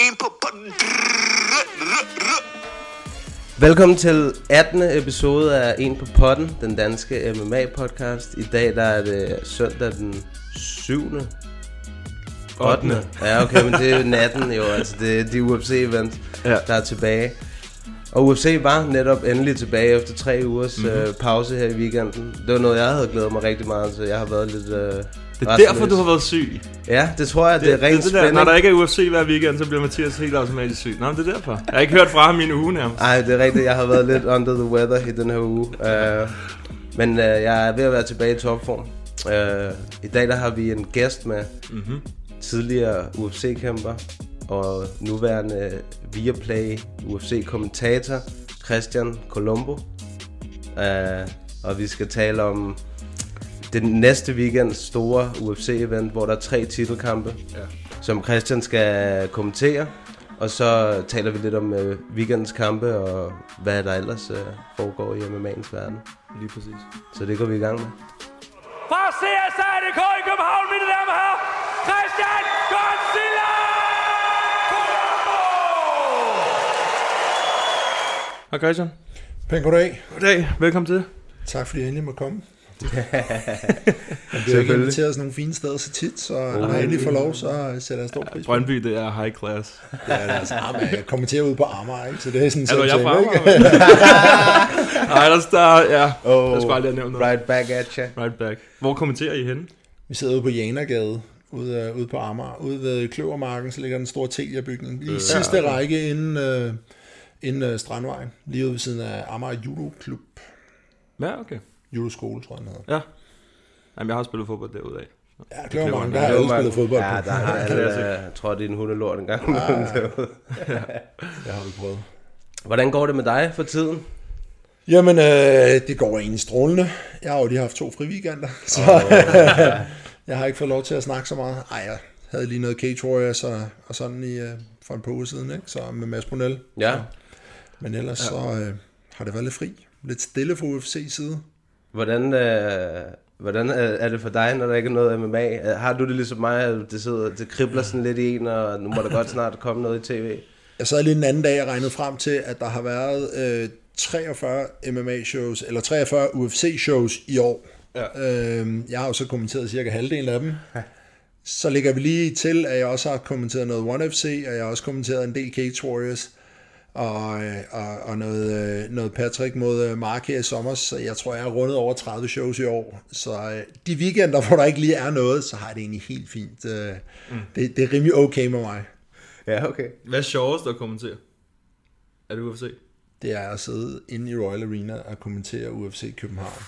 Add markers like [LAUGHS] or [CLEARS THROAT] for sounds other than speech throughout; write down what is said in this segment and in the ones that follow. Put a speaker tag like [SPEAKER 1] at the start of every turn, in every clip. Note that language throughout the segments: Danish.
[SPEAKER 1] En på potten.
[SPEAKER 2] Velkommen til 18. episode af En på potten, den danske MMA-podcast. I dag der er det søndag den 7. 8. Ja, okay, men det er natten jo, altså det er de UFC-event,
[SPEAKER 3] Ja.
[SPEAKER 2] der er tilbage. Og UFC var netop endelig tilbage efter tre ugers
[SPEAKER 3] Mhm.
[SPEAKER 2] mm-hmm. øh, pause her i weekenden. Det var noget, jeg havde glædet mig rigtig meget til. Jeg har været lidt øh,
[SPEAKER 3] Det er derfor, du har været syg.
[SPEAKER 2] Ja, det tror jeg, det, det er rent
[SPEAKER 3] det, det der,
[SPEAKER 2] spænding.
[SPEAKER 3] Når der ikke er UFC hver weekend, så bliver Mathias helt automatisk syg. Nå, men det er derfor. Jeg har ikke hørt fra ham i en uge nærmest.
[SPEAKER 2] Ej, det er rigtigt. Jeg har været lidt under the weather i den her uge. Uh, men uh, jeg er ved at være tilbage i topform. Uh, I dag der har vi en gæst med
[SPEAKER 3] Mhm.
[SPEAKER 2] tidligere UFC-kæmper og nuværende Viaplay UFC-kommentator Christian Colombo. Uh, og vi skal tale om den næste weekends store UFC-event, hvor der er tre titelkampe,
[SPEAKER 3] Ja.
[SPEAKER 2] som Christian skal kommentere. Og så taler vi lidt om øh, weekendens kampe og hvad der ellers øh, foregår i MMA'ens verden.
[SPEAKER 3] Lige præcis.
[SPEAKER 2] Så det går vi i gang med.
[SPEAKER 4] Fra CSI.dk i København, mine damer og herrer, Christian Godzilla!
[SPEAKER 3] Hej Christian.
[SPEAKER 5] Pæn goddag.
[SPEAKER 3] Goddag. Velkommen til.
[SPEAKER 5] Tak fordi jeg endelig må komme. Jeg [LAUGHS] bliver ikke inviteret til nogle fine steder så tit, så når jeg endelig får lov, så sætter jeg stor pris på det.
[SPEAKER 3] Brøndby, det er high class.
[SPEAKER 5] Det er det altså. Jeg kommenterer ud på Amager, ikke? så det er sådan
[SPEAKER 3] Hallo, jeg er fra
[SPEAKER 5] ikke?
[SPEAKER 3] Amager. [LAUGHS] Nej, der der, ja.
[SPEAKER 2] Oh,
[SPEAKER 3] Jeg skulle aldrig have nævnt noget.
[SPEAKER 2] right back at you.
[SPEAKER 3] Right back. Hvor kommenterer I henne?
[SPEAKER 5] Vi sidder ude på Janergade, ude, øh, ude på Amager. Ude ved Kløvermarken, så ligger den store Telia-bygning. I sidste række inden, øh, inden øh, Strandvejen. Lige ude ved siden af Amager Judo Klub.
[SPEAKER 3] Ja, okay.
[SPEAKER 5] Judoskole, tror jeg, den hedder.
[SPEAKER 3] Ja. Jamen, jeg har spillet fodbold derude af.
[SPEAKER 5] Ja, Kløvermarken, der
[SPEAKER 3] Kløvermarken.
[SPEAKER 5] har alle spillet fodbold
[SPEAKER 2] Ja, der [LAUGHS] har alle, jeg tror, det er en hundelort en gang. [LAUGHS]
[SPEAKER 5] Det har vi prøvet.
[SPEAKER 2] Hvordan går det med dig for tiden?
[SPEAKER 5] Jamen, øh, det går egentlig strålende. Jeg har jo lige haft to fri weekender, [LAUGHS] så jeg har ikke fået lov til at snakke så meget. Ej, jeg havde lige noget Cage Warriors og, og sådan i, øh, for en par uger siden, ikke? Så med Mads Brunel.
[SPEAKER 2] Ja.
[SPEAKER 5] Så, men ellers så øh, har det været lidt fri. Lidt stille fra UFC side.
[SPEAKER 2] Hvordan, øh, hvordan er er det for dig, når der ikke er noget MMA? Øh, Har du det ligesom mig, at det, sidder, det kribler sådan lidt i en, og nu må der godt [LAUGHS] snart komme noget i tv?
[SPEAKER 5] Jeg sad lige den anden dag og regnede frem til, at der har været øh, 43 MMA-shows, eller 43 UFC-shows i år. Ja. Øh, jeg har jo så kommenteret cirka halvdelen af dem. Så lægger vi lige til, at jeg også har kommenteret noget One FC, og jeg har også kommenteret en del Cage Warriors, og, øh, og, og noget, øh, noget Patrick mod øh, Mark her i sommer, så jeg tror, jeg har rundet over 30 shows i år. Så de weekender, hvor der ikke lige er noget, så har jeg det egentlig helt fint. Mm. det, det er rimelig okay med mig.
[SPEAKER 2] Ja, okay.
[SPEAKER 3] Hvad er sjovest at kommentere? Er det UFC?
[SPEAKER 5] det er at sidde inde i Royal Arena og kommentere UFC i København.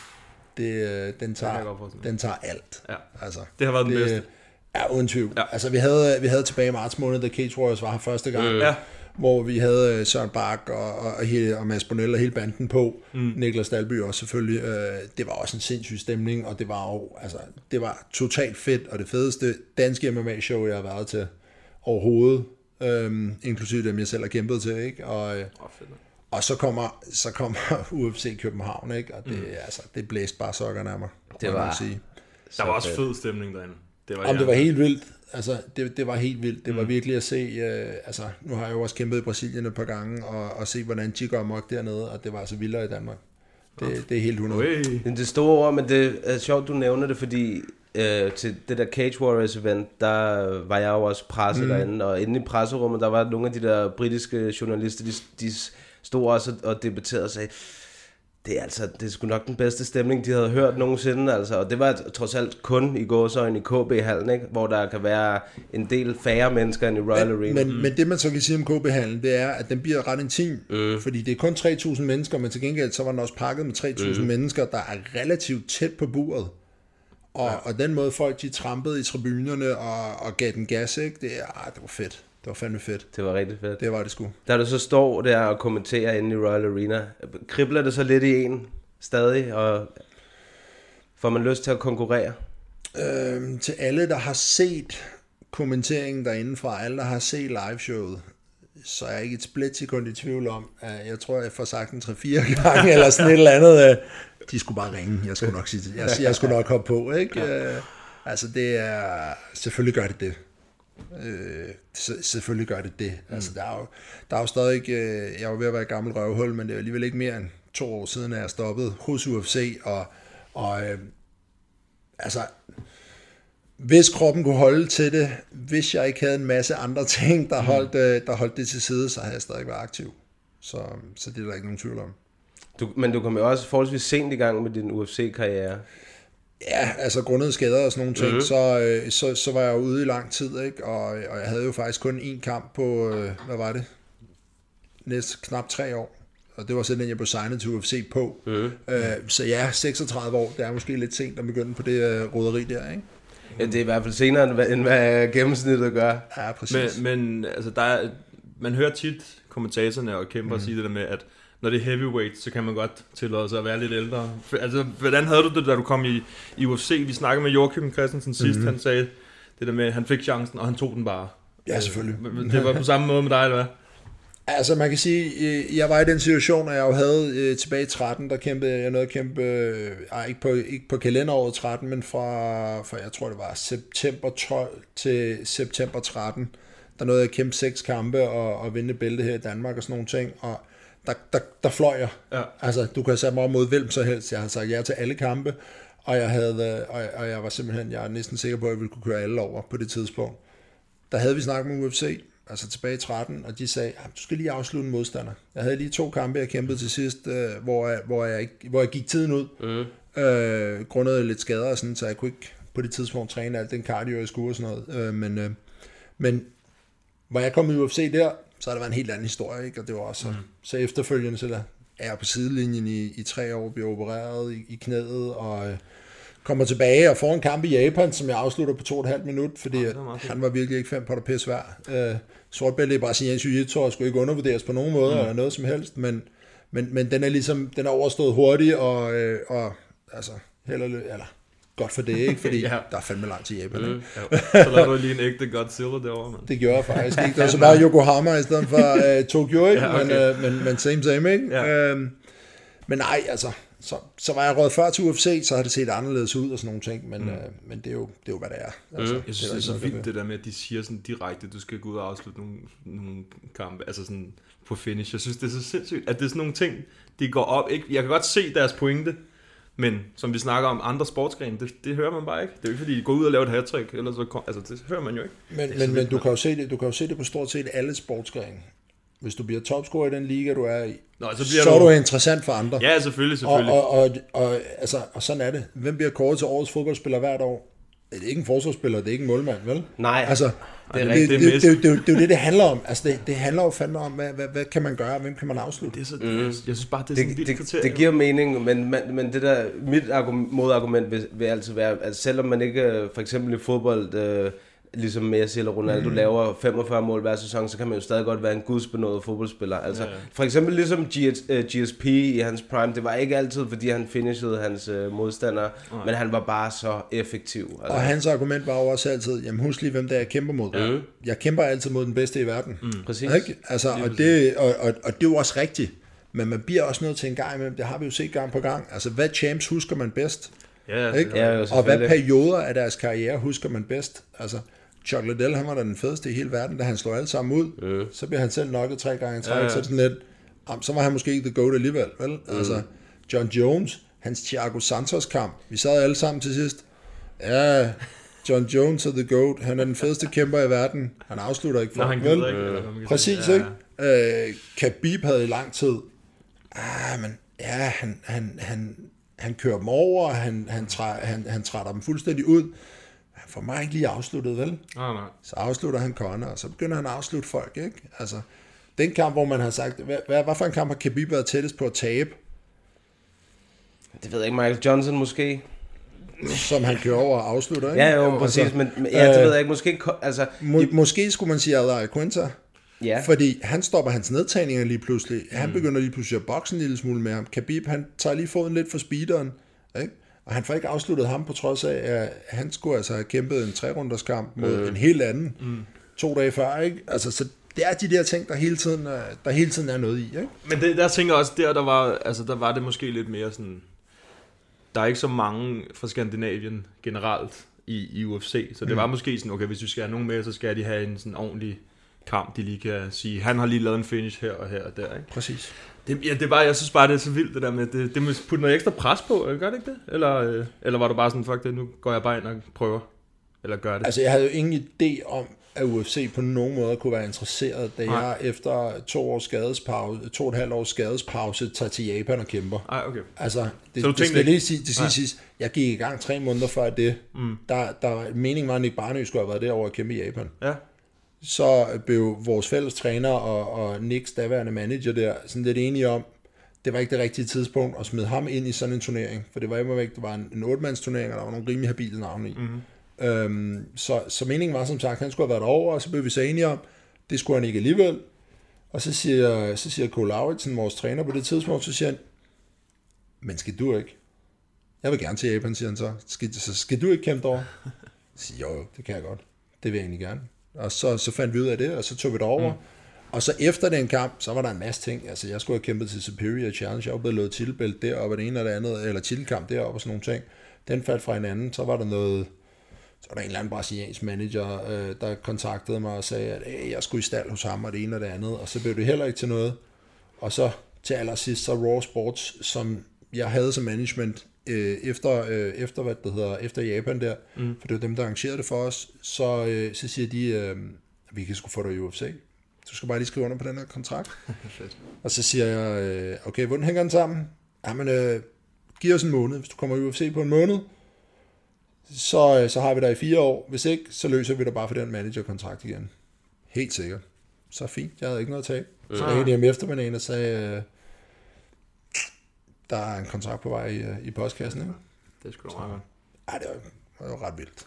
[SPEAKER 5] Det, den, tager,
[SPEAKER 3] mig.
[SPEAKER 5] den tager alt.
[SPEAKER 3] Ja.
[SPEAKER 5] Altså,
[SPEAKER 3] Det har været den bedste.
[SPEAKER 5] Ja, uden tvivl.
[SPEAKER 3] Ja.
[SPEAKER 5] Altså, vi havde, vi havde tilbage i marts måned, da Cage Warriors var her første gang, øh.
[SPEAKER 3] Ja.
[SPEAKER 5] Hvor vi havde øh, Søren Bak og, og, og, Mads Bonell og hele banden på. Mm. Niklas Dalby også selvfølgelig. Øh, det var også en sindssyg stemning, og det var jo, altså, det var totalt fedt, og det fedeste danske MMA-show, jeg har været til overhovedet. Øhm, inklusive dem, jeg selv har kæmpet til, ikke? Og,
[SPEAKER 3] fedt.
[SPEAKER 5] og så kommer, så kommer [LAUGHS] UFC København, ikke? Og det, mm. altså, det blæste bare sokkerne af mig.
[SPEAKER 2] Det
[SPEAKER 5] må man
[SPEAKER 2] var-
[SPEAKER 5] Sige.
[SPEAKER 3] Der var også fed stemning derinde. Det var,
[SPEAKER 5] Om det var helt vildt. Altså, det, det var helt vildt. Det var
[SPEAKER 3] Mm.
[SPEAKER 5] virkelig at se, øh, altså, nu har jeg jo også kæmpet i Brasilien et par gange, og, og se, hvordan de går amok dernede, og det var altså vildere i Danmark. Det, det er helt 100.
[SPEAKER 3] Ui.
[SPEAKER 2] Det er det store ord, men det er sjovt, du nævner det, fordi øh, til det der Cage Warriors event, der var jeg jo også presset mm. derinde, og inde i presserummet, der var nogle af de der britiske journalister, de, de stod også og debatterede og sagde, det er altså, det er sgu nok den bedste stemning, de havde hørt nogensinde, altså. Og det var trods alt kun i gåsøjne i KB-hallen, ikke? Hvor der kan være en del færre mennesker end i Royal
[SPEAKER 5] men,
[SPEAKER 2] Arena.
[SPEAKER 5] Men, men det man så kan sige om KB-hallen, det er, at den bliver ret intim, mm. fordi det er kun 3.000 mennesker, men til gengæld så var den også pakket med 3.000 mm. mennesker, der er relativt tæt på buret. Og, ja. og den måde folk de trampede i tribunerne og, og gav den gas, ikke? Det, er, ah, det var fedt. Var fandme fedt.
[SPEAKER 2] Det var rigtig fedt.
[SPEAKER 5] Det var det sgu.
[SPEAKER 2] Da du så står der og kommenterer inde i Royal Arena, kribler det så lidt i en stadig, og får man lyst til at konkurrere?
[SPEAKER 5] Øhm, til alle, der har set kommenteringen derinde fra, alle, der har set liveshowet, så er jeg ikke et splitsekund i tvivl om, at jeg tror, jeg får sagt den 3-4 [LAUGHS] gange, eller sådan et eller andet. øh, De skulle bare ringe. Jeg skulle nok, sige, jeg, jeg skulle nok hoppe på, ikke? Øh, Altså, det er... Selvfølgelig gør det det. Øh, se- selvfølgelig gør det det. Altså, der er jo, der er jo stadig... Øh, jeg jo ved at være et gammel røvhul, men det er alligevel ikke mere end to år siden, at jeg stoppede hos UFC, og, og øh, altså, hvis kroppen kunne holde til det, hvis jeg ikke havde en masse andre [LAUGHS] ting, der holdt, øh, der holdt det til side, så havde jeg stadig været aktiv. Så, så det er der ikke nogen tvivl om.
[SPEAKER 2] Du, men du kom jo også forholdsvis sent i gang med din UFC-karriere.
[SPEAKER 5] Ja, altså grundet skader og sådan nogle ting, mm-hmm. så, øh, så, så var jeg ude i lang tid, ikke? Og, og jeg havde jo faktisk kun én kamp på, øh, hvad var det? Næste knap tre år. Og det var sådan, jeg blev signet til UFC på. Mm-hmm. Øh, så ja, 36 år, det er måske lidt sent at begynde på det øh, roderi der, ikke?
[SPEAKER 2] Ja, det er i hvert fald senere, end hvad, end hvad gennemsnittet gør.
[SPEAKER 5] Ja, præcis.
[SPEAKER 3] Men, men altså, der er, man hører tit kommentatorerne og kæmper mm. sige det der med, at når det er heavyweight, så kan man godt tillade sig at være lidt ældre. Altså, hvordan havde du det, da du kom i, i UFC? Vi snakkede med Joachim Christensen sidst, mm. han sagde det der med, at han fik chancen, og han tog den bare.
[SPEAKER 5] Ja, selvfølgelig.
[SPEAKER 3] Det var på samme måde med dig, eller hvad?
[SPEAKER 5] Altså man kan sige, øh, jeg var i den situation, at jeg jo havde øh, tilbage i 13, der kæmpede jeg noget at kæmpe, øh, ej, ikke, på, ikke på kalenderåret 13, men fra, fra, jeg tror det var september 12 til september 13, der nåede jeg at kæmpe seks kampe og, og vinde bælte her i Danmark og sådan nogle ting, og der, der, der fløj jeg.
[SPEAKER 3] Ja.
[SPEAKER 5] Altså, du kan sætte mig op mod hvem så helst. Jeg har sagt ja til alle kampe, og jeg, havde, øh, og, og jeg var simpelthen, jeg er næsten sikker på, at jeg ville kunne køre alle over på det tidspunkt. Der havde vi snakket med UFC, altså tilbage i 13, og de sagde, du skal lige afslutte en modstander. Jeg havde lige to kampe, jeg kæmpede til sidst, øh, hvor, jeg, hvor, jeg, ikke, hvor jeg gik tiden ud, mm. øh, grundet lidt skader og sådan, så jeg kunne ikke på det tidspunkt træne alt den cardio, jeg skulle og sådan noget. Øh, men, øh, men hvor jeg kom i UFC der, så har det været en helt anden historie, ikke? og det var også mm. så efterfølgende, så der er jeg på sidelinjen i, i tre år, bliver opereret i, i knæet, og øh, kommer tilbage og får en kamp i Japan, som jeg afslutter på to og et halvt minut, fordi
[SPEAKER 3] det var
[SPEAKER 5] han var virkelig ikke fem på det pisse værd. Øh, sortbælte i Brasiliansk Jiu-Jitsu skulle ikke undervurderes på nogen måde, mm. eller noget som helst, men, men, men den er ligesom, den er overstået hurtigt, og, øh, og altså, ly- eller godt for det, ikke? Fordi [LAUGHS]
[SPEAKER 3] Ja.
[SPEAKER 5] der er fandme langt til Japan, ikke?
[SPEAKER 3] Ja. Så lavede du lige en ægte Godzilla derovre, mand.
[SPEAKER 5] Det gjorde jeg faktisk ikke. [LAUGHS] Det var så bare Yokohama i stedet for uh, Tokyo, ikke?
[SPEAKER 3] Ja, okay.
[SPEAKER 5] men, uh, men, men same same, ikke?
[SPEAKER 3] Ja.
[SPEAKER 5] Øhm, men nej, altså, så, så var jeg råd før til UFC, så har det set anderledes ud og sådan nogle ting, men, mm. uh, men det, er jo, det er jo, hvad det er. Altså,
[SPEAKER 3] Jeg synes, det er,
[SPEAKER 5] der
[SPEAKER 3] så
[SPEAKER 5] ikke noget,
[SPEAKER 3] vildt det der med, at de siger sådan direkte, du skal gå ud og afslutte nogle, nogle kampe, altså sådan på finish. Jeg synes, det er så sindssygt, at det er sådan nogle ting, de går op. Ikke? Jeg kan godt se deres pointe, men som vi snakker om andre sportsgrene, det, det hører man bare ikke. Det er jo ikke, fordi de går ud og laver et hat eller så altså det hører man jo ikke.
[SPEAKER 5] Men, men, men du, kan jo se det, du kan jo se det på stort set alle sportsgrene. Hvis du bliver topscorer i den liga, du er i,
[SPEAKER 3] Nå, så bliver
[SPEAKER 5] så er
[SPEAKER 3] du...
[SPEAKER 5] du interessant for andre.
[SPEAKER 3] Ja, selvfølgelig,
[SPEAKER 5] og,
[SPEAKER 3] selvfølgelig.
[SPEAKER 5] og, og, og, altså, og sådan er det. Hvem bliver kåret til årets fodboldspiller hvert år? Det er ikke en forsvarsspiller, det er ikke en målmand, vel?
[SPEAKER 2] Nej.
[SPEAKER 5] Altså,
[SPEAKER 2] Det er
[SPEAKER 5] det,
[SPEAKER 3] rigtigt,
[SPEAKER 5] det,
[SPEAKER 3] det
[SPEAKER 5] det, det, det, er jo det, det handler om. Altså, det, det handler jo fandme om, hvad, hvad, hvad kan man gøre, hvem kan man afslutte?
[SPEAKER 3] Det er så, mm. Jeg synes bare, det er sådan
[SPEAKER 2] det,
[SPEAKER 3] et vildt
[SPEAKER 2] det, det giver mening, men, men, men det der, mit argument, modargument vil, vil altid være, at selvom man ikke, øh, for eksempel i fodbold, øh, ligesom Messi eller Ronaldo mm. laver 45 mål hver sæson, så kan man jo stadig godt være en gudsbenået fodboldspiller. Altså,
[SPEAKER 3] Ja, ja.
[SPEAKER 2] For eksempel ligesom GS, øh, GSP i hans prime, det var ikke altid, fordi han finishede hans øh, modstandere, men han var bare så effektiv. Altså,
[SPEAKER 5] Og hans argument var jo også altid, jamen husk lige, hvem der jeg kæmper mod.
[SPEAKER 2] Mm.
[SPEAKER 5] Jeg kæmper altid mod den bedste i verden. Mm.
[SPEAKER 2] Præcis.
[SPEAKER 5] Ikke? Altså, og, det, og, og, og det er jo også rigtigt. Men man bliver også nødt til en gang imellem, det har vi jo set gang på gang. Altså, hvad champs husker man bedst?
[SPEAKER 3] Ja,
[SPEAKER 5] Ikke?
[SPEAKER 2] Ja,
[SPEAKER 5] og hvad perioder af deres karriere husker man bedst? Altså, Chuck Liddell, han var da den fedeste i hele verden, da han slår alle sammen ud.
[SPEAKER 2] Øh.
[SPEAKER 5] Så bliver han selv nokket tre gange i træk,
[SPEAKER 3] Ja, ja.
[SPEAKER 5] så sådan lidt, jamen, så var han måske ikke the GOAT alligevel, vel?
[SPEAKER 2] Øh.
[SPEAKER 5] Altså, John Jones, hans Thiago Santos kamp, vi sad alle sammen til sidst, ja, John Jones er the GOAT, han er den fedeste kæmper i verden, han afslutter ikke
[SPEAKER 3] Nå,
[SPEAKER 5] folk,
[SPEAKER 3] han
[SPEAKER 5] vel?
[SPEAKER 3] ikke. kan
[SPEAKER 5] Præcis,
[SPEAKER 3] sige.
[SPEAKER 5] ikke? Øh, Khabib havde i lang tid, ah, men ja, han, han, han, han kører dem over, han, han, træ, han, han trætter dem fuldstændig ud. Får mig ikke lige afsluttet, vel?
[SPEAKER 3] Nej, nej.
[SPEAKER 5] Så afslutter han Conor, og så begynder han at afslutte folk, ikke? Altså, den kamp, hvor man har sagt, hvad, hvad, hvad for en kamp har Khabib været tættest på at tabe?
[SPEAKER 2] Det ved jeg ikke, Michael Johnson måske?
[SPEAKER 5] som han kører over og afslutter. Ikke?
[SPEAKER 2] Ja, jo, præcis,
[SPEAKER 5] Altså,
[SPEAKER 2] men, men ja, det
[SPEAKER 5] øh,
[SPEAKER 2] ved jeg ikke, måske, altså,
[SPEAKER 5] Må, måske skulle man sige Alaria Quinta,
[SPEAKER 2] ja,
[SPEAKER 5] fordi han stopper hans nedtagninger lige pludselig. Han begynder lige pludselig at bokse en lille smule med ham. Khabib, han tager lige foden lidt for speederen, ikke? Og han får ikke afsluttet ham på trods af, at han skulle altså have kæmpet en tre-runders kamp mod
[SPEAKER 2] Øh.
[SPEAKER 5] en helt anden mm. to dage før. Ikke? Altså, så det er de der ting, der hele tiden, er- der hele tiden er noget i. Ikke?
[SPEAKER 3] Men det, der tænker jeg også, der, der, var, altså, der var det måske lidt mere sådan... Der er ikke så mange fra Skandinavien generelt i, i UFC, så det var måske sådan, okay, hvis du skal have nogen med, så skal de have en sådan ordentlig kamp, de lige kan sige, han har lige lavet en finish her og her og der, ikke?
[SPEAKER 5] Præcis.
[SPEAKER 3] Det, ja, det er bare, jeg synes bare, det er så vildt, det der med, det, det må putte noget ekstra pres på, gør det ikke det? Eller, øh, eller var du bare sådan, fuck det, nu går jeg bare ind og prøver, eller gør det?
[SPEAKER 5] Altså, jeg havde jo ingen idé om, at UFC på nogen måde kunne være interesseret, da
[SPEAKER 3] Nej.
[SPEAKER 5] jeg efter to års skadespause, to og et halvt års skadespause tager til Japan og kæmper.
[SPEAKER 3] Ej, okay.
[SPEAKER 5] Altså, det,
[SPEAKER 3] Så du
[SPEAKER 5] det skal lige sige, det skal
[SPEAKER 3] Nej.
[SPEAKER 5] siges, jeg gik i gang tre måneder før det. Mm. Der, der, meningen var, at Nick Barnø skulle have været derovre og kæmpe i Japan.
[SPEAKER 3] Ja,
[SPEAKER 5] Så blev vores fælles træner og, og Nicks daværende manager der sådan lidt enige om, det var ikke det rigtige tidspunkt at smide ham ind i sådan en turnering, for det var væk, det var en, en 8 turnering, og der var nogle rimelig habile navne i. Mm-hmm. Øhm, så, så meningen var som sagt, han skulle have været over, og så blev vi så enige om, det skulle han ikke alligevel. Og så siger, så siger Cole Lauritsen, vores træner på det tidspunkt, så siger han, men skal du ikke? Jeg vil gerne til Japan, siger han så. Skal, så skal du ikke kæmpe derovre? [LAUGHS] Jeg siger, jo, det kan jeg godt. Det vil jeg egentlig gerne. Og så, så fandt vi ud af det, og så tog vi det over. Mm. Og så efter den kamp, så var der en masse ting. Altså, jeg skulle have kæmpet til Superior Challenge. Jeg var blevet lovet titelbælt deroppe, og det ene og det andet, eller titelkamp deroppe og sådan nogle ting. Den faldt fra hinanden. Så var der noget, så var der en eller anden brasiliansk manager, øh, der kontaktede mig og sagde, at hey, jeg skulle i stald hos ham, og det ene og det andet. Og så blev det heller ikke til noget. Og så til allersidst, så Raw Sports, som jeg havde som management øh, efter, øh, efter, hvad det hedder, efter Japan der, mm. for det var dem, der arrangerede det for os, så, øh, så siger de, øh, vi kan sgu få dig i UFC. Du skal bare lige skrive under på den her kontrakt. [LAUGHS] og så siger jeg, øh, okay, hvordan hænger den sammen? Jamen, øh, giv os en måned. Hvis du kommer i UFC på en måned, så, øh, så har vi dig i fire år. Hvis ikke, så løser vi dig bare for den managerkontrakt igen. Helt sikkert. Så fint, jeg havde ikke noget at tage. Så ringede de ham eftermiddagen og sagde, øh, der er en kontrakt på vej i, øh, i postkassen. Ikke?
[SPEAKER 3] det er sgu da meget godt.
[SPEAKER 5] Ej, det var, det var ret vildt.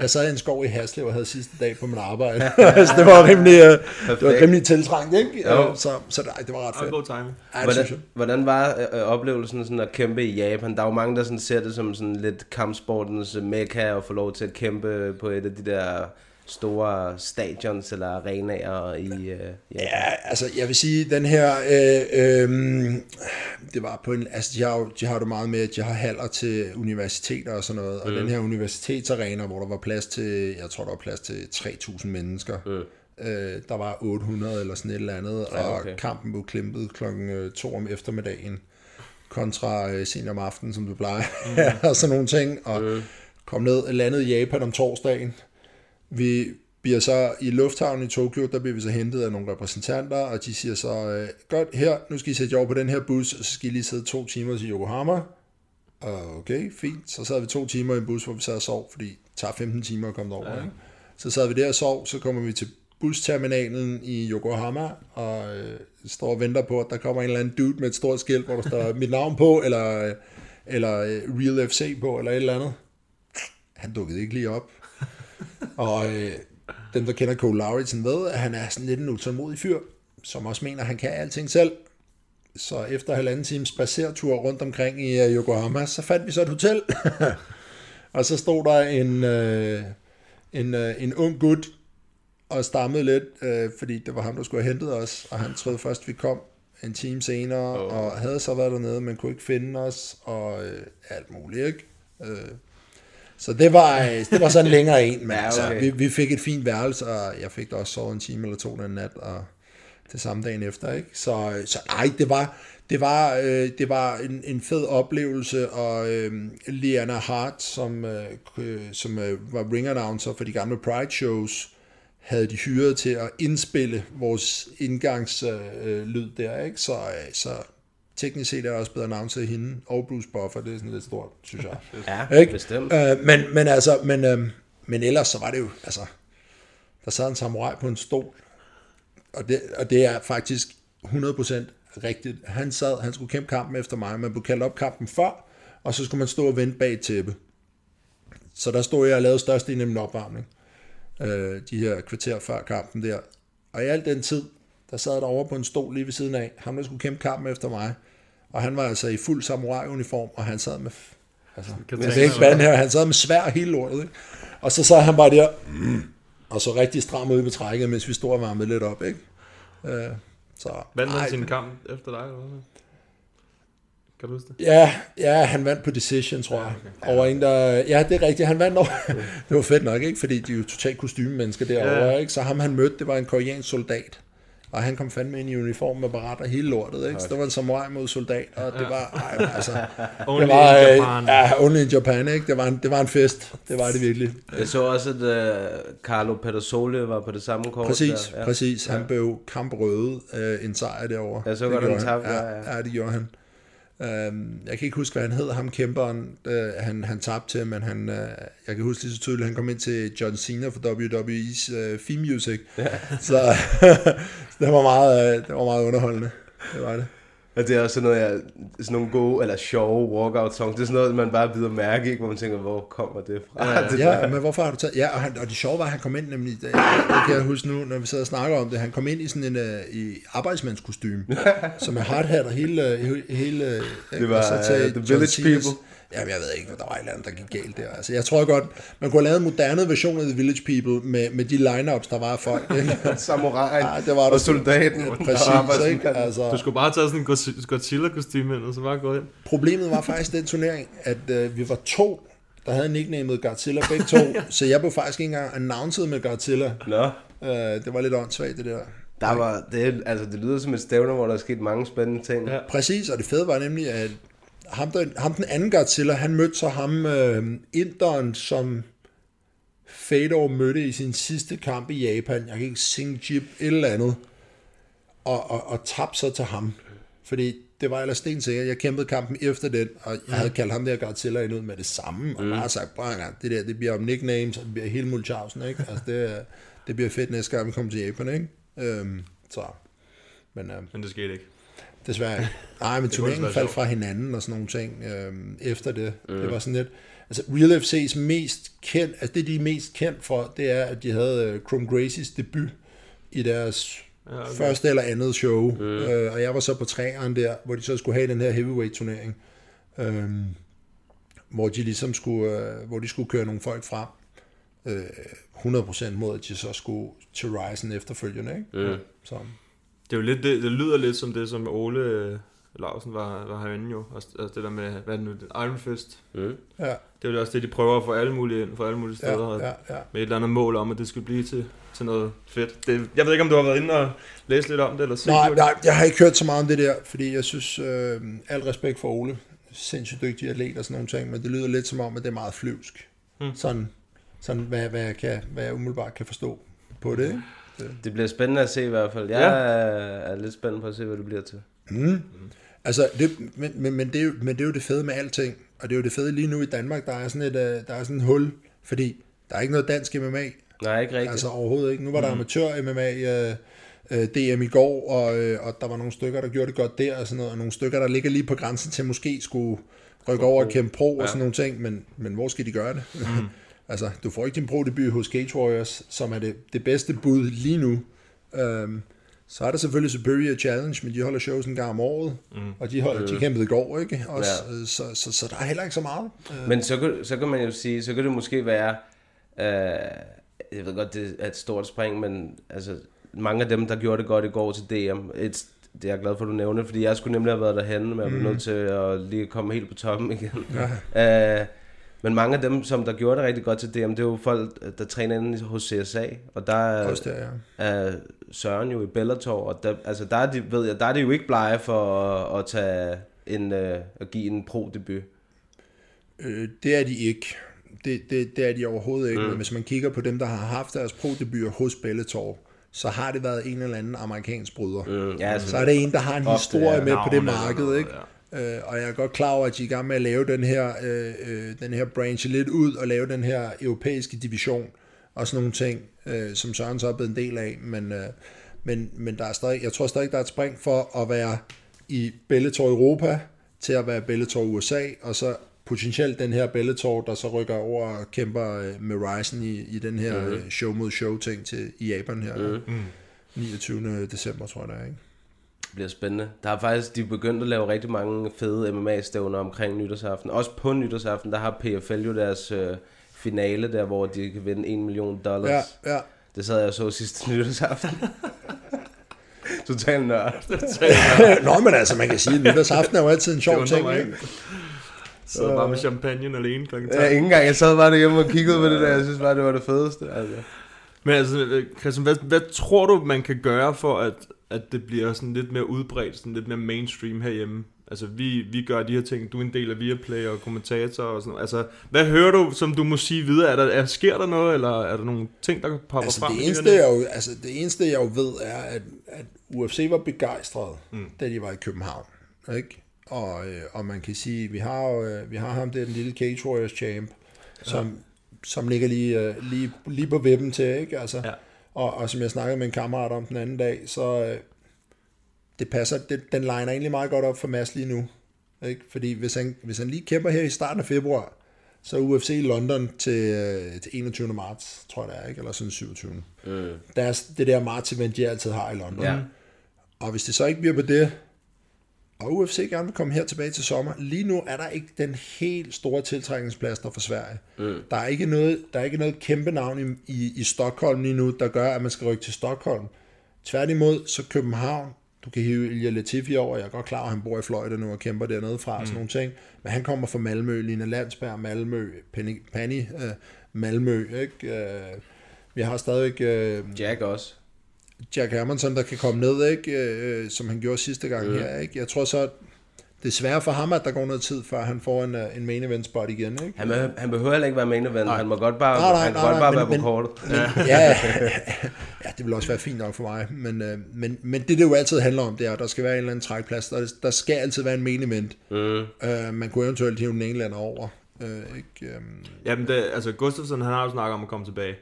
[SPEAKER 5] jeg sad i en skov i Haslev og havde sidste dag på mit arbejde. [LAUGHS] [LAUGHS] altså, det var rimelig, øh, det var rimelig tiltrængt, ikke?
[SPEAKER 2] Jo.
[SPEAKER 5] Øh, Så, så nej, det var ret
[SPEAKER 3] Og
[SPEAKER 5] fedt.
[SPEAKER 3] god timing.
[SPEAKER 5] Ej, det
[SPEAKER 2] Hvordan, hvordan var øh, oplevelsen sådan at kæmpe i Japan? Der er jo mange, der sådan ser det som sådan lidt kampsportens mekka og få lov til at kæmpe på et af de der store stadions eller arenaer i øh, Japan.
[SPEAKER 5] Ja, altså jeg vil sige, den her, øh, øh, det var på en, altså de har, jo, de har det meget med, at de har haller til universiteter og sådan noget, og den her universitetsarena, hvor der var plads til, jeg tror der var plads til 3.000 mennesker, øh, der var 800 eller sådan et eller andet, og
[SPEAKER 2] okay.
[SPEAKER 5] kampen blev klimpet klokken 2 om eftermiddagen, kontra øh, sent om aftenen, som du plejer, [LAUGHS] og sådan nogle ting, og kom ned, landede i Japan om torsdagen, vi bliver så i lufthavnen i Tokyo, der bliver vi så hentet af nogle repræsentanter, og de siger så, øh, godt, her, nu skal I sætte jer over på den her bus, og så skal I lige sidde to timer til Yokohama. Okay, fint. Så sad vi to timer i en bus, hvor vi sad og sov, fordi det tager 15 timer at komme derover. Ja. Ikke? Så sad vi der og sov, så kommer vi til busterminalen i Yokohama, og øh, står og venter på, at der kommer en eller anden dude med et stort skilt, hvor der står [LAUGHS] mit navn på, eller, øh, eller øh, Real FC på, eller et eller andet. Han dukkede ikke lige op. Og øh, dem, der kender Cole Lauritsen, ved, at han er sådan lidt en utålmodig fyr, som også mener, at han kan alting selv. Så efter halvanden times spacertur rundt omkring i øh, Yokohama, så fandt vi så et hotel. [LAUGHS] og så stod der en, øh, en, øh, en ung gut og stammede lidt, øh, fordi det var ham, der skulle have hentet os, og han troede først, vi kom en time senere, oh. og havde så været dernede, men kunne ikke finde os, og øh, alt muligt, ikke? Øh, så det var, øh, det var sådan længere en, men [LAUGHS]
[SPEAKER 2] Ja,
[SPEAKER 5] ja, okay. altså, vi, vi fik et fint værelse, og jeg fik da også sovet en time eller to den nat, og det samme dagen efter, ikke? Så, øh, så ej, det var, det var, øh, det var en, en fed oplevelse, og øh, Liana Hart, som, øh, øh, som øh, var ring announcer for de gamle Pride shows, havde de hyret til at indspille vores indgangslyd øh, der, ikke? Så, øh, så teknisk set er også blevet annonceret hende, og Bruce Buffer, det er sådan lidt stort, synes jeg. [LAUGHS]
[SPEAKER 2] Ja,
[SPEAKER 5] Ikke?
[SPEAKER 2] bestemt.
[SPEAKER 5] Øh, men, men altså, men, øh, men ellers så var det jo, altså, der sad en samurai på en stol, og det, og det er faktisk 100% rigtigt. Han sad, han skulle kæmpe kampen efter mig, man blev kaldt op kampen før, og så skulle man stå og vente bag tæppe. Så der stod jeg og lavede størstedelen af min opvarmning. Øh, de her kvarter før kampen der. Og i al den tid, der sad der over på en stol lige ved siden af, ham der skulle kæmpe kampen efter mig. Og han var altså i fuld samurai-uniform, og han sad med... Altså, jeg ikke bande her, han sad med svær hele lortet, ikke? Og så sad han bare der, mm, og så rigtig stram ud på trækket, mens vi stod og varmede lidt op, ikke? Øh, så,
[SPEAKER 3] Vandt han sin kamp efter dig, eller hvad? Kan du huske det?
[SPEAKER 5] Ja, ja, han vandt på decision, tror jeg. Ja, okay. Over en, der... Ja, det er rigtigt, han vandt over... [LAUGHS] det var fedt nok, ikke? Fordi de er jo totalt kostymemennesker derovre,
[SPEAKER 3] Ja.
[SPEAKER 5] ikke? Så ham, han mødte, det var en koreansk soldat. Og han kom fandme ind i uniform med barat og hele lortet, ikke? Så det var en samurai mod soldat, og det var... Ej, altså,
[SPEAKER 3] Only
[SPEAKER 5] det var,
[SPEAKER 3] in
[SPEAKER 5] øh,
[SPEAKER 3] Japan.
[SPEAKER 5] Ja, only in Japan, ikke? Det var en, det var en fest. Det var det virkelig.
[SPEAKER 2] Jeg så også, at uh, Carlo Pedersole var på det samme kort.
[SPEAKER 5] Præcis,
[SPEAKER 2] der.
[SPEAKER 5] ja. præcis. Han blev kamprøde øh, en sejr derovre.
[SPEAKER 2] Jeg så
[SPEAKER 5] Det
[SPEAKER 2] godt, han tabte,
[SPEAKER 5] Ja,
[SPEAKER 2] ja, ja.
[SPEAKER 5] ja, det gjorde han. Øhm, jeg kan ikke huske, hvad han hed, ham kæmperen, øh, han, han tabte til, men han, øh, jeg kan huske lige så tydeligt, han kom ind til John Cena for WWE's øh, theme music. Ja. Så, [LAUGHS] så det, var meget, øh, det var meget underholdende. Det var det.
[SPEAKER 2] Og det er også sådan noget, jeg, sådan nogle gode eller sjove walkout songs. Det er sådan noget, man bare bider mærke, ikke? hvor man tænker, hvor kommer det fra? Ja, det
[SPEAKER 5] Ja, men hvorfor har du taget... Ja, og, han, og det sjove var, at han kom ind nemlig... Det, det kan jeg huske nu, når vi sidder og snakker om det. Han kom ind i sådan en uh, i arbejdsmandskostyme, [LAUGHS] som er hardhat og hele... hele, hele
[SPEAKER 2] Det var, øh, The
[SPEAKER 5] John
[SPEAKER 2] Village
[SPEAKER 5] Cena's-
[SPEAKER 2] People.
[SPEAKER 5] Jamen, jeg ved ikke, der var et eller andet, der gik galt der. Altså, jeg tror godt, man kunne have lavet en moderne version af The Village People med, med de lineups, der var af folk. [LAUGHS]
[SPEAKER 2] Samuraien
[SPEAKER 5] Ja, det var der.
[SPEAKER 2] og soldaten. og
[SPEAKER 5] Præcis,
[SPEAKER 2] arbejdsmanden.
[SPEAKER 5] ikke? Altså,
[SPEAKER 3] Du skulle bare tage sådan en Godzilla- Godzilla-kostyme ind, og så bare gå ind.
[SPEAKER 5] Problemet var faktisk den turnering, at øh, vi var to, der havde nicknamet Godzilla begge to, [LAUGHS] så jeg blev faktisk ikke engang announced med Godzilla.
[SPEAKER 2] Nå,
[SPEAKER 5] Øh, det var lidt åndssvagt, det der.
[SPEAKER 2] der var, det, altså, det lyder som et stævne, hvor der er sket mange spændende ting.
[SPEAKER 3] Ja.
[SPEAKER 5] Præcis, og det fede var nemlig, at ham, der, ham den anden Godzilla, han mødte så ham øh, inderen, som Fedor mødte i sin sidste kamp i Japan. Jeg kan ikke sing Jip, et eller andet. Og, og, og tabte så til ham. Fordi det var ellers stensikkert. Jeg kæmpede kampen efter den, og jeg havde kaldt ham der Godzilla ind ud med det samme. Og bare sagt, en gang, det der, det bliver om nicknames, og det bliver hele Mulchausen, ikke? Altså, det, det bliver fedt næste gang, vi kommer til Japan, ikke? Øhm, så, men øhm,
[SPEAKER 3] Men det skete ikke.
[SPEAKER 5] Desværre [LAUGHS] ikke. Nej, men turneringen faldt fra hinanden og sådan nogle ting øhm, efter det. Mm. Det var sådan lidt... Altså, Real FC's mest kendt... Altså, det de er mest kendt for, det er, at de havde øh, Chrome Gracies debut i deres ja, okay. første eller andet show. Mm. Øh, og jeg var så på træeren der, hvor de så skulle have den her heavyweight-turnering. Øhm, hvor de ligesom skulle... Øh, hvor de skulle køre nogle folk frem. Øh, 100% mod, at de så skulle til Ryzen efterfølgende, ikke? Mm. Så,
[SPEAKER 3] Det, er jo lidt, det, det lyder lidt som det, som Ole øh, Larsen var, var herinde jo. Altså det der med, hvad er det nu, Iron Fist.
[SPEAKER 5] ja,
[SPEAKER 3] Det er jo også det, de prøver at få alle mulige ind, for alle mulige steder.
[SPEAKER 5] ja, ja, ja.
[SPEAKER 3] Med et eller andet mål om, at det skal blive til, til noget fedt. Det, jeg ved ikke, om du har været inde og læst lidt om det, eller set
[SPEAKER 5] Nej,
[SPEAKER 3] det.
[SPEAKER 5] nej, jeg har ikke hørt så meget om det der, fordi jeg synes, øh, alt respekt for Ole, sindssygt dygtig atlet og sådan nogle ting, men det lyder lidt som om, at det er meget flyvsk. Hmm. Sådan, sådan hvad, hvad, jeg kan, hvad jeg umiddelbart kan forstå på det. Ikke?
[SPEAKER 2] Det bliver spændende at se i hvert fald. Jeg
[SPEAKER 3] Ja.
[SPEAKER 2] er, lidt spændt på at se, hvad det bliver til.
[SPEAKER 5] Altså, det, men, men, men, det er jo, men det er jo det fede med alting, og det er jo det fede lige nu i Danmark, der er sådan et, øh, der er sådan et hul, fordi der er ikke noget dansk MMA,
[SPEAKER 2] Nej, ikke rigtigt.
[SPEAKER 5] altså overhovedet ikke. Nu var der amatør MMA øh, øh, DM i går, og, øh, og der var nogle stykker, der gjorde det godt der, og sådan noget, og nogle stykker, der ligger lige på grænsen til måske skulle rykke over og kæmpe pro og sådan nogle ting, men, men hvor skal de gøre det? Mm. [LAUGHS] altså, du får ikke din pro-debut hos Cage Warriors, som er det, det bedste bud lige nu. Øhm, så er der selvfølgelig Superior Challenge, men de holder shows en gang om året, mm. og de, holder, de kæmpede i går, ikke? Også,
[SPEAKER 2] Ja.
[SPEAKER 5] ja. så, så, så der er heller ikke så meget. Øh,
[SPEAKER 2] Men så kan, så kan man jo sige, så kan det måske være, øh, jeg ved godt, det er et stort spring, men altså, mange af dem, der gjorde det godt i går til DM, et, det er jeg glad for, at du nævner, fordi jeg skulle nemlig have været derhenne, men jeg blev nødt til at lige komme helt på toppen igen. Ja. øh, men mange af dem, som der gjorde det rigtig godt til DM, det er jo folk, der træner inde hos CSA, og der er,
[SPEAKER 5] Også der, ja.
[SPEAKER 2] er Søren jo i Bellator, og der, altså der, er de, ved jeg, der er det jo ikke blege for at, at, tage en, øh, at give en pro-debut.
[SPEAKER 5] Øh, det er de ikke. Det, det, det er de overhovedet ikke. Mm. Men hvis man kigger på dem, der har haft deres pro-debuter hos Bellator, så har det været en eller anden amerikansk bryder.
[SPEAKER 2] Mm, ja, altså,
[SPEAKER 5] Så er det en, der har en
[SPEAKER 2] Ofte,
[SPEAKER 5] historie
[SPEAKER 2] ja.
[SPEAKER 5] med på det
[SPEAKER 3] Navn
[SPEAKER 5] marked, ikke? Øh, og jeg er godt klar over, at de er i gang med at lave den her, øh, øh, den her branch lidt ud, og lave den her europæiske division, og sådan nogle ting, øh, som Søren så er blevet en del af, men, øh, men, men der er stadig, jeg tror stadig, der er et spring for at være i Bellator Europa, til at være Bellator USA, og så potentielt den her Bellator, der så rykker over og kæmper øh, med Ryzen i, i den her mm. show mod show ting til, i Japan her. Mm. 29. december, tror jeg det er, ikke?
[SPEAKER 2] Det bliver spændende. Der er faktisk, de er begyndt at lave rigtig mange fede MMA-stævner omkring nytårsaften. Også på nytårsaften, der har PFL jo deres øh, finale der, hvor de kan vinde 1 million dollars.
[SPEAKER 5] Ja, ja.
[SPEAKER 2] Det sad jeg og så sidste [LAUGHS] nytårsaften. [LAUGHS] [LAUGHS] Total nørd.
[SPEAKER 5] Nå, men altså, man kan sige, at nytårsaften er jo altid en sjov ting,
[SPEAKER 3] mig
[SPEAKER 5] ikke?
[SPEAKER 3] Så bare med champagne alene klokken
[SPEAKER 2] Ja, ikke engang. Jeg sad bare derhjemme og kiggede på det der. Jeg synes bare, det var det fedeste. Altså.
[SPEAKER 3] Men altså, Christian, hvad, hvad tror du, man kan gøre for, at, at det bliver sådan lidt mere udbredt, sådan lidt mere mainstream herhjemme? Altså, vi, vi gør de her ting, du er en del af Viaplay og kommentator og sådan noget. Altså, hvad hører du, som du må sige videre? Er der, er, sker der noget, eller er der nogle ting, der popper
[SPEAKER 5] Altså,
[SPEAKER 3] frem?
[SPEAKER 5] det, eneste, jeg jo, altså, det eneste, jeg jo ved, er, at, at UFC var begejstret, mm. da de var i København. Ikke? Og, øh, og man kan sige, vi har, jo, øh, vi har ham der, den lille Cage Warriors champ, som, som ligger lige, øh, lige, lige på vippen til, ikke? Altså,
[SPEAKER 3] Ja.
[SPEAKER 5] Og, og som jeg snakkede med en kammerat om den anden dag, så øh, det passer, det, den liner egentlig meget godt op for Mads lige nu. Ikke? Fordi hvis han, hvis han lige kæmper her i starten af februar, så er UFC i London til, øh, til 21. marts, tror jeg det er, ikke? eller sådan 27. Mm. Deres, det der marts event, de altid har i London.
[SPEAKER 2] Ja.
[SPEAKER 5] Og hvis det så ikke bliver på det, og UFC gerne vil komme her tilbage til sommer, lige nu er der ikke den helt store tiltrækningsplads for Sverige. Mm. Der, er ikke noget, der er ikke noget kæmpe navn i, i, i Stockholm lige nu, der gør, at man skal rykke til Stockholm. Tværtimod, så København, du kan hive Ilja Latifi over, jeg er godt klar, at han bor i Florida nu og kæmper dernede fra, mm. sådan nogle ting, men han kommer fra Malmø, Lina Landsberg, Malmø, Penny, Penny øh, Malmø, ikke? Øh, vi har stadigvæk øh,
[SPEAKER 2] Jack også.
[SPEAKER 5] Jack Hermanson, der kan komme ned, ikke? Øh, som han gjorde sidste gang mm. her. Ikke? Jeg tror så, det er svært for ham, at der går noget tid, før han får en, øh, en main event spot igen. Ikke?
[SPEAKER 2] Han, behøver, han behøver heller ikke være main event. Han må godt bare,
[SPEAKER 5] Nej, nej,
[SPEAKER 2] han
[SPEAKER 5] nej,
[SPEAKER 2] godt
[SPEAKER 5] nej,
[SPEAKER 2] bare
[SPEAKER 5] men-
[SPEAKER 2] være på
[SPEAKER 5] men-
[SPEAKER 2] kortet.
[SPEAKER 5] ja, ja, [LAUGHS] det vil også være fint nok for mig. Men, øh, men, men det, det jo altid handler om, det er, at der skal være en eller anden trækplads. Der, der skal altid være en main event. Mm. Øh, man kunne eventuelt hive eller anden over. Øh, ikke, øh,
[SPEAKER 3] Jamen, det, altså Gustafsson, han har jo snakket om at komme tilbage.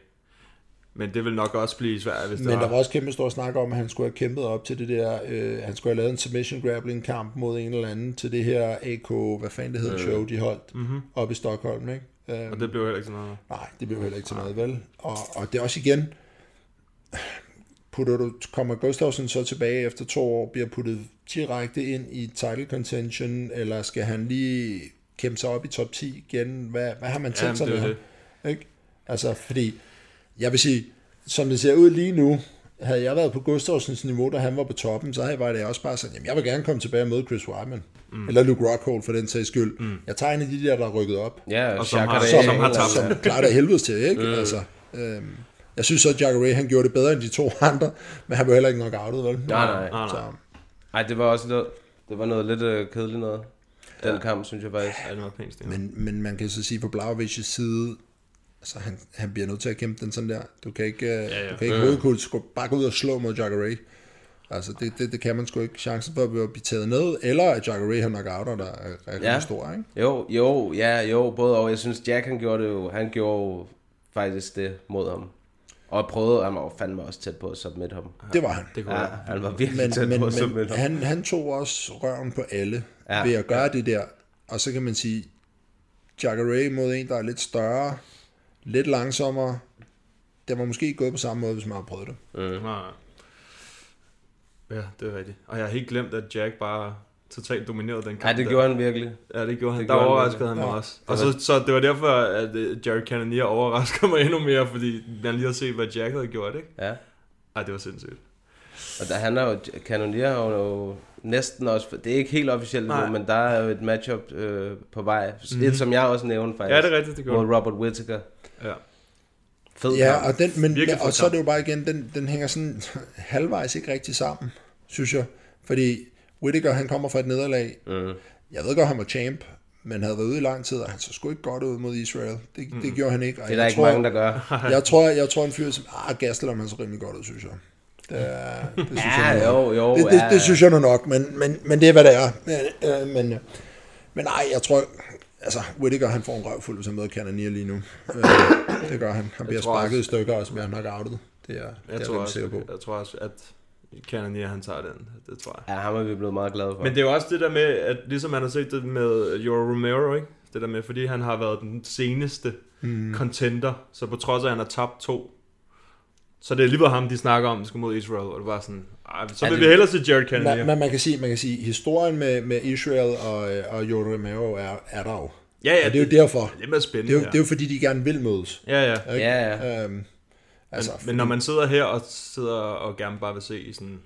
[SPEAKER 3] Men det vil nok også blive svært, hvis det
[SPEAKER 5] Men
[SPEAKER 3] var...
[SPEAKER 5] der var også kæmpe stor snak om, at han skulle have kæmpet op til det der, øh, han skulle have lavet en submission grappling kamp mod en eller anden til det her AK, hvad fanden det hed, show, de holdt mm-hmm. op i Stockholm, ikke? Øh,
[SPEAKER 3] Og det blev heller ikke sådan noget.
[SPEAKER 5] Nej, det blev heller ikke til noget, vel? Og, og det er også igen, putter du, kommer Gustafsson så tilbage efter to år, bliver puttet direkte ind i title contention, eller skal han lige kæmpe sig op i top 10 igen? Hvad, hvad har man tænkt
[SPEAKER 3] Jamen,
[SPEAKER 5] sig med ham? Ikke? Altså, fordi, jeg vil sige, som det ser ud lige nu, havde jeg været på Gustafssons niveau, da han var på toppen, så havde jeg, var det også bare sådan, jamen jeg vil gerne komme tilbage og møde Chris Weidman. Mm. Eller Luke Rockhold for den sags skyld. Mm. Jeg tager en af de der, der er rykket op
[SPEAKER 2] Ja,
[SPEAKER 3] Og som har-
[SPEAKER 2] Ray,
[SPEAKER 3] som
[SPEAKER 5] som,
[SPEAKER 3] har tabt.
[SPEAKER 5] som klarer det helvedes til, ikke? Mm. Altså, øhm, jeg synes så, at Jacare han gjorde det bedre end de to [LAUGHS] andre, men han var heller ikke nok outet, vel?
[SPEAKER 2] Nej, nej.
[SPEAKER 3] Nej,
[SPEAKER 5] Så,
[SPEAKER 3] nej.
[SPEAKER 2] Ej, det var også noget, det var noget lidt øh, kedeligt noget. Den ja. kamp, synes jeg faktisk.
[SPEAKER 3] Ja, det var pænt
[SPEAKER 5] men, men man kan så sige, på Blauvich's side, altså han, han bliver nødt til at kæmpe den sådan der. Du kan ikke, ja,
[SPEAKER 3] ja.
[SPEAKER 5] Du kan ikke hovedkult sgu bare gå ud og slå mod Jacare. Altså, det, det, det kan man sgu ikke. Chancen for at blive taget ned, eller at Jacare har knockouter, der er, er
[SPEAKER 2] Ja.
[SPEAKER 5] stor, ikke?
[SPEAKER 2] Jo, jo, ja, jo, både og. Jeg synes, Jack han gjorde det jo, han gjorde jo faktisk det mod ham. Og prøvede, han var jo fandme også tæt på at submit ham.
[SPEAKER 5] Det var han.
[SPEAKER 3] Det kunne
[SPEAKER 2] Ja,
[SPEAKER 3] ja.
[SPEAKER 2] han var virkelig
[SPEAKER 5] men,
[SPEAKER 2] tæt
[SPEAKER 5] men,
[SPEAKER 2] på at submit
[SPEAKER 5] men
[SPEAKER 2] ham.
[SPEAKER 5] han, han tog også røven på alle
[SPEAKER 2] Ja.
[SPEAKER 5] ja. ved at gøre ja. det der. Og så kan man sige, Jacare mod en, der er lidt større, lidt langsommere, det var måske ikke gået på samme måde, hvis man havde prøvet det.
[SPEAKER 3] Nej, nej. Ja, det er rigtigt. Og jeg har helt glemt, at Jack bare totalt dominerede den kamp.
[SPEAKER 2] Ja, det
[SPEAKER 3] der.
[SPEAKER 2] gjorde han virkelig.
[SPEAKER 3] Ja, det gjorde han.
[SPEAKER 2] Det
[SPEAKER 3] der
[SPEAKER 2] gjorde han
[SPEAKER 3] overraskede han mig
[SPEAKER 5] Ja.
[SPEAKER 3] også. Og så, så det var derfor, at uh, Jerry Cannonier overrasker mig endnu mere, fordi man lige har set, hvad Jack havde gjort, ikke?
[SPEAKER 2] Ja.
[SPEAKER 3] Ej, det var sindssygt.
[SPEAKER 2] Og der, han er jo, Canonier har jo næsten også, det er ikke helt officielt nu, men der er jo et matchup øh, på vej. Mm-hmm. Et, som jeg også nævnte faktisk.
[SPEAKER 3] Ja, det er rigtigt, det gjorde
[SPEAKER 2] Mod Robert Whittaker.
[SPEAKER 3] Ja.
[SPEAKER 2] Fed
[SPEAKER 5] Ja,
[SPEAKER 2] kamp.
[SPEAKER 5] og, den, men,
[SPEAKER 3] Virkelig
[SPEAKER 5] og så er det jo bare igen, den, den hænger sådan [LAUGHS] halvvejs ikke rigtig sammen, synes jeg. Fordi Whittaker, han kommer fra et nederlag.
[SPEAKER 2] Mm.
[SPEAKER 5] Jeg ved godt, han var champ, men havde været ude i lang tid, og han så sgu ikke godt ud mod Israel. Det, det gjorde han ikke. Og
[SPEAKER 2] Det er der
[SPEAKER 5] jeg
[SPEAKER 2] ikke
[SPEAKER 5] tror,
[SPEAKER 2] mange, der gør. [LAUGHS]
[SPEAKER 5] jeg tror, jeg tror en fyr som, ah, Gastelum, han så rimelig godt ud, synes jeg. Det, det [LAUGHS] synes jeg
[SPEAKER 2] Ja,
[SPEAKER 5] nu-
[SPEAKER 2] jo, jo.
[SPEAKER 5] det, det,
[SPEAKER 2] ja.
[SPEAKER 5] det synes jeg nu nok, men, men, men det er, hvad det er. Men, øh, men, øh, men nej, jeg tror, altså, Whittaker, han får en røvfuld, hvis han møder Cannoneer lige nu. Øh, [COUGHS] det gør han. Han bliver sparket
[SPEAKER 3] også-
[SPEAKER 5] i stykker, og så bliver han nok outet. Det er, det er
[SPEAKER 3] Jeg,
[SPEAKER 5] jeg
[SPEAKER 3] tror også,
[SPEAKER 5] sikker på.
[SPEAKER 3] jeg tror også, at Cannonier, han tager den. Det tror jeg.
[SPEAKER 2] Ja, ham er vi blevet meget glade for.
[SPEAKER 3] Men det er jo også det der med, at ligesom man har set det med Joro Romero, ikke? Det der med, fordi han har været den seneste mm. contender, så på trods af, at han har tabt to, så det er alligevel ham, de snakker om, der skal mod Israel, og det var sådan, Ej, så vil
[SPEAKER 2] det-
[SPEAKER 3] vi hellere se Jared Kennedy.
[SPEAKER 5] Men, men man kan sige, man kan sige, historien med, med Israel og, og Yoda Romero er, er der jo.
[SPEAKER 3] ja, ja,
[SPEAKER 5] Og det er jo derfor.
[SPEAKER 3] Det er mere
[SPEAKER 5] Det
[SPEAKER 3] spændende.
[SPEAKER 5] er jo, det er jo fordi, de gerne vil mødes.
[SPEAKER 3] ja, ja.
[SPEAKER 5] Ikke?
[SPEAKER 2] Ja, ja.
[SPEAKER 5] Øhm, altså,
[SPEAKER 3] Men når man sidder her og sidder og gerne bare vil se i sådan...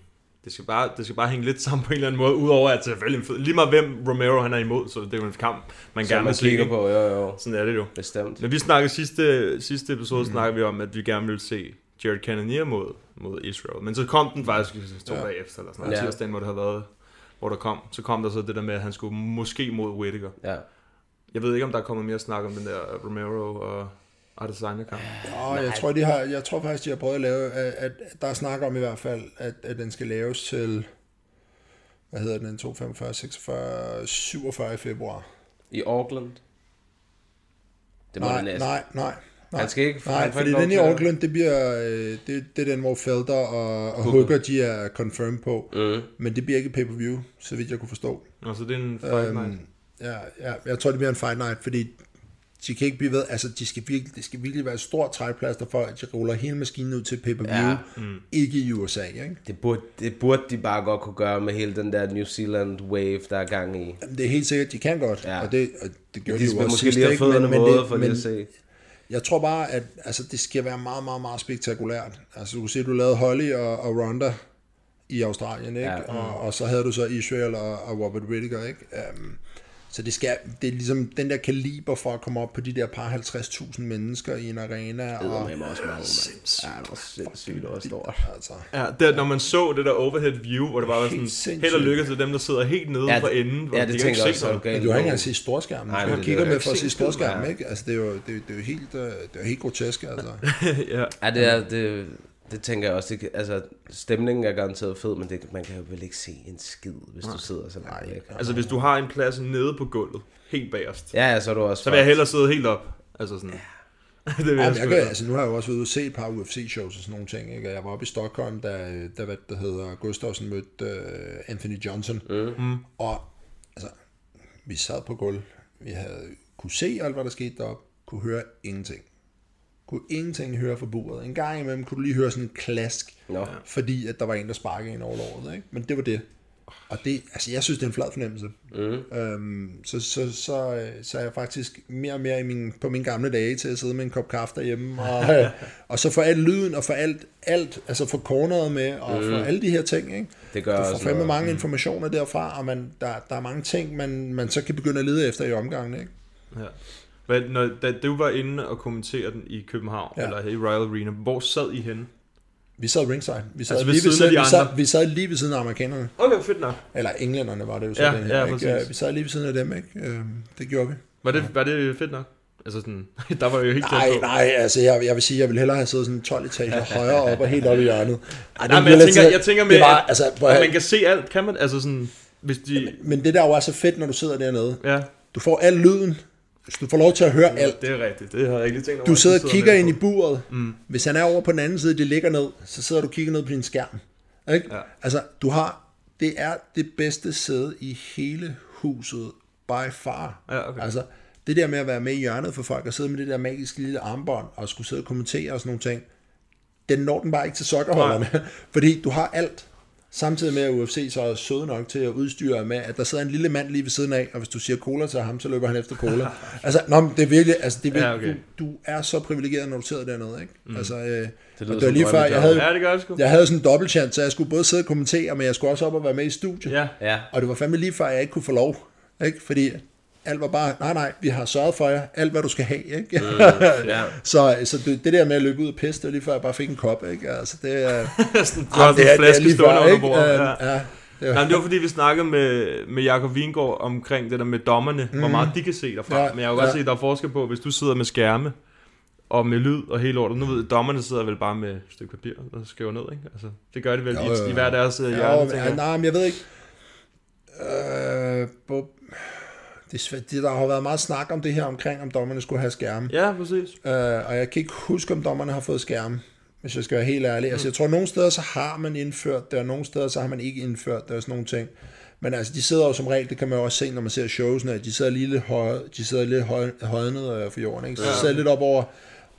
[SPEAKER 3] Det skal, bare, det skal bare hænge lidt sammen på en eller anden måde, udover at selvfølgelig en fed, lige meget hvem Romero han er imod, så det er jo en kamp, man
[SPEAKER 2] Som
[SPEAKER 3] gerne
[SPEAKER 2] man
[SPEAKER 3] vil se.
[SPEAKER 2] kigger
[SPEAKER 3] ikke?
[SPEAKER 2] på, jo, jo.
[SPEAKER 3] Sådan er det jo.
[SPEAKER 2] Bestemt.
[SPEAKER 3] Men vi snakkede sidste, sidste episode, mm. snakkede vi om, at vi gerne ville se Jared Cannonier mod, mod Israel. Men så kom den faktisk to ja. dage efter, eller sådan noget.
[SPEAKER 2] Ja.
[SPEAKER 3] Ja. Tirsdagen, hvor det havde været, hvor der kom. Så kom der så det der med, at han skulle måske mod Whittaker.
[SPEAKER 2] Ja.
[SPEAKER 3] Jeg ved ikke, om der er kommet mere snak om den der Romero og Adesanya kamp.
[SPEAKER 5] Og jeg tror, de har, jeg tror faktisk, de har prøvet at lave, at, at der er snak om i hvert fald, at, at den skal laves til, hvad hedder den, 245, 46, 47 i februar.
[SPEAKER 2] I Auckland. Det må
[SPEAKER 5] Nej,
[SPEAKER 2] det næsten.
[SPEAKER 5] nej, nej. Nej,
[SPEAKER 2] Han skal ikke-
[SPEAKER 5] nej
[SPEAKER 2] han får
[SPEAKER 5] fordi den i Auckland, det bliver, øh, det, det er den, hvor Felder og, og Hooker, de er confirmed på.
[SPEAKER 2] Mm.
[SPEAKER 5] Men det bliver ikke pay-per-view, så vidt jeg kunne forstå.
[SPEAKER 3] Og så det er en fight
[SPEAKER 5] Øhm,
[SPEAKER 3] night.
[SPEAKER 5] ja, ja, jeg tror, det bliver en fight night, fordi de kan ikke blive ved, altså de skal virkelig, det skal virkelig være et stort trækplaster for, at de ruller hele maskinen ud til pay-per-view,
[SPEAKER 2] Ja.
[SPEAKER 5] ja. mm. ikke i USA, ikke?
[SPEAKER 2] Det burde, det burde de bare godt kunne gøre med hele den der New Zealand wave, der er gang i.
[SPEAKER 5] Jamen, det er helt sikkert, de kan godt,
[SPEAKER 2] Ja.
[SPEAKER 5] og, det, og det gjorde
[SPEAKER 2] De
[SPEAKER 5] de, jo også
[SPEAKER 2] måske
[SPEAKER 5] sidst,
[SPEAKER 2] lige have
[SPEAKER 5] ikke?
[SPEAKER 2] fødderne
[SPEAKER 5] men,
[SPEAKER 2] våde
[SPEAKER 5] det,
[SPEAKER 2] for lige
[SPEAKER 5] men
[SPEAKER 2] at se.
[SPEAKER 5] Jeg tror bare, at altså, det skal være meget, meget, meget spektakulært. Altså, du kunne se, at du lavede Holly og, og Ronda i Australien, ikke?
[SPEAKER 2] Ja.
[SPEAKER 5] Ja. Og, og, så havde du så Israel og, og Robert Whittaker, ikke? Um, så det, skal, det er ligesom den der kaliber for at komme op på de der par 50.000 mennesker i en arena.
[SPEAKER 2] Det
[SPEAKER 5] Og,
[SPEAKER 2] er også mange, mand. Ja, det var sindssygt og stort.
[SPEAKER 5] altså,
[SPEAKER 3] Ja, det, når man så det der overhead view, hvor det bare var sådan,
[SPEAKER 5] sindssygt.
[SPEAKER 3] held og lykke til dem, der sidder helt nede
[SPEAKER 2] Ja,
[SPEAKER 3] for enden, hvor
[SPEAKER 2] ja,
[SPEAKER 3] de
[SPEAKER 2] det
[SPEAKER 3] ikke
[SPEAKER 2] tænker jeg også. er galt.
[SPEAKER 5] men du har ikke engang set storskærmen.
[SPEAKER 2] Nej,
[SPEAKER 5] du
[SPEAKER 2] er
[SPEAKER 5] kigger med for at se storskærmen, ikke? Altså, det er jo, det, er- det er jo helt, det er jo helt grotesk, altså. [LAUGHS]
[SPEAKER 3] ja.
[SPEAKER 2] Ja, det er, det, det tænker jeg også. Det, altså, stemningen er garanteret fed, men det, man kan jo vel ikke se en skid, hvis du sidder så langt væk.
[SPEAKER 3] Altså, hvis du har en plads nede på gulvet, helt bagerst,
[SPEAKER 2] Ja, ja, så er du også
[SPEAKER 3] så vil jeg hellere sidde helt op. Altså sådan. [LAUGHS] det vil
[SPEAKER 5] Ja,
[SPEAKER 3] jeg,
[SPEAKER 5] jeg, kan, altså, nu har jeg jo også været ude og se et par UFC-shows og sådan nogle ting. Ikke? Og Jeg var oppe i Stockholm, da, da hvad det hedder, Gustafsson mødte uh, Anthony Johnson. Mm. Og altså, vi sad på gulv. Vi havde kunne se alt, hvad der skete deroppe. Kunne høre ingenting. Kunne ingenting høre fra buret. En gang imellem kunne du lige høre sådan en klask.
[SPEAKER 2] Nå.
[SPEAKER 5] Fordi at der var en, der sparkede ind over låret. Ikke? Men det var det. Og det, altså jeg synes, det er en flad fornemmelse. Mm. Øhm, så, så, så, så er jeg faktisk mere og mere i min, på mine gamle dage til at sidde med en kop kaffe derhjemme. [LAUGHS] Og, og så for alt lyden, og for alt, alt altså for corneret med, og mm. for alle de her ting. Ikke?
[SPEAKER 2] Det gør
[SPEAKER 5] du får fandme mange informationer derfra, og man, der, der er mange ting, man, man så kan begynde at lede efter i omgangen. Ikke?
[SPEAKER 3] Ja. Hvad, når, da du var inde og kommentere den i København, ja. Eller i Royal Arena, hvor sad I henne?
[SPEAKER 5] Vi sad ringside. Vi sad,
[SPEAKER 3] Altså ved
[SPEAKER 5] lige ved
[SPEAKER 3] siden af
[SPEAKER 5] siden,
[SPEAKER 3] de
[SPEAKER 5] vi, sad,
[SPEAKER 3] andre?
[SPEAKER 5] vi sad lige ved siden af amerikanerne.
[SPEAKER 3] Okay, fedt nok.
[SPEAKER 5] Eller englænderne var det jo så
[SPEAKER 3] Ja,
[SPEAKER 5] den her.
[SPEAKER 3] ja,
[SPEAKER 5] ikke? Vi sad lige ved siden af dem, ikke? Øhm, Det gjorde vi.
[SPEAKER 3] Var det, var det fedt nok? Altså sådan, [LAUGHS] der var jo helt tæt
[SPEAKER 5] Nej, nej, altså jeg, jeg vil sige, jeg vil hellere have siddet sådan 12 etager højere op og helt oppe i hjørnet. [LAUGHS] Ej,
[SPEAKER 3] Nej, men jeg tænker, jeg tænker med,
[SPEAKER 5] det var,
[SPEAKER 3] at,
[SPEAKER 5] altså,
[SPEAKER 3] at man kan se alt, kan man? Altså sådan, hvis de...
[SPEAKER 5] Men det der jo er så fedt, når du sidder dernede.
[SPEAKER 3] Ja,
[SPEAKER 5] Du får al lyden, så du får lov til at høre alt.
[SPEAKER 3] det er rigtigt. Det har jeg ikke lige tænkt over.
[SPEAKER 5] Du sidder og kigger ind i buret. Mm. Hvis han er over på den anden side, det ligger ned, så sidder du og kigger ned på din skærm. Ikke?
[SPEAKER 3] Ja.
[SPEAKER 5] Altså, du har, det er det bedste sæde i hele huset, by far.
[SPEAKER 3] Ja, okay.
[SPEAKER 5] Altså, det der med at være med i hjørnet for folk, og sidde med det der magiske lille armbånd, og skulle sidde og kommentere og sådan nogle ting, den når den bare ikke til sokkerholderne. [LAUGHS] Fordi du har alt. Samtidig med, at UFC så er søde nok til at udstyre med, at der sidder en lille mand lige ved siden af, og hvis du siger cola til ham, så løber han efter cola. [LAUGHS] altså, nå, men det er virkelig, altså, det er
[SPEAKER 3] Ja,
[SPEAKER 5] virkelig,
[SPEAKER 3] okay.
[SPEAKER 5] du, du er så privilegeret, når du sidder dernede, ikke? Mm. Altså, øh, det,
[SPEAKER 2] lyder
[SPEAKER 5] og det var lige før, jeg havde,
[SPEAKER 3] Ja, det gør det sgu.
[SPEAKER 5] jeg havde sådan en dobbelt chance, så jeg skulle både sidde og kommentere, men jeg skulle også op og være med i studiet.
[SPEAKER 3] Ja.
[SPEAKER 2] Ja.
[SPEAKER 5] Og det var fandme lige før, jeg ikke kunne få lov. Ikke? Fordi alt var bare, nej nej, vi har sørget for jer, alt hvad du skal have. Ikke? Mm, [LAUGHS]
[SPEAKER 2] ja.
[SPEAKER 5] så så det, det der med at løbe ud og pisse, det var lige før, jeg bare fik en kop. Ikke? Altså, det, er, [LAUGHS]
[SPEAKER 3] sådan, du har sådan en flaske stående under bordet.
[SPEAKER 5] Øh,
[SPEAKER 3] Ja.
[SPEAKER 5] ja, det var,
[SPEAKER 3] Nej, men det var fordi, vi snakkede med, med Jakob Vingård omkring det der med dommerne, mm. hvor meget de kan se derfra.
[SPEAKER 5] Ja,
[SPEAKER 3] men jeg kan godt
[SPEAKER 5] ja.
[SPEAKER 3] se, at der er forskel på, hvis du sidder med skærme og med lyd og hele lortet. Nu ved jeg, dommerne sidder vel bare med et stykke papir og skriver ned, ikke? Altså, det gør de vel
[SPEAKER 5] Jo,
[SPEAKER 3] i,
[SPEAKER 5] jo, jo.
[SPEAKER 3] i hver deres uh,
[SPEAKER 5] ja,
[SPEAKER 3] hjørne,
[SPEAKER 5] men,
[SPEAKER 3] tænker
[SPEAKER 5] ja,
[SPEAKER 3] jeg.
[SPEAKER 5] nej, men jeg ved ikke. Øh, på, det, det, der har været meget snak om det her omkring, om dommerne skulle have skærme.
[SPEAKER 3] Ja, præcis.
[SPEAKER 5] Øh, og jeg kan ikke huske, om dommerne har fået skærme, hvis jeg skal være helt ærlig. Altså, jeg tror, at nogle steder så har man indført det, og nogle steder så har man ikke indført det, og sådan nogle ting. Men altså, de sidder jo som regel, det kan man jo også se, når man ser showsene, at de sidder lige lidt, høje, de sidder lidt høj, højnet øh, for jorden, ikke? Så de sidder lidt op over,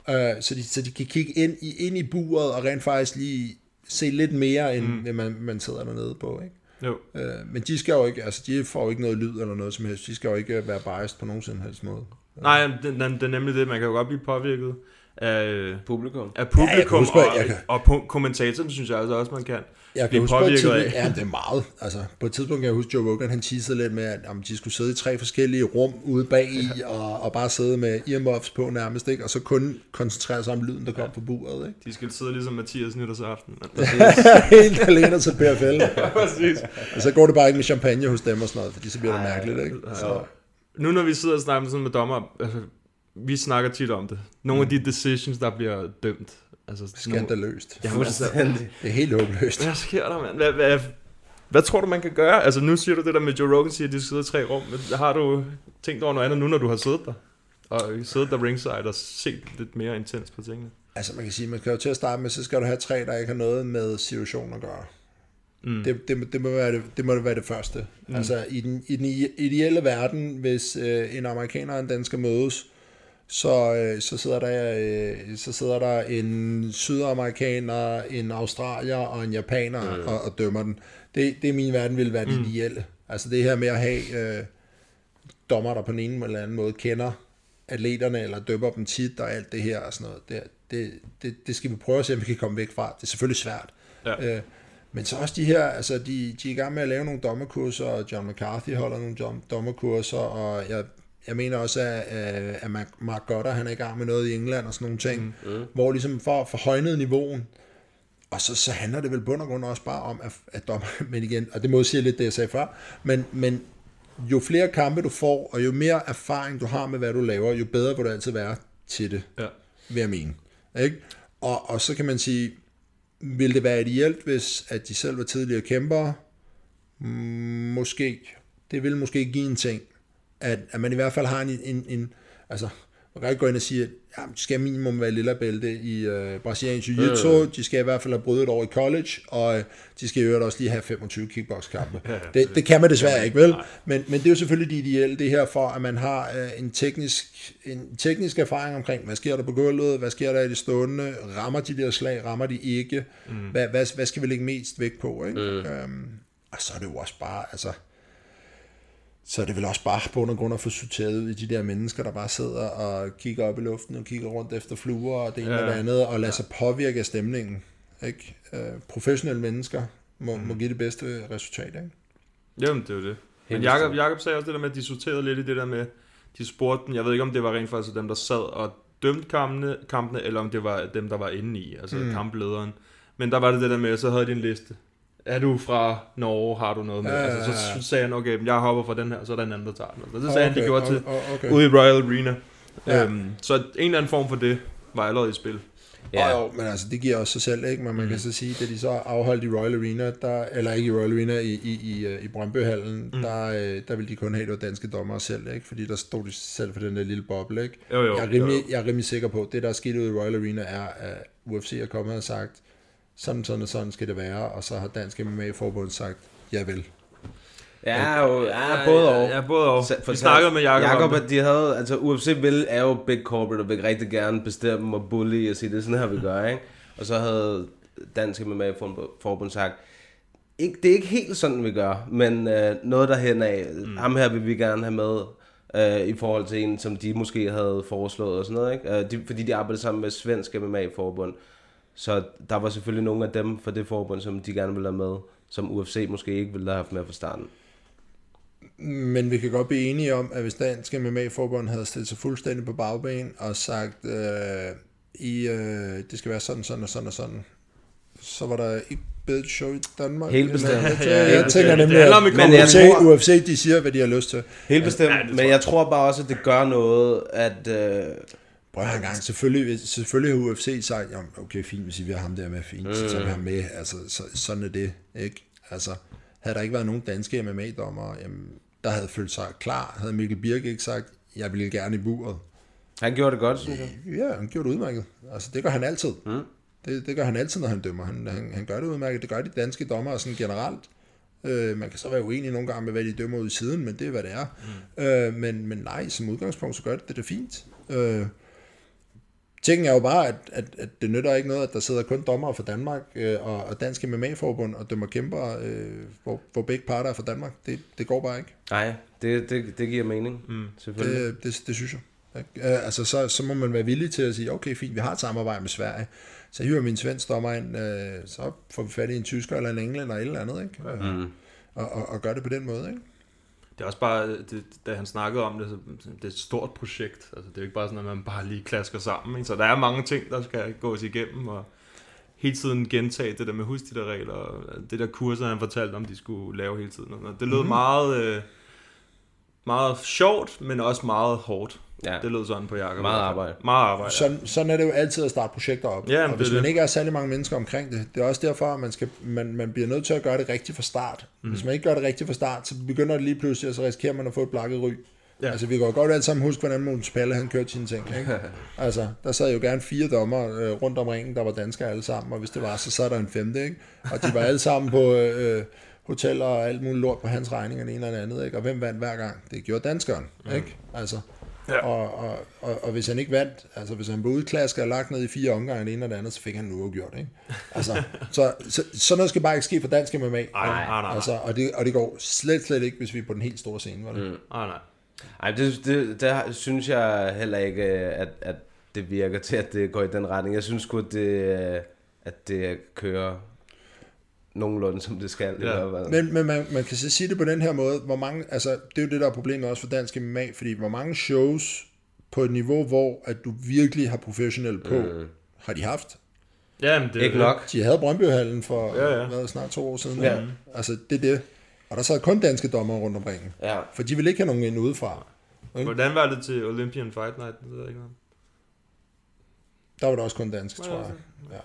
[SPEAKER 5] øh, så, de, så de kan kigge ind i, ind i buret og rent faktisk lige se lidt mere, end mm. man, man sidder dernede på, ikke?
[SPEAKER 3] Jo.
[SPEAKER 5] Øh, men de skal jo ikke, altså de får jo ikke noget lyd eller noget som helst. De skal jo ikke være biased på nogen som helst måde.
[SPEAKER 3] Nej, det, det, det er nemlig det. Man kan jo godt blive påvirket af,
[SPEAKER 2] Publikum.
[SPEAKER 3] af publikum,
[SPEAKER 5] Ja, jeg kan huske,
[SPEAKER 3] og,
[SPEAKER 5] jeg kan-
[SPEAKER 3] og, og kommentatoren synes jeg altså også, man kan
[SPEAKER 5] Jeg kan huske på et
[SPEAKER 3] påvirket
[SPEAKER 5] tidspunkt,
[SPEAKER 3] af.
[SPEAKER 5] ja, det er meget. Altså, på et tidspunkt kan jeg huske, Joe Rogan, han teasede lidt med, at om de skulle sidde i tre forskellige rum ude bag i, og, og bare sidde med earmuffs på nærmest, ikke? og så kun koncentrere sig om lyden, der kom fra buret. Ikke?
[SPEAKER 3] De skal sidde ligesom Mathias nytårsaften. [LAUGHS]
[SPEAKER 5] Helt alene til PFL. [LAUGHS]
[SPEAKER 3] Præcis.
[SPEAKER 5] Og så går det bare ikke med champagne hos dem og sådan noget, fordi så bliver det mærkeligt. Ikke? Så,
[SPEAKER 3] Nu når vi sidder og snakker sådan med dommer, altså, vi snakker tit om det. Nogle af de decisions, der bliver dømt. Altså, nogle,
[SPEAKER 5] skandaløst.
[SPEAKER 3] jamen, altså,
[SPEAKER 2] Fuldstændig.
[SPEAKER 5] Det er helt håbløst.
[SPEAKER 3] hvad sker der, mand? Hvad, hvad, hvad tror du, man kan gøre? Altså, nu siger du det der med Joe Rogan, siger, at de sidder i tre rum. Har du tænkt over noget andet nu, når du har siddet der? Og siddet der ringside og set lidt mere intens på tingene?
[SPEAKER 5] Altså man kan sige, man kan jo til at starte med, så skal du have tre, der ikke har noget med situationen at gøre. Mm. Det, det, det, må være det, det må være det første. Mm. Altså i den, i den ideelle verden, hvis øh, en amerikaner og en dansker mødes, så, øh, så, sidder der, øh, så sidder der en sydamerikaner, en australier og en japaner mm. og, og dømmer den. Det, det i min verden vil være det mm. ideelle. Altså det her med at have øh, dommer, der på ene eller anden måde kender atleterne, eller dømmer dem tit, og alt det her og sådan noget. Det, det, det, det skal vi prøve at se, om vi kan komme væk fra. Det er selvfølgelig svært.
[SPEAKER 3] Ja.
[SPEAKER 5] Øh, men så også de her, altså de, de er i gang med at lave nogle dommerkurser, og John McCarthy holder nogle dom, dommerkurser, og jeg, jeg mener også, at, at at Mark- Gotter, han er i gang med noget i England og sådan nogle ting, mm. hvor ligesom for, for højnet niveauen, og så, så handler det vel bund og grund også bare om, at, at dommer, [LAUGHS] men igen, og det modsiger lidt det, jeg sagde før, men, men jo flere kampe du får, og jo mere erfaring du har med, hvad du laver, jo bedre vil du altid være til det,
[SPEAKER 3] Ja.
[SPEAKER 5] vil jeg mene. Ikke? Og, og så kan man sige, vil det være ideelt, hvis at de selv var tidligere kæmpere? Mm, Måske. Det vil måske give en ting, at, at man i hvert fald har en, en, en altså, man kan ikke gå ind og sige, at ja, de skal minimum være lille bælte i øh, brasiliansk jiu-jitsu, de skal i hvert fald have brydet et år i college, og øh, de skal i øvrigt også lige have 25 kickboxkampe. [LAUGHS] det, det kan man desværre ikke, vel? Men, men det er jo selvfølgelig det ideelle, det her for, at man har øh, en, teknisk, en teknisk erfaring omkring, hvad sker der på gulvet, hvad sker der i det stående, rammer de der slag, rammer de ikke, mm. hvad, hvad, hvad skal vi lægge mest vægt på, ikke? Mm. Øhm, og så er det jo også bare, altså, så er det vel også bare på grund af grund at få sorteret ud i de der mennesker, der bare sidder og kigger op i luften og kigger rundt efter fluer og det ene ja. og det andet, og lader sig påvirke af stemningen. Ikke? Øh, professionelle mennesker må, mm. må give det bedste resultat. Ikke?
[SPEAKER 3] Jamen, det er jo det. Men Jacob. Jacob sagde også det der med, at de sorterede lidt i det der med, de spurgte dem, jeg ved ikke om det var rent faktisk dem, der sad og dømte kampene, kampene eller om det var dem, der var inde i, altså mm. kamplederen. Men der var det det der med, så havde de en liste. Er du fra Norge, har du noget med?
[SPEAKER 5] Ja, ja,
[SPEAKER 3] Altså,
[SPEAKER 5] ja.
[SPEAKER 3] så sagde han, okay, jeg hopper fra den her, så er der en anden, der tager den. Så det sagde han, de
[SPEAKER 5] Okay,
[SPEAKER 3] gjorde til,
[SPEAKER 5] okay, okay.
[SPEAKER 3] ude i Royal Arena.
[SPEAKER 5] Ja.
[SPEAKER 3] Øhm, så en eller anden form for det var allerede i spil.
[SPEAKER 5] Ja. Og jo, men altså, det giver også sig selv, ikke? Men man mm. kan så sige, da de så afholdt i Royal Arena, der, eller ikke i Royal Arena, i, i, i, øh, i Brøndbyhallen, mm. der, øh, der ville de kun have, at det danske dommere selv, ikke? Fordi der stod de selv for den der lille boble, ikke?
[SPEAKER 3] Jo, jo,
[SPEAKER 5] jeg, er rimelig,
[SPEAKER 3] jo, jo.
[SPEAKER 5] jeg er rimelig sikker på, at det, der er sket ude i Royal Arena, er, at UFC er kommet og sagt, sådan, sådan og sådan skal det være, og så har Dansk MMA-forbund sagt, ja vel.
[SPEAKER 2] Ja, jo, ja, både og.
[SPEAKER 3] Ja, både og. Vi snakkede med Jacob,
[SPEAKER 2] Jacob at de havde, altså UFC vil, er jo big corporate, og vil rigtig gerne bestemme og bully og sige, det er sådan her, vi gør, [LAUGHS] ikke? Og så havde Dansk MMA Forbund sagt, ikke, det er ikke helt sådan, vi gør, men øh, noget derhen af, mm. ham her vil vi gerne have med, øh, i forhold til en, som de måske havde foreslået og sådan noget, ikke? Øh, de, fordi de arbejder sammen med Svensk MMA-forbund. Så der var selvfølgelig nogle af dem fra det forbund, som de gerne ville have med, som UFC måske ikke ville have haft med fra starten.
[SPEAKER 5] Men vi kan godt blive enige om, at hvis Dansk MMA-forbund havde stillet sig fuldstændig på bagben og sagt, øh, i, øh, det skal være sådan, sådan og sådan og sådan, så var der ikke bedre show i Danmark.
[SPEAKER 2] Helt bestemt.
[SPEAKER 5] at- Jeg,
[SPEAKER 3] Ja,
[SPEAKER 5] jeg tænker nemlig,
[SPEAKER 3] Det handler om
[SPEAKER 5] at
[SPEAKER 3] et
[SPEAKER 2] Men jeg tror-
[SPEAKER 5] UFC, de siger, hvad de har lyst til.
[SPEAKER 2] Helt bestemt,
[SPEAKER 3] Ja,
[SPEAKER 2] men
[SPEAKER 3] jeg.
[SPEAKER 2] jeg tror bare også, at det gør noget, at... Øh,
[SPEAKER 5] Prøv en gang, selvfølgelig, selvfølgelig har UFC sagt, jamen, okay, fint, hvis I vil have ham der med, fint, så tager vi ham med. Altså, så, sådan er det, ikke? Altså, havde der ikke været nogen danske MMA-dommere, jamen, der havde følt sig klar, havde Mikkel Birk ikke sagt, jeg ville gerne i buret.
[SPEAKER 2] han gjorde det godt, synes jeg.
[SPEAKER 5] Ja, han gjorde det udmærket. Altså, det gør han altid. Mm. Det, det gør han altid, når han dømmer. Han, han, han gør det udmærket. Det gør de danske dommere sådan generelt. Øh, man kan så være uenig nogle gange med, hvad de dømmer ud i siden, men det er, hvad det er. Mm. Øh, men, men nej, som udgangspunkt, så gør det det er fint. Øh, Tingen er jo bare, at, at, at det nytter ikke noget, at der sidder kun dommere fra Danmark øh, og, og Dansk MMA-forbund og dømmer kæmper, øh, hvor, hvor begge parter er fra Danmark. Det, det går bare ikke.
[SPEAKER 2] Nej, det, det, det giver mening, mm. selvfølgelig.
[SPEAKER 5] Det, det, det synes jeg. Ikke? Øh, altså, så, så må man være villig til at sige, okay, fint, vi har et samarbejde med Sverige. Så hyrer vi en svensk dommer ind, øh, så får vi fat i en tysker eller en englænder eller et eller andet, ikke? Øh,
[SPEAKER 2] Mm.
[SPEAKER 5] og, og, og gør det på den måde, ikke?
[SPEAKER 3] Det er også bare, det, da han snakkede om det, så det er et stort projekt. Altså, det er jo ikke bare sådan, at man bare lige klasker sammen. Ikke? Så der er mange ting, der skal gås igennem, og hele tiden gentage det der med husk de der regler, og det der kurser, han fortalte om, de skulle lave hele tiden. Og det lød mm. meget, øh, meget sjovt, men også meget hårdt.
[SPEAKER 2] Ja.
[SPEAKER 3] Det lød sådan på Jakob.
[SPEAKER 2] Meget arbejde.
[SPEAKER 3] Meget arbejde. Ja.
[SPEAKER 5] Sådan, sådan er det jo altid at starte projekter op.
[SPEAKER 3] Ja,
[SPEAKER 5] og
[SPEAKER 3] men
[SPEAKER 5] hvis
[SPEAKER 3] det
[SPEAKER 5] man
[SPEAKER 3] det.
[SPEAKER 5] ikke er særlig mange mennesker omkring det, det er også derfor, at man, skal, man, man bliver nødt til at gøre det rigtigt fra start. Mm. Hvis man ikke gør det rigtigt fra start, så begynder det lige pludselig, og så risikerer man at få et blakket ry. Ja. Altså, vi kan jo godt alle sammen huske, hvordan Måns Palle, han kørte sine ting. Ikke? [LAUGHS] altså, der sad jo gerne fire dommer øh, rundt om ringen, der var danskere alle sammen, og hvis det var, så sad der en femte, ikke? Og de var alle sammen på øh, hoteller og alt muligt lort på hans regning, og det ene eller andet, ikke? Og hvem vandt hver gang? Det gjorde danskeren, ikke? Altså,
[SPEAKER 3] Ja.
[SPEAKER 5] og, og, og, og, hvis han ikke vandt, altså hvis han blev udklasket og lagt ned i fire omgange, det ene og det andet, så fik han en uafgjort, ikke? Altså, så, så, sådan noget skal bare ikke ske for dansk MMA.
[SPEAKER 3] Nej, nej, nej. nej.
[SPEAKER 5] Altså, og, det, og det går slet, slet ikke, hvis vi er på den helt store scene, vel? Mm.
[SPEAKER 3] nej, nej.
[SPEAKER 2] Ej, det, det, det har- synes jeg heller ikke, at, at det virker til, at det går i den retning. Jeg synes sgu, at det, at det kører nogenlunde, som det skal.
[SPEAKER 3] Ja.
[SPEAKER 2] Ja. Men,
[SPEAKER 5] Men, men man, man kan så sige det på den her måde, hvor mange, altså det er jo det, der er problemet også for dansk MMA, fordi hvor mange shows på et niveau, hvor at du virkelig har professionelle på, mm. har de haft?
[SPEAKER 3] Ja, men det er
[SPEAKER 2] ikke
[SPEAKER 3] det.
[SPEAKER 2] nok.
[SPEAKER 5] De havde Brøndbyhallen for
[SPEAKER 3] Ja, ja.
[SPEAKER 5] Hvad, snart to år siden.
[SPEAKER 2] Ja.
[SPEAKER 5] Altså det er det. Og der sad kun danske dommer rundt om ringen.
[SPEAKER 2] Ja.
[SPEAKER 5] For de ville ikke have nogen ind udefra.
[SPEAKER 3] Hvordan var det til Olympian Fight Night? Det ved jeg ikke om.
[SPEAKER 5] Der var der også kun danske, tror jeg. Ja.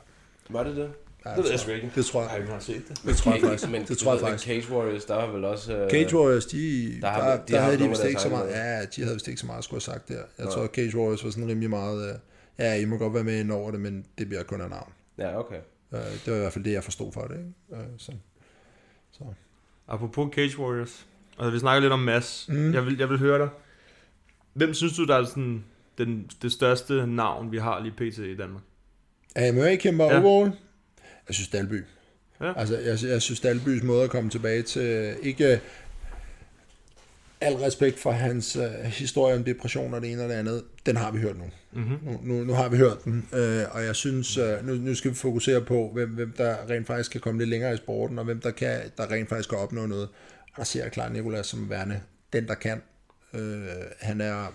[SPEAKER 2] Var det det?
[SPEAKER 5] Ja,
[SPEAKER 3] Det ved jeg sgu ikke.
[SPEAKER 5] Det tror
[SPEAKER 3] Jeg har
[SPEAKER 5] jeg.
[SPEAKER 3] ikke engang set det.
[SPEAKER 5] Det tror jeg faktisk. [LAUGHS]
[SPEAKER 2] Men
[SPEAKER 5] Det tror jeg faktisk.
[SPEAKER 2] Cage Warriors, der var vel også... øh,
[SPEAKER 5] Cage Warriors, de, der,
[SPEAKER 2] har-
[SPEAKER 5] der,
[SPEAKER 2] de
[SPEAKER 5] der
[SPEAKER 2] har
[SPEAKER 5] havde de vist ikke så meget, ja, de havde vist ikke så meget at skulle have sagt der. Jeg tror, Cage Warriors var sådan rimelig meget, øh, ja, I må godt være med ind over det, men det bliver kun af navn.
[SPEAKER 2] Ja, okay.
[SPEAKER 5] Øh, Det var i hvert fald det, jeg forstod for det. Ikke? Øh, Så.
[SPEAKER 3] Apropos Cage Warriors. Altså, vi snakker lidt om Mads.
[SPEAKER 5] Mm.
[SPEAKER 3] Jeg, vil, jeg vil høre dig. Hvem synes du, der er sådan den, det største navn, vi har lige pt. i Danmark?
[SPEAKER 5] MMA-kæmper
[SPEAKER 3] Ja.
[SPEAKER 5] ja. overall? Jeg synes Dalby.
[SPEAKER 3] Ja.
[SPEAKER 5] Altså, jeg, jeg synes Dalbys måde at komme tilbage til, ikke al respekt for hans uh, historie om depression og det ene og det andet, den har vi hørt nu.
[SPEAKER 3] Mm-hmm.
[SPEAKER 5] Nu, nu, nu har vi hørt den, øh, og jeg synes, øh, nu, nu skal vi fokusere på, hvem, hvem der rent faktisk kan komme lidt længere i sporten, og hvem der, kan, der rent faktisk kan opnå noget. Og der ser jeg klart Nikolas som værende den, der kan. Øh, han er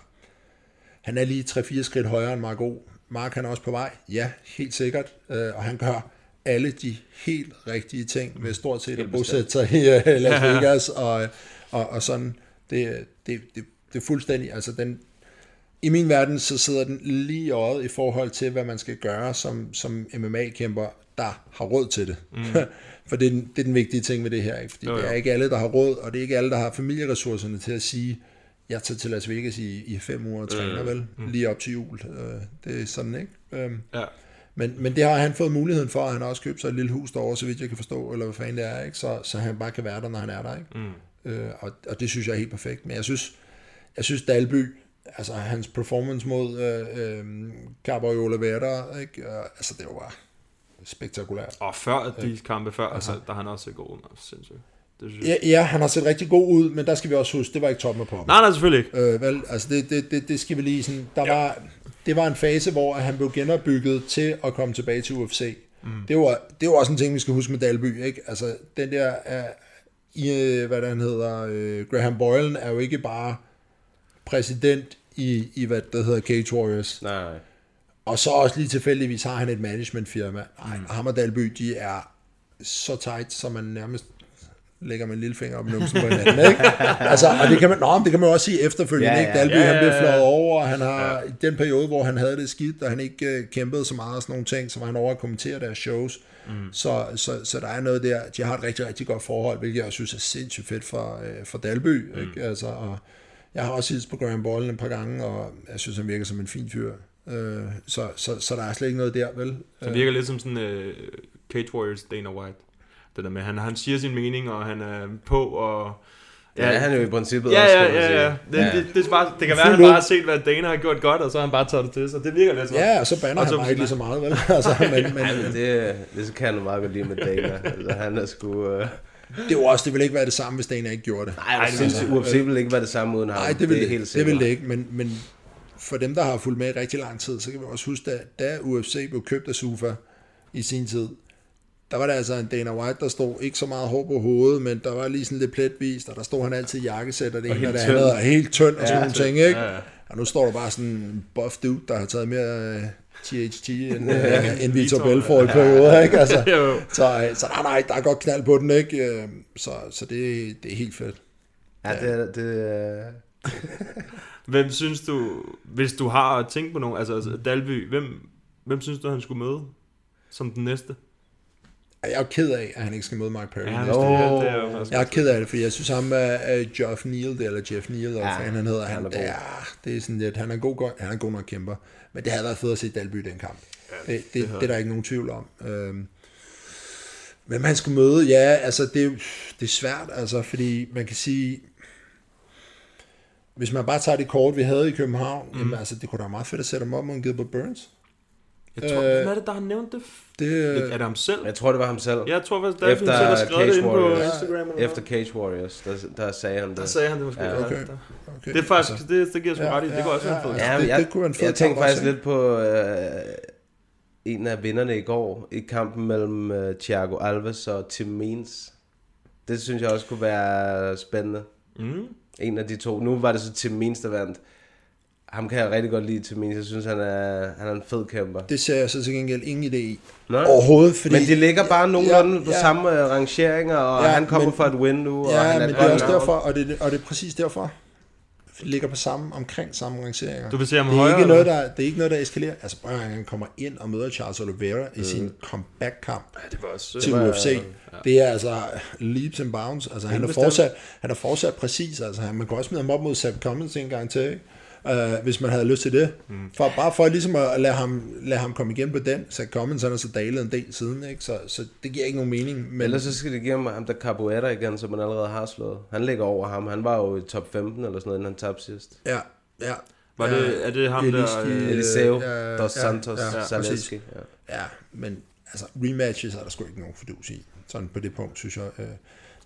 [SPEAKER 5] han er lige 3-4 skridt højere end Mark O. Mark han er også på vej, ja, helt sikkert, øh, og han gør alle de helt rigtige ting ved stort set at bosætte sig i øh, Las [LAUGHS] Vegas, og, og, og sådan, det, det, det, det er fuldstændig, altså den, i min verden, så sidder den lige i øjet i forhold til, hvad man skal gøre som, som MMA-kæmper, der har råd til det. Mm. [LAUGHS] For det er, den, det er den vigtige ting med det her. Ikke? Fordi
[SPEAKER 3] Jo,
[SPEAKER 5] jo, det er ikke alle, der har råd, og det er ikke alle, der har familieressourcerne til at sige, jeg tager til Las Vegas i, i fem uger og træner
[SPEAKER 3] Mm.
[SPEAKER 5] vel, lige op til jul. Øh, Det er sådan, ikke? Øhm,
[SPEAKER 3] Ja.
[SPEAKER 5] Men, men det har han fået muligheden for, og han har også købt sig et lille hus derovre, så vidt jeg kan forstå, eller hvad fanden det er, ikke? Så, så han bare kan være der, når han er der. Ikke?
[SPEAKER 3] Mm.
[SPEAKER 5] Øh, og, og det synes jeg er helt perfekt. Men jeg synes, jeg synes Dalby, altså hans performance mod øh, øh, Cabo Oliveira, ikke? Øh, altså det var bare spektakulært.
[SPEAKER 3] Og før de kampe før, altså, der har han også set god ud. Altså, sindssygt. Det synes jeg.
[SPEAKER 5] Ja, ja, han har set rigtig god ud, men der skal vi også huske, det var ikke toppen af poppen.
[SPEAKER 3] Nej, nej, selvfølgelig ikke.
[SPEAKER 5] Øh, vel, altså det, det, det, det skal vi lige sådan, der ja. var, det var en fase, hvor han blev genopbygget til at komme tilbage til UFC. Mm. Det, var, det var også en ting, vi skal huske med Dalby, ikke? Altså den der, uh, i, øh, hvad den hedder, uh, Graham Boylan er jo ikke bare præsident i, i hvad der hedder Cage Warriors.
[SPEAKER 2] Nej, nej.
[SPEAKER 5] Og så også lige tilfældigvis har han et managementfirma. Ej, mm. ham og Dalby, de er så tight, så man nærmest lægger med en lille finger op i numsen på hinanden, ikke? [LAUGHS] Altså, og det kan man, nå, det kan man også sige efterfølgende,
[SPEAKER 2] Ja,
[SPEAKER 5] ikke?
[SPEAKER 2] ja.
[SPEAKER 5] Dalby,
[SPEAKER 3] Ja, ja,
[SPEAKER 5] han blev
[SPEAKER 3] ja.
[SPEAKER 5] flået over, og han har, i den periode, hvor han havde det skidt, og han ikke uh, kæmpede så meget og sådan nogle ting, så var han over at kommentere deres shows. Mm. Så, så, så der er noget der, de har et rigtig, rigtig godt forhold, hvilket jeg synes er sindssygt fedt for, uh, for Dalby, mm. ikke? Altså, og jeg har også hilst på Graham Bollen et par gange, og jeg synes, han virker som en fin fyr. Uh, så, så, så der er slet ikke noget der, vel?
[SPEAKER 3] Det virker lidt som sådan uh, Cage Warriors Dana White. Det der med, han, han siger sin mening, og han er på, og...
[SPEAKER 2] Ja, han er jo i princippet
[SPEAKER 3] Ja,
[SPEAKER 2] også,
[SPEAKER 3] ja, ja, ja. Det, ja. Det, det, er bare, det kan være, at han bare har set, hvad Dana har gjort godt, og så har han bare taget det til sig. Det virker lidt sådan.
[SPEAKER 5] Ja, og så banner
[SPEAKER 3] Og
[SPEAKER 5] han
[SPEAKER 3] så-
[SPEAKER 5] bare ikke lige så meget, vel? [LAUGHS] Altså, men, men,
[SPEAKER 2] Ja, men det, det kan nu meget godt lide med Dana. altså, han er sgu... Øh...
[SPEAKER 5] det, er jo også, det ville ikke være det samme, hvis Dana ikke gjorde det.
[SPEAKER 2] Nej, det sindssygt. UFC vil ikke være det samme uden ham.
[SPEAKER 5] Nej, det vil
[SPEAKER 2] er
[SPEAKER 5] det,
[SPEAKER 2] helt
[SPEAKER 5] det,
[SPEAKER 2] sikkert.
[SPEAKER 5] vil det ikke, men, men for dem, der har fulgt med i rigtig lang tid, så kan vi også huske, da, da UFC blev købt af Sufa i sin tid, der var der altså en Dana White, der stod ikke så meget hår på hovedet, men der var lige sådan lidt pletvist, og der stod han altid i jakkesæt, og det ene og det
[SPEAKER 2] tynd.
[SPEAKER 5] andet, og helt tynd og sådan nogle ting, ikke?
[SPEAKER 3] Ja, ja.
[SPEAKER 5] Og nu står der bare sådan en buff dude, der har taget mere THT end, uh, end Vitor Belfort i perioder, ikke? Altså, [LAUGHS]
[SPEAKER 3] Jo.
[SPEAKER 5] så, øh, så nej, nej, der er godt knald på den, ikke? Øh, Så, så det, det er helt fedt.
[SPEAKER 2] Ja, det, er- det, er- [LAUGHS]
[SPEAKER 3] Hvem synes du, hvis du har tænkt på nogen, altså, altså Dalby, hvem, hvem synes du, han skulle møde som den næste?
[SPEAKER 5] Jeg er jo ked af, at han ikke skal møde Mark Perry.
[SPEAKER 3] Ja,
[SPEAKER 5] næste år.
[SPEAKER 3] det, er
[SPEAKER 5] Jeg er ked af det, fordi jeg synes ham er uh, Jeff Neal, eller Jeff Neal, eller
[SPEAKER 2] Ja,
[SPEAKER 5] hvad fanden han hedder.
[SPEAKER 2] han
[SPEAKER 5] Han,
[SPEAKER 2] er
[SPEAKER 5] ja, det er sådan lidt, han er en god, go- han er en god nok kæmper. Men det havde været fedt at se Dalby i den kamp. Ja, det, det, det, det, er der ikke nogen tvivl om. Øhm, hvem han skulle møde, ja, altså det, er det er svært, altså, fordi man kan sige, hvis man bare tager det kort, vi havde i København, mm. jamen, altså, det kunne da være meget fedt at sætte ham op mod Gilbert Burns.
[SPEAKER 3] Jeg tror,
[SPEAKER 5] Øh,
[SPEAKER 3] hvem er det, der har nævnt det?
[SPEAKER 5] Det,
[SPEAKER 3] Er det ham selv?
[SPEAKER 2] jeg tror, det var ham selv.
[SPEAKER 3] Jeg tror faktisk, Dalby
[SPEAKER 2] Efter
[SPEAKER 3] selv har skrevet det
[SPEAKER 2] Cage
[SPEAKER 3] ind på
[SPEAKER 2] Warriors.
[SPEAKER 3] Instagram. Eller
[SPEAKER 2] Efter Cage Warriors, der, der sagde han det.
[SPEAKER 3] Der sagde han det måske.
[SPEAKER 2] Ja,
[SPEAKER 5] okay.
[SPEAKER 3] okay. Det er faktisk, det, det giver jeg sgu
[SPEAKER 5] Ja,
[SPEAKER 3] ret i. Det
[SPEAKER 5] ja,
[SPEAKER 3] kunne også være
[SPEAKER 5] ja,
[SPEAKER 3] en fed.
[SPEAKER 5] ja.
[SPEAKER 2] Ja,
[SPEAKER 5] det-
[SPEAKER 2] jeg,
[SPEAKER 5] det kunne være en fed
[SPEAKER 2] jeg tænkte faktisk lidt på øh, en af vinderne i går i kampen mellem øh, Thiago Alves og Tim Means. Det synes jeg også kunne være spændende.
[SPEAKER 3] Mm.
[SPEAKER 2] En af de to. Nu var det så Tim Means, der vandt. Ham kan jeg rigtig godt lide, Tim Means. Jeg synes, han er, han er en fed kæmper.
[SPEAKER 5] det ser jeg så til gengæld ingen idé i.
[SPEAKER 2] Nå?
[SPEAKER 5] Overhovedet, fordi...
[SPEAKER 2] Men de ligger bare nogenlunde
[SPEAKER 5] Ja,
[SPEAKER 2] på
[SPEAKER 5] ja.
[SPEAKER 2] samme øh, rangeringer, og
[SPEAKER 5] Ja,
[SPEAKER 2] han kommer
[SPEAKER 5] men-
[SPEAKER 2] for et win nu. og
[SPEAKER 5] Ja,
[SPEAKER 2] han
[SPEAKER 5] men det er også derfor, og det, og det er præcis derfor. Vi ligger på samme, omkring samme rangeringer.
[SPEAKER 3] Du vil se ham
[SPEAKER 5] det er,
[SPEAKER 3] højere,
[SPEAKER 5] ikke noget, der, det er ikke noget, der eskalerer. Altså, prøv han kommer ind og møder Charles Oliveira i sin comeback-kamp
[SPEAKER 3] Ja, det var også...
[SPEAKER 5] til UFC. Det er altså leaps and bounds. Altså, han er, fortsat, han er fortsat præcis. Altså, han- man kan også smide ham op mod Seth Cummins en gang til, ikke? Uh, hvis man havde lyst til det. Mm. For, bare for ligesom at lade ham, lade ham komme igen på den. Seth Cummins, han er så dalet en del siden, ikke? Så, så det giver ikke nogen mening. Men,
[SPEAKER 2] Ellers så skal det give ham, ham der Capoeira igen, som man allerede har slået. Han ligger over ham. Han var jo i top 15 eller sådan noget, inden han tabte sidst.
[SPEAKER 5] Ja, ja.
[SPEAKER 3] Var det, er det ham der...
[SPEAKER 5] Eliski,
[SPEAKER 3] øh,
[SPEAKER 2] Eliseo
[SPEAKER 5] ja,
[SPEAKER 2] dos Santos
[SPEAKER 5] ja,
[SPEAKER 2] ja. Zaleski. Ja.
[SPEAKER 5] Ja, men altså rematches er der sgu ikke nogen fordus i. Sådan på det punkt, synes jeg. Øh,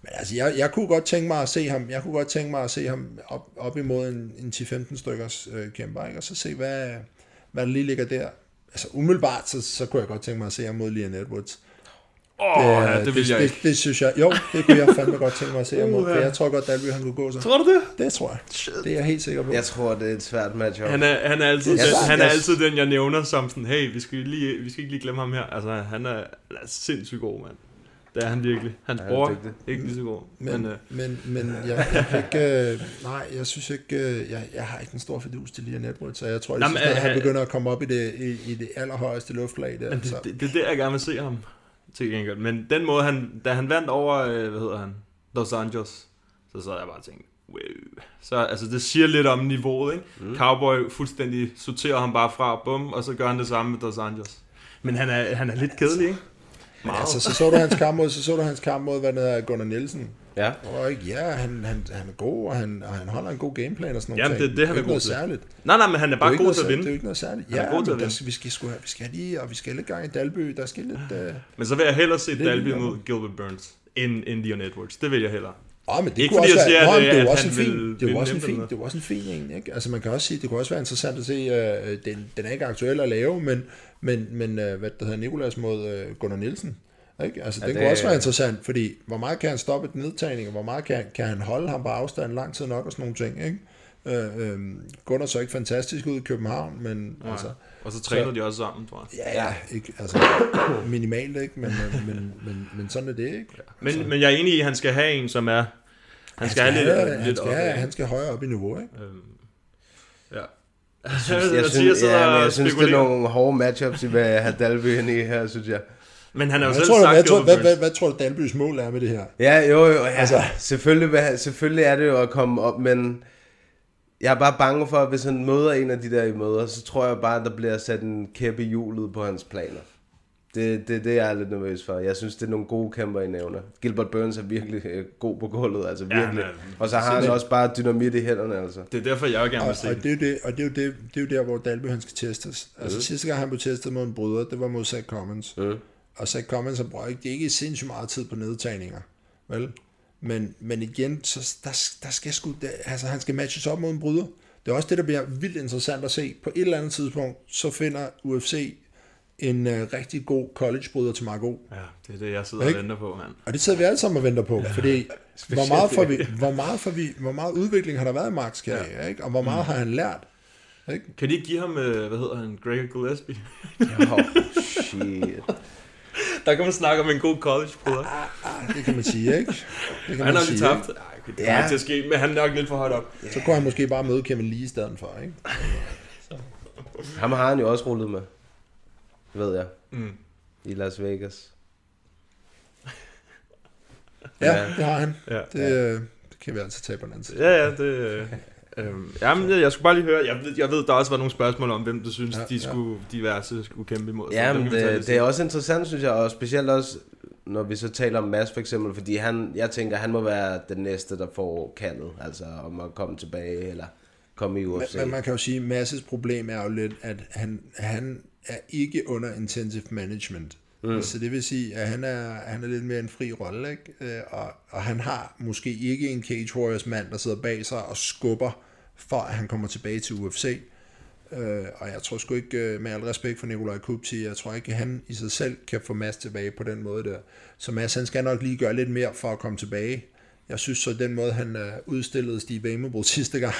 [SPEAKER 5] Men altså, jeg, jeg kunne godt tænke mig at se ham, jeg kunne godt tænke mig at se ham op, op imod en, en 10-15 stykkers øh, kæmper, ikke? og så se, hvad, hvad der lige ligger der. Altså umiddelbart, så, så kunne jeg godt tænke mig at se ham mod Leon Edwards.
[SPEAKER 3] Åh, oh, ja, det vil
[SPEAKER 5] det,
[SPEAKER 3] jeg
[SPEAKER 5] det,
[SPEAKER 3] ikke.
[SPEAKER 5] det, synes jeg, jo, det kunne jeg [LAUGHS] fandme godt tænke mig at se ham mod, for jeg tror godt, Dalby han kunne gå så.
[SPEAKER 3] Tror du det?
[SPEAKER 5] Det tror jeg. Det er jeg helt sikker på.
[SPEAKER 2] Jeg tror, det er et svært match.
[SPEAKER 3] Han er, han er, altid,
[SPEAKER 5] Det er
[SPEAKER 3] den, han er
[SPEAKER 5] jeg-
[SPEAKER 3] altid den, jeg nævner som sådan, hey, vi skal, lige, vi skal ikke lige glemme ham her. Altså, han er, han er sindssygt god, mand. Det er han virkelig. Hans
[SPEAKER 2] Han er
[SPEAKER 3] bror ikke lige så god.
[SPEAKER 5] Men,
[SPEAKER 3] Men, øh,
[SPEAKER 5] men, men jeg, [LAUGHS] jeg ikke, øh, nej, jeg synes ikke, øh, jeg, jeg har ikke en stor fordus til Leon Edwards, så jeg tror,
[SPEAKER 3] Nå,
[SPEAKER 5] at
[SPEAKER 3] men,
[SPEAKER 5] han, han
[SPEAKER 3] øh,
[SPEAKER 5] begynder at komme op i det, i, i det allerhøjeste luftlag der.
[SPEAKER 3] men
[SPEAKER 5] så.
[SPEAKER 3] det, det, det, er der, jeg gerne vil se ham til gengæld. Men den måde, han, da han vandt over, øh, hvad hedder han, Los Angeles, så sad jeg bare og tænkte, wow. Så altså, det siger lidt om niveauet, ikke? Mm. Cowboy fuldstændig sorterer ham bare fra, bum, og så gør han det samme med Los Angeles. Men han er, han er lidt kedelig, ikke?
[SPEAKER 5] Men altså, så så du hans kamp mod, så så du hans kamp mod, hvad hedder Gunnar Nielsen.
[SPEAKER 2] Ja.
[SPEAKER 5] Og ikke, ja, han, han, han er god, og han, og han holder en god gameplan og sådan noget.
[SPEAKER 3] Jamen, det- det har vi
[SPEAKER 5] ikke
[SPEAKER 3] god
[SPEAKER 5] noget
[SPEAKER 3] til.
[SPEAKER 5] særligt.
[SPEAKER 3] Nej, nej, men han er
[SPEAKER 5] er
[SPEAKER 3] bare god til at vinde.
[SPEAKER 5] Det er jo ikke noget særligt.
[SPEAKER 3] Han er
[SPEAKER 5] Ja,
[SPEAKER 3] god til
[SPEAKER 5] men
[SPEAKER 3] at
[SPEAKER 5] der,
[SPEAKER 3] vinde.
[SPEAKER 5] vi, skal, sgu vi skal lige, og vi skal lidt gang i Dalby. Der skal lidt... Øh...
[SPEAKER 3] Men så vil jeg hellere se
[SPEAKER 5] er
[SPEAKER 3] Dalby mod Gilbert Burns, end, end Leon Edwards. Det vil jeg hellere.
[SPEAKER 5] Oh, men det
[SPEAKER 3] Ikke
[SPEAKER 5] kunne
[SPEAKER 3] fordi
[SPEAKER 5] også
[SPEAKER 3] jeg
[SPEAKER 5] være,
[SPEAKER 3] siger, at,
[SPEAKER 5] det er jo
[SPEAKER 3] at
[SPEAKER 5] også
[SPEAKER 3] han
[SPEAKER 5] en fin, det er
[SPEAKER 3] vinde
[SPEAKER 5] også en fin, det er jo også en fin en, ikke? Altså man kan også sige, det kunne også være interessant at se, øh, den, den er ikke aktuel at lave, men, men, men øh, hvad der hedder Nikolas mod øh, Gunnar Nielsen, ikke? Altså
[SPEAKER 2] Ja,
[SPEAKER 5] det,
[SPEAKER 2] det-
[SPEAKER 5] kunne også være interessant, fordi hvor meget kan han stoppe et nedtagning, og hvor meget kan, kan han holde ham på afstand lang tid nok og sådan nogle ting, ikke? Øh, øh, Gunnar så ikke fantastisk ud i København, men
[SPEAKER 3] Nej.
[SPEAKER 5] altså,
[SPEAKER 3] Og så træner de også sammen, tror jeg.
[SPEAKER 5] ja, ja, ikke, altså minimalt, ikke? Men, men, men, men, men sådan er det, ikke?
[SPEAKER 3] Men, men jeg er enig i, at han skal have en, som er... Han skal, have lidt,
[SPEAKER 5] han,
[SPEAKER 3] lidt
[SPEAKER 5] skal,
[SPEAKER 3] op,
[SPEAKER 5] have, han skal højere op i niveau, ikke?
[SPEAKER 3] Øhm, ja.
[SPEAKER 2] Jeg synes, ja, men jeg synes det er nogle hårde matchups, I vil have Dalby ind i her, synes jeg.
[SPEAKER 3] Men han har jo
[SPEAKER 5] Hvad
[SPEAKER 3] selv
[SPEAKER 5] tror, du,
[SPEAKER 3] sagt,
[SPEAKER 5] hvad, tror, hvad, hvad, hvad tror du, Dalbys mål er med det her?
[SPEAKER 2] Ja, jo, jo, ja. Altså, selvfølgelig, selvfølgelig er det jo at komme op, men jeg er bare bange for, at hvis han møder en af de der i møder, så tror jeg bare, at der bliver sat en kæppe i hjulet på hans planer. Det, det, det er jeg lidt nervøs for. Jeg synes, det er nogle gode kæmper, I nævner. Gilbert Burns er virkelig øh, god på gulvet, altså
[SPEAKER 3] Ja,
[SPEAKER 2] virkelig.
[SPEAKER 3] er-
[SPEAKER 2] og så har han også bare dynamit i hænderne, altså.
[SPEAKER 3] Det er derfor, jeg gerne
[SPEAKER 5] Og,
[SPEAKER 3] vil se
[SPEAKER 5] og,
[SPEAKER 3] det.
[SPEAKER 5] det er jo det, og det er jo, det, det er jo der, hvor Dalby han skal testes. Altså
[SPEAKER 2] Mm.
[SPEAKER 5] sidste gang han blev testet mod en bryder, det var mod Zach Cummins.
[SPEAKER 2] Mm.
[SPEAKER 5] Og Zach Cummins har brugt ikke, ikke sindssygt meget tid på nedtagninger. Vel? Men, men igen, så der, der skal sgu, der, altså han skal matches op mod en bryder. Det er også det, der bliver vildt interessant at se. På et eller andet tidspunkt, så finder UFC en uh, rigtig god college-bryder til Marco.
[SPEAKER 3] Ja, det er det, jeg sidder og
[SPEAKER 5] Ikke?
[SPEAKER 3] venter på, mand.
[SPEAKER 5] Og det sidder vi alle sammen og venter på, fordi [LAUGHS] hvor meget, får vi, hvor, meget får vi, hvor meget udvikling har der været i Max ja. ikke? og hvor meget har han lært? Ikke?
[SPEAKER 3] Kan de ikke give ham, øh, hvad hedder han, Gregor Gillespie?
[SPEAKER 2] Oh, shit. [LAUGHS]
[SPEAKER 3] Der kan man snakke om en god college brother.
[SPEAKER 5] Det kan man sige, ikke? Det kan
[SPEAKER 3] Han har lige tabt. Nej, det kommer
[SPEAKER 2] Ja.
[SPEAKER 3] til at ske, men han er nok lidt for højt op.
[SPEAKER 5] Så kunne han måske bare møde Kevin Lee i stedet for, ikke?
[SPEAKER 2] Ham har han jo også rullet med, ved jeg,
[SPEAKER 3] Mm.
[SPEAKER 2] i Las Vegas. [LAUGHS]
[SPEAKER 5] Ja,
[SPEAKER 2] Ja.
[SPEAKER 5] det har han.
[SPEAKER 3] Ja.
[SPEAKER 5] Det, øh, det kan vi altså tage på den anden side.
[SPEAKER 3] Ja, ja, det... Øh, øhm, jamen, jeg, jeg skulle bare lige høre, jeg ved, jeg ved, der også var nogle spørgsmål om, hvem du synes,
[SPEAKER 5] Ja,
[SPEAKER 3] ja, de
[SPEAKER 5] ja.
[SPEAKER 3] skulle, diverse skulle kæmpe imod. Så
[SPEAKER 2] Ja, men det, det er også interessant, synes jeg, og specielt også, når vi så taler om Mads for eksempel, fordi han, jeg tænker, han må være den næste, der får kaldet, altså om at komme tilbage, eller komme i UFC.
[SPEAKER 5] Men, men man kan jo sige, at Masses problem er jo lidt, at han, han er ikke under intensive management. Mm. Så det vil sige, at han er, han er lidt mere en fri rolle, ikke? Øh, Og, og han har måske ikke en Cage Warriors mand, der sidder bag sig og skubber, for at han kommer tilbage til UFC. Øh, og jeg tror sgu ikke, øh, med al respekt for Nikolaj Kupti, jeg tror ikke, at han i sig selv kan få Mads tilbage på den måde der. Så Mads, han skal nok lige gøre lidt mere for at komme tilbage. Jeg synes så, den måde, han øh, udstillede Steve Amerbull [LAUGHS] sidste gang,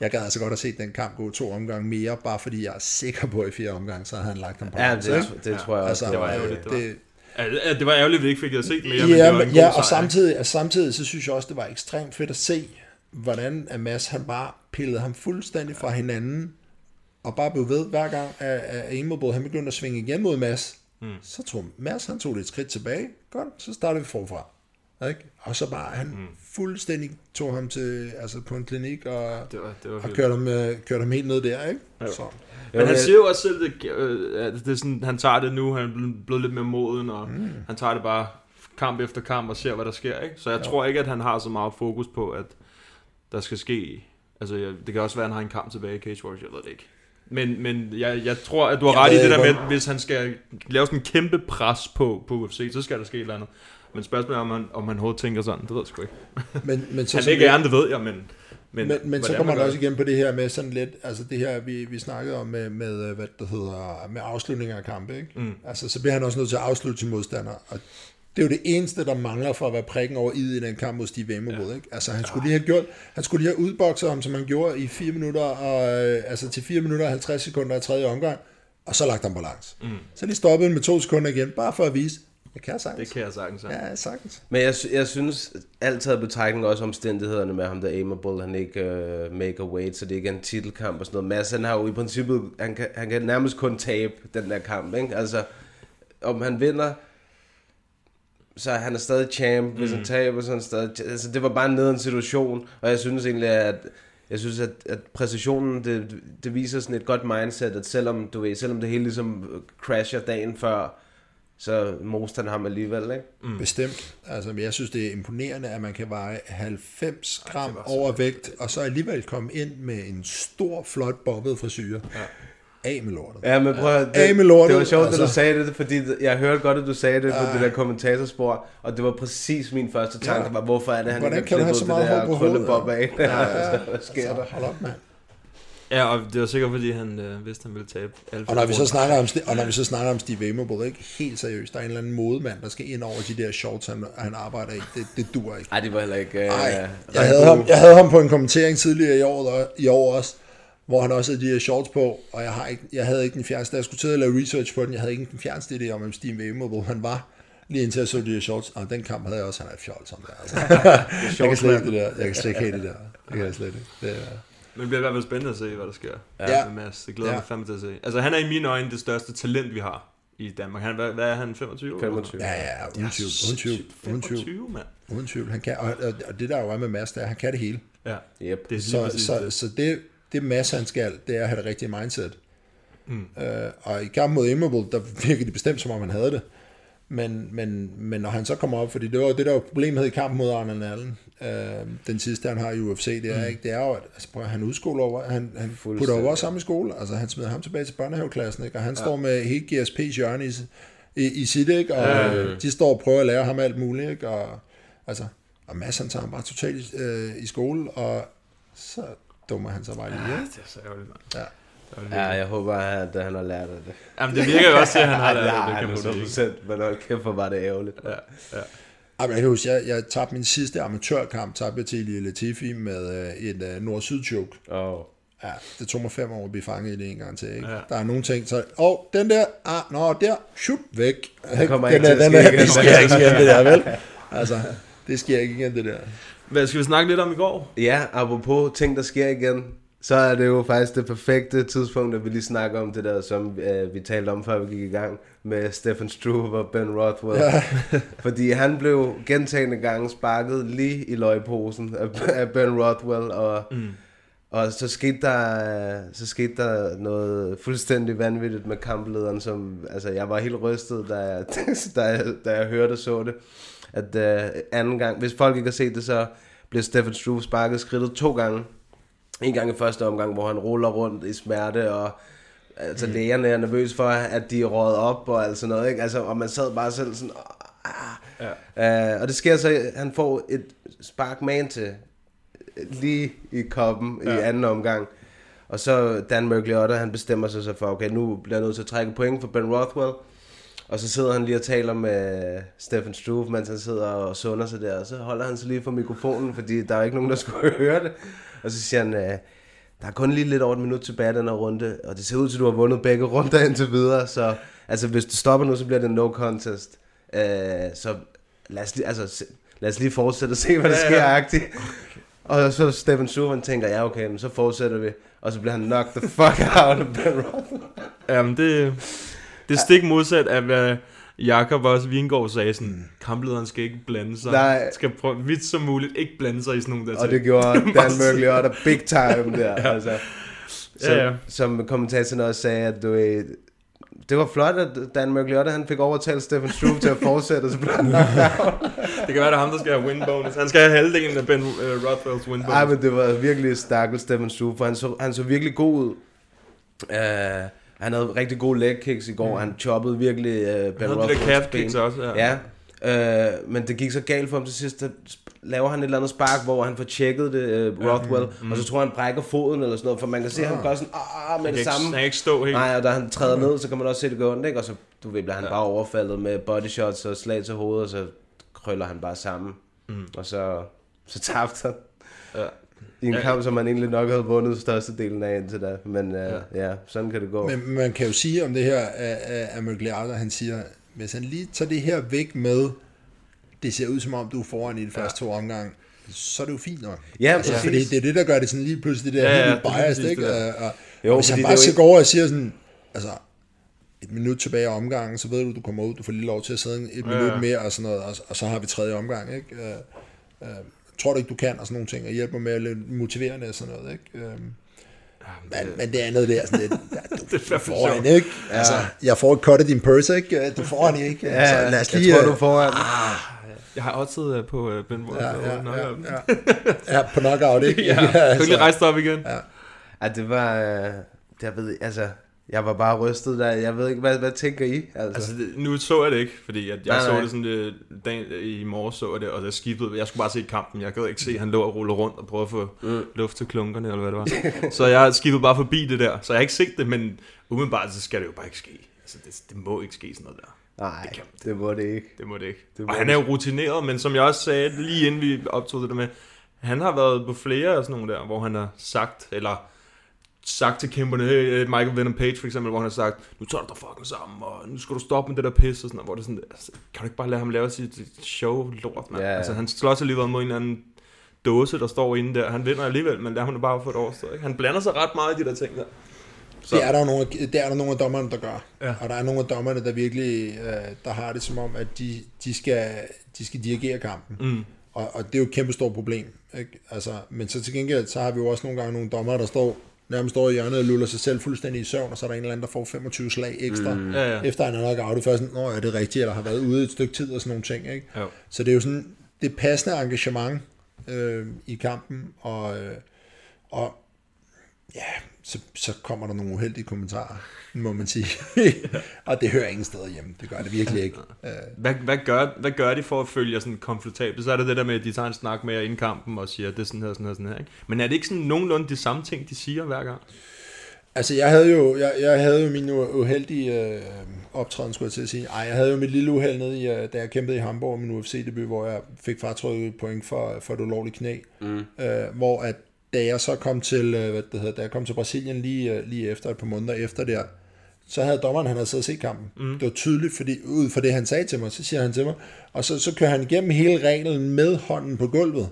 [SPEAKER 5] jeg gad altså godt have set den kamp gå to omgange mere, bare fordi jeg er sikker på, at i fire omgange, så havde han lagt ham på
[SPEAKER 2] ja, det,
[SPEAKER 5] ikke?
[SPEAKER 2] det tror jeg også.
[SPEAKER 5] Altså,
[SPEAKER 3] det var ærgerligt, det var.
[SPEAKER 5] det,
[SPEAKER 3] Ja, det var ærgerligt, at vi ikke fik at se mere, men
[SPEAKER 5] ja,
[SPEAKER 3] det var en
[SPEAKER 5] men,
[SPEAKER 3] god
[SPEAKER 5] ja, og
[SPEAKER 3] sejr.
[SPEAKER 5] samtidig, og samtidig så synes jeg også, det var ekstremt fedt at se, hvordan at Mads han bare pillede ham fuldstændig fra hinanden, og bare blev ved hver gang, at, at Immobo, han begyndte at svinge igen mod Mads, mm. så tog Mads, han tog det et skridt tilbage, godt, så startede vi forfra. Ikke? Og så bare, han mm. fuldstændig tog ham til, altså på en klinik, og,
[SPEAKER 3] Det var, det var
[SPEAKER 5] og kørte, ham, øh, kørte ham helt ned der, ikke? Så.
[SPEAKER 3] Men han
[SPEAKER 2] jeg-
[SPEAKER 3] siger jo også selv, det, øh, det er sådan, han tager det nu, han er blevet- lidt mere moden, og mm. han tager det bare kamp efter kamp og ser, hvad der sker. Ikke? Så jeg tror ikke, at han har så meget fokus på, at der skal ske... Altså, det kan også være, at han har en kamp tilbage i Cage Warriors, jeg ved det ikke. Men, men jeg, jeg tror, at du har ret i det der med, at hvis han skal lave sådan en kæmpe pres på, på UFC, så skal der ske et eller andet. Men spørgsmålet er, om han, om han overhovedet tænker sådan, det ved jeg sgu ikke.
[SPEAKER 5] Men, men [LAUGHS] så,
[SPEAKER 3] Han
[SPEAKER 5] vi-
[SPEAKER 3] gerne, det ved jeg, men... Men,
[SPEAKER 5] Men, men så kommer
[SPEAKER 3] man
[SPEAKER 5] også igen på det her med sådan lidt, altså det her, vi, vi snakkede om med, med, hvad det hedder, med afslutninger af kampe, ikke? Mm. Altså så bliver han også nødt til at afslutte sin modstander, og det er jo det eneste, der mangler for at være prikken over i i den kamp mod Steve Amerwood, ikke? Altså han skulle lige have gjort, han skulle lige have udbokset ham, som han gjorde i 4 minutter, og, øh, altså til 4 minutter og 50 sekunder i tredje omgang, og så lagt ham på langs. Mm. Så lige stoppet med to sekunder igen, bare for at vise, jeg kan sagtens.
[SPEAKER 3] Det kan jeg sagtens. Ja.
[SPEAKER 5] Ja, sagtens.
[SPEAKER 2] Men jeg, jeg synes alt taget i betragtning også omstændighederne med ham, der Aimable, han ikke uh, make a weight, så det ikke er en titelkamp og sådan noget. Mads, han har jo i princippet, han kan, han kan nærmest kun tabe den der kamp, ikke? Altså, om han vinder, så er han er stadig champ, hvis han taber, så han stadig... Altså, det var bare en nederen situation, og jeg synes egentlig, at jeg synes, at, at præcisionen, det, det viser sådan et godt mindset, at selvom, du ved, selvom det hele ligesom crasher dagen før, så moster han ham alligevel, ikke?
[SPEAKER 5] Mm. Bestemt. Altså, men jeg synes, det er imponerende, at man kan veje 90 gram overvægt, og så alligevel komme ind med en stor, flot bobbet frisyr. Ja. Af med lortet.
[SPEAKER 2] Ja, men prøv at,
[SPEAKER 5] Af
[SPEAKER 2] det,
[SPEAKER 5] med lortet,
[SPEAKER 2] det var sjovt, altså. da
[SPEAKER 5] altså.
[SPEAKER 2] du sagde det, fordi jeg hørte godt, at du sagde det på det der kommentatorspor, og det var præcis min første tanke,
[SPEAKER 5] Ja.
[SPEAKER 2] var, hvorfor er det, han
[SPEAKER 5] Hvordan
[SPEAKER 2] ikke
[SPEAKER 5] kan du
[SPEAKER 2] har
[SPEAKER 5] have så
[SPEAKER 2] klippet
[SPEAKER 5] meget
[SPEAKER 2] det
[SPEAKER 5] hår
[SPEAKER 2] der
[SPEAKER 5] på hovedet?
[SPEAKER 2] af?
[SPEAKER 5] Ja, [LAUGHS] ja.
[SPEAKER 2] Hvad sker
[SPEAKER 5] Så
[SPEAKER 2] der?
[SPEAKER 5] hold op, mand.
[SPEAKER 3] Ja, og det var sikkert, fordi han øh, vidste, han ville tabe alle
[SPEAKER 5] Og når vi så snakker om, og når vi så snakker om Steve Amerbull, ikke helt seriøst, der er en eller anden modemand, der skal ind over de der shorts, han, han arbejder i. Det, det dur ikke.
[SPEAKER 2] Ej, det var heller ikke... Uh,
[SPEAKER 5] Nej, jeg havde, ham, jeg havde ham på en kommentering tidligere i år, i år også, hvor han også havde de her shorts på, og jeg, har ikke, jeg havde ikke den fjerneste, da jeg skulle til at lave research på den, jeg havde ikke den fjerneste idé om, hvem Steve Amerbull han var, lige indtil jeg så de her shorts, og den kamp havde jeg også, han er et fjol som der. Altså. [LAUGHS] jeg kan slet ikke det der, jeg kan slet ikke det der, det kan jeg slet ikke. Det er,
[SPEAKER 3] Men det bliver i hvert fald spændende at se, hvad der sker
[SPEAKER 5] Ja.
[SPEAKER 3] med Mads. Det glæder
[SPEAKER 5] Ja.
[SPEAKER 3] mig fandme til at se. Altså, han er i mine øjne det største talent, vi har i Danmark. Han, hvad, hvad er han, 25?
[SPEAKER 2] 25.
[SPEAKER 5] ja, ja, uden tvivl, uden tvivl, uden tvivl,
[SPEAKER 3] 25, mand.
[SPEAKER 5] uden tvivl. Han kan, og, og, det der jo er med Mads, det er, at han kan det hele.
[SPEAKER 3] Ja,
[SPEAKER 2] Yep.
[SPEAKER 3] det er
[SPEAKER 5] Så,
[SPEAKER 3] præcis
[SPEAKER 5] så,
[SPEAKER 3] det.
[SPEAKER 5] så det, det Mads han skal, det er at have det rigtige mindset. Mm. Øh, og i kampen mod Immobil, der virkede det bestemt, som om han havde det. Men, men, men når han så kommer op, fordi det var det, der var problemet i kampen mod Arne Allen, øh, den sidste, han har i UFC, det er, mm. ikke, det er jo, at altså, prøv, han udskoler over, han, han putter over sammen i skole, altså han smider ham tilbage til børnehaveklassen, ikke? og han ja. står med helt GSP's hjørne i, i, i sit, ikke? og ja, ja, ja. de står og prøver at lære ham alt muligt, ikke? og altså, og Mads han tager ham bare totalt øh, i skole, og så dummer han sig bare lige.
[SPEAKER 3] Ja, det er så ærgerligt, mand.
[SPEAKER 5] Ja.
[SPEAKER 2] Ja, jeg håber, at han har lært af det.
[SPEAKER 3] Jamen, det virker jo også til, at han har [LAUGHS] lært
[SPEAKER 2] det
[SPEAKER 3] det, kan man sige.
[SPEAKER 2] 100%, men hold kæft, hvor var det ærgerligt.
[SPEAKER 3] Ja, ja.
[SPEAKER 5] Jamen, jeg kan huske, jeg, jeg tabte min sidste amatørkamp, tabte jeg til Elie Latifi med øh, et øh, nord-syd-choke.
[SPEAKER 2] Oh.
[SPEAKER 5] Ja, det tog mig fem år at blive fanget i det en gang til. Ikke?
[SPEAKER 3] Ja.
[SPEAKER 5] Der er nogle ting, så... Åh, oh, den der... Ah, nå, der... Shoot, væk.
[SPEAKER 2] Det kommer
[SPEAKER 5] den
[SPEAKER 2] ikke
[SPEAKER 5] der,
[SPEAKER 2] til at
[SPEAKER 5] den
[SPEAKER 2] ske igen.
[SPEAKER 5] Det sker ikke igen, det der, vel? Altså, det sker ikke igen, det der.
[SPEAKER 3] Hvad skal vi snakke lidt om i går?
[SPEAKER 2] Ja, apropos ting, der sker igen, så er det jo faktisk det perfekte tidspunkt, at vi lige snakker om det der, som øh, vi talte om, før vi gik i gang med Stephen Struve og Ben Rothwell. Ja. [LAUGHS] Fordi han blev gentagende gange sparket lige i løgposen af, af Ben Rothwell, og, mm. og så, skete der, så skete der noget fuldstændig vanvittigt med kamplederen, som, altså jeg var helt rystet, da jeg, [LAUGHS] da jeg, da jeg hørte og så det, at øh, anden gang, hvis folk ikke har set det, så blev Stephen Struve sparket skridtet to gange, en gang i første omgang, hvor han ruller rundt i smerte, og altså mm. lægerne er nervøse for, at de er røget op, og altså noget, ikke? Altså, og man sad bare selv sådan, ah. ja. uh, og det sker så, han får et spark man til, lige i koppen ja. i anden omgang, og så Dan Mergliotta, han bestemmer sig så for, okay, nu bliver jeg nødt til at trække point for Ben Rothwell, og så sidder han lige og taler med Stephen Struve, mens han sidder og sunder sig der, og så holder han sig lige for mikrofonen, fordi der er ikke nogen, der skulle [LAUGHS] høre det. Og så siger han, øh, der er kun lige lidt over et minut tilbage den her runde, og det ser ud til, at du har vundet begge runder indtil videre, så altså, hvis du stopper nu, så bliver det no contest. Øh, så lad os, lige, altså, lad os lige fortsætte og se, hvad der sker, agtigt. Og så Stephen Struve, han tænker, ja okay, men så fortsætter vi. Og så bliver han knocked the fuck out af Ben Rothwell.
[SPEAKER 3] Jamen, det, det er stik modsat af, hvad Jakob også Vingård sagde, sådan, kamplederen skal ikke blande sig.
[SPEAKER 2] Nej.
[SPEAKER 3] Skal prøve vidt som muligt ikke blande sig i sådan nogle der
[SPEAKER 2] Og det gjorde [LAUGHS] Dan Mergliotta big time [LAUGHS] der. ja. altså. Som,
[SPEAKER 3] Ja, ja.
[SPEAKER 2] som kommentatoren også sagde, at du det var flot, at Dan Mergliotta han fik overtalt Stephen Struve til at fortsætte, og så blev han. [LAUGHS]
[SPEAKER 3] Det kan være, det er ham, der skal have win bonus. Han skal have halvdelen af Ben uh, Rothwells win bonus.
[SPEAKER 2] Ej, men det var virkelig stakkels Stephen Struve, for han så, han så virkelig god ud. Uh, han havde rigtig gode leg kicks i går, mm. han choppede virkelig uh, Ben
[SPEAKER 3] Han havde de
[SPEAKER 2] Rothwells
[SPEAKER 3] der calf kicks også, ja.
[SPEAKER 2] Ja, øh, men det gik så galt for ham til sidst, der laver han et eller andet spark, hvor han får tjekket det, øh, Rothwell, mm, og så tror han brækker foden eller sådan noget, for man kan se, at han gør sådan, ah, med
[SPEAKER 3] Han
[SPEAKER 2] det
[SPEAKER 3] kan, ikke,
[SPEAKER 2] samme.
[SPEAKER 3] han kan ikke stå helt.
[SPEAKER 2] Nej, og da han træder ned, så kan man også se, det gør ondt, ikke? Og så, du ved, bliver han ja. bare overfaldet med body shots og slag til hovedet, og så krøller han bare sammen. Mm. Og så, så tabte han.
[SPEAKER 3] Ja.
[SPEAKER 2] I en
[SPEAKER 3] Ja.
[SPEAKER 2] kamp, som man egentlig nok havde vundet størstedelen af indtil da. Men uh, ja. ja, sådan kan det gå.
[SPEAKER 5] Men man kan jo sige om det her, at, at Mergliata, han siger, hvis han lige tager det her væk med, det ser ud som om, du er foran i de første to omgange, så er det jo fint nok.
[SPEAKER 2] Ja,
[SPEAKER 5] altså,
[SPEAKER 2] præcis.
[SPEAKER 5] fordi det er det, der gør det sådan lige pludselig, det der
[SPEAKER 3] Ja,
[SPEAKER 5] ja,
[SPEAKER 3] ja,
[SPEAKER 5] helt
[SPEAKER 3] det er
[SPEAKER 5] biased, ikke?
[SPEAKER 3] det.
[SPEAKER 5] Og, og,
[SPEAKER 2] Jo,
[SPEAKER 5] og hvis han
[SPEAKER 2] det
[SPEAKER 5] bare så
[SPEAKER 2] ikke-
[SPEAKER 5] går over og siger sådan, altså, et minut tilbage af omgangen, så ved du, du kommer ud, du får lige lov til at sidde et
[SPEAKER 3] Ja,
[SPEAKER 5] minut
[SPEAKER 3] ja.
[SPEAKER 5] mere, og sådan noget, og, og så har vi tredje omgang, ikke? Øh, øh, tror du ikke, du kan, og sådan nogle ting, og hjælper med at lidt motiverende og sådan noget, ikke? Øh, men, men det andet der, sådan lidt, [LAUGHS] ja, du,
[SPEAKER 3] Det er
[SPEAKER 5] du får en, ikke? Ja. Altså, jeg får et cut af din purse, ikke? Du får en, ikke?
[SPEAKER 2] ja,
[SPEAKER 5] altså, lad os lige...
[SPEAKER 2] jeg tror,
[SPEAKER 5] øh,
[SPEAKER 2] du får han.
[SPEAKER 3] Jeg har også tid på uh, Ben
[SPEAKER 5] Ja,
[SPEAKER 3] Rothwell.
[SPEAKER 5] ja, ja, ja. ja, på knockout, ikke?
[SPEAKER 3] Ja, ja, kan [LAUGHS] du lige rejse dig op igen?
[SPEAKER 5] Ja.
[SPEAKER 2] Ja, det var... Øh, jeg ved, altså, jeg var bare rystet der. Jeg ved ikke, hvad, hvad tænker I? Altså,
[SPEAKER 3] Altså, det, nu så jeg det ikke, fordi at jeg
[SPEAKER 2] Nej,
[SPEAKER 3] så
[SPEAKER 2] nej.
[SPEAKER 3] det sådan, det, dagen, i morges så jeg det, og jeg skiftede, jeg skulle bare se kampen, jeg gad ikke se, at han lå og rullede rundt og prøvede at få mm. luft til klunkerne, eller hvad det var. så jeg skiftede bare forbi det der, så jeg har ikke set det, men umiddelbart så skal det jo bare ikke ske. Altså, det, det må ikke ske sådan noget der.
[SPEAKER 2] nej,
[SPEAKER 3] det
[SPEAKER 2] det,
[SPEAKER 3] kan-
[SPEAKER 2] det må det ikke.
[SPEAKER 3] Det må det ikke.
[SPEAKER 2] Det
[SPEAKER 3] Det
[SPEAKER 2] må
[SPEAKER 3] og han
[SPEAKER 2] det
[SPEAKER 3] er jo rutineret, men som jeg også sagde lige inden vi optog det der med, han har været på flere af sådan nogle der, hvor han har sagt, eller sagt til kæmperne, hey, Michael Venom Page for eksempel, hvor han har sagt, nu tager du dig fucking sammen, og nu skal du stoppe med det der pis, og sådan noget, hvor det er sådan, altså, kan du ikke bare lade ham lave sit show lort, man?
[SPEAKER 2] Ja, ja.
[SPEAKER 3] Altså, han slås alligevel mod en eller anden dåse, der står inde der. Han vinder alligevel, men lad ham bare få et overstået. Ikke? Han blander sig ret meget i de der ting der.
[SPEAKER 5] Det er der nogle, det er der nogle af dommerne, der gør.
[SPEAKER 3] Ja.
[SPEAKER 5] Og der er nogle af dommerne, der virkelig øh, der har det som om, at de, de, skal, de skal dirigere kampen.
[SPEAKER 3] Mm.
[SPEAKER 5] Og, og det er jo et kæmpe stort problem. Ikke? Altså, men så til gengæld, så har vi jo også nogle gange nogle dommere, der står nærmest står i hjørnet og luller sig selv fuldstændig i søvn, og så er der en eller anden, der får 25 slag ekstra, mm.
[SPEAKER 3] Ja, ja.
[SPEAKER 5] efter han er nok out. Først sådan, Nå, er det rigtigt, eller har været ude et stykke tid og sådan nogle ting. Ikke?
[SPEAKER 3] Jo.
[SPEAKER 5] Så det er jo sådan, det passende engagement øh, i kampen, og, øh, og ja, så, så kommer der nogle uheldige kommentarer, må man sige. [LAUGHS] og det hører ingen steder hjemme. Det gør det virkelig ikke. Øh,
[SPEAKER 3] Hvad, hvad, gør, hvad gør de for at følge jer sådan komfortabelt? Så er det det der med, at de tager en snak med jer inden kampen og siger, det er sådan her, sådan her, sådan her. Ikke? Men er det ikke sådan nogenlunde de samme ting, de siger hver gang?
[SPEAKER 5] Altså, jeg havde jo, jeg, jeg havde jo min uheldige øh, optræden, skulle jeg til at sige. Ej, jeg havde jo mit lille uheld nede, i, øh, da jeg kæmpede i Hamburg, min UFC-debut, hvor jeg fik fratrykket point for, for et ulovligt knæ. Mm. Øh, hvor at, da jeg så kom til, øh, hvad det hedder, da jeg kom til Brasilien lige, øh, lige efter, et par måneder efter der, så havde dommeren, han havde siddet og set kampen. Mm. Det var tydeligt, fordi ud fra det, han sagde til mig, så siger han til mig, og så, så kører han igennem hele reglen med hånden på gulvet.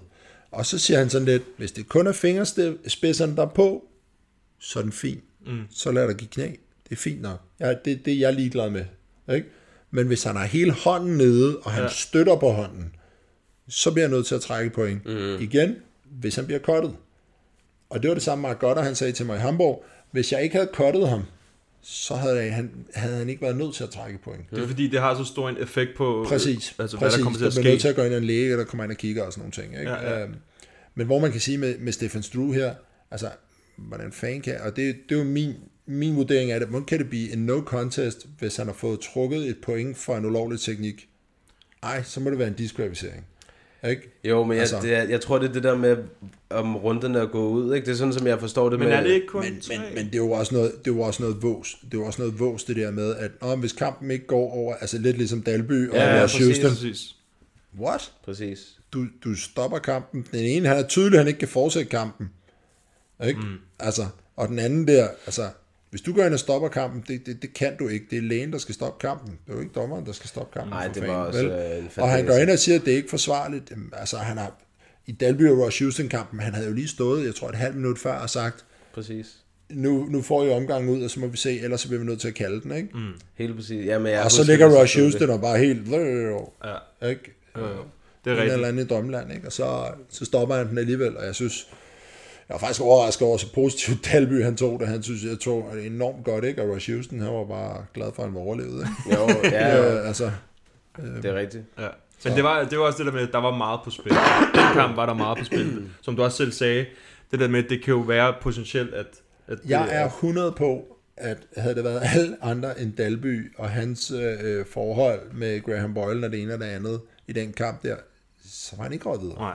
[SPEAKER 5] Og så siger han sådan lidt, hvis det kun er fingerspidserne, der er på, så er den fin. Mm. Så lad dig give knæ. Det er fint nok. Ja, det, det er jeg ligeglad med. Ikke? Men hvis han har hele hånden nede, og han ja. støtter på hånden, så bliver jeg nødt til at trække point. Mm. Igen, hvis han bliver kottet. Og det var det samme, Mark Gotter, han sagde til mig i Hamburg. Hvis jeg ikke havde kottet ham, så havde han, havde han ikke været nødt til at trække point.
[SPEAKER 3] Det er fordi, det har så stor en effekt på,
[SPEAKER 5] Præcis.
[SPEAKER 3] altså,
[SPEAKER 5] præcis.
[SPEAKER 3] hvad der kommer til at
[SPEAKER 5] der bliver nødt til
[SPEAKER 3] ske.
[SPEAKER 5] at gå ind i en læge, der kommer ind og kigger og sådan nogle ting. Ikke?
[SPEAKER 3] Ja, ja.
[SPEAKER 5] Øhm, men hvor man kan sige med, med Stefan Struve her, altså, hvordan fanden kan, og det, det er jo min, min vurdering af det, hvordan kan det blive en no contest, hvis han har fået trukket et point for en ulovlig teknik? Ej, så må det være en diskvalificering. Ikke?
[SPEAKER 2] Jo, men jeg,
[SPEAKER 5] Altså-
[SPEAKER 2] altså, det er, jeg tror, det er det der med, om runden er gået ud. Ikke? Det er sådan, som jeg forstår det
[SPEAKER 3] Men
[SPEAKER 2] med...
[SPEAKER 3] er det ikke kun
[SPEAKER 5] Men, men, men det er jo også noget, det er jo også noget vås. Det er jo også noget vås, det der med, at åh, hvis kampen ikke går over, altså lidt ligesom Dalby og
[SPEAKER 2] Ja,
[SPEAKER 5] ja, Houston.
[SPEAKER 3] Præcis.
[SPEAKER 5] What?
[SPEAKER 2] Præcis.
[SPEAKER 5] du, du stopper kampen. Den ene, han er tydelig, at han ikke kan fortsætte kampen. Ikke? Mm. Altså, og den anden der, altså, hvis du går ind og stopper kampen, det, det, det kan du ikke. Det er lægen, der skal stoppe kampen. Det er jo ikke dommeren, der skal stoppe kampen.
[SPEAKER 2] Nej, det var
[SPEAKER 5] fanden,
[SPEAKER 2] også,
[SPEAKER 5] vel?
[SPEAKER 2] øh,
[SPEAKER 5] Og han går ind og siger, at det er ikke forsvarligt. Jamen, Altså, han har, i Dalby og Ross Houston-kampen, han havde jo lige stået, jeg tror, et halvt minut før og sagt,
[SPEAKER 2] Præcis.
[SPEAKER 5] nu, nu får I omgangen ud, og så må vi se, ellers så bliver vi nødt til at kalde den, ikke? Mm.
[SPEAKER 2] Helt præcis. Ja, men jeg
[SPEAKER 5] Og så ligger
[SPEAKER 2] det.
[SPEAKER 5] Houston og bare helt,
[SPEAKER 3] Ja,
[SPEAKER 5] ikke?
[SPEAKER 3] jo, jo. det er
[SPEAKER 5] en eller
[SPEAKER 3] rigtigt.
[SPEAKER 5] anden i drømmeland, ikke? og så, så stopper han den alligevel, og jeg synes, jeg var faktisk overrasket over, så positivt [LAUGHS] Dalby han tog det. Han synes, jeg tog det enormt godt, ikke? Og Rush Houston, han var bare glad for, at han var overlevet, ikke?
[SPEAKER 2] Jo, ja, [LAUGHS]
[SPEAKER 5] Øh, altså,
[SPEAKER 2] det er rigtigt.
[SPEAKER 3] Ja. Men det var, det var også det der med, at der var meget på spil. Den kamp var der meget på spil. [CLEARS THROAT] Som du også selv sagde, det der med, at det kan jo være potentielt, at... at det
[SPEAKER 5] jeg er 100 på, at havde det været alle andre end Dalby og hans øh, forhold med Graham Boyle og det ene og det andet i den kamp der, så var han ikke råd videre.
[SPEAKER 3] Nej.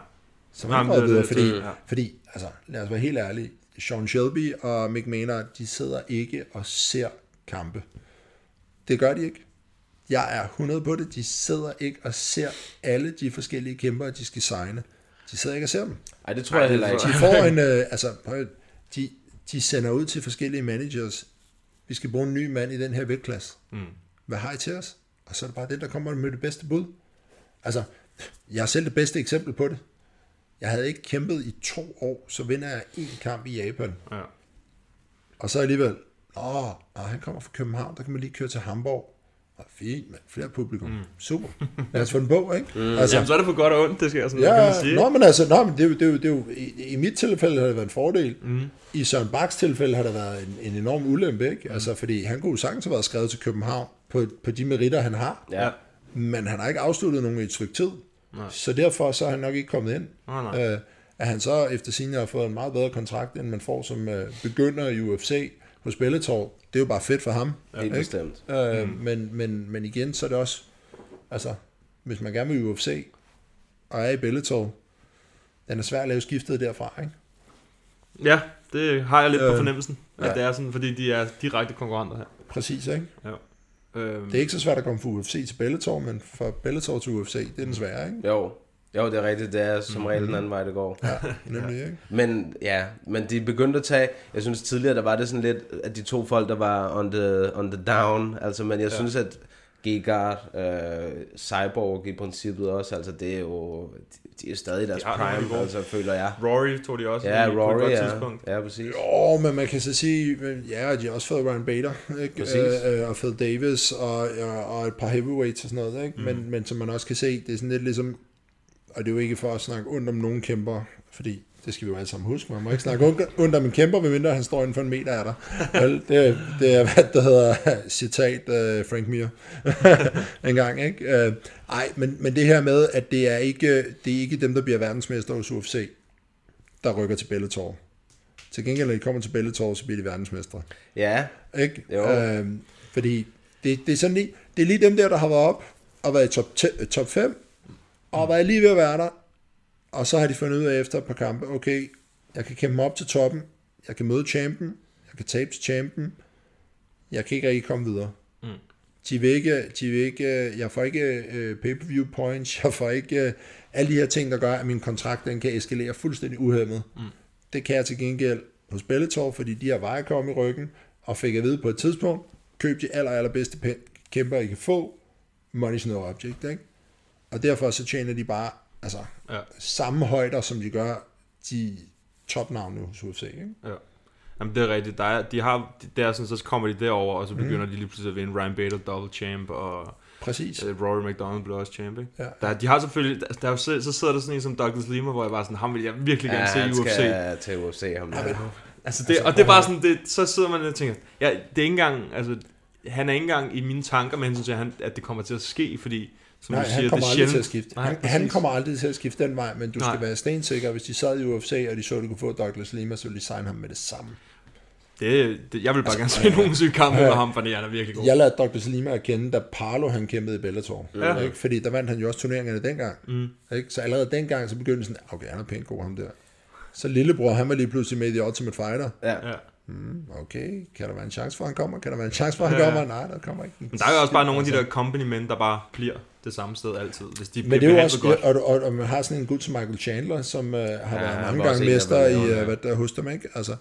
[SPEAKER 5] Så var han ikke råd
[SPEAKER 3] det-
[SPEAKER 5] videre,
[SPEAKER 3] det-
[SPEAKER 5] fordi,
[SPEAKER 3] ja.
[SPEAKER 5] fordi, altså, lad os være helt ærlige, Sean Shelby og Mick Maynard, de sidder ikke og ser kampe. Det gør de ikke. Jeg er 100 på det. De sidder ikke og ser alle de forskellige kæmper, de skal signe. De sidder ikke og ser dem.
[SPEAKER 2] Ej, det tror jeg heller ikke.
[SPEAKER 5] De får en, øh, altså, prøv de, de sender ud til forskellige managers. Vi skal bruge en ny mand i den her vægtklasse. Mm. Hvad har I til os? Og så er det bare den, der kommer med det bedste bud. Altså, jeg er selv det bedste eksempel på det. Jeg havde ikke kæmpet i to år, så vinder jeg en kamp i Japan.
[SPEAKER 3] Ja.
[SPEAKER 5] Og så alligevel, åh, åh, han kommer fra København, der kan man lige køre til Hamburg. Og fint, mand. Flere publikum. Mm. Super. Lad os få den på, ikke? Mm. Altså,
[SPEAKER 3] Jamen, så er det for godt og ondt, det skal jeg sådan, kan man
[SPEAKER 5] Ja,
[SPEAKER 3] sige.
[SPEAKER 5] nå, men altså, nå, men det, er jo- det, er jo- det er jo, i, i mit tilfælde har det været en fordel. Mm. I Søren Baks tilfælde har det været en, en enorm ulempe, ikke? Mm. Altså, fordi han kunne jo sagtens have været skrevet til København på, på de meritter, han har.
[SPEAKER 2] Ja.
[SPEAKER 5] Men han har ikke afsluttet nogen i et stykke tid. Nej. Så derfor så er han nok ikke kommet ind.
[SPEAKER 3] Nej, nej.
[SPEAKER 5] Øh, at han så efter sin har fået en meget bedre kontrakt, end man får som øh, begynder i UFC hos Bellator. Det er jo bare fedt for ham.
[SPEAKER 2] Helt
[SPEAKER 5] ikke?
[SPEAKER 2] bestemt.
[SPEAKER 5] Øh, mm. men, men, men igen, så er det også, altså, hvis man gerne vil i UFC, og er i Bellator, den er svær at lave skiftet derfra, ikke?
[SPEAKER 3] Ja, det har jeg lidt på
[SPEAKER 5] Øh,
[SPEAKER 3] fornemmelsen. At
[SPEAKER 5] ja.
[SPEAKER 3] det er sådan, fordi de er direkte konkurrenter her.
[SPEAKER 5] Præcis, ikke?
[SPEAKER 3] Ja. Øhm,
[SPEAKER 5] Det er ikke så svært at komme fra UFC til Bellator, men fra Bellator til UFC, det er den svære, ikke?
[SPEAKER 2] Jo. Jo, det er rigtigt. Det er som regel den anden vej, det går.
[SPEAKER 5] Ja, nemlig, ikke? [LAUGHS]
[SPEAKER 2] Men ja, men de begyndte at tage, jeg synes tidligere, der var det sådan lidt, at de to folk, der var on the, on the down, altså, men jeg ja. synes, at Gegard, øh, Cyborg i princippet også, altså det er jo, de, de er stadig i deres
[SPEAKER 3] De
[SPEAKER 2] prime,
[SPEAKER 3] niveau.
[SPEAKER 2] altså føler jeg.
[SPEAKER 3] Rory tog de også
[SPEAKER 2] Ja,
[SPEAKER 3] lige på et
[SPEAKER 2] Rory,
[SPEAKER 3] godt
[SPEAKER 2] ja.
[SPEAKER 3] tidspunkt.
[SPEAKER 2] Ja, præcis.
[SPEAKER 5] Jo, men man kan så sige, ja, de har også fået Ryan Bader, ikke?
[SPEAKER 2] Præcis.
[SPEAKER 5] Øh, og Phil Davis, og, og, og et par heavyweights og sådan noget, ikke? Mm. Men, men som man også kan se, det er sådan lidt ligesom og det er jo ikke for at snakke ondt om nogen kæmper, fordi det skal vi jo alle sammen huske. Man må ikke snakke ondt- om en kæmper, medmindre han står inden for en meter af dig. Det, er- det er, hvad der hedder, citat uh, Frank Mir [LAUGHS] en gang, ikke? Uh, ej, men, men det her med, at det er, ikke, det er ikke dem, der bliver verdensmester hos UFC, der rykker til Bellator. Til gengæld, når de kommer til Bellator, så bliver de verdensmestre.
[SPEAKER 2] Ja,
[SPEAKER 5] Ikke?
[SPEAKER 2] Jo.
[SPEAKER 5] Øhm, fordi det, det, er sådan lige, det er lige dem der, der har været op og været i top, te- top 5, og været lige ved at være der, og så har de fundet ud af efter et par kampe, okay, jeg kan kæmpe mig op til toppen, jeg kan møde champion, jeg kan tabe til champion, jeg kan ikke rigtig komme videre. Mm. De vil ikke, de vil ikke, jeg får ikke uh, pay-per-view points, jeg får ikke uh, alle de her ting, der gør, at min kontrakt den kan eskalere fuldstændig uhemmet. Mm. Det kan jeg til gengæld hos Bellator, fordi de har Viacom i ryggen, og fik at vide på et tidspunkt, køb de aller, allerbedste kæmper, I kan få, money's no object, ikke? Og derfor så tjener de bare altså,
[SPEAKER 3] Ja.
[SPEAKER 5] samme højder, som de gør de topnavne hos UFC, ikke?
[SPEAKER 3] Ja. Jamen, det er rigtigt. Der er, de har, det er sådan, så kommer de derover og så begynder mm. de lige pludselig at vinde. Ryan Bader, double champ, og
[SPEAKER 5] Præcis.
[SPEAKER 3] øh, Rory McDonald blev også champ, ikke?
[SPEAKER 5] Ja.
[SPEAKER 3] Der, de har selvfølgelig, der, er jo, så, så sidder der sådan en som Douglas Lima, hvor jeg bare sådan, ham vil jeg virkelig
[SPEAKER 2] ja
[SPEAKER 3] gerne se i UFC.
[SPEAKER 2] skal til UFC ham der.
[SPEAKER 3] Altså det, og det er bare sådan, det, så sidder man og tænker, ja, det er ikke engang, altså, han er ikke engang i mine tanker med hensyn til, at, han, at det kommer til at ske, fordi, som
[SPEAKER 5] Nej,
[SPEAKER 3] du
[SPEAKER 5] han
[SPEAKER 3] siger,
[SPEAKER 5] kommer
[SPEAKER 3] det
[SPEAKER 5] aldrig til at skifte.
[SPEAKER 3] Nej,
[SPEAKER 5] han, han kommer aldrig til at skifte den vej, men du
[SPEAKER 3] Nej.
[SPEAKER 5] skal være stensikker. Hvis de sad i UFC, og de så, at de kunne få Douglas Lima, så ville de signe ham med det samme.
[SPEAKER 3] Det, det, jeg vil bare gerne se nogle syge kampe med ham, fordi han er virkelig god.
[SPEAKER 5] Jeg lader Douglas Lima at kende, da Parlo han kæmpede i Bellator.
[SPEAKER 3] Ja.
[SPEAKER 5] Ikke? Fordi der vandt han jo også turneringerne dengang. Mm. Ikke? Så allerede dengang, så begyndte sådan, okay, han er pænt god ham der. Så lillebror, han var lige pludselig med i The Ultimate Fighter.
[SPEAKER 2] Ja.
[SPEAKER 3] Ja.
[SPEAKER 5] Okay, kan der være en chance for, at han kommer? Kan der være en chance for, at han
[SPEAKER 3] Ja.
[SPEAKER 5] kommer? Nej, der kommer ikke.
[SPEAKER 3] Men der er jo også bare nogle af de der company men der bare bliver det samme sted altid, hvis de
[SPEAKER 5] Men
[SPEAKER 3] bliver
[SPEAKER 5] det er jo også,
[SPEAKER 3] godt.
[SPEAKER 5] og, og, og, man har sådan en gut som Michael Chandler, som uh, har
[SPEAKER 2] han
[SPEAKER 5] været mange gange mester i,
[SPEAKER 2] lavet, ja.
[SPEAKER 5] uh, hvad der hos dem, ikke? Altså,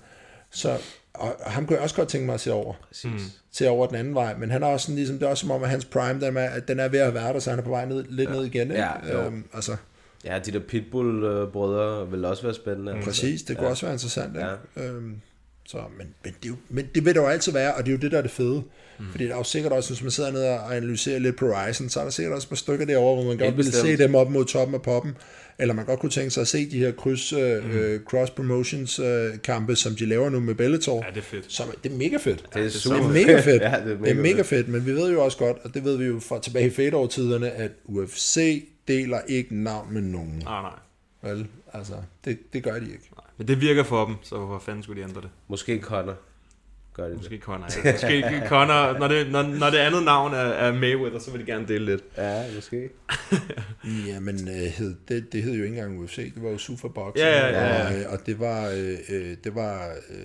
[SPEAKER 5] så, og, ham kunne jeg også godt tænke mig at se over.
[SPEAKER 2] Præcis.
[SPEAKER 3] Mm.
[SPEAKER 5] Se over den anden vej, men han er også sådan, ligesom, det er også som om, at hans prime, den er, at den er ved at være der, så han er på vej ned, lidt ned igen, ikke?
[SPEAKER 2] Ja,
[SPEAKER 5] øhm, altså,
[SPEAKER 2] Ja, de der Pitbull-brødre vil også være spændende. altså.
[SPEAKER 5] præcis, det kunne også være interessant, ikke?
[SPEAKER 2] Ja.
[SPEAKER 5] Øhm, så, men, men, det er jo, men det vil der jo altid være, og det er jo det, der er det fede. Mm. Fordi der er jo sikkert også, hvis man sidder ned og analyserer lidt på Ryzen, så er der sikkert også et par stykker derovre, hvor man godt ville se dem op mod toppen af poppen. Eller man godt kunne tænke sig at se de her kryds, øh, mm. cross promotions øh, kampe, som de laver nu med Bellator.
[SPEAKER 3] Ja, det er fedt.
[SPEAKER 5] Som, det er mega fedt.
[SPEAKER 2] Det er
[SPEAKER 5] Det
[SPEAKER 2] super
[SPEAKER 5] er mega fedt. [LAUGHS]
[SPEAKER 2] ja, det er mega,
[SPEAKER 5] det er mega fedt, men vi ved jo også godt, og det ved vi jo fra tilbage i fedtårtiderne, at UFC deler ikke navn med nogen.
[SPEAKER 3] Nej, nej.
[SPEAKER 5] Vel? Altså, det, det gør de ikke.
[SPEAKER 3] nej. Men det virker for dem, så hvor fanden skulle de ændre det?
[SPEAKER 2] Måske Conor gør de det.
[SPEAKER 3] Måske Conor. Ja. Måske Conor, når det, når, når det andet navn er, er Mayweather, så vil de gerne dele lidt.
[SPEAKER 2] Ja, måske. [LAUGHS]
[SPEAKER 5] Ja, men øh, hed, det, det hed jo ikke engang UFC, det var jo Superbox.
[SPEAKER 3] Ja, ja, ja,
[SPEAKER 5] Og, øh, og det var, øh, øh, det var, øh,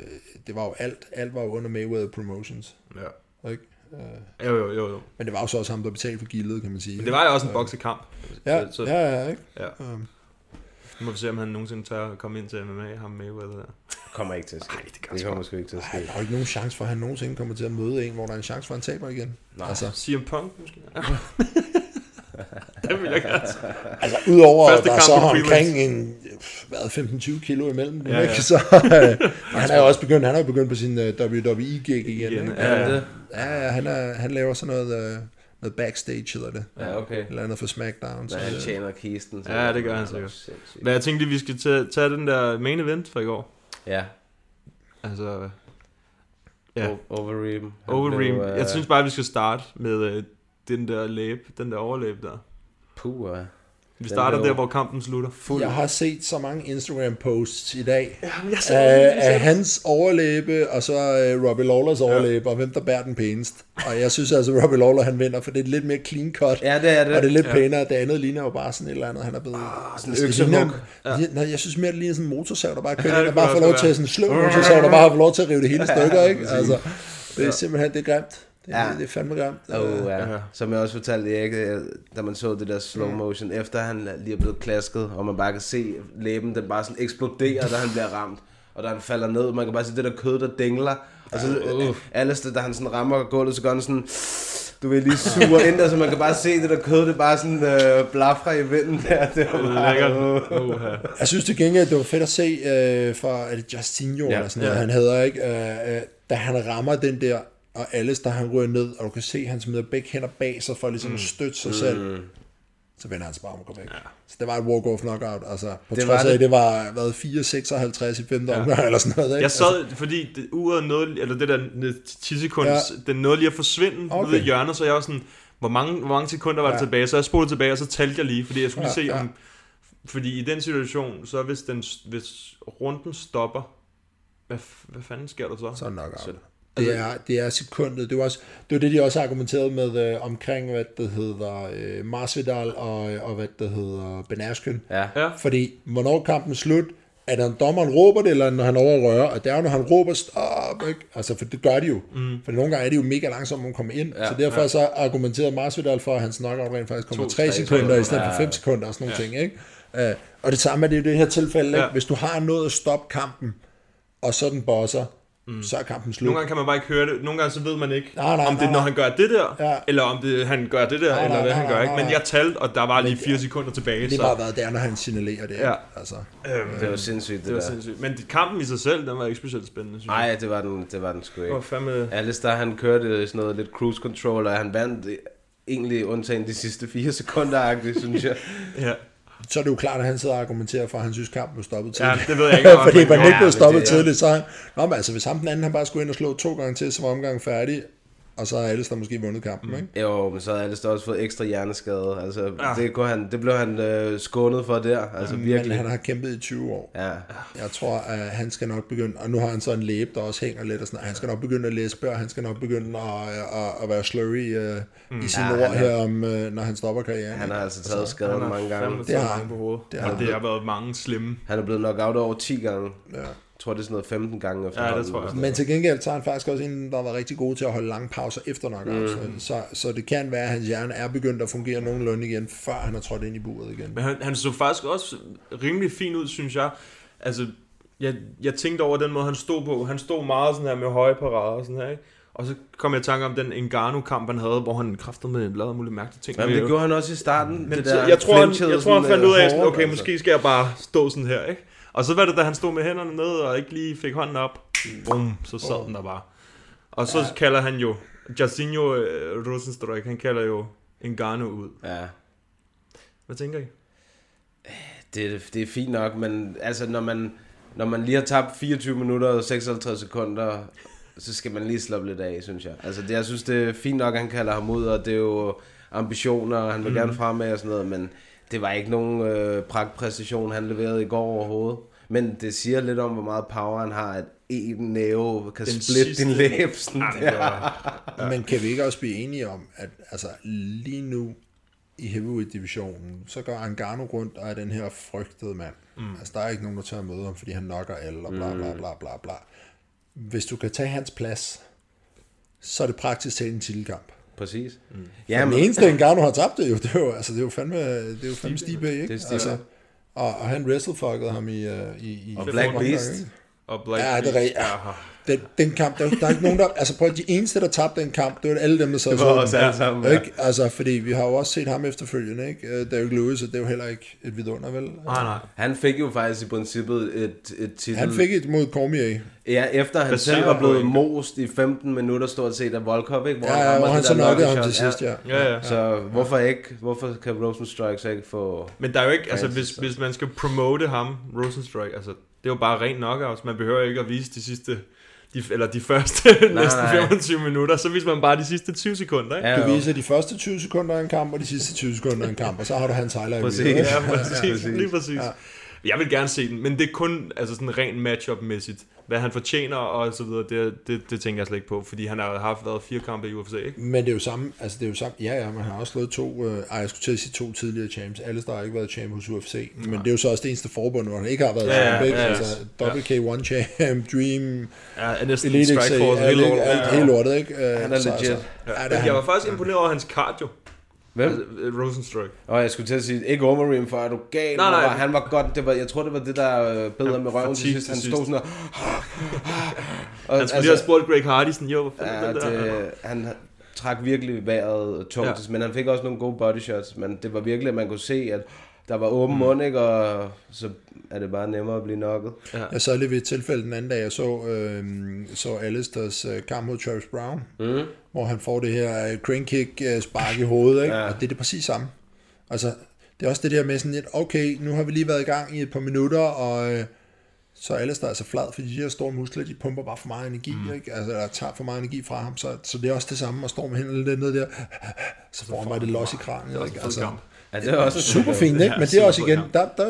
[SPEAKER 5] det var jo alt, alt var jo under Mayweather Promotions.
[SPEAKER 3] Ja.
[SPEAKER 5] Ikke? Øh,
[SPEAKER 3] Jo, jo, jo, jo.
[SPEAKER 5] men det var jo så også ham, der betalte for gildet, kan man sige.
[SPEAKER 3] Men det var jo også en boksekamp.
[SPEAKER 5] Ja,
[SPEAKER 3] så,
[SPEAKER 5] ja, ja, ikke?
[SPEAKER 3] ja.
[SPEAKER 5] Um,
[SPEAKER 3] Nu må vi se, om han nogensinde tør at komme ind til MMA, ham Mayweather der.
[SPEAKER 2] Kommer ikke til at ske.
[SPEAKER 3] Nej, det
[SPEAKER 2] det kommer sgu ikke til at
[SPEAKER 5] ej,
[SPEAKER 2] ske.
[SPEAKER 5] der er jo ikke nogen chance for, at han nogensinde kommer til at møde en, hvor der er en chance for, at han taber igen.
[SPEAKER 2] Nej.
[SPEAKER 5] Altså,
[SPEAKER 3] CM Punk måske? [LAUGHS] det vil jeg gerne
[SPEAKER 5] altså udover, at der så er omkring en, hvad, 15-20 kilo imellem dem,
[SPEAKER 3] Ja,
[SPEAKER 5] ja, ikke? Så øh, [LAUGHS] han er jo også begyndt, han er jo begyndt på sin uh, WWE-gig igen.
[SPEAKER 3] Igen,
[SPEAKER 5] ikke?
[SPEAKER 3] ja, ja.
[SPEAKER 5] Ja, ja, han, er, han laver sådan noget, uh, noget backstage, hedder det.
[SPEAKER 2] Ja, okay.
[SPEAKER 5] Eller andet for SmackDown. Så,
[SPEAKER 2] han
[SPEAKER 5] øh,
[SPEAKER 2] tjener kisten. så-
[SPEAKER 3] Ja, det gør han sikkert. Men jeg tænkte lige, vi skal tage, tage den der main event fra i går.
[SPEAKER 2] Ja,
[SPEAKER 3] Altså, ja,
[SPEAKER 2] O- Overeem.
[SPEAKER 3] Overeem.
[SPEAKER 2] blev, øh,
[SPEAKER 3] Jeg synes bare, vi skal starte med øh, den der læb, den der overlæb der.
[SPEAKER 2] Puh.
[SPEAKER 3] Vi starter der, hvor kampen slutter. Fuld.
[SPEAKER 5] jeg har set så mange Instagram-posts i dag
[SPEAKER 3] Jamen, jeg
[SPEAKER 5] af, af hans overlæbe, og så uh, Robbie Lawlers overlæbe, og hvem der bærer den pænest. Og jeg synes altså, Robbie Lawler han vinder, for det er lidt mere clean cut.
[SPEAKER 2] Ja, det er det.
[SPEAKER 5] Og det er lidt pænere. Det andet ligner jo bare sådan et eller andet, han er blevet...
[SPEAKER 2] sådan
[SPEAKER 5] det ligner- Ja. Nej, jeg synes mere, det ligner sådan en motorsav, der bare kører
[SPEAKER 3] Ja,
[SPEAKER 5] ind
[SPEAKER 3] det
[SPEAKER 5] og bare får lov til at sådan en slå motorsav, [LAUGHS] der bare får lov til at rive det hele stykker, ikke? Altså, det er simpelthen, det er grimt. Det,
[SPEAKER 2] Ja.
[SPEAKER 5] det er fandme grimt.
[SPEAKER 2] Oh, ja.
[SPEAKER 3] Ja.
[SPEAKER 2] Som jeg også fortalte Erik, øh, da man så det der slow
[SPEAKER 5] Mm.
[SPEAKER 2] motion, efter han lige er blevet klasket, og man bare kan se læben, den bare sådan eksploderer, da han bliver ramt. Og da han falder ned, man kan bare se det der kød, der dingler. Og så uh. alle steder, da han sådan rammer gulvet, så gør han sådan, du vil lige suge ind der, så man kan bare se det der kød, det bare sådan øh, blafrer i vinden der. Det var bare,
[SPEAKER 3] Lækkert.
[SPEAKER 2] uh.
[SPEAKER 3] Uh,
[SPEAKER 5] Jeg synes til gengæld, det var fedt at se øh, fra er det Justinho ja, eller sådan noget,
[SPEAKER 3] ja.
[SPEAKER 5] han hedder, ikke? Øh, øh, da han rammer den der, og alles, der han ryger ned, og du kan se, han smider begge hænder bag sig, for ligesom at støtte sig selv. så vender han sig bare om og går væk. Ja. Så det var et walk-off knockout, altså på
[SPEAKER 2] Det
[SPEAKER 5] trods af,
[SPEAKER 2] det.
[SPEAKER 5] det var været 4-56 i femte ja. omgang, eller sådan noget. Ikke?
[SPEAKER 3] Jeg sad, fordi det, uret nåede, eller det der 10 sekunder,
[SPEAKER 5] Ja.
[SPEAKER 3] den nåede lige at forsvinde okay. Ud i hjørnet, så jeg var sådan, hvor mange, hvor mange sekunder var det
[SPEAKER 5] Ja.
[SPEAKER 3] tilbage? Så jeg spolede tilbage, og så talte jeg lige, fordi jeg skulle lige
[SPEAKER 5] Ja,
[SPEAKER 3] se,
[SPEAKER 5] ja.
[SPEAKER 3] om... Fordi i den situation, så hvis, den, hvis runden stopper, hvad, hvad fanden sker der så?
[SPEAKER 5] Så er knockout.
[SPEAKER 2] Så-
[SPEAKER 5] Det er, det er sekundet. Det var, også, det var det, de også argumenterede med øh, omkring, hvad det hedder, øh, Masvidal og, og hvad det hedder, Ben Askren.
[SPEAKER 2] Ja.
[SPEAKER 3] Ja.
[SPEAKER 5] Fordi, hvornår kampen slut? Er det, når dommeren råber det, eller når han overrører? Og det er jo, når han råber stop, ikke? Altså, for det gør de jo. Mm. For nogle gange er de jo mega langsomme, når man kommer ind.
[SPEAKER 2] Ja,
[SPEAKER 5] Ja, så derfor ja. så argumenterede Masvidal for, at hans knockout rent faktisk kommer
[SPEAKER 3] To,
[SPEAKER 5] 3
[SPEAKER 3] tre
[SPEAKER 5] sekunder, i stedet for 5 sekunder og sådan nogle ting, ikke? Uh, og det samme er det i det her tilfælde, ikke?
[SPEAKER 3] Ja.
[SPEAKER 5] Hvis du har nået at stoppe kampen, og så den bosser, mm. så er kampen slut.
[SPEAKER 3] Nogle gange kan man bare ikke høre det. Nogle gange så ved man ikke,
[SPEAKER 5] Nej, nej,
[SPEAKER 3] om det er, når han gør det der,
[SPEAKER 5] Ja.
[SPEAKER 3] eller om det, han gør det der,
[SPEAKER 5] Nej,
[SPEAKER 3] eller
[SPEAKER 5] nej,
[SPEAKER 3] hvad
[SPEAKER 5] nej,
[SPEAKER 3] han gør.
[SPEAKER 5] nej,
[SPEAKER 3] ikke. Men jeg talte, og der var lige fire sekunder tilbage.
[SPEAKER 5] Det er
[SPEAKER 3] så,
[SPEAKER 5] bare været der, når han signalerer det.
[SPEAKER 3] Ja.
[SPEAKER 5] Ja. Altså.
[SPEAKER 3] øhm,
[SPEAKER 2] Det var sindssygt, det,
[SPEAKER 3] det var
[SPEAKER 2] der.
[SPEAKER 3] sindssygt. Men kampen i sig selv, den var ikke specielt spændende, synes jeg.
[SPEAKER 2] Nej, det var den, det var den sgu ikke.
[SPEAKER 3] fandme...
[SPEAKER 2] Alistair, han kørte sådan noget lidt cruise control, og han vandt egentlig undtagen de sidste fire sekunder, synes jeg. [LAUGHS]
[SPEAKER 3] Ja.
[SPEAKER 5] Så er det jo klart, at han sidder og argumenterer for, at han synes, kampen blev stoppet
[SPEAKER 3] ja,
[SPEAKER 5] tidligt.
[SPEAKER 3] det ved jeg ikke. [LAUGHS]
[SPEAKER 5] Fordi
[SPEAKER 3] man
[SPEAKER 5] ikke blev stoppet
[SPEAKER 2] det-
[SPEAKER 5] tidligt, så han... Nå, men altså, hvis ham den anden, han bare skulle ind og slå to gange til, så var omgangen færdig, og så har Alistair måske vundet kampen,
[SPEAKER 3] Mm.
[SPEAKER 5] ikke?
[SPEAKER 2] Jo, men så havde Alistair også fået ekstra hjerneskade. Altså,
[SPEAKER 3] Ja.
[SPEAKER 2] det, kunne han, det blev han øh, skånet for der. Altså,
[SPEAKER 5] Men
[SPEAKER 2] virkelig.
[SPEAKER 5] han har kæmpet i 20 år.
[SPEAKER 2] Ja.
[SPEAKER 5] Jeg tror, at han skal nok begynde, og nu har han så en læbe, der også hænger lidt, og sådan, han skal nok begynde at læse og han skal nok begynde at, at, at være slurry uh, i sine
[SPEAKER 2] Ja,
[SPEAKER 5] ord
[SPEAKER 2] er-
[SPEAKER 5] her, om, uh, når han stopper karrieren.
[SPEAKER 2] Han har altså taget skaden
[SPEAKER 3] Han
[SPEAKER 2] mange
[SPEAKER 3] har
[SPEAKER 2] gange.
[SPEAKER 5] Det har
[SPEAKER 3] mange
[SPEAKER 5] han. Det
[SPEAKER 3] Det
[SPEAKER 5] har
[SPEAKER 3] har,
[SPEAKER 5] han.
[SPEAKER 3] det har været mange slemme.
[SPEAKER 2] Han er blevet knockout over 10 gange.
[SPEAKER 5] Ja.
[SPEAKER 2] Jeg tror, det er sådan noget 15 gange efter.
[SPEAKER 3] Ja, det tror jeg.
[SPEAKER 5] Men til gengæld så er han faktisk også en, der var rigtig god til at holde lange pauser efter knockouts. Mm. Så, så det kan være, at hans hjerne er begyndt at fungere nogenlunde igen, før han har trådt ind i buret igen.
[SPEAKER 3] Men han, han så faktisk også rimelig fin ud, synes jeg. Altså, jeg, jeg tænkte over den måde, han stod på. Han stod meget sådan her med høje parader og sådan her, ikke? Og så kom jeg i tanke om den Ngannou-kamp, han havde, hvor han kræftede med lavede mulige mærkelige ting.
[SPEAKER 2] Jamen, det gjorde han også i starten.
[SPEAKER 3] Men
[SPEAKER 2] det
[SPEAKER 3] så,
[SPEAKER 2] der
[SPEAKER 3] jeg, tror, han, jeg tror, han fandt ud af, at sådan, okay,
[SPEAKER 2] altså.
[SPEAKER 3] måske skal jeg bare stå sådan her, ikke? Og så var det, da han stod med hænderne ned og ikke lige fik hånden op. Bum, så sad den der bare. Og så kalder han jo, Jairzinho uh, Rosenstruik, han kalder jo Ngannou ud.
[SPEAKER 2] Ja,
[SPEAKER 3] Hvad tænker I?
[SPEAKER 2] det, det er fint nok, men altså, når man, når man lige har tabt 24 minutter og 56 sekunder, så skal man lige slappe lidt af, synes jeg. Altså, det, jeg synes, det er fint nok, at han kalder ham ud, og det er jo ambitioner, og han vil mm. gerne fremad og sådan noget, men det var ikke nogen øh, pragtpræstation, han leverede i går overhovedet. Men det siger lidt om, hvor meget power han har, at en næve kan
[SPEAKER 3] Den
[SPEAKER 2] splitte
[SPEAKER 3] sidste-
[SPEAKER 2] din læb. Sådan
[SPEAKER 3] var,
[SPEAKER 5] Ja. [LAUGHS] Men kan vi ikke også blive enige om, at altså, lige nu i heavyweight-divisionen, så går Ngannou rundt og er den her frygtede mand. Mm. Altså, der er ikke nogen, der tør at møde ham, fordi han knocker alle og bla bla bla bla bla. Hvis du kan tage hans plads, så er det praktisk talt en titelkamp.
[SPEAKER 2] Præcis. Mm.
[SPEAKER 5] Ja,
[SPEAKER 2] Ja,
[SPEAKER 5] den
[SPEAKER 2] men,
[SPEAKER 5] eneste Ngannou har tabt det jo, det er jo, altså, det er jo fandme, det er jo fandme Stipe, ikke?
[SPEAKER 2] Det er Stipe.
[SPEAKER 5] Altså, og, og han wrestlefuckede ham i... Uh, i, i
[SPEAKER 2] Og Black Beast.
[SPEAKER 5] ikke?
[SPEAKER 3] og Black
[SPEAKER 5] Ja, det er rigtigt. Ja.
[SPEAKER 3] Ja.
[SPEAKER 5] Den, den kamp, der, der er ikke nogen, der... Altså prøv at de eneste, der tabte den kamp, det var alle dem, der sad
[SPEAKER 2] det
[SPEAKER 5] og
[SPEAKER 2] var
[SPEAKER 5] så
[SPEAKER 2] også alle sammen. Ja.
[SPEAKER 5] Ikke? Altså, fordi vi har jo også set ham efterfølgende, ikke? Øh, Derek Lewis, og det er jo heller ikke et vidunder, vel?
[SPEAKER 3] Nej, nej.
[SPEAKER 2] Han fik jo faktisk i princippet et, et titel.
[SPEAKER 5] Han fik et mod Cormier.
[SPEAKER 2] Ja, efter han
[SPEAKER 3] Baseret
[SPEAKER 2] selv var blevet most i 15 minutter stort set af Volkov, ikke? Hvor
[SPEAKER 5] Ja, ja, hvor han
[SPEAKER 2] det
[SPEAKER 5] så nokkede ham til sidst, ja.
[SPEAKER 3] Ja, ja.
[SPEAKER 2] Så hvorfor ikke? Hvorfor kan Rosenstrike så ikke få...
[SPEAKER 3] Men der er jo ikke, altså hvis, hvis man skal promote ham, Rosenstrike, altså det er jo bare rent knockouts. Man behøver ikke at vise de sidste, de, eller de første [LAUGHS] næsten
[SPEAKER 2] nej.
[SPEAKER 3] 25 minutter, så viser man bare de sidste 20 sekunder, ikke?
[SPEAKER 2] Ja,
[SPEAKER 5] Du
[SPEAKER 2] jo.
[SPEAKER 5] viser de første 20 sekunder af en kamp, og de sidste 20 sekunder af en kamp, og så har du hans highlight.
[SPEAKER 2] Præcis.
[SPEAKER 5] video, ikke?
[SPEAKER 3] Ja, præcis,
[SPEAKER 2] præcis.
[SPEAKER 3] lige præcis. Jeg vil gerne se den, men det er kun altså sådan rent matchup-mæssigt. Hvad han fortjener og så videre, det, det, det tænker jeg slet ikke på, fordi han har haft været fire kampe i UFC, ikke?
[SPEAKER 5] Men det er jo samme, altså det er jo samme, ja ja, man har også slået to, øh, ej, jeg skulle til at sige to tidligere champs, alle der har ikke været champ hos UFC, men det er jo så også det eneste forbund, hvor han ikke har været
[SPEAKER 3] Ja,
[SPEAKER 5] champ, ikke?
[SPEAKER 3] ja, ja.
[SPEAKER 5] altså WK1 champ, [LAUGHS] Dream,
[SPEAKER 3] Ja, næsten
[SPEAKER 5] Elite XA,
[SPEAKER 3] Strikeforce,
[SPEAKER 5] alt,
[SPEAKER 3] hele
[SPEAKER 5] ikke?
[SPEAKER 3] lortet.
[SPEAKER 5] alt, hele lortet, ikke? Øh,
[SPEAKER 2] Han er
[SPEAKER 5] så,
[SPEAKER 2] legit.
[SPEAKER 5] Altså, ja, er
[SPEAKER 3] Men jeg var faktisk imponeret over hans cardio,
[SPEAKER 2] Hvem?
[SPEAKER 3] altså, øh, Rosenstrike.
[SPEAKER 2] Og jeg skulle til at sige, ikke Overeem, for er du gal?
[SPEAKER 3] Nej, nej.
[SPEAKER 2] Hvor Han var godt, det var, jeg tror det var det der øh, bedre med røven til sidst. Han stod sådan der... [LAUGHS] og,
[SPEAKER 3] Han skulle lige have spurgt Greg Hardy sådan, jo, fanden
[SPEAKER 2] Ja,
[SPEAKER 3] det der?
[SPEAKER 2] det, han trak virkelig vejret tungt,
[SPEAKER 3] Ja.
[SPEAKER 2] ja. men han fik også nogle gode body shots, men det var virkelig, at man kunne se, at der var åben
[SPEAKER 3] Mm.
[SPEAKER 2] mund, ikke? og så er det bare nemmere at blive nokket.
[SPEAKER 5] Jeg sad lige ved et tilfælde den anden dag, jeg så, øh, så Alistairs øh, kamp mod Travis Brown,
[SPEAKER 2] Mm.
[SPEAKER 5] hvor han får det her øh, crane kick øh, spark i hovedet, ikke?
[SPEAKER 2] Ja.
[SPEAKER 5] og det er det præcis samme. Altså, det er også det der med sådan lidt, okay, nu har vi lige været i gang i et par minutter, og øh, så er Alistair altså flad, fordi de her store muskler, de pumper bare for meget energi, mm. ikke? Altså, der tager for meget energi fra ham, så, så det er også det samme, og står med hænderne lidt ned der, så får han bare det los i kraniet, ikke? Altså,
[SPEAKER 2] Ja, det er også
[SPEAKER 5] super fint, ikke?
[SPEAKER 3] Ja,
[SPEAKER 5] Men det er også igen, der, der,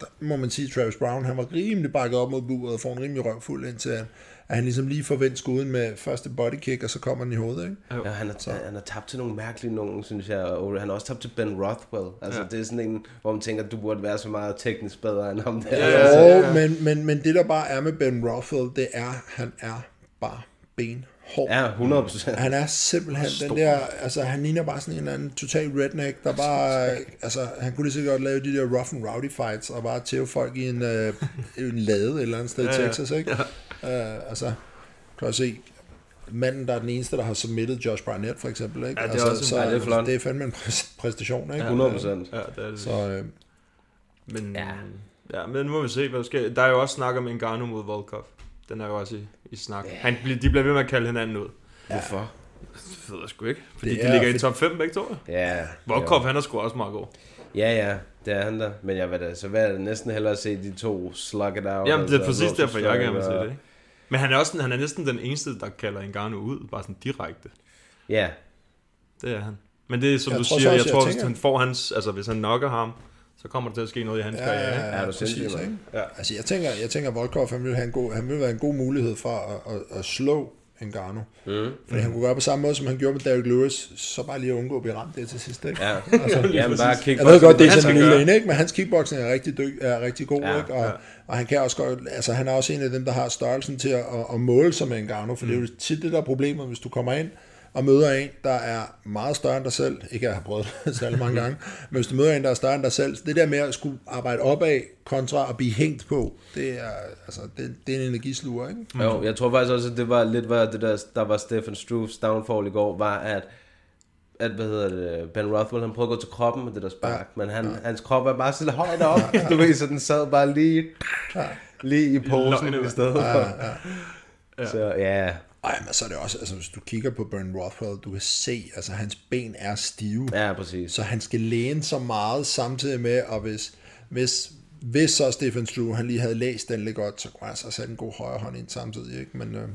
[SPEAKER 5] der må man sige, Travis Brown, han var rimelig bakket op mod buret og får en rimelig røvfuld indtil han, at han ligesom lige forventer skuden med første bodykick, og så kommer den i hovedet, ikke?
[SPEAKER 2] Ja, han har, han har tabt til nogle mærkelige nogen, synes jeg. Og han har også tabt til Ben Rothwell. Altså,
[SPEAKER 3] Ja.
[SPEAKER 2] ja. det er sådan en, hvor man tænker, at du burde være så meget teknisk bedre end ham der.
[SPEAKER 3] Ja,
[SPEAKER 2] Altså,
[SPEAKER 3] ja,
[SPEAKER 5] Jo, men, men, men det der bare er med Ben Rothwell, det er, han er bare benhård.
[SPEAKER 2] Ja, 100 procent.
[SPEAKER 5] Han er simpelthen den der, altså han ligner bare sådan en eller anden total redneck, der bare, altså han kunne lige så godt lave de der rough and rowdy fights, og bare tæve folk i en, øh, en lade et eller andet sted i
[SPEAKER 3] Ja, ja.
[SPEAKER 5] Texas, ikke? Ja. Uh, altså, kan jeg se, manden, der er den eneste, der har submittet Josh Barnett, for eksempel, ikke?
[SPEAKER 3] Ja, det er
[SPEAKER 5] altså,
[SPEAKER 3] også-
[SPEAKER 5] så,
[SPEAKER 2] ja, det er flot.
[SPEAKER 5] Det er fandme en præ- præstation, ikke?
[SPEAKER 2] 100 procent.
[SPEAKER 3] Ja, det er det.
[SPEAKER 5] Så, øh,
[SPEAKER 3] Men,
[SPEAKER 2] Ja.
[SPEAKER 3] ja. ja, men nu må vi se, hvad der sker. Der er jo også snak om Ngannou mod Volkov. Den er jo også i, i snak. Han, bl- de bliver ved med at kalde hinanden ud.
[SPEAKER 2] Hvorfor?
[SPEAKER 3] Det ved jeg sgu ikke. Fordi
[SPEAKER 5] Det
[SPEAKER 3] de
[SPEAKER 5] er
[SPEAKER 3] ligger i
[SPEAKER 5] fedt.
[SPEAKER 3] top 5 begge to.
[SPEAKER 2] Ja.
[SPEAKER 3] Volkov, han er sgu også meget god.
[SPEAKER 2] Ja, ja, det er han der. Men jeg vil da, så vil jeg næsten hellere se de to slug it out.
[SPEAKER 3] Jamen, det er
[SPEAKER 2] altså,
[SPEAKER 3] præcis derfor, jeg gerne vil se det. Ikke? Men han er, også, han er næsten den eneste, der kalder Ngannou ud, bare sådan direkte.
[SPEAKER 2] Ja,
[SPEAKER 3] Det er han. Men det er, som
[SPEAKER 5] Jeg
[SPEAKER 3] du siger, jeg
[SPEAKER 5] også, jeg
[SPEAKER 3] tror, hvis
[SPEAKER 5] tænker-
[SPEAKER 3] han får hans, altså hvis han knocker ham, så kommer der til at ske noget i hans
[SPEAKER 5] Ja,
[SPEAKER 3] karriere.
[SPEAKER 5] ja, ja,
[SPEAKER 2] Er du
[SPEAKER 5] præcis, ikke?
[SPEAKER 3] Ja.
[SPEAKER 5] Altså, jeg tænker, jeg tænker, at Volkov, han vil, have en god, han vil være en god mulighed for at, at, at slå Ngannou. Mm. Fordi han kunne gøre på samme måde, som han gjorde med Derek Lewis, så bare lige at undgå at blive ramt der til sidst, ikke?
[SPEAKER 2] ja. Jamen, bare kick
[SPEAKER 5] Jeg ved godt, det er
[SPEAKER 3] Han
[SPEAKER 5] sådan en lille en, ikke? Men hans kickboxing er rigtig, dyg, er rigtig god,
[SPEAKER 2] Ja,
[SPEAKER 5] ikke? Og,
[SPEAKER 3] ja.
[SPEAKER 5] og, han kan også godt, altså han er også en af dem, der har størrelsen til at, at, at måle sig med Ngannou, for mm. det er jo tit det, der er problemet, hvis du kommer ind og møder en, der er meget større end dig selv, ikke at jeg har prøvet [LAUGHS] det særlig mange gange, men hvis du møder en, der er større end dig selv, det der med at skulle arbejde opad, kontra at blive hængt på, det er, altså, det, det er en energisluger, ikke?
[SPEAKER 2] Jo, jeg tror faktisk også, at det var lidt, hvad det der, der var Stefan Struves downfall i går, var at, at hvad hedder det, Ben Rothwell, han prøvede at gå til kroppen med det der spark, ja, men han, ja. hans krop er bare så højt op, du ved, så den sad bare lige, lige i posen
[SPEAKER 3] løgne,
[SPEAKER 2] i stedet for. Ja, ja. Så ja,
[SPEAKER 5] Ej, men så er det også, altså hvis du kigger på Bern Rothwell, du kan se, altså hans ben er stive.
[SPEAKER 2] ja, præcis.
[SPEAKER 5] Så han skal læne så meget samtidig med, og hvis, hvis, hvis så Stefan Struve, han lige havde læst den lidt godt, så kunne han altså sætte en god højre hånd ind samtidig, ikke? Men øh,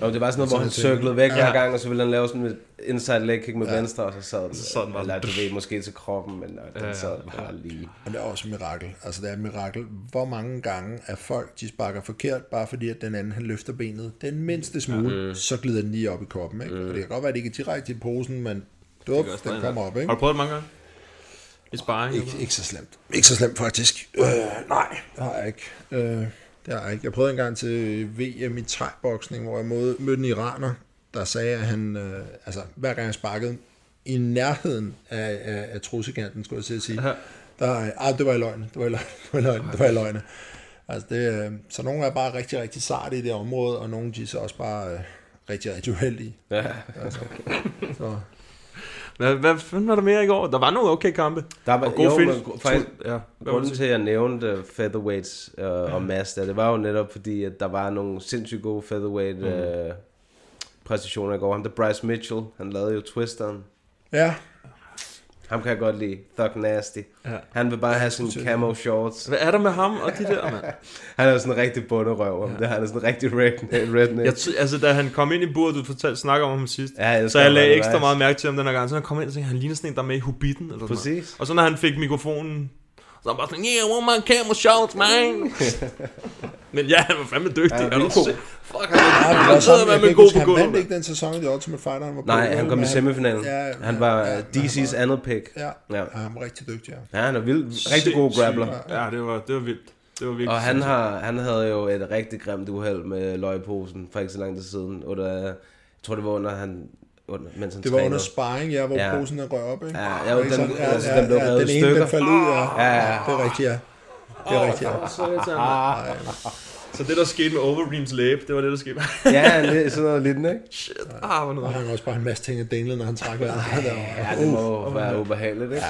[SPEAKER 2] Og det var sådan noget, hvor han cirklede væk hver
[SPEAKER 5] Ja.
[SPEAKER 2] gang, og så ville han lave sådan et inside leg kick med ja. venstre, og så sad den,
[SPEAKER 3] Sådan var
[SPEAKER 2] eller du ved, måske til kroppen, men øh, den
[SPEAKER 3] Ja,
[SPEAKER 2] sad
[SPEAKER 3] ja.
[SPEAKER 2] bare lige.
[SPEAKER 5] og det er også et mirakel. Altså det er et mirakel. Hvor mange gange er folk, de sparker forkert, bare fordi at den anden, han løfter benet den mindste smule, mm. så glider den lige op i kroppen, ikke? Mm. Og det kan godt være, at det ikke er direkte i posen, men
[SPEAKER 3] gør
[SPEAKER 5] den kommer
[SPEAKER 3] noget.
[SPEAKER 5] op, ikke?
[SPEAKER 3] Har du prøvet det mange gange? I sparring?
[SPEAKER 5] Ikke, ikke så slemt. Ikke så slemt, faktisk. Øh, nej, det har jeg ikke. Øh, det har jeg ikke. Jeg prøvede engang til VM i thai-boksning, hvor jeg mødte, en iraner, der sagde, at han, øh, altså hver gang jeg sparkede i nærheden af, af, af trussekanten, skulle jeg til at sige,
[SPEAKER 3] Ja.
[SPEAKER 5] der, ah, det var i løgn, det var i løgn, [LAUGHS] det var i løgn, det var i løgn. Altså det, øh, så nogle er bare rigtig, rigtig sarte i det område, og nogle de er så også bare øh, rigtig, rigtig uheldige.
[SPEAKER 2] Ja. [LAUGHS]
[SPEAKER 5] Så,
[SPEAKER 3] Hvad, hvad fanden var der mere i går? Der var nogle okay kampe.
[SPEAKER 2] Der var,
[SPEAKER 3] Og gode
[SPEAKER 2] jo,
[SPEAKER 3] finish.
[SPEAKER 2] men faktisk,
[SPEAKER 3] Ja,
[SPEAKER 2] Grunden til, at jeg nævnte featherweights øh, og Mazda, det var jo netop fordi, at der var nogle sindssygt gode featherweight
[SPEAKER 3] Mm.
[SPEAKER 2] øh, præstationer i går. Ham der Bryce Mitchell, han lavede jo twisteren.
[SPEAKER 5] ja,
[SPEAKER 2] Ham kan jeg godt lide. Thug Nasty.
[SPEAKER 3] Ja.
[SPEAKER 2] Han vil bare have sådan camo shorts.
[SPEAKER 3] Hvad er der med ham og de der, mand? [LAUGHS]
[SPEAKER 2] Han er sådan en rigtig bunderøv. Ja. Det han er sådan en rigtig redneck. redneck.
[SPEAKER 3] Jeg, ty- altså, da han kom ind i buret, du fortalte, snakker om ham sidst,
[SPEAKER 2] Ja, jeg
[SPEAKER 3] så jeg lagde ekstra meget mærke til ham den her gang. Så han kom ind og tænkte, han ligner sådan en, der er med i Hobbiten. Eller sådan noget.
[SPEAKER 2] Præcis.
[SPEAKER 3] Og så når han fik mikrofonen, så var han bare sådan, yeah, I want my camera shots, man. [LAUGHS] Men ja, han var fandme dygtig.
[SPEAKER 2] Ja,
[SPEAKER 3] Ja,
[SPEAKER 2] god.
[SPEAKER 3] se- Fuck, han
[SPEAKER 5] Ja, det var sådan, jeg
[SPEAKER 3] med
[SPEAKER 5] kan ikke
[SPEAKER 3] god på
[SPEAKER 5] han
[SPEAKER 3] gulvet.
[SPEAKER 5] vandt ikke den sæson i The Ultimate Fighter, han var på.
[SPEAKER 2] Nej, han kom i semifinalen.
[SPEAKER 5] Ja,
[SPEAKER 2] Han
[SPEAKER 5] ja,
[SPEAKER 2] var
[SPEAKER 5] ja,
[SPEAKER 2] øh, DC's
[SPEAKER 5] han
[SPEAKER 2] andet pick.
[SPEAKER 5] Ja,
[SPEAKER 2] Ja.
[SPEAKER 5] ja. han var rigtig dygtig, ja.
[SPEAKER 2] Ja, han er vild. Rigtig god grappler.
[SPEAKER 3] Ja, det var, det var vildt. Det var virkelig
[SPEAKER 2] Og han, har, han havde jo et rigtig grimt uheld med løgposen for ikke så lang tid siden. Under, jeg tror, det var under han... Under, mens han
[SPEAKER 5] Det var
[SPEAKER 2] trænede.
[SPEAKER 5] under sparring, ja, hvor
[SPEAKER 2] Ja.
[SPEAKER 5] ja. posen er røget op, ikke?
[SPEAKER 2] Ja, ja, jo, den-
[SPEAKER 5] sådan?
[SPEAKER 2] altså, den blev revet i
[SPEAKER 5] den ene,
[SPEAKER 2] stykker.
[SPEAKER 5] den faldt ud, ja.
[SPEAKER 2] Ja, ja.
[SPEAKER 5] Det er rigtigt, ja. Det er rigtigt, ja.
[SPEAKER 3] Så det, der skete med Overeems læbe, det var det, der skete.
[SPEAKER 2] Ja, sådan noget lidt, ikke?
[SPEAKER 3] Shit, ah, hvor
[SPEAKER 5] Og
[SPEAKER 3] noget.
[SPEAKER 5] han har også bare en masse ting at dingle, når han trækker vejret.
[SPEAKER 2] Ja, det må være ubehageligt, ikke?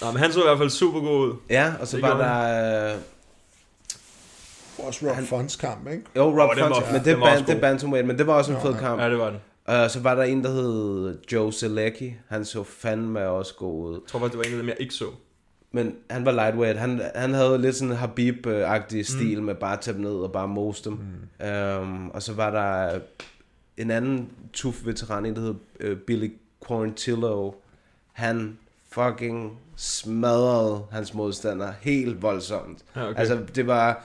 [SPEAKER 2] Ja,
[SPEAKER 3] Nå, men han så i hvert fald super god ud.
[SPEAKER 2] ja og så
[SPEAKER 3] Det
[SPEAKER 2] var der... Øh,
[SPEAKER 5] Også Rob Fons kamp, ikke?
[SPEAKER 2] jo, Rob
[SPEAKER 3] Åh, den
[SPEAKER 2] Font,
[SPEAKER 3] var-
[SPEAKER 2] men det,
[SPEAKER 3] var
[SPEAKER 2] ban, det bantamweight, men det var også en fed kamp.
[SPEAKER 3] Ja, det var den.
[SPEAKER 2] Og så var der en, der hed Joe Selecki. Han så fandme også god ud.
[SPEAKER 3] Jeg tror faktisk, det var en af dem, jeg ikke så.
[SPEAKER 2] Men han var lightweight. Han, han havde lidt sådan en Habib-agtig stil mm. med bare at tage dem ned og bare mose dem. Mm. Um, og så var der en anden tuff veteran, en der hed uh, Billy Quarantillo. Han fucking smadrede hans modstander helt voldsomt.
[SPEAKER 3] Ja, okay.
[SPEAKER 2] Altså, det var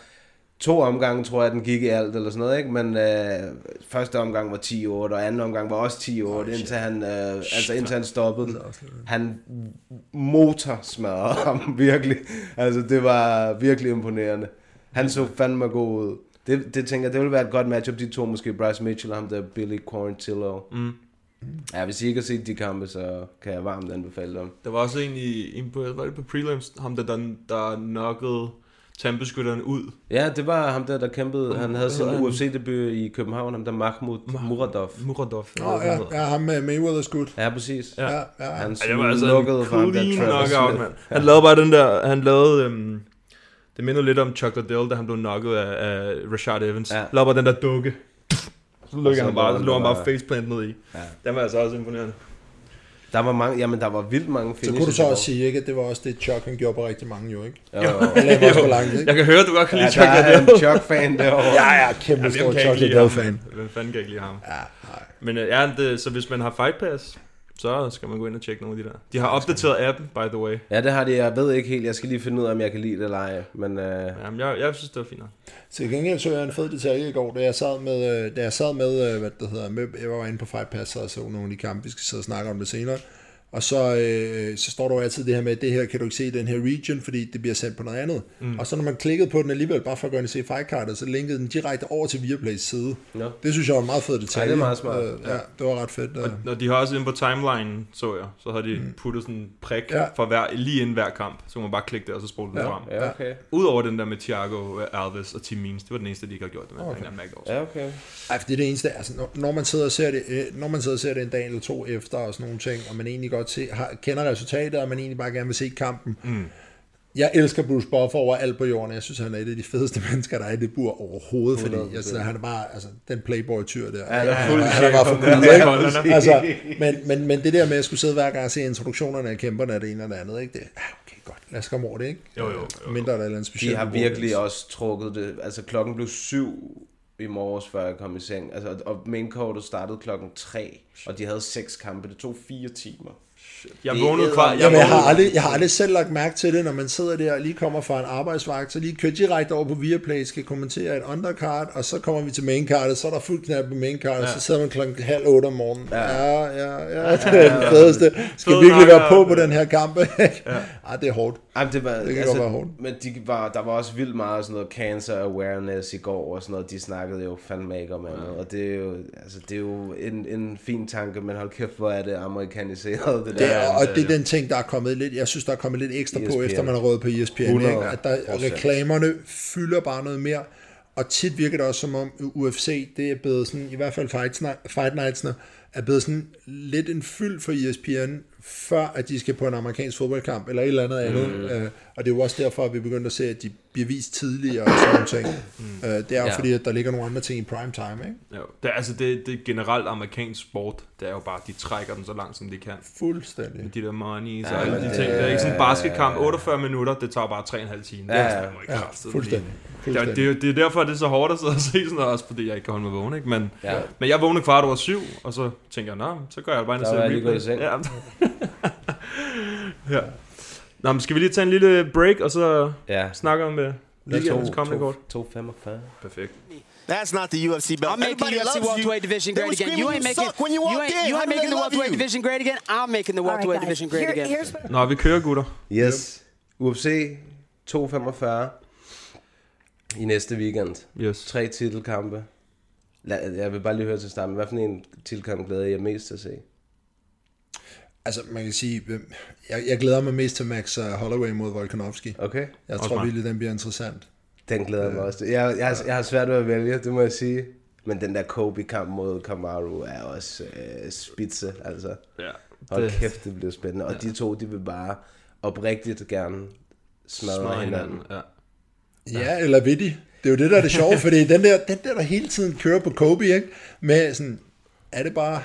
[SPEAKER 2] to omgange, tror jeg, den gik i alt, eller sådan noget, ikke? Men øh, første omgang var 10-8, og anden omgang var også 10-8, oh, indtil, han, øh, altså, indtil han stoppede. Han motor smadrede [LAUGHS] ham, virkelig. Altså, det var virkelig imponerende. Han så fandme god ud. Det, det tænker jeg, det ville være et godt matchup, de to, måske Bryce Mitchell og ham der Billy Quarantillo. Mm. Ja, hvis I ikke har set de kampe, så kan jeg varmt anbefale dem.
[SPEAKER 3] Der var også en, i, en på, var det på prelims, ham der, der, der knockede tandbeskytteren ud.
[SPEAKER 2] Ja, det var ham der, der kæmpede. Han havde sin? UFC-debut i København, ham der Mahmoud Muradov.
[SPEAKER 3] Muradov.
[SPEAKER 5] Nå, ja, ja, ham med Mayweather's skud.
[SPEAKER 2] Ja, præcis.
[SPEAKER 3] Ja.
[SPEAKER 5] Ja, ja.
[SPEAKER 2] Han
[SPEAKER 3] Ja, det var altså
[SPEAKER 2] lukkede for ham der Travis
[SPEAKER 3] knockout, mand. Han lavede bare den der, han lavede, øhm, det minder lidt om Chuck Liddell, da han blev knocket af, af Rashad Evans.
[SPEAKER 2] Ja.
[SPEAKER 3] Lavede bare den der dukke. Så lukkede han bare, så lå han bare- faceplant ned i.
[SPEAKER 2] Ja.
[SPEAKER 3] Den var altså også imponerende.
[SPEAKER 2] Der var mange, jamen der var vildt mange
[SPEAKER 5] Så
[SPEAKER 2] finishes.
[SPEAKER 5] kunne du så også sige, ikke, at det var også det, Chuck han gjorde på rigtig mange jo, ikke?
[SPEAKER 2] Jo, jo.
[SPEAKER 5] Lagde også for langt, [LAUGHS] ikke?
[SPEAKER 3] Jeg kan høre, at du godt kan
[SPEAKER 2] Ja,
[SPEAKER 3] lide
[SPEAKER 2] der
[SPEAKER 3] Chuck
[SPEAKER 2] er en. Chuck-fan derovre.
[SPEAKER 5] Ja, ja, kæmpe
[SPEAKER 3] Hvem
[SPEAKER 5] stor Chuck
[SPEAKER 3] ikke lide
[SPEAKER 5] Liddell
[SPEAKER 3] ham?
[SPEAKER 5] fan.
[SPEAKER 3] Hvem fanden kan ikke lide ham?
[SPEAKER 5] Ja, nej.
[SPEAKER 3] Men øh, ja, det, så hvis man har Fight Pass, så skal man gå ind og tjekke nogle af de der. De har opdateret appen, by the way.
[SPEAKER 2] Ja, det har de. Jeg ved ikke helt. Jeg skal lige finde ud af, om jeg kan lide det eller ej. Men øh,
[SPEAKER 3] Jamen, jeg, jeg synes, det var fint. nok.
[SPEAKER 5] Til gengæld så jeg en fed detalje i går, da jeg sad med, øh, da jeg sad med, øh, hvad det hedder, med, jeg var inde på Fight Pass og så nogle af de kampe, vi skal sidde og snakke om det senere. Og så, øh, så står der jo altid det her med, at det her kan du ikke se i den her region, fordi det bliver sendt på noget andet. Mm. Og så når man klikkede på den alligevel, bare for at gøre det se fightcardet, så linkede den direkte over til Viaplays side.
[SPEAKER 2] Nå.
[SPEAKER 5] Det synes jeg var en meget fed detalje.
[SPEAKER 2] Ja, det er meget smart.
[SPEAKER 5] Øh, ja, det var ret fedt. Øh.
[SPEAKER 3] Når de har også inde på timeline, så jeg, så har de puttet sådan en prik
[SPEAKER 5] Ja.
[SPEAKER 3] ja. for hver, lige inden hver kamp. Så man bare klikke der, og så spole den
[SPEAKER 5] Ja.
[SPEAKER 3] frem.
[SPEAKER 2] ja, okay.
[SPEAKER 3] Udover den der med Thiago Alves og Tim Means, det var den eneste, de ikke har gjort det med. Okay. Okay.
[SPEAKER 2] Ja, okay.
[SPEAKER 5] Ej, for det er det eneste, altså, når, når, man sidder og ser det, øh, når man sidder og ser det en dag eller to efter og sådan nogle ting, og man egentlig godt se, har, kender resultatet, og man egentlig bare gerne vil se kampen. Mm. Jeg elsker Bruce Buffer over alt på jorden. Jeg synes, han er et af de fedeste [LAUGHS] mennesker, der er i det bur overhovedet, fordi jeg synes, han er bare altså, den playboy-tyr der.
[SPEAKER 2] Ja, er
[SPEAKER 5] han er bare for cool, [LAUGHS] ikke? [LAUGHS] altså, men, men, men det der med at skulle sidde hver gang og se introduktionerne af kæmperne af det ene eller det andet, ikke? Det, ah, okay, godt. Lad os komme over det, ikke?
[SPEAKER 3] Jo, jo, jo.
[SPEAKER 5] Mindre der er eller andet specielt.
[SPEAKER 2] De har virkelig
[SPEAKER 5] ikke?
[SPEAKER 2] også trukket det. Altså klokken blev syv i morges, før jeg kom i seng. Altså, og main courtet startede klokken 3, og de havde seks kampe. Det tog fire timer.
[SPEAKER 3] Jeg
[SPEAKER 2] Det
[SPEAKER 3] vågnede kvar. Jeg,
[SPEAKER 5] Jamen, jeg har, aldrig, jeg har aldrig selv lagt mærke til det, når man sidder der og lige kommer fra en arbejdsvagt, så lige kører direkte over på Viaplay, skal kommentere et undercard, og så kommer vi til maincardet, så er der fuld knald på maincardet, ja. så sidder man klokken halv otte om morgenen. Ja, ja, ja, ja det er det fedeste. Skal virkelig være på på den her kamp. ja. Ej, det er hårdt.
[SPEAKER 2] Jamen, det, var, altså,
[SPEAKER 5] Det kan godt være hårdt.
[SPEAKER 2] Men de var, der var også vildt meget sådan noget cancer awareness i går og sådan noget. De snakkede jo fandme ikke om andet. Og det er jo, altså, det er jo en, en fin tanke, men hold kæft, hvor er det amerikaniseret. Det,
[SPEAKER 5] Det
[SPEAKER 2] der.
[SPEAKER 5] Er, og det er den ting, der er kommet lidt, jeg synes, der er kommet lidt ekstra på,
[SPEAKER 2] ESPN.
[SPEAKER 5] efter man har rådet på E ESPN,
[SPEAKER 2] 100%.
[SPEAKER 5] ikke? at der, reklamerne fylder bare noget mere, og tit virker det også som om UFC, det er blevet sådan, i hvert fald Fight, Night- Fight Nights'ene, er blevet sådan lidt en fyld for E ESPN, før at de skal på en amerikansk fodboldkamp, eller et eller andet andet.
[SPEAKER 2] Mm.
[SPEAKER 5] Øh, og det er jo også derfor, at vi begynder at se, at de bliver vist tidligere og sådan nogle ting. Øh, det er jo
[SPEAKER 2] Ja.
[SPEAKER 5] fordi, at der ligger nogle andre ting i prime time, ikke?
[SPEAKER 3] jo, det, er- altså det, det er generelt amerikansk sport. Det er jo bare, de trækker den så langt, som de kan.
[SPEAKER 5] Fuldstændig.
[SPEAKER 3] De der money,
[SPEAKER 2] Ja,
[SPEAKER 3] alle
[SPEAKER 2] men
[SPEAKER 3] de
[SPEAKER 2] det-
[SPEAKER 3] ting. Det er ikke sådan en basketkamp, 48 minutter, det tager bare 3,5 timer.
[SPEAKER 2] Ja,
[SPEAKER 3] det er ja,
[SPEAKER 5] Ja, fuldstændig.
[SPEAKER 3] Det, er- det, er det er derfor, det er så hårdt at sidde og se sådan noget, også fordi jeg ikke kan holde mig vågen, ikke? Men,
[SPEAKER 2] Ja.
[SPEAKER 3] men jeg vågnede kvart over syv, og så tænker jeg, nå, så går jeg bare ind og ser replay. Ja. [LAUGHS] ja. Nå, men skal vi lige tage en lille break, og så
[SPEAKER 2] Ja.
[SPEAKER 3] snakke om uh, weekendens kommende kort?
[SPEAKER 2] 2,45.
[SPEAKER 3] Perfekt.
[SPEAKER 6] That's not the UFC belt.
[SPEAKER 7] I'm making
[SPEAKER 6] Everybody
[SPEAKER 7] UFC welterweight
[SPEAKER 6] you.
[SPEAKER 7] division great again. You ain't making
[SPEAKER 6] when you
[SPEAKER 7] you ain't,
[SPEAKER 6] in.
[SPEAKER 7] you ain't making the welterweight division great again. I'm making the welterweight division great again.
[SPEAKER 3] Nå, vi kører, gutter.
[SPEAKER 2] Yes. UFC 245 i næste weekend.
[SPEAKER 3] Yes.
[SPEAKER 2] Tre titelkampe. Jeg vil bare lige høre til starten. Hvad for en titelkamp glæder jeg mest til at se?
[SPEAKER 5] Altså, man kan sige, jeg, jeg glæder mig mest til Max uh, Holloway mod Volkanovski.
[SPEAKER 2] Okay?
[SPEAKER 5] Jeg
[SPEAKER 3] Også
[SPEAKER 5] tror virkelig, den bliver interessant.
[SPEAKER 2] Den glæder jeg mig også til. Jeg, jeg, har- jeg har svært ved at vælge, det må jeg sige. Men den der Kobe-kamp mod Kamaru er også øh, spidse, altså.
[SPEAKER 3] Ja.
[SPEAKER 2] Hold
[SPEAKER 3] Det-
[SPEAKER 2] kæft, det bliver spændende. Og de to, de vil bare oprigtigt gerne smadre,
[SPEAKER 3] Smadre
[SPEAKER 2] hinanden.
[SPEAKER 3] hinanden. Ja.
[SPEAKER 5] Ja, eller ved de? Det er jo det, der er det sjove, fordi den der, den der, der hele tiden kører på Kobe, ikke? Med sådan, er det bare,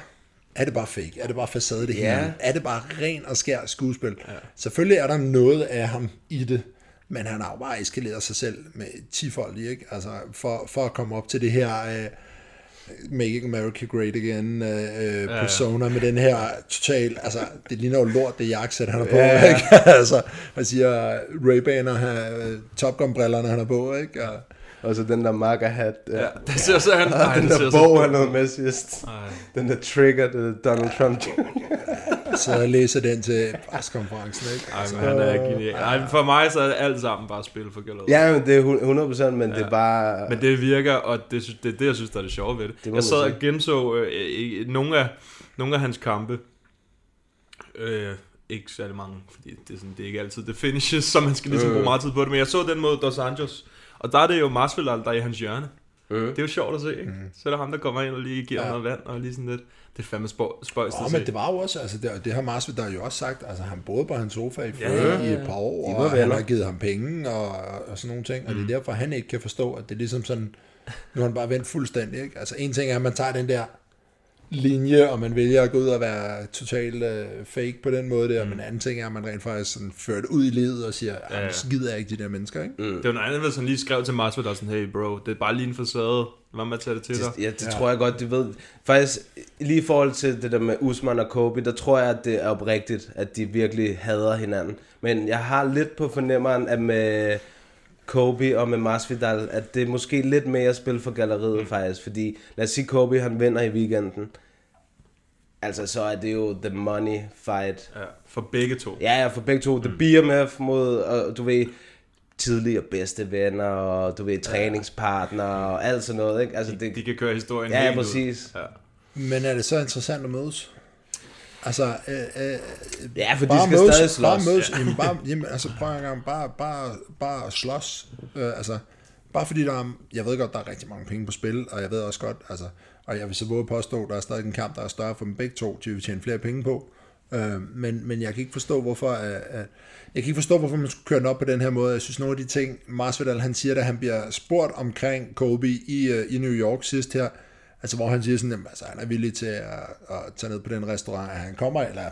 [SPEAKER 5] er det bare fake? Er det bare facade det
[SPEAKER 2] Ja.
[SPEAKER 5] hele? Er det bare ren og skær skuespil? Ja. Selvfølgelig er der noget af ham i det, men han har jo bare eskaleret sig selv med tifoldigt, ikke? Altså, for, for at komme op til det her uh, Making America Great Again uh, uh, persona med den her total, altså, det ligner jo lort, det jakkesæt, han har på,
[SPEAKER 2] Ja.
[SPEAKER 5] ikke? [LAUGHS] altså, man siger Ray-Ban og uh, Top Gun-brillerne, han har på, ikke? Og,
[SPEAKER 2] Og så den der marker hat.
[SPEAKER 3] Ja, det ser så han... [LAUGHS]
[SPEAKER 2] Og den der bog, han havde med sidst.
[SPEAKER 3] Ej.
[SPEAKER 2] Den der trigger, det er Donald Trump Jr. [LAUGHS]
[SPEAKER 5] så jeg læser den til preskonferencen, ikke?
[SPEAKER 3] Ej, men han er genial. Ej, for mig så er det alt sammen bare spil for galleriet.
[SPEAKER 2] Ja, men det er 100%, men ja. det er bare...
[SPEAKER 3] Men det virker, og det, det er det, jeg synes, der er det sjove ved det.
[SPEAKER 2] Det
[SPEAKER 3] jeg sad og genså øh, øh, nogle, af, nogle af hans kampe. Øh, ikke særlig mange, fordi det er, sådan, det er ikke altid det finishes, så man skal ligesom
[SPEAKER 2] Øh.
[SPEAKER 3] bruge meget tid på det. Men jeg så den mod Dos Anjos, og der er det jo Masvidal, der er i hans hjørne.
[SPEAKER 2] Øh.
[SPEAKER 3] Det er jo sjovt at se, ikke?
[SPEAKER 5] Mhm.
[SPEAKER 3] Så er der ham, der kommer ind og lige giver
[SPEAKER 5] Ja.
[SPEAKER 3] noget vand, og lige sådan lidt. Det er fandme spøj- spøjst at
[SPEAKER 5] men
[SPEAKER 3] se.
[SPEAKER 5] det var jo også, altså det, det har Masvidal jo også sagt, altså han boede på hans sofa i,
[SPEAKER 3] Ja,
[SPEAKER 5] ja,
[SPEAKER 3] ja,
[SPEAKER 5] i et par år, og han har givet ham penge og, og sådan nogle ting, og det er derfor, han ikke kan forstå, at det er ligesom sådan, nu har han bare vendt fuldstændig, ikke? Altså en ting er, at man tager den der linje, og man vælger at gå ud og være totalt øh, fake på den måde der, men en anden ting er, at man rent faktisk sådan fører det ud i livet og siger,
[SPEAKER 3] ja,
[SPEAKER 5] ja. så gider jeg ikke de der mennesker, ikke?
[SPEAKER 3] Det var noget andet, hvis han lige skrev til Masvidal sådan, hey bro, det er bare lige en facade. Hvad med at tage det til dig?
[SPEAKER 2] Ja, det ja. tror jeg godt, de ved. Faktisk, lige i forhold til det der med Usman og Kobe, der tror jeg, at det er oprigtigt, at de virkelig hader hinanden. Men jeg har lidt på fornemmeren, at med Kobe og med Masvidal, at det er måske lidt mere spil for galleriet mm. faktisk. Fordi lad os sige, Kobe han vinder i weekenden. Altså, så er det jo the money fight.
[SPEAKER 3] Ja, for begge to.
[SPEAKER 2] Ja, ja, for begge to. The BMF mod, og du ved, tidligere bedste venner, og du ved, træningspartner, og alt sådan noget, ikke? Altså, det,
[SPEAKER 3] De kan køre historien
[SPEAKER 2] Ja, ja,
[SPEAKER 3] helt ud.
[SPEAKER 2] præcis.
[SPEAKER 3] Ja.
[SPEAKER 5] Men er det så interessant at mødes? Altså, øh, øh,
[SPEAKER 2] Ja, for de skal
[SPEAKER 5] mødes,
[SPEAKER 2] stadig slås.
[SPEAKER 5] Bare mødes, ja. jamen, bare, [LAUGHS] jamen, altså prøv en gang, bare, bare, bare slås. Øh, altså, bare fordi der er, jeg ved godt, der er rigtig mange penge på spil, og jeg ved også godt, altså, og jeg vil så våge påstå, der er stadig en kamp, der er større for dem begge to, de vil tjene flere penge på. Øh, men, men jeg kan ikke forstå, hvorfor, øh, øh, jeg kan ikke forstå, hvorfor man skulle køre den op på den her måde. Jeg synes, nogle af de ting, Masvidal, han siger, da han bliver spurgt omkring Kobe i, øh, i New York sidst her, Altså, hvor han siger sådan, at altså, han er villig til at, at tage ned på den restaurant. Han kommer, eller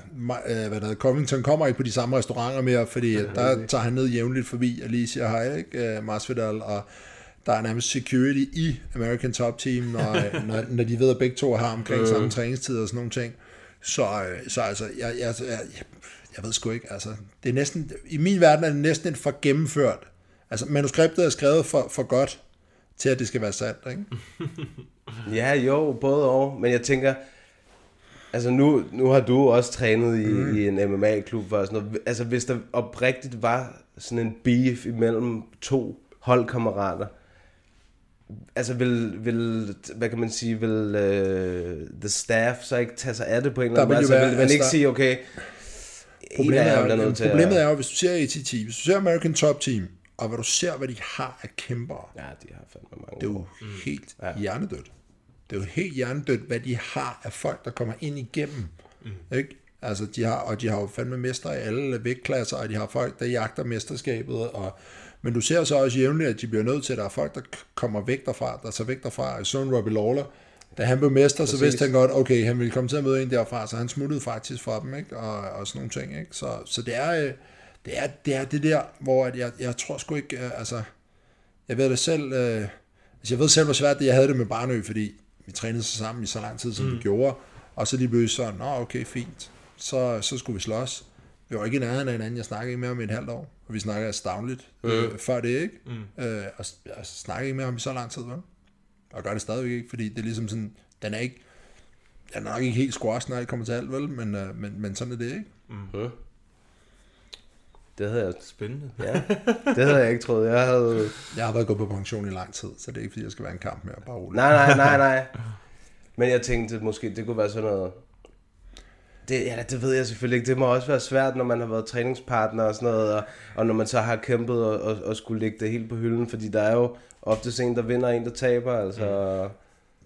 [SPEAKER 5] øh, hvad der Covington kommer ikke på de samme restauranter mere, fordi ja, der tager han ned jævnligt forbi og lige siger hej, ikke? Uh, Masvidal, og der er nærmest security i American Top Team, når, [LAUGHS] når, når de ved, at begge to har omkring samme træningstid og sådan nogle ting. Så, øh, så altså, jeg, jeg, jeg, jeg, ved sgu ikke, altså, det er næsten, i min verden er det næsten for gennemført. Altså, manuskriptet er skrevet for, for godt, til at det skal være sandt, ikke? [LAUGHS]
[SPEAKER 2] Ja, jo, både og. Men jeg tænker, altså nu, nu har du også trænet i, mm. i en MMA-klub og sådan noget. Altså hvis der oprigtigt var sådan en beef imellem to holdkammerater, altså vil, vil hvad kan man sige, vil uh, the staff så ikke tage sig af det på en eller anden måde? Altså vil man
[SPEAKER 5] altså,
[SPEAKER 2] ikke
[SPEAKER 5] der-
[SPEAKER 2] sige, okay,
[SPEAKER 5] Problemet, er,
[SPEAKER 2] bliver
[SPEAKER 5] jo,
[SPEAKER 2] nødt til
[SPEAKER 5] problemet
[SPEAKER 2] at...
[SPEAKER 5] er jo, hvis du ser ATT, hvis du ser American Top Team, og hvad du ser, hvad de har af kæmpere,
[SPEAKER 2] Ja, de har fandme mange
[SPEAKER 5] det er jo
[SPEAKER 2] år.
[SPEAKER 5] helt ja. hjernedødt. Det er jo helt hjernedødt, hvad de har af folk, der kommer ind igennem. Mm. Ikke? Altså, de har, og de har jo fandme mestre i alle vægtklasser, og de har folk, der jagter mesterskabet, og, men du ser så også jævnligt, at de bliver nødt til, at der er folk, der kommer væk derfra, der tager væk derfra. Så en Robbie Lawler, da han blev mester, så
[SPEAKER 2] Præcis.
[SPEAKER 5] vidste han godt, okay, han ville komme til at møde en derfra, så han smuttede faktisk fra dem, ikke? Og, og sådan nogle ting. Ikke? Så, så det, er, øh, det, er, det er det der, hvor at jeg, jeg tror sgu ikke, øh, altså, jeg ved det selv, øh, altså jeg ved selv, hvor svært det jeg havde det med Barnø, fordi vi trænede så sammen i så lang tid, som mm. vi gjorde, og så lige pludselig så, nå okay, fint, så, så skulle vi slås. Vi var ikke i nærheden af hinanden, jeg snakkede ikke mere om i et halvt år, og vi snakkede stavnligt øh, før det, ikke? Mm. Øh, og jeg snakkede ikke mere om i så lang tid, vel? Og gør det stadigvæk ikke, fordi det er ligesom sådan, den er ikke, den er nok ikke helt squash, når det kommer til alt, vel? Men, øh, men, men sådan er det, ikke?
[SPEAKER 2] Mm. Det havde jeg,
[SPEAKER 3] Spændende.
[SPEAKER 2] ja, det havde jeg ikke troet. Jeg havde...
[SPEAKER 5] Jeg har været gået på pension i lang tid, så det er ikke, fordi jeg skal være en kamp mere, bare roligt.
[SPEAKER 2] Nej, nej, nej, nej. Men jeg tænkte, at måske det kunne være sådan noget... Det, ja, det ved jeg selvfølgelig ikke. Det må også være svært, når man har været træningspartner og sådan noget, og, og når man så har kæmpet og, og, og skulle lægge det helt på hylden, fordi der er jo ofte en, der vinder, og en, der taber, altså...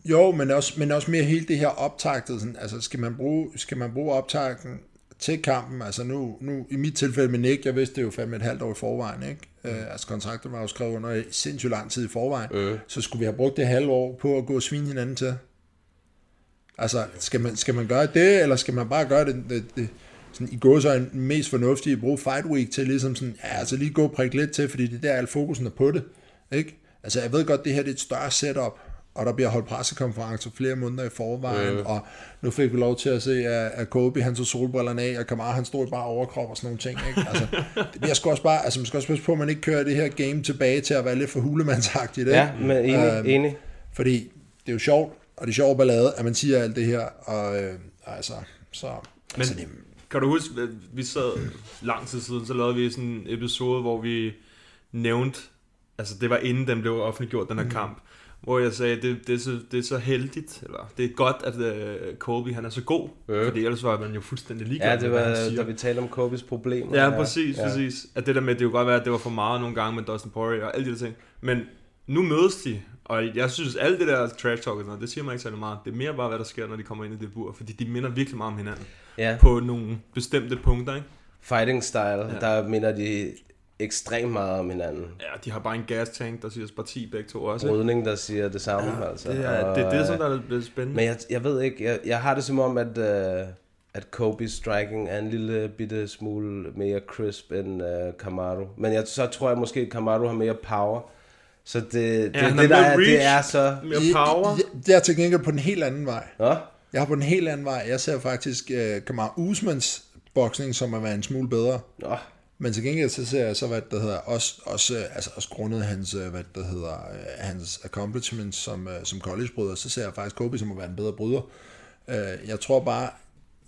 [SPEAKER 5] Jo, men også, men også mere hele det her optagtet. Sådan, altså, skal man bruge, skal man bruge optagten til kampen? Altså nu, nu, i mit tilfælde med Nick, jeg vidste det jo fandme et halvt år i forvejen, ikke? Mm. Øh, altså kontrakten var jo skrevet under sindssygt lang tid i forvejen.
[SPEAKER 2] Øh.
[SPEAKER 5] Så skulle vi have brugt det halve år på at gå og svine hinanden til. Altså, skal man, skal man gøre det, eller skal man bare gøre det, det, det sådan, i går så er mest fornuftige at bruge Fight Week til ligesom sådan, ja, altså lige gå og prikke lidt til, fordi det der al fokusen er på det, ikke? Altså, jeg ved godt, det her det er et større setup, og der bliver holdt pressekonferencer flere måneder i forvejen, mm. og nu fik vi lov til at se, at, at Kobe, han tog solbrillerne af, og Kamara, han stod i bare overkrop og sådan nogle ting, ikke? Altså, det bliver sgu også bare, altså man skal også passe på, at man ikke kører det her game tilbage til at være lidt for hulemandsagtigt, ikke?
[SPEAKER 2] Ja, men enig, øhm, enig.
[SPEAKER 5] Fordi det er jo sjovt, og det er sjovt ballade, at man siger alt det her, og øh, altså, så...
[SPEAKER 3] Men
[SPEAKER 5] altså, det,
[SPEAKER 3] kan du huske, at vi sad lang tid siden, så lavede vi sådan en episode, hvor vi nævnte, altså det var inden den blev offentliggjort, den her mm. kamp, hvor jeg sagde, det, det, er så, det er så heldigt, eller det er godt, at uh, Kobe han er så god, øh. fordi ellers var man jo fuldstændig ligeglad.
[SPEAKER 2] Ja, det var, da vi talte om Kobes problemer.
[SPEAKER 3] Ja, præcis, ja. præcis. At det der med, det kunne godt være, at det var for meget nogle gange med Dustin Poirier og alle de der ting. Men nu mødes de, og jeg synes, alt det der trash talk, det siger man ikke særlig meget. Det er mere bare, hvad der sker, når de kommer ind i det bur, fordi de minder virkelig meget om hinanden.
[SPEAKER 2] Ja.
[SPEAKER 3] På nogle bestemte punkter, ikke?
[SPEAKER 2] Fighting style, ja. der minder de ekstremt meget om hinanden.
[SPEAKER 3] Ja, de har bare en gas tank, der siger parti begge to også.
[SPEAKER 2] Brydning, der siger det samme, ja, altså.
[SPEAKER 3] Det er, og, det, er det, som der er lidt spændende.
[SPEAKER 2] Men jeg, jeg ved ikke, jeg, jeg har det som om, at, uh, at Kobe's striking er en lille bitte smule mere crisp end uh, Kamaru. Men jeg, så tror jeg måske, at Kamaru har mere power. Så det, det,
[SPEAKER 3] Ja,
[SPEAKER 2] det,
[SPEAKER 3] har
[SPEAKER 2] der er, det er
[SPEAKER 3] reach,
[SPEAKER 2] så...
[SPEAKER 3] mere power.
[SPEAKER 5] Jeg, jeg er til gengæld på den helt anden vej.
[SPEAKER 2] Nå?
[SPEAKER 5] Jeg har på den helt anden vej. Jeg ser faktisk uh, Kamar Usmans boksning som være en smule bedre.
[SPEAKER 2] Nå.
[SPEAKER 5] Men til gengæld så ser jeg så, hvad det hedder, også, også, øh, altså også grundet hans, øh, hvad det hedder, øh, hans accomplishments som, som collegebryder, så ser jeg faktisk Kobe som at være en bedre bryder. Jeg tror bare,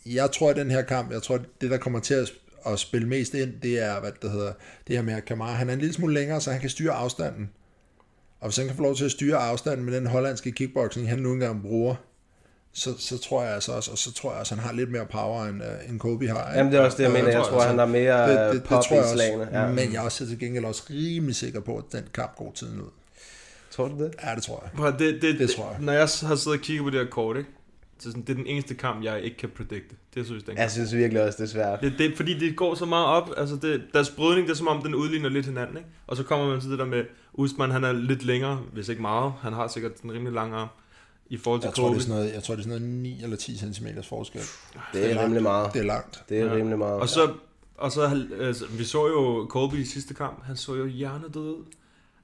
[SPEAKER 5] jeg tror i den her kamp, jeg tror det der kommer til at, at spille mest ind, det er, hvad det hedder, det her med at Kamara, han er en lille smule længere, så han kan styre afstanden. Og hvis han kan få lov til at styre afstanden med den hollandske kickboxing, han nu engang bruger, så, så tror jeg altså også, og så tror jeg også, han har lidt mere power, end, uh, end Kobe har. Ikke?
[SPEAKER 2] Jamen, det er også det, jeg mener. Jeg tror, han har mere
[SPEAKER 5] det, det, det
[SPEAKER 2] pop
[SPEAKER 5] tror jeg
[SPEAKER 2] i slagene.
[SPEAKER 5] også,
[SPEAKER 2] Ja.
[SPEAKER 5] Men jeg er også til gengæld også rimelig sikker på, at den kamp går tiden ud.
[SPEAKER 2] Tror du det?
[SPEAKER 5] Ja, det tror jeg.
[SPEAKER 3] Prøv, at det, det,
[SPEAKER 5] Det tror jeg.
[SPEAKER 3] Når jeg har siddet og kigget på det her kort, ikke? Så sådan, det er den eneste kamp, jeg ikke kan predikte. Det synes jeg, den
[SPEAKER 2] Jeg synes virkelig også, det er svært.
[SPEAKER 3] Det, det, fordi det går så meget op, altså det, deres brydning, det er som om, den udligner lidt hinanden, ikke? Og så kommer man til det der med, Usman, han er lidt længere, hvis ikke meget. Han har sikkert en rimelig lang arm i forhold til
[SPEAKER 5] Jeg tror, det er sådan noget, jeg tror, det er sådan noget 9 eller 10 cm forskel.
[SPEAKER 2] Det er
[SPEAKER 5] langt.
[SPEAKER 2] rimelig meget.
[SPEAKER 5] Det er langt.
[SPEAKER 2] Det er rimelig meget.
[SPEAKER 3] Og så, og så altså, vi så jo Kobe i sidste kamp, han så jo hjernedød ud.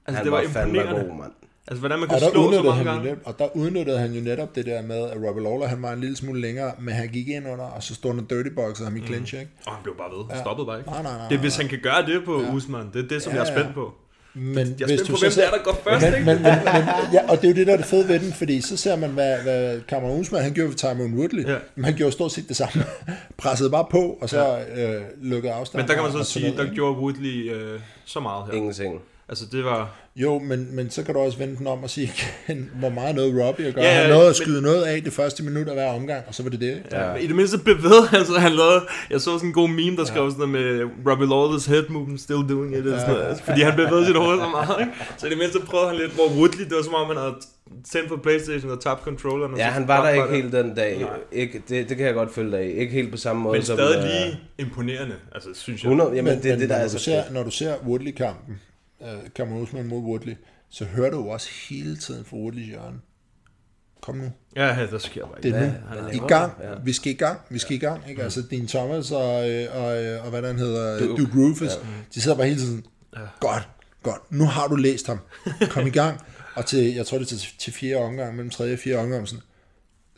[SPEAKER 3] Altså,
[SPEAKER 2] Han
[SPEAKER 3] det var,
[SPEAKER 2] var fandme
[SPEAKER 3] imponerende.
[SPEAKER 2] god, mand.
[SPEAKER 3] Altså, hvordan man kan
[SPEAKER 5] Og
[SPEAKER 3] slå så mange
[SPEAKER 5] han
[SPEAKER 3] gange.
[SPEAKER 5] jo net, og der udnyttede han jo netop det der med, at Robbie Lawler, han var en lille smule længere, men han gik ind under, og så stod han og dirty boxede ham i clinch, ikke?
[SPEAKER 3] Og han blev bare ved. Han
[SPEAKER 5] Ja.
[SPEAKER 3] stoppede bare ikke.
[SPEAKER 5] Nej, nej, nej,
[SPEAKER 3] det er, hvis
[SPEAKER 5] nej.
[SPEAKER 3] han kan gøre det på
[SPEAKER 5] Ja.
[SPEAKER 3] Usman. Det er det, som
[SPEAKER 5] Ja,
[SPEAKER 3] jeg er
[SPEAKER 5] ja.
[SPEAKER 3] spændt på.
[SPEAKER 5] Men
[SPEAKER 3] Jeg
[SPEAKER 5] hvis du
[SPEAKER 3] på,
[SPEAKER 5] så
[SPEAKER 3] hvem
[SPEAKER 5] ser-
[SPEAKER 3] det er, der går først,
[SPEAKER 5] men,
[SPEAKER 3] ikke?
[SPEAKER 5] men, men, men, ja, og det er jo det, der er det fede ved den, fordi så ser man, hvad, hvad Cameron Usman, han gjorde ved Tymon Woodley.
[SPEAKER 3] Ja.
[SPEAKER 5] Men han gjorde stort set det samme. [LAUGHS] Pressede bare på, og så øh, lukkede afstanden.
[SPEAKER 3] Men der kan man så sige, der gjorde Woodley øh, så meget her.
[SPEAKER 2] Ingenting.
[SPEAKER 3] Altså, det var...
[SPEAKER 5] Jo, men, men så kan du også vende den om og sige, igen, hvor meget noget Robbie at gøre.
[SPEAKER 3] Ja,
[SPEAKER 5] Ja,
[SPEAKER 3] ja,
[SPEAKER 5] han nåede at
[SPEAKER 3] men-
[SPEAKER 5] skyde noget af det første minut af hver omgang, og så var det det. ikke?
[SPEAKER 3] Ja. I det mindste bevægede han sig, han lavede, jeg så sådan en god meme, der skrev sådan noget med Robbie Lawler's head movement, still doing it, ja. sådan noget, fordi han bevægede sit hoved så meget, ikke? Så i det mindste prøvede han lidt, hvor Woodley, det var som om, han havde tændt på Playstation og tabt controlleren. og
[SPEAKER 2] Ja, han var der ikke helt den dag.
[SPEAKER 3] Nej.
[SPEAKER 2] Ikke, det, det kan jeg godt følge dig af. Ikke helt på samme måde
[SPEAKER 3] Men
[SPEAKER 2] som...
[SPEAKER 3] stadig
[SPEAKER 2] øh,
[SPEAKER 3] lige imponerende, altså synes jeg.
[SPEAKER 2] 100, jamen,
[SPEAKER 5] men,
[SPEAKER 2] det er
[SPEAKER 5] men
[SPEAKER 2] det, der
[SPEAKER 5] når,
[SPEAKER 2] er
[SPEAKER 5] du ser, når du ser Woodley-kampen, uh, Cameron Usman mod Woodley, så hører du jo også hele tiden fra Woodleys hjørne. Kom nu.
[SPEAKER 3] Ja, ja, der sker bare
[SPEAKER 5] Det
[SPEAKER 3] ikke.
[SPEAKER 5] er nu.
[SPEAKER 3] Han
[SPEAKER 5] I gang. Vi skal i gang. Vi skal i gang. Ikke? Altså, Dean Thomas og, øh, og, øh, og hvad den hedder, Duke, Duke Rufus, de sidder bare hele tiden. Godt, godt. Nu har du læst ham. Kom i gang. Og til, jeg tror det er til, til fjerde omgang, mellem tredje og fjerde omgang, sådan,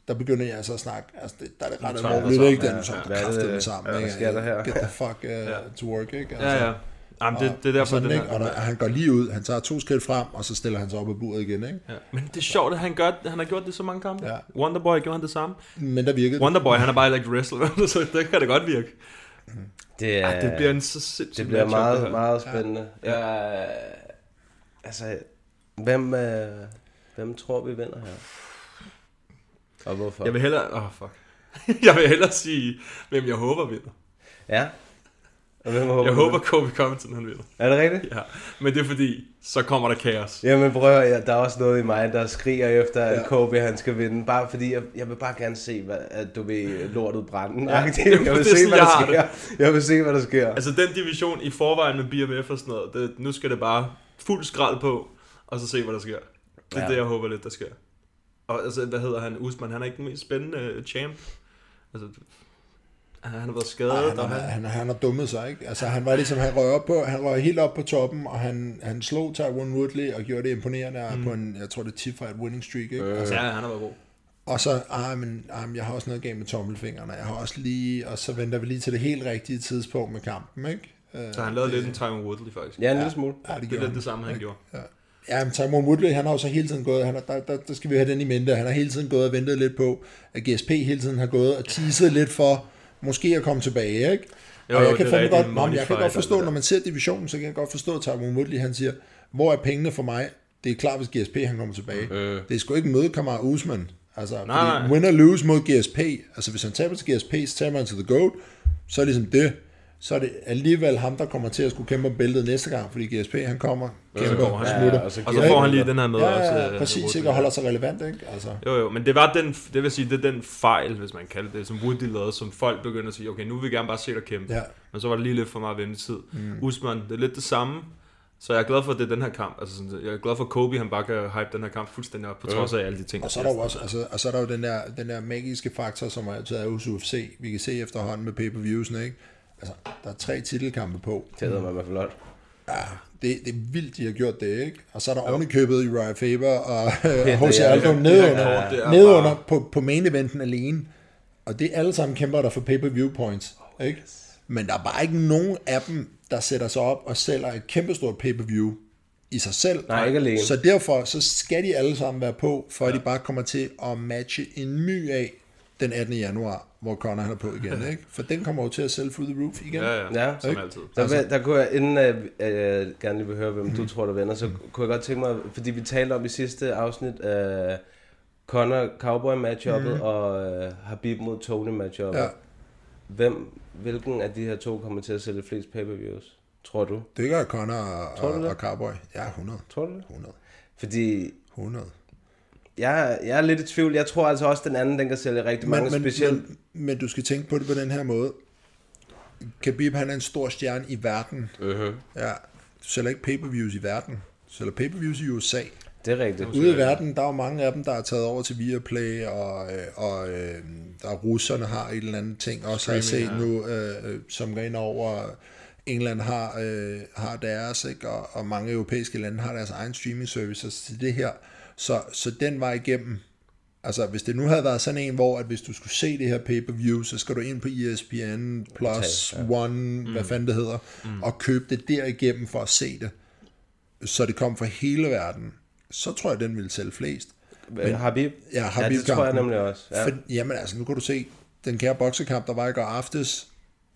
[SPEAKER 5] der begynder jeg altså at snakke, altså det, der er det ret alvorligt,
[SPEAKER 3] det
[SPEAKER 5] ikke? Den så
[SPEAKER 2] Ja, hvad er det,
[SPEAKER 5] kraftet den sammen,
[SPEAKER 2] hvad
[SPEAKER 5] ikke?
[SPEAKER 2] sker der her?
[SPEAKER 5] Get the fuck uh, to work, ikke? Altså,
[SPEAKER 3] Ja, ja. Jamen, det, det er derfor,
[SPEAKER 5] sådan,
[SPEAKER 3] den
[SPEAKER 5] ikke? Og der, han går lige ud, han tager to skridt frem, og så stiller han sig op af buret igen, ikke?
[SPEAKER 3] Ja. Men det er sjovt, at han, gør, han har gjort det så mange kampe.
[SPEAKER 5] Ja.
[SPEAKER 3] Wonderboy gjorde han det samme.
[SPEAKER 5] Men der virkede
[SPEAKER 3] Wonderboy, han er bare ikke wrestler, [LAUGHS] så det kan det godt virke.
[SPEAKER 2] Det, er,
[SPEAKER 3] Ej, det bliver en så sindssygt
[SPEAKER 2] det bliver meget,
[SPEAKER 3] det her.
[SPEAKER 2] meget spændende. Ja. Jeg, altså, hvem, øh, hvem tror vi vinder her? Og hvorfor?
[SPEAKER 3] Jeg vil hellere... Åh, oh, fuck. [LAUGHS] jeg vil hellere sige, hvem jeg håber vinder.
[SPEAKER 2] Ja? Hvem håber
[SPEAKER 3] Jeg håber? Kobe Covington han vinder.
[SPEAKER 2] Er det rigtigt?
[SPEAKER 3] Ja. Men det er fordi, så kommer der kaos.
[SPEAKER 2] Jamen prøv at ja, der er også noget i mig, der skriger efter, at
[SPEAKER 5] Ja.
[SPEAKER 2] Kobe han skal vinde. Bare fordi, jeg, jeg vil bare gerne se, hvad, at du vil lortet brænde.
[SPEAKER 3] Ja, det-
[SPEAKER 2] jeg
[SPEAKER 3] det
[SPEAKER 2] vil
[SPEAKER 3] er
[SPEAKER 2] se, hvad
[SPEAKER 3] jeg
[SPEAKER 2] der sker. Jeg vil se, hvad der sker.
[SPEAKER 3] Altså den division i forvejen med BMF og sådan noget, det, nu skal det bare fuld skrald på, og så se, hvad der sker. Det er
[SPEAKER 2] Ja.
[SPEAKER 3] det, jeg håber lidt, der sker. Og altså, hvad hedder han? Usman, han er ikke den mest spændende øh, champ. Altså, han har været skadet.
[SPEAKER 5] Ej, han,
[SPEAKER 3] og
[SPEAKER 5] har,
[SPEAKER 3] han,
[SPEAKER 5] han, han har dummet sig, ikke? Altså, han var ligesom, han røg, op på, han røg helt op på toppen, og han, han slog Tyron Woodley og gjorde det imponerende mm. på en, jeg tror det er 10 fight winning streak, ikke?
[SPEAKER 3] øh.
[SPEAKER 5] Altså,
[SPEAKER 3] ja, han har været god.
[SPEAKER 5] og så, ah, men, ah, men jeg har også noget galt med tommelfingrene, jeg har også lige, og så venter vi lige til det helt rigtige tidspunkt med kampen, ikke? Øh,
[SPEAKER 3] Så han lavede lidt en Tyron Woodley, faktisk.
[SPEAKER 2] Ja, en lille smule.
[SPEAKER 5] Ja, det,
[SPEAKER 3] Det er lidt det samme, han
[SPEAKER 5] ikke?
[SPEAKER 3] gjorde.
[SPEAKER 5] Ja. Ja, men Timon Woodley, han har jo så hele tiden gået, han har, der, der, der, skal vi have den i mente, han har hele tiden gået og ventet lidt på, at GSP hele tiden har gået og teaset lidt for, måske at komme tilbage, ikke?
[SPEAKER 3] Jo,
[SPEAKER 5] og
[SPEAKER 3] jo,
[SPEAKER 5] jeg kan,
[SPEAKER 3] det er
[SPEAKER 5] fandme godt, nå, jeg kan godt forstå,
[SPEAKER 3] alt det
[SPEAKER 5] når man ser divisionen, så kan jeg godt forstå, at Timon Woodley, han siger, hvor er pengene for mig? Det er klart, hvis GSP han kommer tilbage.
[SPEAKER 2] Øh.
[SPEAKER 5] Det er sgu ikke møde Kamar Usman. Altså,
[SPEAKER 3] nej,
[SPEAKER 5] nej. win or lose mod GSP. Altså, hvis han taber til GSP, så taber han til The GOAT. Så er det ligesom det. Så er det alligevel ham, der kommer til at skulle kæmpe om bæltet næste gang, fordi GSP, han kommer, kæmper,
[SPEAKER 3] han.
[SPEAKER 5] og smutter.
[SPEAKER 2] Ja, og så
[SPEAKER 3] Og så får
[SPEAKER 2] han
[SPEAKER 3] lige den her med
[SPEAKER 5] Ja,
[SPEAKER 3] også.
[SPEAKER 5] ja,
[SPEAKER 3] øh,
[SPEAKER 5] præcis,
[SPEAKER 3] Woodley.
[SPEAKER 5] ikke? Og holder sig relevant, ikke? Altså,
[SPEAKER 3] Jo, jo, men det var den, det vil sige, det er den fejl, hvis man kalder det, som Woodley lavede, som folk begynder at sige, okay, nu vil vi gerne bare se dig kæmpe.
[SPEAKER 5] Ja.
[SPEAKER 3] Men så var det lige lidt for meget ventetid. Mm. Usman, det er lidt det samme. Så jeg er glad for, at det er den her kamp. Altså, sådan, jeg er glad for, at Kobe han bare kan hype den her kamp fuldstændig op, på trods af alle de ting.
[SPEAKER 5] og så er der jo også, altså, og så er der jo den der, den der magiske faktor, som altid er hos UFC. Vi kan se efterhånden med pay-per-viewsene, ikke? Altså, der er tre titelkampe på.
[SPEAKER 2] Det hedder man i hvert fald.
[SPEAKER 5] Ja, det, det er vildt, de har gjort det, ikke? Og så er der ovenikøbet i Uriah Faber og, H.C. [LAUGHS]
[SPEAKER 2] ja,
[SPEAKER 5] Aldo
[SPEAKER 2] ja,
[SPEAKER 5] nedunder,
[SPEAKER 3] ja, er
[SPEAKER 5] nedunder på, på main eventen alene. Og det er alle sammen kæmper der for pay-per-view points, ikke? Men der er bare ikke nogen af dem, der sætter sig op og sælger et kæmpestort pay-per-view i sig selv.
[SPEAKER 2] Nej, ikke alene.
[SPEAKER 5] Så derfor så skal de alle sammen være på, for at de bare kommer til at matche en my af den 18. januar, hvor Conor han er på igen, [LAUGHS] ikke? For den kommer jo til at sælge through the roof igen.
[SPEAKER 3] Ja, ja,
[SPEAKER 2] Ja.
[SPEAKER 3] som
[SPEAKER 5] Ikke?
[SPEAKER 3] altid.
[SPEAKER 2] Der, altså, der kunne jeg, inden jeg, jeg gerne lige vil høre, hvem du tror, der vinder, så kunne jeg godt tænke mig, fordi vi talte om i sidste afsnit, uh, Conor Cowboy matchuppet mm. og uh, Habib mod Tony matchuppet.
[SPEAKER 5] Ja.
[SPEAKER 2] Hvem, hvilken af de her to kommer til at sælge flest pay-per-views? Tror du?
[SPEAKER 5] Det gør Conor og,
[SPEAKER 2] Tror du
[SPEAKER 5] og,
[SPEAKER 2] det?
[SPEAKER 5] og Cowboy. Ja, 100.
[SPEAKER 2] Tror du det?
[SPEAKER 5] 100.
[SPEAKER 2] Fordi
[SPEAKER 5] 100.
[SPEAKER 2] jeg, jeg er lidt i tvivl. Jeg tror altså også, at den anden den kan sælge rigtig mange,
[SPEAKER 5] Men, men,
[SPEAKER 2] specielt.
[SPEAKER 5] men, men du skal tænke på det på den her måde. Khabib han er en stor stjerne i verden.
[SPEAKER 2] Uh-huh.
[SPEAKER 5] Ja, du sælger ikke pay-per-views i verden. Du sælger pay-per-views i USA.
[SPEAKER 2] Det er rigtigt.
[SPEAKER 5] Ude i verden, der er jo mange af dem, der er taget over til Viaplay, og, øh, og øh, der er russerne har et eller andet ting, også har jeg set nu, øh, øh, som går ind over, England har, øh, har deres, ikke? Og, og mange europæiske lande har deres egen streaming services til det her. Så, så den var igennem. Altså, hvis det nu havde været sådan en, hvor at hvis du skulle se det her pay-per-view, så skal du ind på ESPN Plus One, hvad fanden det hedder, og købe det derigennem for at se det. Så det kom fra hele verden. Så tror jeg, den ville sælge flest.
[SPEAKER 2] Men, Habib?
[SPEAKER 5] Ja,
[SPEAKER 2] ja,
[SPEAKER 5] Habib
[SPEAKER 2] det tror jeg nemlig også. Ja.
[SPEAKER 5] For, jamen altså, nu kan du se, den kære boksekamp, der var i går aftes,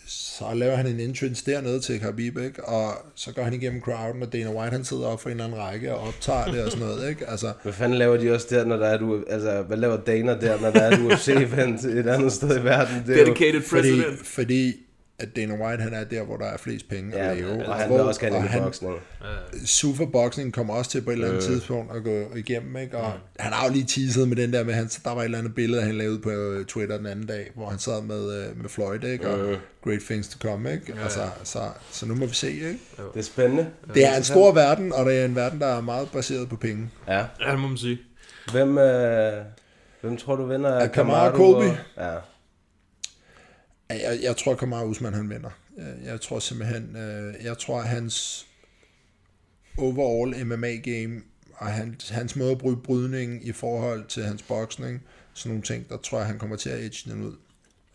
[SPEAKER 5] så laver han en entrance dernede til Habib, ikke? Og så går han igennem crowden, og Dana White, han sidder op for en eller anden række og optager det og sådan noget, ikke? Altså,
[SPEAKER 2] Hvad fanden laver de også der, når der er du, altså, hvad laver Dana der, når der er et UFC-event et andet sted i verden? Det er jo,
[SPEAKER 3] Dedicated
[SPEAKER 5] fordi,
[SPEAKER 3] president.
[SPEAKER 5] fordi at Dana White, han er der, hvor der er flest penge
[SPEAKER 2] ja,
[SPEAKER 5] at lave.
[SPEAKER 2] og han
[SPEAKER 5] hvor,
[SPEAKER 2] vil også gerne
[SPEAKER 5] og
[SPEAKER 2] i
[SPEAKER 5] han-
[SPEAKER 2] boksning.
[SPEAKER 5] Superboxing kommer også til på et eller andet øh. tidspunkt at gå igennem, ikke? Og han har jo lige teaset med den der med, han, der var et eller andet billede, han lavede på øh, Twitter den anden dag, hvor han sad med, øh, med Floyd, ikke? Og great things to come, ikke? Altså, så, så nu må vi se, ikke?
[SPEAKER 2] Det er spændende.
[SPEAKER 5] Det er en stor verden, og det er en verden, der er meget baseret på penge.
[SPEAKER 2] Ja.
[SPEAKER 3] Ja, det må man sige.
[SPEAKER 2] Hvem, øh, hvem tror du vinder?
[SPEAKER 5] Er Kamaru Colby?
[SPEAKER 2] og- Ja.
[SPEAKER 5] Ja, Jeg, jeg tror, Kamar Usman han vinder. Jeg, jeg tror simpelthen, øh, jeg tror, at hans overall MMA-game og hans, hans måde at bryde brydning i forhold til hans boksning, sådan nogle ting, der tror jeg, han kommer til at edge den ud.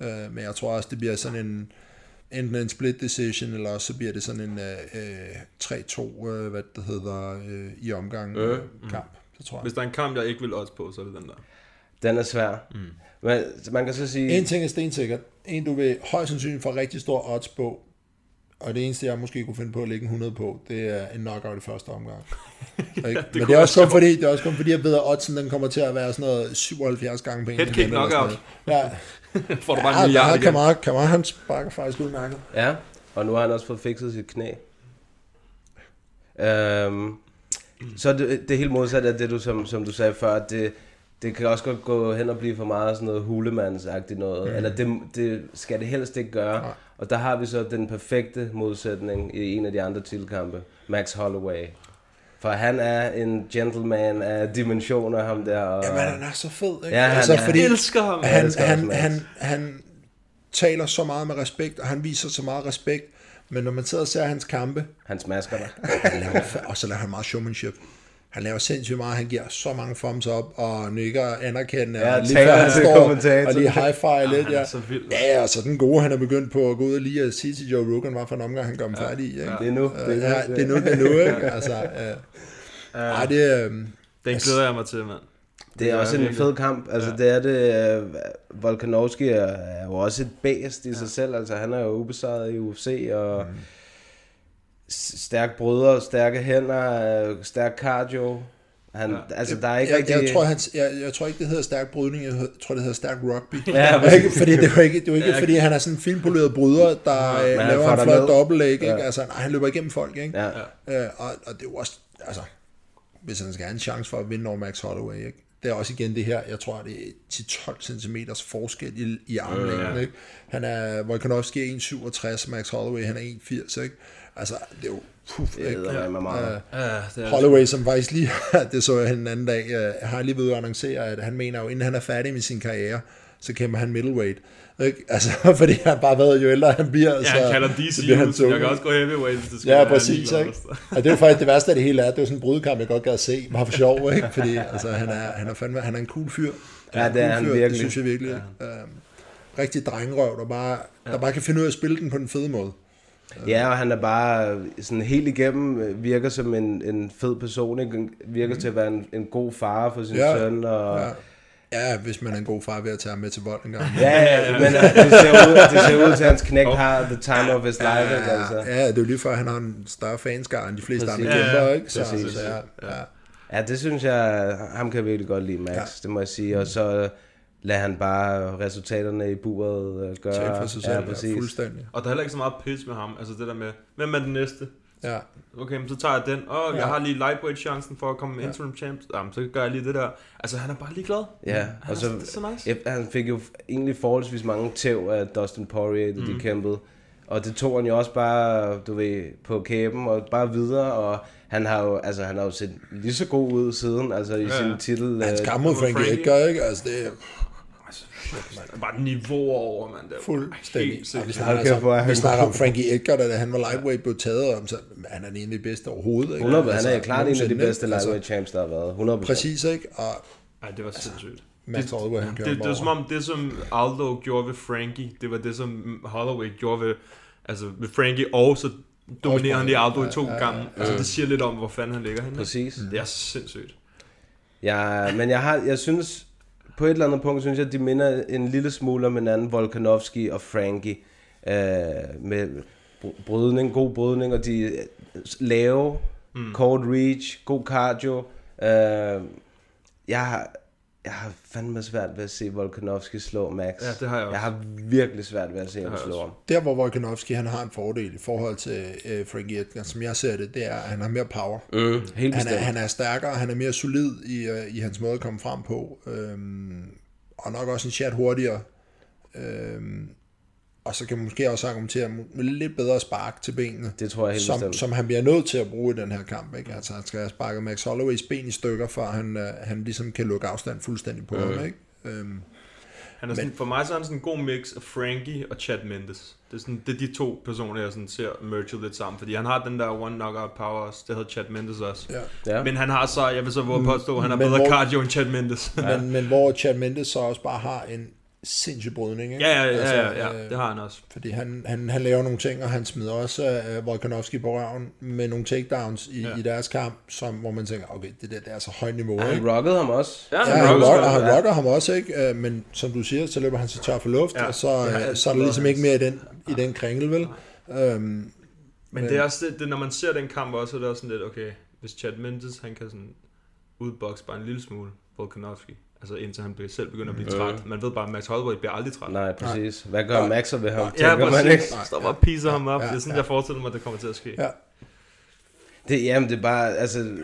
[SPEAKER 5] Øh, men jeg tror også, det bliver sådan en, enten en split decision, eller også så bliver det sådan en øh, øh, 3-2, øh, hvad det hedder, øh, i omgang øh, kamp. Det tror jeg.
[SPEAKER 3] Hvis der er en kamp, jeg ikke vil odds på, så er det den der.
[SPEAKER 2] Den er svær. Mm. Men man kan så sige...
[SPEAKER 5] En ting er stensikkert. En, du vil højst sandsynligt få rigtig stor odds på, og det eneste, jeg måske kunne finde på at lægge en 100 på, det er en knockout i første omgang. [LAUGHS] Ikke? Men det, er også kun fordi, det er også kun fordi, jeg ved, at oddsen den kommer til at være sådan noget 77 gange penge.
[SPEAKER 3] Headkick knockout.
[SPEAKER 5] Ja, [LAUGHS]
[SPEAKER 3] Får du bare en
[SPEAKER 5] ja
[SPEAKER 3] milliard
[SPEAKER 5] der
[SPEAKER 3] igen.
[SPEAKER 5] Kamar, Kamar, han sparker faktisk udmærket.
[SPEAKER 2] Ja, og nu har han også fået fikset sit knæ. Øhm, så det, det er helt modsat af det, du, som, som du sagde før, det, det kan også godt gå hen og blive for meget sådan noget hulemandsagtigt noget. Mm. Eller det, det skal det helst ikke gøre.
[SPEAKER 5] Nej.
[SPEAKER 2] Og der har vi så den perfekte modsætning i en af de andre titelkampe. Max Holloway. For han er en gentleman af dimensioner, ham der. Og...
[SPEAKER 5] Jamen, han er så fed, ikke?
[SPEAKER 2] Ja, han,
[SPEAKER 5] altså, fordi
[SPEAKER 3] Jeg elsker ham.
[SPEAKER 2] Jeg
[SPEAKER 5] han,
[SPEAKER 2] elsker
[SPEAKER 5] han, han, han taler så meget med respekt, og han viser så meget respekt, men når man sidder og ser hans kampe,
[SPEAKER 2] Hans masker
[SPEAKER 5] han laver, fa- og så laver han meget showmanship. Han laver sindssygt meget, han giver så mange thumbs up, og nikker anerkendende,
[SPEAKER 2] Ja,
[SPEAKER 5] og lige
[SPEAKER 2] taler
[SPEAKER 5] før han
[SPEAKER 2] til
[SPEAKER 5] står, og lige high-five lidt,
[SPEAKER 3] han
[SPEAKER 5] ja.
[SPEAKER 3] er så vild.
[SPEAKER 5] Ja, og så den gode, han er begyndt på at gå ud og lige at sige til Joe Rogan, hvad for en omgang han gør ham færdig i, ikke?
[SPEAKER 2] Det er nu.
[SPEAKER 5] Øh,
[SPEAKER 2] Det er nu.
[SPEAKER 5] ja, det er nu, det er nu, ikke? [LAUGHS] Altså, øh, ej, det er... øhm,
[SPEAKER 3] Den glæder jeg mig til, mand.
[SPEAKER 2] Det er også en
[SPEAKER 3] virkelig.
[SPEAKER 2] fed kamp. Altså, ja. det er det... øh, Volkanovski er, er jo også et bæst i ja. sig selv. Altså, han er jo ubesejret i UFC, og mm. Stærk bryder, stærke hænder, øh, stærk cardio. Han, ja. Altså, der er ikke
[SPEAKER 5] jeg,
[SPEAKER 2] rigtig...
[SPEAKER 5] jeg, tror, han, jeg, jeg tror ikke, det hedder stærk brydning, jeg tror, det hedder stærk rugby.
[SPEAKER 2] Ja,
[SPEAKER 5] Det [LAUGHS] er ikke, fordi det er jo ikke, det er jo ikke fordi han er sådan en filmpoleret bryder, der ja,
[SPEAKER 2] han
[SPEAKER 5] laver en flot dobbeltlæg. Ikke?
[SPEAKER 2] Ja.
[SPEAKER 5] Altså, nej, han løber igennem folk. Ikke?
[SPEAKER 2] Ja.
[SPEAKER 5] Øh, og, og det er jo også, altså, hvis han skal have en chance for at vinde over Max Holloway, ikke? det er også igen det her, jeg tror, det er 10-12 cm forskel i, i armlængden. Ikke? Han er, Volkanovski er 1,67, Max Holloway han er 1,80. Ikke? Altså, det er jo puff,
[SPEAKER 2] Det
[SPEAKER 5] ikke?
[SPEAKER 2] er med meget.
[SPEAKER 3] Ja, det er
[SPEAKER 5] Holloway, som faktisk lige, [LAUGHS] det så jeg en anden dag, øh, har lige ved at annoncere, at han mener jo, inden han er færdig med sin karriere, så kæmper han middleweight. Ikke? Altså, [LAUGHS] fordi han bare ved, jo ældre han bliver,
[SPEAKER 3] Ja,
[SPEAKER 5] så,
[SPEAKER 3] han kalder
[SPEAKER 5] så
[SPEAKER 3] DC
[SPEAKER 5] bliver han
[SPEAKER 3] så jeg kan også gå heavyweight, hvis det skal
[SPEAKER 5] Ja,
[SPEAKER 3] være
[SPEAKER 5] præcis. Ikke? Og det er jo faktisk det værste af det hele er, at det er sådan en brudkamp, jeg godt gad at se, bare for sjov, ikke? Fordi altså, han, er, han, er fandme, han er en cool fyr.
[SPEAKER 2] Ja,
[SPEAKER 5] en
[SPEAKER 2] det er
[SPEAKER 5] cool
[SPEAKER 2] han
[SPEAKER 5] fyr,
[SPEAKER 2] virkelig.
[SPEAKER 5] Det synes jeg virkelig. Ja. Øhm, rigtig drengerøv, der bare, der bare kan finde ud af at spille den på den fede måde.
[SPEAKER 2] Ja, og han er bare sådan helt igennem øh, virker som en, en fed person, ikke? virker mm. til at være en, en god far for sin
[SPEAKER 5] Ja,
[SPEAKER 2] søn. Og,
[SPEAKER 5] Ja. Ja, hvis man er en god far ved at tage ham med til vold en gang.
[SPEAKER 2] Ja, ja, [LAUGHS] men øh, det ser ud, det ser ud til, at hans knægt har the time of his life. ikke, altså.
[SPEAKER 5] Ja, det er jo lige før, han har en større fanskare end de fleste
[SPEAKER 2] Præcis.
[SPEAKER 5] andre
[SPEAKER 3] Ja,
[SPEAKER 5] kæmper,
[SPEAKER 3] ja,
[SPEAKER 5] ikke? Så,
[SPEAKER 2] præcis.
[SPEAKER 5] så ja, ja.
[SPEAKER 2] Ja, det synes jeg, ham kan jeg virkelig godt lide, Max, ja. det må jeg sige. Og så lader han bare resultaterne i buret øh, gøre.
[SPEAKER 5] Tale for sig selv,
[SPEAKER 2] ja,
[SPEAKER 5] ja,
[SPEAKER 2] præcis.
[SPEAKER 5] fuldstændig.
[SPEAKER 3] Og der er heller ikke så meget pis med ham. Altså det der med, hvem er den næste?
[SPEAKER 5] Ja.
[SPEAKER 3] Okay, men så tager jeg den. Åh, oh,
[SPEAKER 5] Ja.
[SPEAKER 3] jeg har lige lightweight-chancen for at komme med interim champs. Jamen, så gør jeg lige det der. Altså, han er bare lige glad.
[SPEAKER 2] Ja,
[SPEAKER 3] Han
[SPEAKER 2] og
[SPEAKER 3] er
[SPEAKER 2] så,
[SPEAKER 3] så, det er så nice.
[SPEAKER 2] ja, han fik jo egentlig forholdsvis mange tæv af Dustin Poirier, da de kæmpede. Og det tog han jo også bare, du ved, på kæben og bare videre, og han har jo, altså, han har jo set lige så god ud siden, altså i ja. sin titel.
[SPEAKER 5] Hans
[SPEAKER 2] øh,
[SPEAKER 5] kamp mod Frankie
[SPEAKER 3] Frankie.
[SPEAKER 5] Edgar, ikke? Altså, det er
[SPEAKER 3] Bare niveau over, mand. Det
[SPEAKER 5] fuldstændig.
[SPEAKER 3] Helt
[SPEAKER 5] Og vi snakker,
[SPEAKER 2] er
[SPEAKER 5] altså,
[SPEAKER 2] han
[SPEAKER 5] vi snakker om Frankie Edgar, da han var lightweight blev taget om, så han er ene af de bedste overhovedet. Ikke?
[SPEAKER 2] 100, han er
[SPEAKER 5] Altså,
[SPEAKER 2] klart en af de bedste
[SPEAKER 5] ikke?
[SPEAKER 2] lightweight champs, der har været. 100
[SPEAKER 5] Præcis, ikke? Og
[SPEAKER 3] Ej, det var sindssygt.
[SPEAKER 5] Max Holloway, han
[SPEAKER 3] Det, det
[SPEAKER 5] ham
[SPEAKER 3] er som om, det som Aldo gjorde ved Frankie, det var det som Holloway gjorde ved, altså ved Frankie, og så dominerer han lige Aldo i to gange. Altså det siger lidt om, hvor fanden han ligger henne.
[SPEAKER 2] Præcis.
[SPEAKER 3] Det er sindssygt.
[SPEAKER 2] Ja, men jeg, har, jeg synes, på et eller andet punkt, synes jeg, at de minder en lille smule om hinanden, Volkanovski og Frankie, øh, med br- brydning, god brydning, og de øh, lave, mm. kort reach, god cardio. Øh, jeg har, jeg har fandme svært ved at se Volkanovski slå Max.
[SPEAKER 3] Ja, det har jeg også.
[SPEAKER 2] Jeg har virkelig svært ved at se ham slå ham.
[SPEAKER 5] Der, hvor Volkanovski han har en fordel i forhold til øh, Frankie Edgar, som jeg ser det, det er, at han har mere power.
[SPEAKER 2] Mm, helt
[SPEAKER 5] Han er,
[SPEAKER 2] bestemt.
[SPEAKER 5] han er stærkere, han er mere solid i, øh, i hans måde at komme frem på, øhm, og nok også en chat hurtigere. Øhm, og så kan man måske også argumentere med lidt bedre spark til benene,
[SPEAKER 2] Det tror jeg helt
[SPEAKER 5] som,
[SPEAKER 2] bestemt.
[SPEAKER 5] som han bliver nødt til at bruge i den her kamp. Ikke? Altså, han skal have sparket Max Holloways ben i stykker, for han, øh, han ligesom kan lukke afstand fuldstændig på mm. ham. Ikke? Øhm,
[SPEAKER 3] Han er sådan, for mig så er han sådan en god mix af Frankie og Chad Mendes. Det er, sådan, det er de to personer, jeg sådan ser merge lidt sammen. Fordi han har den der one knockout power også. Det hedder Chad Mendes også.
[SPEAKER 5] ja.
[SPEAKER 2] Ja.
[SPEAKER 3] Men han har så, jeg vil så våge at påstå, han har
[SPEAKER 5] Men
[SPEAKER 3] bedre
[SPEAKER 5] hvor-
[SPEAKER 3] cardio end Chad Mendes.
[SPEAKER 5] ja. men, men hvor Chad Mendes så også bare har en sindssyg brydning. Ikke?
[SPEAKER 3] ja, ja, ja,
[SPEAKER 5] Altså,
[SPEAKER 3] ja, ja,
[SPEAKER 5] øh,
[SPEAKER 3] det har han også.
[SPEAKER 5] Fordi han, han, han laver nogle ting, og han smider også uh, Volkanovski på røven med nogle takedowns i, ja.
[SPEAKER 3] Ja.
[SPEAKER 5] i deres kamp, som, hvor man tænker, okay, det der det er så højt niveau.
[SPEAKER 2] Han
[SPEAKER 5] ikke?
[SPEAKER 2] rockede ham også.
[SPEAKER 3] Ja,
[SPEAKER 5] Ja,
[SPEAKER 3] han
[SPEAKER 5] han,
[SPEAKER 3] sgu.
[SPEAKER 5] han
[SPEAKER 2] ja.
[SPEAKER 5] rocker ham også, ikke? Uh, men som du siger, så løber han så tør for luft, ja.
[SPEAKER 3] Ja.
[SPEAKER 5] og så,
[SPEAKER 3] Ja, altid
[SPEAKER 5] så er der ligesom
[SPEAKER 3] hans-
[SPEAKER 5] ikke mere i den, i den kringel, vel? Um,
[SPEAKER 3] Men det er også det, det, når man ser den kamp også, så er det også sådan lidt, okay, hvis Chad Mendes, han kan sådan udbokse bare en lille smule Volkanovski, altså indtil han selv begynder at blive træt. Man ved bare, at Max Holloway bliver aldrig træt.
[SPEAKER 2] Nej, præcis. Hvad gør. Max ved ham?
[SPEAKER 3] Ja,
[SPEAKER 2] tænker man ikke?
[SPEAKER 3] præcis. Står bare og piser ham op.
[SPEAKER 5] Ja,
[SPEAKER 3] Det er sådan,
[SPEAKER 5] ja.
[SPEAKER 3] jeg forestiller mig, at det kommer til at ske.
[SPEAKER 5] ja.
[SPEAKER 2] Det, jamen, det er bare, altså,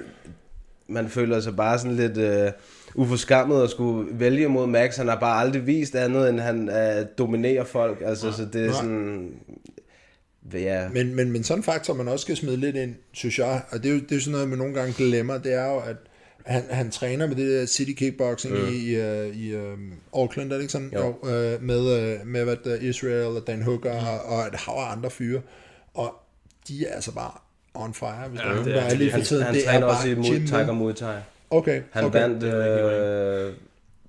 [SPEAKER 2] man føler sig bare sådan lidt øh, uforskammet at skulle vælge mod Max. Han har bare aldrig vist andet, end han øh, dominerer folk. Altså, så det er
[SPEAKER 5] Nej.
[SPEAKER 2] sådan... Ja,
[SPEAKER 5] Men, men, men sådan en faktor, man også skal smide lidt ind, synes jeg, og det er jo, det er jo sådan noget, man nogle gange glemmer, det er jo, at han, han træner med det der city kickboxing mm. i, i, øh, i um, Auckland, er det ikke sådan?
[SPEAKER 2] Jo.
[SPEAKER 5] Jo. øh, med, øh, med hvad der, Israel og Dan Hooker mm. og, og et hav af andre fyre. Og de er altså bare on fire, hvis ja, der er nogen,
[SPEAKER 3] det
[SPEAKER 5] der
[SPEAKER 3] er
[SPEAKER 5] lige for
[SPEAKER 2] han,
[SPEAKER 5] tiden.
[SPEAKER 2] han
[SPEAKER 5] det er
[SPEAKER 2] træner
[SPEAKER 5] bare
[SPEAKER 2] også i Muay,
[SPEAKER 5] med-
[SPEAKER 2] Tiger Muay Thai.
[SPEAKER 5] Okay,
[SPEAKER 2] Han
[SPEAKER 5] okay.
[SPEAKER 2] vandt øh,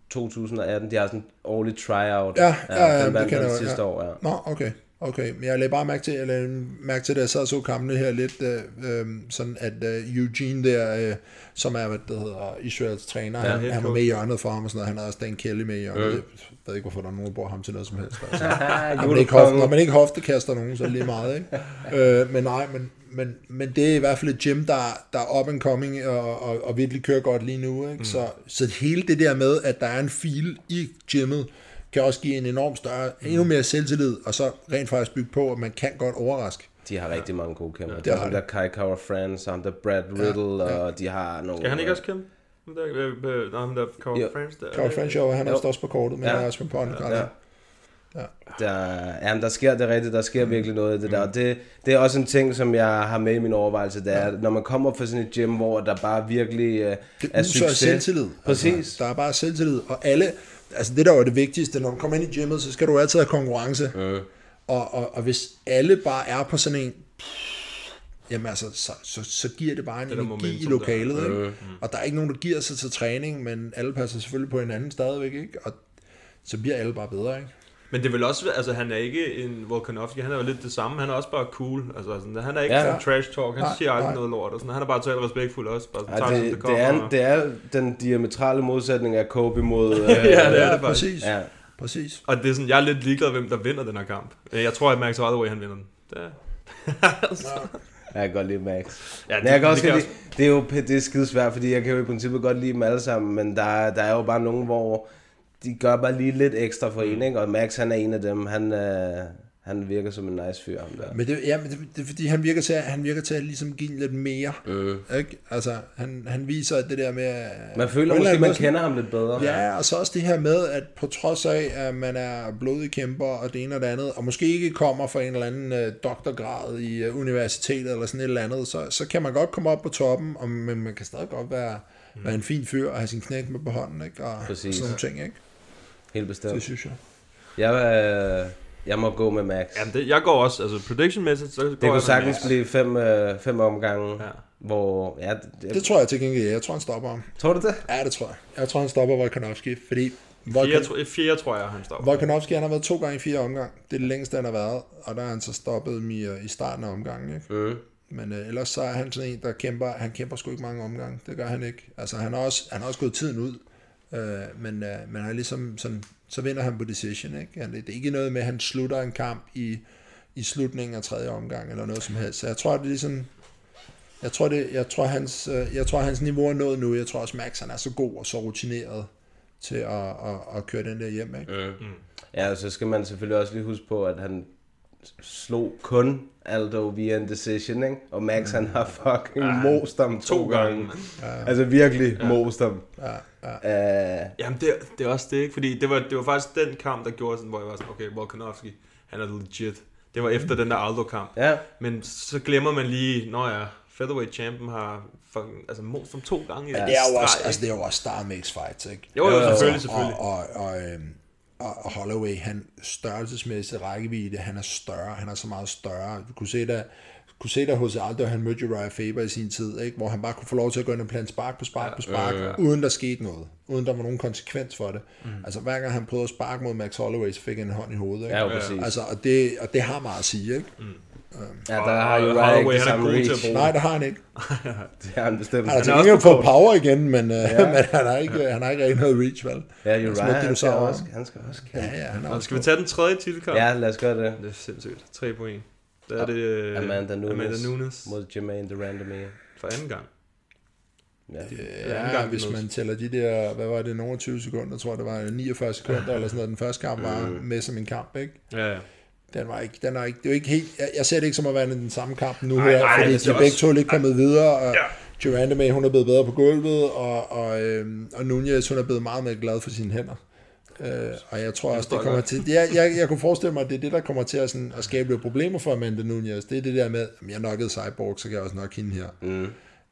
[SPEAKER 2] 2018, de har sådan en årlig tryout.
[SPEAKER 5] Ja, ja, ja,
[SPEAKER 2] den
[SPEAKER 5] det
[SPEAKER 2] vandt han
[SPEAKER 5] jeg,
[SPEAKER 2] sidste
[SPEAKER 5] ja.
[SPEAKER 2] år, ja.
[SPEAKER 5] Nå, okay. Okay, men jeg lagde bare mærke til, jeg lagde mærke til, da jeg sad og så kampene her lidt, øh, øh, sådan at øh, Eugene der, øh, som er, hvad det hedder, Israels træner, ja, han, han var med i hjørnet for ham og sådan noget, han havde også Dan Kelly med i hjørnet, mm. jeg ved ikke, hvorfor der er nogen, der bruger ham til noget som helst. [LAUGHS] Altså. når, man ikke hofte, når man ikke hoftekaster nogen, så er det lige meget, ikke? [LAUGHS] øh, men nej, men, men, men det er i hvert fald et gym, der, der er up and coming og, og, og virkelig kører godt lige nu. Ikke? Mm. Så, så hele det der med, at der er en fil i gymmet, kan også give en enorm større, endnu mere selvtillid, og så rent faktisk bygge på, at man kan godt overraske.
[SPEAKER 2] De har rigtig mange gode kæmper. Ja,
[SPEAKER 5] det
[SPEAKER 2] der er
[SPEAKER 5] har
[SPEAKER 2] ham der Kai Kara France, ham der Brad Riddle, ja, ja. og de har nogle...
[SPEAKER 3] Skal han ikke også kæmpe? Ham Der, øh, øh, ham der Carl
[SPEAKER 2] Jo.
[SPEAKER 3] France der.
[SPEAKER 5] Carl French, jo, han er også på kortet, men
[SPEAKER 2] Ja.
[SPEAKER 5] han er også på podcast.
[SPEAKER 2] Ja.
[SPEAKER 5] Ja.
[SPEAKER 2] Der, ja, men der sker det rigtigt, der sker virkelig noget af det der.
[SPEAKER 5] Mm.
[SPEAKER 2] Og det, det er også en ting, som jeg har med i min overvejelse, det er, når man kommer fra sådan et gym, hvor der bare virkelig uh,
[SPEAKER 5] Det
[SPEAKER 2] er
[SPEAKER 5] er
[SPEAKER 2] succes.
[SPEAKER 5] selvtillid.
[SPEAKER 2] Præcis.
[SPEAKER 5] Altså, der er bare selvtillid, og alle, altså det der er det vigtigste, når du kommer ind i gymmet, så skal du altid have konkurrence.
[SPEAKER 2] Mm.
[SPEAKER 5] Og, og, og hvis alle bare er på sådan en, jamen altså, så, så, så giver det bare en
[SPEAKER 3] Det
[SPEAKER 5] energi i
[SPEAKER 3] momentum
[SPEAKER 5] lokalet.
[SPEAKER 3] der.
[SPEAKER 5] Ikke? Og der er ikke nogen, der giver sig til træning, men alle passer selvfølgelig på hinanden stadigvæk, ikke? Og så bliver alle bare bedre, ikke?
[SPEAKER 3] Men det vil også være, altså han er ikke en Volkanovski, han er jo lidt det samme, han er også bare cool. Altså sådan, han er ikke
[SPEAKER 2] Ja.
[SPEAKER 3] ja. trash talk, han
[SPEAKER 5] Nej,
[SPEAKER 3] siger aldrig
[SPEAKER 5] nej.
[SPEAKER 3] noget lort og sådan. Han er bare totalt respektfuld også. Bare
[SPEAKER 2] Ja,
[SPEAKER 3] tager det,
[SPEAKER 2] det,
[SPEAKER 3] det,
[SPEAKER 2] det, er, det er den diametrale modsætning af Kobe mod... Øh, [LAUGHS]
[SPEAKER 3] ja, det er det
[SPEAKER 5] Ja,
[SPEAKER 3] faktisk.
[SPEAKER 5] præcis.
[SPEAKER 2] Ja.
[SPEAKER 5] Præcis.
[SPEAKER 3] Og det er sådan, jeg er lidt ligeglad, hvem der vinder den her kamp. Jeg tror, at Max Holloway, han vinder den. Det er... [LAUGHS]
[SPEAKER 2] Jeg kan godt lide Max.
[SPEAKER 3] Ja,
[SPEAKER 2] Men jeg kan også
[SPEAKER 3] kan
[SPEAKER 2] lide, det er jo det er skide svært, fordi jeg kan jo i princippet godt lide dem alle sammen, men der, er- der er jo bare nogen, hvor de gør bare lige lidt ekstra for en, ikke? Og Max, han er en af dem. Han, øh, han virker som en nice fyr, ham der.
[SPEAKER 5] Men det, ja, men det, det er fordi, han virker til, at, han virker til at ligesom give lidt mere.
[SPEAKER 2] Mm.
[SPEAKER 5] Ikke? Altså, han, han viser at det der med... at-
[SPEAKER 2] Man føler måske, man
[SPEAKER 5] sådan-
[SPEAKER 2] kender ham lidt bedre.
[SPEAKER 5] Ja, og så også det her med, at på trods af, at man er blodig kæmper og det ene og det andet, og måske ikke kommer fra en eller anden øh, doktorgrad i øh, universitetet eller sådan et eller andet, så, så kan man godt komme op på toppen, og, men man kan stadig godt være, mm. være en fin fyr og have sin knæk med på hånden, ikke? Og
[SPEAKER 2] Præcis.
[SPEAKER 5] sådan nogle ting, ikke?
[SPEAKER 2] Helt
[SPEAKER 5] Det
[SPEAKER 2] bestemt.
[SPEAKER 5] synes jeg.
[SPEAKER 2] Jeg, øh, jeg må gå med Max.
[SPEAKER 3] Jamen, det, jeg går også, altså prediction-mæssigt, så går
[SPEAKER 2] Det kunne sagtens
[SPEAKER 3] Max.
[SPEAKER 2] blive fem, øh, fem omgange,
[SPEAKER 3] Ja.
[SPEAKER 2] hvor... Ja, det,
[SPEAKER 5] Det tror jeg til gengæld, jeg tror, han stopper ham.
[SPEAKER 2] tror du det?
[SPEAKER 5] Ja, det tror jeg. Jeg tror, han stopper Volkanovski, fordi Volkan,
[SPEAKER 3] tro- fire, tror jeg, han står.
[SPEAKER 5] Volkanovski, han har været to gange i fire omgang. Det er det længste, han har været, og der har han så stoppet i, øh, i starten af omgangen, ikke?
[SPEAKER 2] Mm.
[SPEAKER 5] Men øh, ellers så er han sådan en, der kæmper, han kæmper sgu ikke mange omgange. Det gør han ikke. Altså han har også, han har også gået tiden ud. Øh, men, øh, men han ligesom sådan, så vinder han på decision, ikke? Han, det er ikke noget med, at han slutter en kamp i, i slutningen af tredje omgang, eller noget som helst. Så jeg tror, det er ligesom, jeg tror, det, jeg tror, hans, øh, jeg tror, hans niveau er nået nu. Jeg tror også, Max han er så god og så rutineret til at, at, at køre den der hjem, ikke?
[SPEAKER 2] Mm. Ja, og så skal man selvfølgelig også lige huske på, at han slog kun Aldo via en decision, ikke? Og Max, han har fucking ja, most ham to,
[SPEAKER 3] to gange,
[SPEAKER 2] gange.
[SPEAKER 5] Ja,
[SPEAKER 2] Altså virkelig ja. most ham.
[SPEAKER 5] ja, ja.
[SPEAKER 2] Uh,
[SPEAKER 3] Jamen, det, det er også det, ikke? Fordi det var, det var faktisk den kamp, der gjorde sådan, hvor jeg var sådan, okay, Volkanovski, han er legit. Det var efter den der Aldo-kamp.
[SPEAKER 2] ja,
[SPEAKER 3] Men så glemmer man lige, når jeg featherweight champion har fucking, altså most om to gange i
[SPEAKER 5] Men det er jo også, altså, det er jo også Star Makes Fights, ikke?
[SPEAKER 3] Jo, jo,
[SPEAKER 5] Altså,
[SPEAKER 3] selvfølgelig, selvfølgelig.
[SPEAKER 5] Og, og, og, øhm, og, Holloway, han størrelsesmæssigt rækkevidde, han er større, han er så meget større. Du kunne se der, kunne se der hos Aldo, han mødte Uriah Faber i sin tid, ikke? hvor han bare kunne få lov til at gå ind og plante spark på spark på spark,
[SPEAKER 2] ja, ja.
[SPEAKER 5] uden der skete noget, uden der var nogen konsekvens for det. Mm. Altså hver gang han prøvede at sparke mod Max Holloway, så fik han en hånd i hovedet. Ikke?
[SPEAKER 2] ja, præcis.
[SPEAKER 5] Altså, og det, og det har meget at sige, ikke?
[SPEAKER 2] Ja, der har jo
[SPEAKER 3] Holloway,
[SPEAKER 2] ikke
[SPEAKER 3] han er
[SPEAKER 2] samme
[SPEAKER 3] god til at
[SPEAKER 2] reach.
[SPEAKER 3] bruge
[SPEAKER 5] Nej, det har han ikke. [LAUGHS]
[SPEAKER 2] Det har han bestemt.
[SPEAKER 5] Han har til
[SPEAKER 3] er også
[SPEAKER 5] gengæld
[SPEAKER 3] på
[SPEAKER 5] power igen, men, ja. men han, har ikke, han har ikke rigtig noget reach, vel?
[SPEAKER 2] Ja,
[SPEAKER 5] er
[SPEAKER 2] Uriah,
[SPEAKER 5] som et
[SPEAKER 2] han skal også, han skal også kæmpe.
[SPEAKER 5] Ja, ja, han er
[SPEAKER 3] skal vi tage den tredje titelkamp?
[SPEAKER 2] Ja, lad os gøre det.
[SPEAKER 3] Det er sindssygt. 3 point. Der er det øh,
[SPEAKER 2] Amanda Nunes,
[SPEAKER 3] Amanda Nunes
[SPEAKER 2] mod Jermaine Durandamere.
[SPEAKER 3] for anden gang.
[SPEAKER 2] Ja.
[SPEAKER 3] anden
[SPEAKER 5] Ja,
[SPEAKER 3] gang, vi
[SPEAKER 5] hvis man tæller de der, hvad var det, nogle 20 sekunder, tror jeg, det var 49 sekunder, [LAUGHS] eller sådan noget, den første kamp var
[SPEAKER 2] Mm.
[SPEAKER 5] med som en kamp, ikke?
[SPEAKER 3] Ja, ja.
[SPEAKER 5] Den var ikke, den er ikke, det er jo ikke helt, jeg, jeg ser det ikke som at være den samme kamp nu her,
[SPEAKER 3] nej,
[SPEAKER 5] fordi de
[SPEAKER 3] er
[SPEAKER 5] begge to lidt kommet videre, og
[SPEAKER 3] Ja.
[SPEAKER 5] Durandame, hun er blevet bedre på gulvet, og, og, øhm, og Nunez, hun er blevet meget mere glad for sine hænder. Øh, og jeg tror også, det kommer til... Jeg, jeg, jeg kunne forestille mig, at det er det, der kommer til at, sådan, at skabe lidt problemer for Amanda Nunez. Det er det der med, at jeg nokkede Cyborg, så kan jeg også nok hende her.
[SPEAKER 2] Mm.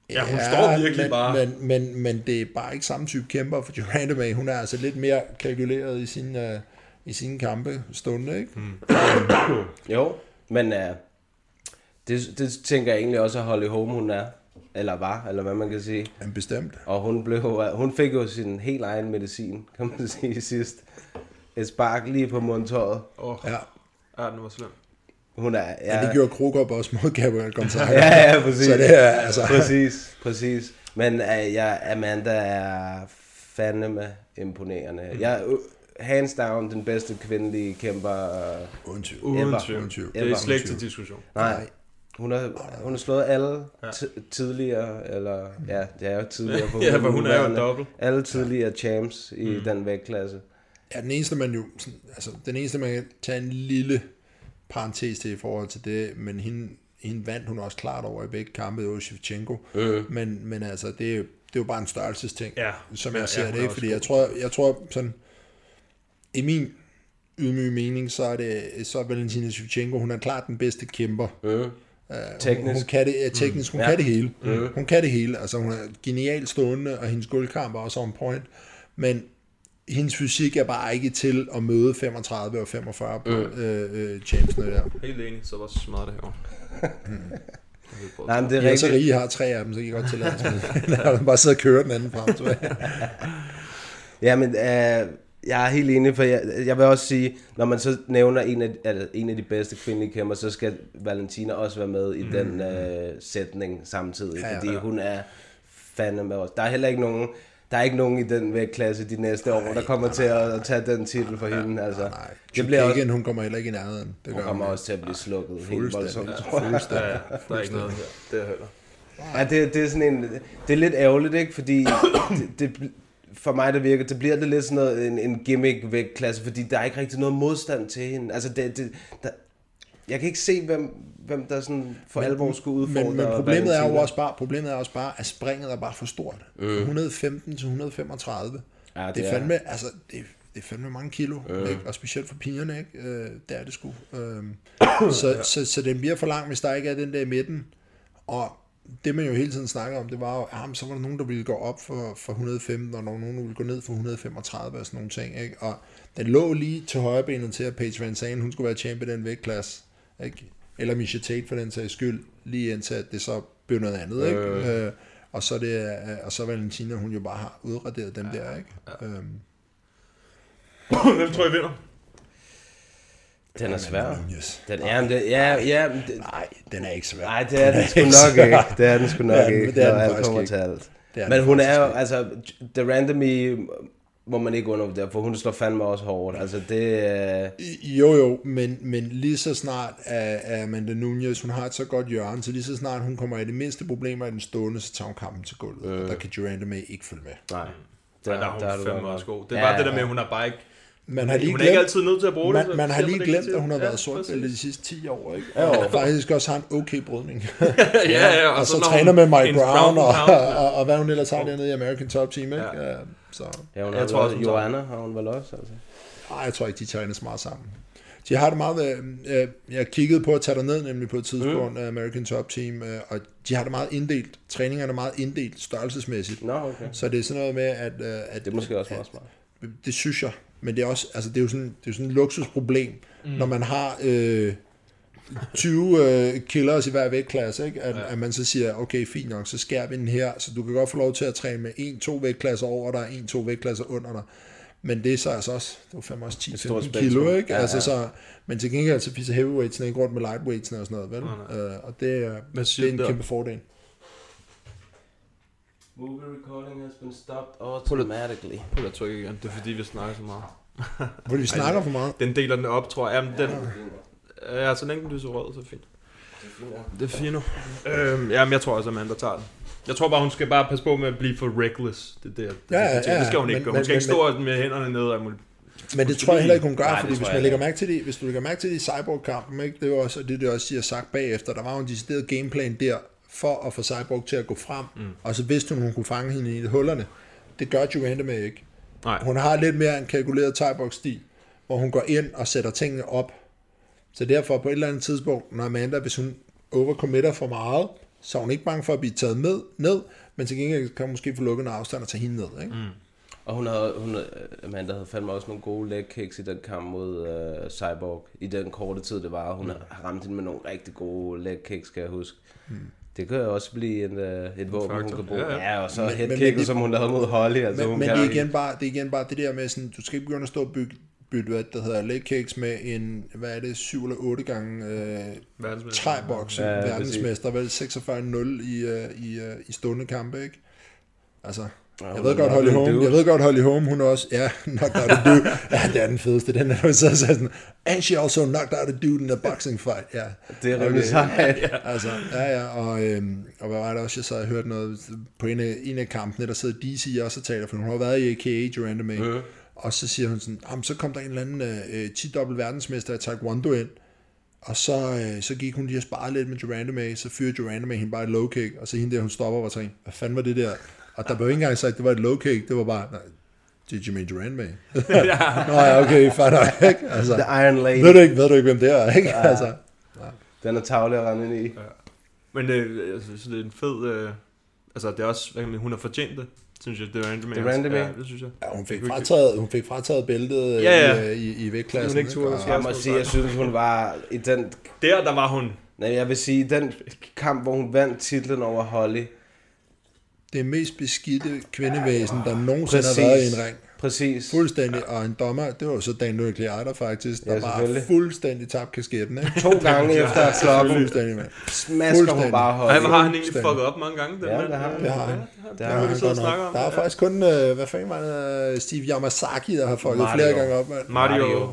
[SPEAKER 3] Ja, hun står virkelig
[SPEAKER 5] men,
[SPEAKER 3] bare-
[SPEAKER 5] Men, men, men det er bare ikke samme type kæmper, for Joanna May, hun er altså lidt mere kalkuleret i sine, uh, i sine kampe stående, ikke? Mm. [COUGHS]
[SPEAKER 2] Jo, men uh, det, det tænker jeg egentlig også, at Holly Holm hun er. Eller var, eller hvad man kan sige.
[SPEAKER 5] Men bestemt.
[SPEAKER 2] Og hun, blev, hun fik jo sin helt egen medicin, kan man [LAUGHS] sige, sidst. Et spark lige på mundtøjet.
[SPEAKER 3] Åh,
[SPEAKER 5] Ja.
[SPEAKER 3] ja, den var slem.
[SPEAKER 2] Hun er...
[SPEAKER 5] Ja. Men det gjorde Krokop også mod Gabriel Gonzaga.
[SPEAKER 2] Ja, ja, præcis.
[SPEAKER 5] Så det er altså...
[SPEAKER 2] Præcis, præcis. Men uh, ja, Amanda er fandeme imponerende.
[SPEAKER 3] Mm.
[SPEAKER 2] Jeg hands down den bedste kvindelige kæmper. Uh,
[SPEAKER 5] Uden tvivl.
[SPEAKER 3] Uden tvivl. Det er slet ikke til diskussion.
[SPEAKER 2] nej, hun har, hun har slået alle t- tidligere, eller ja, det er jo tidligere på [LAUGHS]
[SPEAKER 3] Ja, for hun er jo dobbelt.
[SPEAKER 2] Alle tidligere champs i
[SPEAKER 3] Mm.
[SPEAKER 2] den vægtklasse.
[SPEAKER 5] Ja, den eneste, man jo, sådan, altså, den eneste, man kan tage en lille parentes til i forhold til det, men hende, hende vandt hun også klart over i begge kampe, det var Shevchenko.
[SPEAKER 2] Mm.
[SPEAKER 5] Men, men altså, det er, jo, det er jo bare en størrelsesting,
[SPEAKER 3] Ja.
[SPEAKER 5] som
[SPEAKER 3] Ja,
[SPEAKER 5] jeg ser
[SPEAKER 3] ja,
[SPEAKER 5] det, ikke? Fordi jeg tror, jeg tror sådan, i min ydmyge mening, så er det så er Valentina Shevchenko, hun er klart den bedste kæmper.
[SPEAKER 2] Mm.
[SPEAKER 5] Uh,
[SPEAKER 2] Teknisk.
[SPEAKER 5] Hun, hun kan det, ja, teknisk, hun
[SPEAKER 2] Ja.
[SPEAKER 5] kan det hele.
[SPEAKER 2] Mm.
[SPEAKER 5] Hun kan det hele. Altså, hun er genialt stående, og hendes guldkamp er også on point. Men hendes fysik er bare ikke til at møde 35 og 45 på
[SPEAKER 2] Mm.
[SPEAKER 5] øh, øh, champsene der.
[SPEAKER 3] Helt enig, så var smart det her. [LAUGHS]
[SPEAKER 2] Nej, men det er
[SPEAKER 5] Ja, så
[SPEAKER 2] rigtigt.
[SPEAKER 5] rige har tre af dem, så kan I godt tillade at [LAUGHS] bare sidde og køre den anden frem.
[SPEAKER 2] Ja, men øh, jeg er helt enig, for jeg, jeg vil også sige, når man så nævner en af, altså, en af de bedste kvindelige kæmper, så skal Valentina også være med i mm. den øh, sætning samtidig,
[SPEAKER 5] Ja, ja,
[SPEAKER 2] fordi
[SPEAKER 5] ja.
[SPEAKER 2] hun er fandme også. Der er heller ikke nogen, der er ikke nogen i den vægtklasse de næste år, der kommer til at, at tage den titel for hende. Altså,
[SPEAKER 5] Nej,
[SPEAKER 2] det bliver også,
[SPEAKER 5] hun kommer heller ikke i nærheden. Det
[SPEAKER 2] hun
[SPEAKER 5] gør
[SPEAKER 2] kommer
[SPEAKER 5] hun
[SPEAKER 2] også til at blive slukket helt
[SPEAKER 5] Fuldstændig.
[SPEAKER 2] voldsomt, tror jeg.
[SPEAKER 3] Ja, ja, der er ikke noget her. Det er heller.
[SPEAKER 2] Ja, det, det er sådan en, det er lidt ærgerligt, ikke? Fordi [COUGHS] det, det, for mig, der virker, det bliver det lidt sådan noget, en, en gimmick vægtklasse, fordi der er ikke rigtig noget modstand til hende. Altså, det, det, der, jeg kan ikke se, hvem, hvem der sådan for
[SPEAKER 5] Men-
[SPEAKER 2] alvor skulle udfordre
[SPEAKER 5] Men, men problemet er jo også bare, problemet er også bare, at springet er bare for stort. Mm. 115 til 135.
[SPEAKER 2] Ja, det
[SPEAKER 5] det, er
[SPEAKER 2] er-
[SPEAKER 5] fandme, altså, det, det er fandme mange kilo, mm. ikke? og specielt for pigerne, ikke? Øh, det er det sgu. Øhm, [COUGHS] så, så, så den bliver for lang, hvis der ikke er den der i midten. Og det man jo hele tiden snakker om, det var jo, jamen, så var der nogen, der ville gå op for, for 115, og der var nogen, der ville gå ned for 135 og sådan nogle ting. Ikke? Og den lå lige til højre benet til, at Paige Van Zandt, hun skulle være champion i den vægtklasse. Ikke? Eller Misha Tate for den sags skyld, lige indtil at det så blev noget andet. Ikke? Øh. Øh, og så det, øh, og så Valentina, hun jo bare har udraderet dem der, ikke? Ja. Øhm,
[SPEAKER 3] Hvem tror I vinder?
[SPEAKER 2] Den er svær.
[SPEAKER 5] Nunez.
[SPEAKER 2] Den er, det, ja, ja, det,
[SPEAKER 5] Nej, den er ikke svær.
[SPEAKER 2] nej, det er den sgu
[SPEAKER 5] ikke
[SPEAKER 2] nok
[SPEAKER 5] svær.
[SPEAKER 2] ikke. Det er den sgu nok
[SPEAKER 5] Det er den-
[SPEAKER 2] ikke,
[SPEAKER 5] det er
[SPEAKER 2] når
[SPEAKER 5] den
[SPEAKER 2] alt
[SPEAKER 5] faktisk
[SPEAKER 2] kommer
[SPEAKER 5] ikke.
[SPEAKER 2] til alt. Men
[SPEAKER 5] den
[SPEAKER 2] hun er jo, altså, The Randomy må man ikke undervurdere, for hun slår fandme også hårdt. Altså, det er...
[SPEAKER 5] Jo, jo, men, men lige så snart er, er Amanda Nunez, hun har et så godt hjørne, så lige så snart hun kommer i det mindste problemer i den stående, så tager hun kampen til gulvet, øh. og der kan Duranda med ikke følge med.
[SPEAKER 2] Nej.
[SPEAKER 3] Der, der, der er
[SPEAKER 2] har
[SPEAKER 3] hun
[SPEAKER 2] du
[SPEAKER 3] fandme også god. Det er
[SPEAKER 2] Ja,
[SPEAKER 3] bare det der
[SPEAKER 2] ja.
[SPEAKER 3] med, at hun har bare ikke...
[SPEAKER 5] Man har lige
[SPEAKER 3] hun er
[SPEAKER 5] glemt,
[SPEAKER 3] ikke altid nødt til at bruge det.
[SPEAKER 5] man,
[SPEAKER 3] så
[SPEAKER 5] man har lige
[SPEAKER 3] det
[SPEAKER 5] glemt, at hun har været
[SPEAKER 3] Ja,
[SPEAKER 5] sortbælte
[SPEAKER 3] præcis.
[SPEAKER 5] de sidste 10 år, ikke?
[SPEAKER 2] Jo.
[SPEAKER 5] Og faktisk også har en okay brydning. [LAUGHS]
[SPEAKER 3] Ja, ja,
[SPEAKER 5] og, så,
[SPEAKER 3] når
[SPEAKER 5] træner med Mike Brown, og,
[SPEAKER 3] ja.
[SPEAKER 5] og, og, hvad hun ellers har dernede i American Top Team, ikke?
[SPEAKER 3] Ja.
[SPEAKER 5] Ja. Så,
[SPEAKER 2] Ja, hun
[SPEAKER 3] Jeg
[SPEAKER 2] har
[SPEAKER 3] tror
[SPEAKER 2] tror
[SPEAKER 3] også,
[SPEAKER 2] Joanna har hun vel også, altså.
[SPEAKER 5] ej, jeg tror ikke, de træner så meget sammen. De har det meget, øh, øh, jeg kiggede på at tage ned nemlig på et tidspunkt, mm. American Top Team, øh, og de har det meget inddelt. Træningerne er meget inddelt størrelsesmæssigt.
[SPEAKER 2] Nå, okay.
[SPEAKER 5] Så det er sådan noget med, at... Øh, at
[SPEAKER 2] Det er måske også meget smart.
[SPEAKER 5] Det synes jeg. Men det er også, altså det er jo sådan, det er jo sådan et luksusproblem, mm. når man har øh, 20 øh, killers i hver vægtklasse, ikke? At, ja. at, man så siger, okay, fint nok, så skærer vi den her, så du kan godt få lov til at træne med en, to vægtklasser over dig, en, to vægtklasser under dig. Men det er så altså også, det var fandme også 10-15
[SPEAKER 2] stort
[SPEAKER 5] kilo,
[SPEAKER 2] spektrum.
[SPEAKER 5] ikke?
[SPEAKER 2] Ja,
[SPEAKER 5] altså,
[SPEAKER 2] ja.
[SPEAKER 5] Så, men til gengæld så fiser heavyweights ikke rundt med lightweights og sådan noget, vel? Øh, og det, er- det er en kæmpe fordel.
[SPEAKER 2] Movie recording has been stopped automatically.
[SPEAKER 3] Prøv at trykke igen. Det er fordi, vi snakker så meget. [LAUGHS]
[SPEAKER 5] Fordi vi snakker for meget.
[SPEAKER 3] Den deler den op, tror jeg. Jamen, den, ja, så længe den lyser rød, så er det fint. Det er fint nu. Øhm, jamen, jeg tror også, at Amanda tager den. Jeg tror bare, hun skal bare passe på med at blive for reckless. Det, er det,
[SPEAKER 5] Ja, ja,
[SPEAKER 3] det, skal hun ikke
[SPEAKER 5] men-
[SPEAKER 3] gøre. Hun
[SPEAKER 5] men-
[SPEAKER 3] skal ikke
[SPEAKER 5] men-
[SPEAKER 3] stå med hænderne nede. Og.
[SPEAKER 5] Men det tror jeg heller ikke, hun gør,
[SPEAKER 2] Nej,
[SPEAKER 5] fordi hvis
[SPEAKER 2] jeg
[SPEAKER 5] man lægger mærke til det, hvis du lægger mærke til det i Cyborg-kampen, ikke, det var også det, det også siger sagt bagefter, der var jo en decideret gameplan der, for at få Cyborg til at gå frem, mm. og så vidste hun, hun kunne fange hende i hullerne. Det gør Joanna med ikke.
[SPEAKER 3] Nej.
[SPEAKER 5] Hun har lidt mere en kalkuleret thai stil hvor hun går ind og sætter tingene op. Så derfor på et eller andet tidspunkt, når Amanda, hvis hun overcommitter for meget, så er hun ikke bange for at blive taget med, ned, men til gengæld kan hun måske få lukket en afstand og tage hende ned. Ikke? Mm.
[SPEAKER 2] Og hun havde, hun, Amanda havde fandme også nogle gode leg kicks i den kamp mod uh, Cyborg. I den korte tid, det var. Hun mm. har ramt hende med nogle rigtig gode leg kicks, kan jeg huske. Mm. Det kan også blive en, uh, et våben, hun kan bruge. Ja, ja. ja og så men, headkicket, som hun lavede mod Holly. Altså,
[SPEAKER 5] men
[SPEAKER 2] hun
[SPEAKER 5] men det, er igen bare, det er igen bare det der med, sådan, du skal ikke begynde at stå og bygge bytte, hvad der hedder leg cakes med en, hvad er det, 7 eller 8 gange øh, træboks, ja, verdensmester, vel 46-0 i, uh, i, uh, i stående kampe, ikke? Altså, jeg ved godt Holly Home, jeg ved godt Holly Home, hun også, ja, knocked out a dude. [LAUGHS] Ja, det er den fedeste, den er så sådan, and she also knocked out a dude in a boxing fight. Ja.
[SPEAKER 2] Det er rimelig sejt. [LAUGHS]
[SPEAKER 5] altså, ja, ja, og, øhm, og hvad var det også, jeg så havde hørt noget på en af, en af kampene, der sidder DC også og taler, for hun har været i AKA, Joanna May. Mm. Og så siger hun sådan, så kom der en eller anden øh, 10-dobbelt verdensmester i Taekwondo ind, og så, øh, så gik hun lige og sparede lidt med Joanna May, så fyrede Joanna May hende bare et low kick, og så hende der, hun stopper og tænkte, hvad fanden var det der? Og der blev ikke engang sagt, at det var et low kick, det var bare, nej, did you mean Joanna May? Nå ja, okay, fair nok, ikke? Altså,
[SPEAKER 2] The Iron Lady.
[SPEAKER 5] Ved du ikke, ved du ikke hvem det er, ikke?
[SPEAKER 2] Ja.
[SPEAKER 5] Altså,
[SPEAKER 2] ja. Den er tavlig at rende ind i. Ja.
[SPEAKER 3] Men øh, jeg synes, det er en fed... Øh, altså, det er også... Hvad kan man, hun har fortjent det synes jeg, det var May.
[SPEAKER 2] Det var?
[SPEAKER 3] Ja, det synes jeg.
[SPEAKER 5] Ja, hun fik frataget, hun fik frataget bæltet ja, ja. i, i, i vægtklassen.
[SPEAKER 2] Hun ikke turde, jeg må sige, jeg synes, hun var i den...
[SPEAKER 3] Der, der var hun.
[SPEAKER 2] Nej, jeg vil sige, den kamp, hvor hun vandt titlen over Holly.
[SPEAKER 5] Det mest beskidte kvindevæsen, der nogensinde Præcis. har været i en ring.
[SPEAKER 2] Præcis.
[SPEAKER 5] Fuldstændig. Og en dommer, det var så Dan Nuclear faktisk, der ja, bare fuldstændig tabt kasketten. Ikke?
[SPEAKER 2] To gange efter at slå
[SPEAKER 5] Fuldstændig, mand.
[SPEAKER 2] Smasker hun bare højt.
[SPEAKER 3] Hvor har han egentlig fucket op mange gange? Den
[SPEAKER 5] ja,
[SPEAKER 3] det
[SPEAKER 5] har han. Det har han. Det har han godt nok. Der er faktisk kun, uh, hvad fanden var det, Steve Yamasaki, der har fucket flere gange op, mand.
[SPEAKER 3] Mario.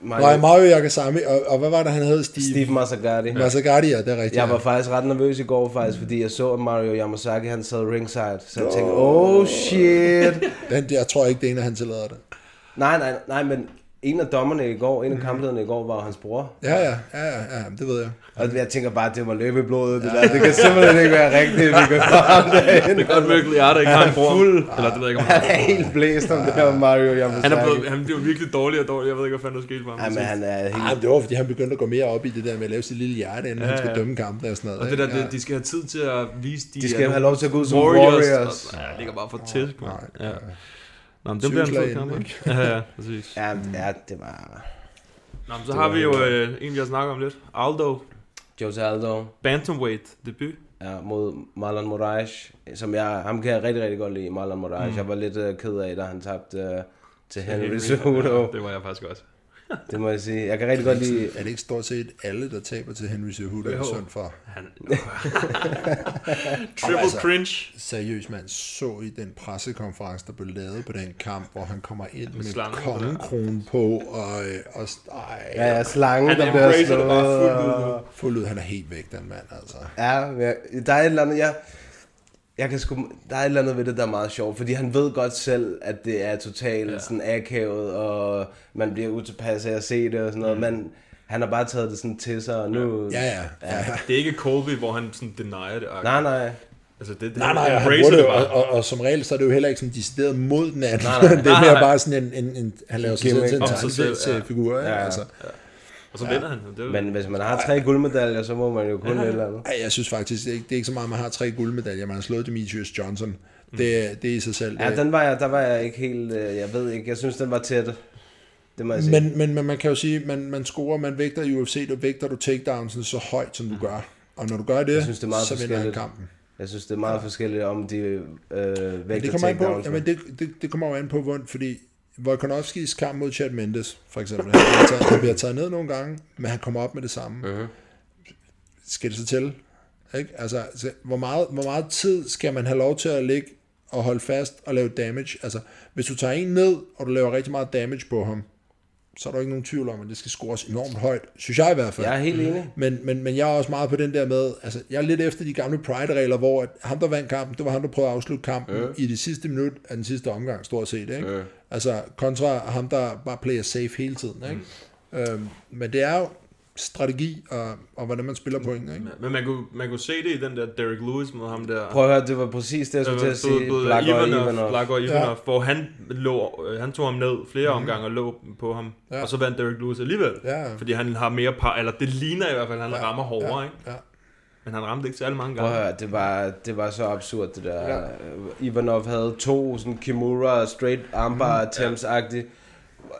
[SPEAKER 5] Mario. Nej, Mario Yakasami. Og, og hvad var det, han hed? Steve,
[SPEAKER 2] Steve Masagati.
[SPEAKER 5] Masagati, ja, det er rigtigt.
[SPEAKER 2] Jeg var faktisk ret nervøs i går, faktisk, fordi jeg så, at Mario Yamasaki, han sad ringside. Så jeg tænkte, oh shit.
[SPEAKER 5] Den, jeg tror ikke, det er en af han tillader det.
[SPEAKER 2] Nej, nej, nej, men en af dommerne i går, en af kamplederne i går, var hans bror.
[SPEAKER 5] Ja, ja, ja, ja, ja det ved jeg.
[SPEAKER 2] Og jeg tænker bare, at det var løbe i blodet, det der. Det kan simpelthen ikke være rigtigt, vi kan få ham derinde.
[SPEAKER 3] Det er godt virkelig, at der ikke har en bror. Fuld. Eller det ved jeg ikke, om
[SPEAKER 2] han er helt blæst om det her Mario Yamasaki.
[SPEAKER 3] Han er blevet, han bliver virkelig dårlig og dårlig. Jeg ved ikke, hvad fanden der skete for ham.
[SPEAKER 2] Ja, men han er helt...
[SPEAKER 5] Ej, det var, fordi han begyndte at gå mere op i det der med at lave sit lille hjerte, inden ja, han skal dømme kampen og sådan noget.
[SPEAKER 3] Og det der, det, de skal have tid til at vise de...
[SPEAKER 2] De skal have lov til at gå ud som warriors. warriors.
[SPEAKER 3] Ja, det ligger bare for tæt. Ja. Nå, men det bliver en fed kamp, ikke? ja, ja, præcis.
[SPEAKER 2] Ja, ja, det var...
[SPEAKER 3] Nå, men så har vi jo øh, en, vi har snakket om lidt. Aldo.
[SPEAKER 2] Jose Aldo.
[SPEAKER 3] Bantamweight debut.
[SPEAKER 2] Ja, mod Marlon Moraes, som jeg, ham kan jeg rigtig, rigtig godt lide, Marlon Moraes. Mm. Jeg var lidt uh, ked af, da han tabte uh, til Henry Cejudo.
[SPEAKER 3] Ja, det var jeg faktisk også. [LAUGHS]
[SPEAKER 2] det må jeg sige. Jeg kan rigtig godt lide...
[SPEAKER 5] Er det ikke stort set alle, der taber til Henry Cejudo i søn for? Han... [LAUGHS]
[SPEAKER 3] Triple altså, cringe.
[SPEAKER 5] Seriøst, man så i den pressekonference, der blev lavet på den kamp, hvor han kommer ind med, med kongekronen på, og, og ej,
[SPEAKER 2] ja, ja, slangen, der bliver
[SPEAKER 5] slået. Fuld ud. Han er helt væk, den mand, altså.
[SPEAKER 2] Ja, der er et eller andet, jeg, jeg kan sgu, der er et eller andet ved det, der er meget sjovt, fordi han ved godt selv, at det er totalt ja. sådan akavet, og man bliver utilpas af at se det og sådan noget, mm. men han har bare taget det sådan til sig, og nu...
[SPEAKER 5] Ja, ja. ja. ja.
[SPEAKER 3] Det er ikke Colby, hvor han sådan denier det.
[SPEAKER 2] Nej, nej.
[SPEAKER 3] Altså det, det,
[SPEAKER 5] nej, nej, han det, det og, og, og, som regel, så er det jo heller ikke sådan decideret mod den anden. Nej, nej, [LAUGHS] det er mere nej, bare sådan en, en, en han laver sig selv til en tegnefigur. Ja, ja, altså. ja.
[SPEAKER 3] Og så ja. vinder han.
[SPEAKER 2] Det. Men hvis man har tre guldmedaljer, så må man jo kun ja. et eller andet.
[SPEAKER 5] Ja, jeg synes faktisk, det er, ikke, det er ikke så meget, at man har tre guldmedaljer. Man har slået Demetrius Johnson. Det, det er i sig selv.
[SPEAKER 2] Ja, den var jeg, der var jeg ikke helt... Øh, jeg ved ikke, jeg synes, den var tæt. Det må jeg sige.
[SPEAKER 5] Men, men, men man kan jo sige, man, man scorer, man vægter i UFC, du vægter du takedowns så højt, som du mm. gør. Og når du gør det, jeg synes, det er meget så vinder han kampen.
[SPEAKER 2] Jeg synes, det er meget forskelligt, om de øh, vægter
[SPEAKER 5] det kommer takedowns. På, jamen det, det, det kommer jo an på, hvor, fordi Volkanovskis kamp mod Chad Mendes, for eksempel, han bliver, taget, han bliver taget ned nogle gange, men han kommer op med det samme. Uh-huh. Skal det så til? Ikke? Altså, hvor meget, hvor meget tid skal man have lov til at ligge og holde fast og lave damage? Altså, hvis du tager en ned, og du laver rigtig meget damage på ham, så er der ikke nogen tvivl om, at det skal scores enormt højt. Synes jeg i hvert fald.
[SPEAKER 2] Jeg er helt enig.
[SPEAKER 5] Men, men, men jeg er også meget på den der med, altså jeg er lidt efter de gamle Pride-regler, hvor at ham, der vandt kampen, det var ham, der prøvede at afslutte kampen øh. i det sidste minut af den sidste omgang, stort set. Ikke? Øh. Altså kontra ham, der bare player safe hele tiden. Ikke? Mm. Øhm, men det er jo, strategi og, og hvordan man spiller point. Ikke?
[SPEAKER 3] Ja, men man kunne, man kunne se det i den der Derek Lewis mod ham der.
[SPEAKER 2] Prøv at høre, det var præcis det, jeg skulle til at sige.
[SPEAKER 3] Black og Ivanov. Black og Ivanov, ja. hvor han, lå, øh, han tog ham ned flere mm. omgange og lå på ham. Ja. Og så vandt Derek Lewis alligevel. Ja. Fordi han har mere par, eller det ligner i hvert fald, at han ja. rammer hårdere. Ja. Ikke? Ja. Men han ramte ikke særlig mange gange.
[SPEAKER 2] Prøv at høre, det var, det var så absurd det der. Ja. Ivanov havde to sådan Kimura straight armbar mm. attempts-agtigt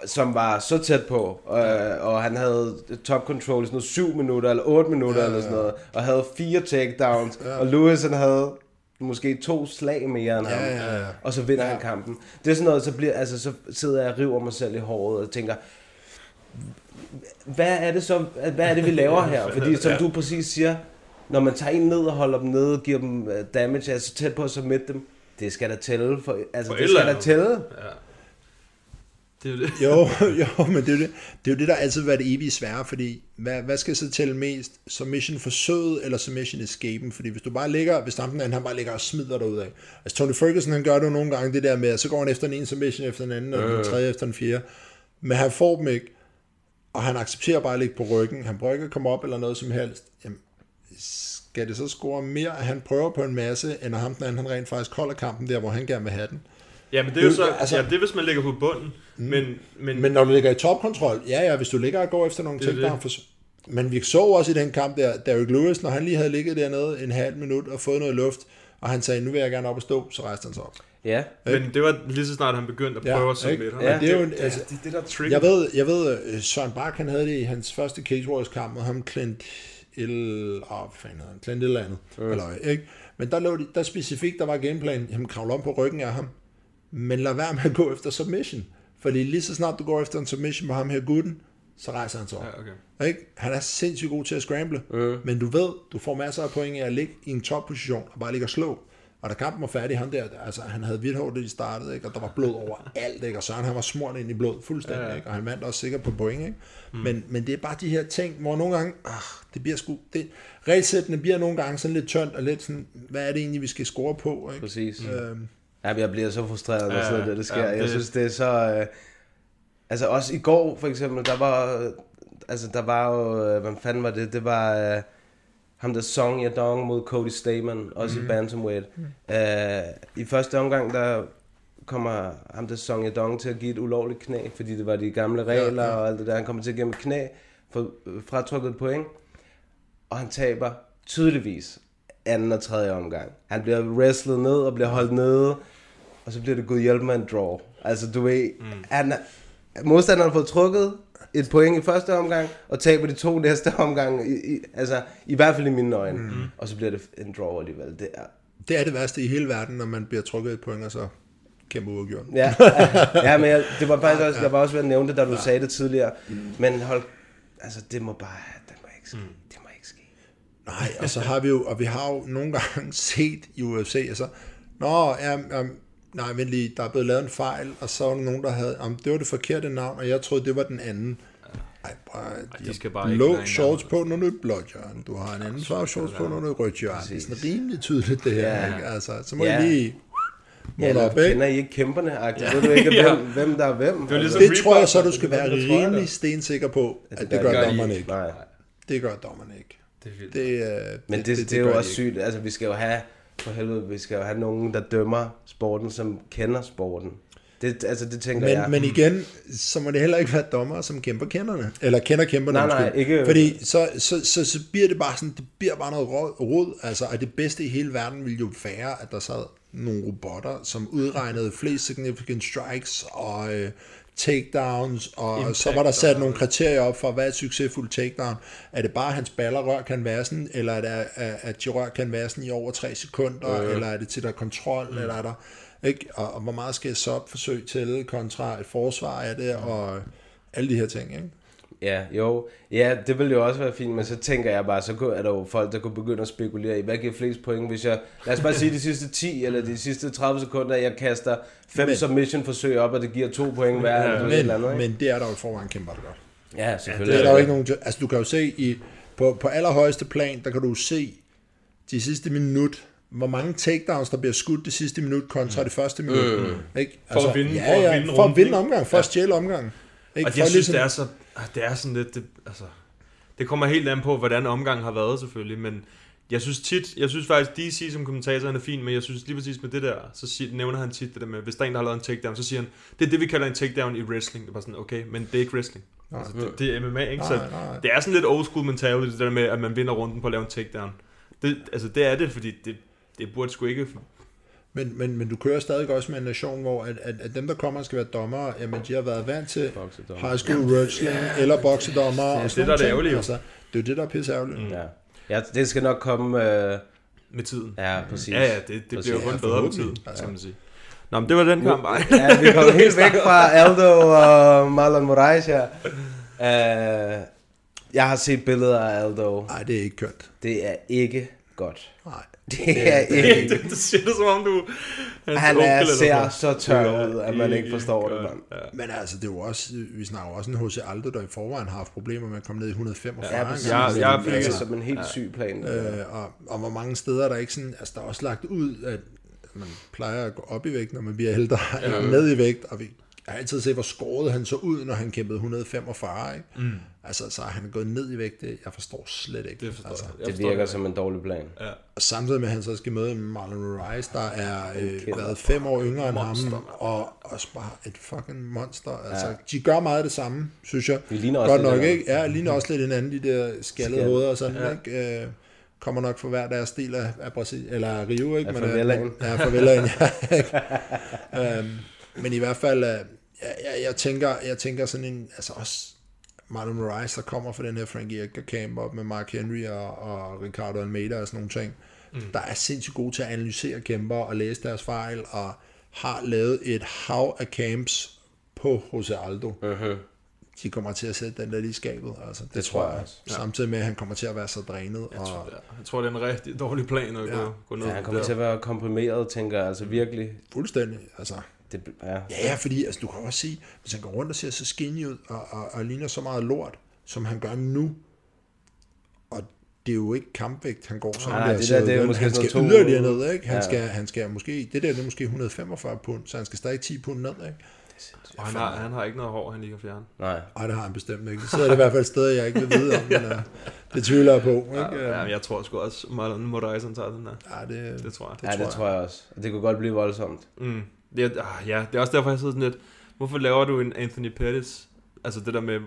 [SPEAKER 2] som var så tæt på, og, og han havde top control i sådan noget 7 minutter, eller 8 minutter, ja, eller sådan noget, og havde fire takedowns, ja. og Lewis han havde måske to slag mere end ham, ja, ja, ja. og så vinder ja. han kampen. Det er sådan noget, så, bliver, altså, så sidder jeg og river mig selv i håret, og tænker, hvad er det så, hvad er det, vi [LAUGHS] laver her? Fordi som ja. du præcis siger, når man tager en ned og holder dem nede, giver dem øh, damage, altså tæt på at submit dem, det skal da tælle. For, altså, for det skal da tælle. Ja.
[SPEAKER 5] Det er det. jo, [LAUGHS] jo, men det er, det. det er jo det, der altid vil være det evige svære, fordi hvad, hvad skal så tælle mest? Submission forsøget eller submission escapen? Fordi hvis du bare ligger, hvis den anden han bare ligger og smider dig ud af. Altså Tony Ferguson, han gør det jo nogle gange det der med, at så går han efter den ene submission efter den anden, og den tredje efter den fjerde. Men han får dem ikke, og han accepterer bare at ligge på ryggen. Han prøver ikke at komme op eller noget som helst. Jamen, skal det så score mere, at han prøver på en masse, end at ham den anden, han rent faktisk holder kampen der, hvor han gerne vil have den?
[SPEAKER 3] Ja, men det er jo så, altså, ja, det er, hvis man ligger på bunden. Mm. Men,
[SPEAKER 5] men, men når du ligger i topkontrol, ja, ja, hvis du ligger og går efter nogle takedown, for, men vi så også i den kamp der, Derek Lewis, når han lige havde ligget dernede en halv minut og fået noget luft, og han sagde, nu vil jeg gerne op og stå, så rejste han sig op.
[SPEAKER 2] Ja.
[SPEAKER 3] Men det var lige så snart, han begyndte at prøve ja, at submit.
[SPEAKER 5] Ja, det er jo, altså, det, det, der trigger. Jeg ved, jeg ved, øh, Søren Bak, han havde det i hans første Cage Wars kamp, og ham Clint el, åh, oh, fanden han, Clint et eller andet, mm. eller, ikke? Men der, lå de, der specifikt, der var gameplan, jamen kravle om på ryggen af ham, men lad være med at gå efter submission. Fordi lige så snart du går efter en submission på ham her gutten, så rejser han sig op. Ja, okay. Ikke? Han er sindssygt god til at scramble, mm. men du ved, du får masser af point af at ligge i en top-position og bare ligge og slå. Og da kampen var færdig, han der, altså han havde hvidt hår, da de startede, ikke? og der var blod over alt, ikke? og Søren han var smurt ind i blod fuldstændig, ja, ja. Ikke? og han vandt også sikkert på point. Ikke? Mm. Men, men det er bare de her ting, hvor nogle gange, ah, det bliver sgu, det, regelsættene bliver nogle gange sådan lidt tønt, og lidt sådan, hvad er det egentlig, vi skal score på? Ikke?
[SPEAKER 2] Præcis. Øhm, Ja, jeg bliver så frustreret, når ja, sådan det, det sker. Ja, det... Jeg synes, det er så... Øh, altså også i går, for eksempel, der var... Altså, der var jo... Øh, hvad fanden var det? Det var... Øh, ham der Song Yadong mod Cody Stamen, også mm. i mhm. Bantamweight. Mm. Uh, I første omgang, der kommer ham der Song Yadong til at give et ulovligt knæ, fordi det var de gamle regler ja, ja. og alt det der. Han kommer til at give et knæ, for fratrykket point, og han taber tydeligvis anden og tredje omgang. Han bliver wrestlet ned og bliver holdt nede, og så bliver det gået hjælp med en draw. Altså du ved, mm. han, modstanderen har fået trukket et point i første omgang, og taber de to næste [LAUGHS] omgang, i, i, altså i hvert fald i mine øjne. Mm. Og så bliver det en draw alligevel. Det er,
[SPEAKER 5] det er det værste i hele verden, når man bliver trukket et point, og så kæmpe uafgjort.
[SPEAKER 2] Ja, [LAUGHS] ja, men jeg, det var faktisk også, jeg var også ved at nævne det, da du ja. sagde det tidligere. Mm. Men hold, altså det må bare, det må ikke ske. Mm. Det må ikke ske.
[SPEAKER 5] Nej, og så har vi jo, og vi har jo nogle gange [LAUGHS] set i UFC, altså, nå, ja, um, nej, vent lige, der er blevet lavet en fejl, og så var der nogen, der havde, om det var det forkerte navn, og jeg troede, det var den anden. Ej, bare, de, de skal bare blå shorts på, når du er blåt. Du har en anden farve shorts på, når du er rødt hjørne. Det er sådan rimelig tydeligt, det her. Ja. Ikke? Altså, så må ja. I lige
[SPEAKER 2] Ja, eller kender I ikke kæmperne? Ja. Ved du ikke, [LAUGHS] hvem, ja. hvem der er hvem?
[SPEAKER 5] Det, ligesom det tror jeg så, du skal være rimelig stensikker på, at det, det gør, gør dommerne ikke. Nej. Det gør dommerne ikke. Det er vildt. Det,
[SPEAKER 2] uh, Men det, det, det, det er jo også sygt. Altså, vi skal jo have for helvede, vi skal jo have nogen, der dømmer sporten, som kender sporten. Det, altså, det tænker
[SPEAKER 5] men,
[SPEAKER 2] jeg.
[SPEAKER 5] Men igen, så må det heller ikke være dommer, som kæmper kenderne. Eller kender kæmperne.
[SPEAKER 2] Nej, nej, ikke.
[SPEAKER 5] Fordi så, så, så, så, bliver det bare sådan, det bliver bare noget råd. Altså, at det bedste i hele verden ville jo være, at der sad nogle robotter, som udregnede flest significant strikes og øh, takedowns, og Impact, så var der sat nogle kriterier op for, hvad er et succesfuldt takedown. Er det bare, at hans baller rør kan være sådan, eller er det, at de rør kan være sådan i over 3 sekunder, øh. eller er det til der kontrol, mm. eller er der, ikke? Og, og hvor meget skal et så forsøg til kontra et forsvar af det, og alle de her ting, ikke?
[SPEAKER 2] Ja, jo. Ja, det ville jo også være fint, men så tænker jeg bare, så er der jo folk, der kunne begynde at spekulere i, hvad giver flest point, hvis jeg, lad os bare sige de sidste 10 eller de sidste 30 sekunder, jeg kaster fem submission-forsøg op, og det giver to point hver. Ja,
[SPEAKER 5] men, eller andet, men det er der jo forvejen kæmper det godt.
[SPEAKER 2] Ja, selvfølgelig. Ja,
[SPEAKER 5] det er der jo ikke nogen, altså du kan jo se, i, på, på allerhøjeste plan, der kan du se de sidste minut, hvor mange takedowns, der bliver skudt det sidste minut kontra det første minut. Øh,
[SPEAKER 3] ikke? Altså, for at vinde,
[SPEAKER 5] ja, ja, for at vinde, for at vinde omgang, for at stjæle omgang.
[SPEAKER 3] Ikke? Og jeg for synes, ligesom, det er så det er sådan lidt, det, altså, Det kommer helt an på, hvordan omgangen har været selvfølgelig, men jeg synes tit, jeg synes faktisk, DC som kommentator, han er fin, men jeg synes lige præcis med det der, så siger, nævner han tit det der med, hvis der er en, der har lavet en takedown, så siger han, det er det, vi kalder en takedown i wrestling. Det er bare sådan, okay, men det er ikke wrestling. Nej, altså, det, det, er MMA, ikke?
[SPEAKER 5] Nej,
[SPEAKER 3] så
[SPEAKER 5] nej.
[SPEAKER 3] det er sådan lidt old school mentality, det der med, at man vinder runden på at lave en takedown. Det, altså, det er det, fordi det, det burde sgu ikke...
[SPEAKER 5] Men, men, men du kører stadig også med en nation, hvor at, at, at dem, der kommer og skal være dommere, jamen de har været vant til high school wrestling eller boksedommer.
[SPEAKER 3] Det er
[SPEAKER 5] og
[SPEAKER 3] det,
[SPEAKER 5] sådan
[SPEAKER 3] der er det.
[SPEAKER 5] Altså, det er jo det, der er pisse ærgerligt. Mm.
[SPEAKER 2] Ja. ja, det skal nok komme... Øh,
[SPEAKER 3] med tiden.
[SPEAKER 2] Ja, præcis.
[SPEAKER 3] Ja, ja, det, det
[SPEAKER 2] Præcis.
[SPEAKER 3] bliver jo kun
[SPEAKER 5] Ja,
[SPEAKER 3] bedre med tiden, skal man sige. Nå, men det var den kamp.
[SPEAKER 2] Ja, [LAUGHS] vi kommer helt væk fra Aldo og Marlon Moraes her. Uh, jeg har set billeder af Aldo.
[SPEAKER 5] Nej, det er ikke kønt.
[SPEAKER 2] Det er ikke godt.
[SPEAKER 5] Nej.
[SPEAKER 2] Det er ikke...
[SPEAKER 3] det, det siger det, som om du...
[SPEAKER 2] Han er, ser så tør ud, at man ikke forstår det, mand.
[SPEAKER 3] Ja.
[SPEAKER 5] Men altså, det er jo også, vi snakker også en H.C. Aldo, der i forvejen har haft problemer med at komme ned i 145.
[SPEAKER 2] Ja, præcis.
[SPEAKER 3] Jeg-
[SPEAKER 2] Jeg,
[SPEAKER 3] jeg
[SPEAKER 2] det som en helt syg plan.
[SPEAKER 5] Øh, og, og hvor mange steder der ikke sådan, altså der er også lagt ud, at man plejer at gå op i vægt, når man bliver ældre, eller ned i vægt, og vi jeg har altid set, hvor skåret han så ud, når han kæmpede 145, ikke? Mm. Altså, så er han gået ned i vægt, det, jeg forstår slet ikke.
[SPEAKER 3] Det forstår
[SPEAKER 5] altså,
[SPEAKER 3] jeg. Jeg
[SPEAKER 2] Det virker som en dårlig plan.
[SPEAKER 3] Ja.
[SPEAKER 5] og samtidig med, at han så skal møde Marlon Rice, der er øh, været fem år yngre end
[SPEAKER 3] Monster,
[SPEAKER 5] ham, og også bare et fucking monster. Altså, de gør meget af det samme, synes jeg.
[SPEAKER 2] Vi ligner også
[SPEAKER 5] Godt nok, ikke? Ja, ligner også lidt hinanden, de der skaldede
[SPEAKER 2] Skaldede.
[SPEAKER 5] hoveder og sådan, ja. ikke? Øh, kommer nok for hver deres del af, af Brasil, eller Rio, ikke? Øh,
[SPEAKER 2] favelaen.
[SPEAKER 5] men- Ja, favelaen, [LAUGHS] ja. ikke? øhm, men i hvert fald, øh, jeg, jeg, jeg, tænker, jeg tænker sådan en, altså også Marlon Moraes, der kommer fra den her Frankie Edgar camp op med Mark Henry og, og Ricardo Almeida og sådan nogle ting, mm. der er sindssygt gode til at analysere kæmper og læse deres fejl, og har lavet et hav af camps på Jose Aldo.
[SPEAKER 2] Uh-huh.
[SPEAKER 5] De kommer til at sætte den der lige skabet. Altså, det,
[SPEAKER 2] Det
[SPEAKER 5] tror jeg.
[SPEAKER 2] jeg også.
[SPEAKER 5] Samtidig med, at han kommer til at være så drænet.
[SPEAKER 3] Jeg,
[SPEAKER 5] og,
[SPEAKER 3] tror, ja. jeg tror, det er en rigtig dårlig plan at
[SPEAKER 5] Ja.
[SPEAKER 3] gå, gå ned
[SPEAKER 2] Ja, han kommer
[SPEAKER 3] der.
[SPEAKER 2] til at være komprimeret, tænker jeg. Altså virkelig.
[SPEAKER 5] Fuldstændig. Altså,
[SPEAKER 2] Det, ja.
[SPEAKER 5] Ja, ja, fordi altså, du kan også sige, hvis han går rundt og ser så skinny ud, og, og, og ligner så meget lort, som han gør nu, og det er jo ikke kampvægt, han går sådan
[SPEAKER 2] Nej,
[SPEAKER 5] der.
[SPEAKER 2] det der, det er måske
[SPEAKER 5] han skal
[SPEAKER 2] to-
[SPEAKER 5] yderligere ned, ikke? Han,
[SPEAKER 2] Ja.
[SPEAKER 5] skal, han skal måske, det der det er måske 145 pund, så han skal stadig 10 pund ned, ikke?
[SPEAKER 3] Og han, har, han har ikke noget hår, han lige kan fjerne.
[SPEAKER 2] Nej.
[SPEAKER 5] Nej, det har han bestemt ikke. Så er det i hvert fald steder, jeg ikke vil vide om, men uh, det tvivler jeg på, ikke?
[SPEAKER 3] Ja, men jeg tror sgu også, Marlon Moraes han tager den der.
[SPEAKER 5] ja, det,
[SPEAKER 3] Det tror jeg.
[SPEAKER 2] Ja, det tror jeg også. Og det kunne godt blive voldsomt.
[SPEAKER 3] Mm. Det er, ah, ja, det er også derfor, jeg sidder sådan lidt, hvorfor laver du en Anthony Pettis? Altså det der med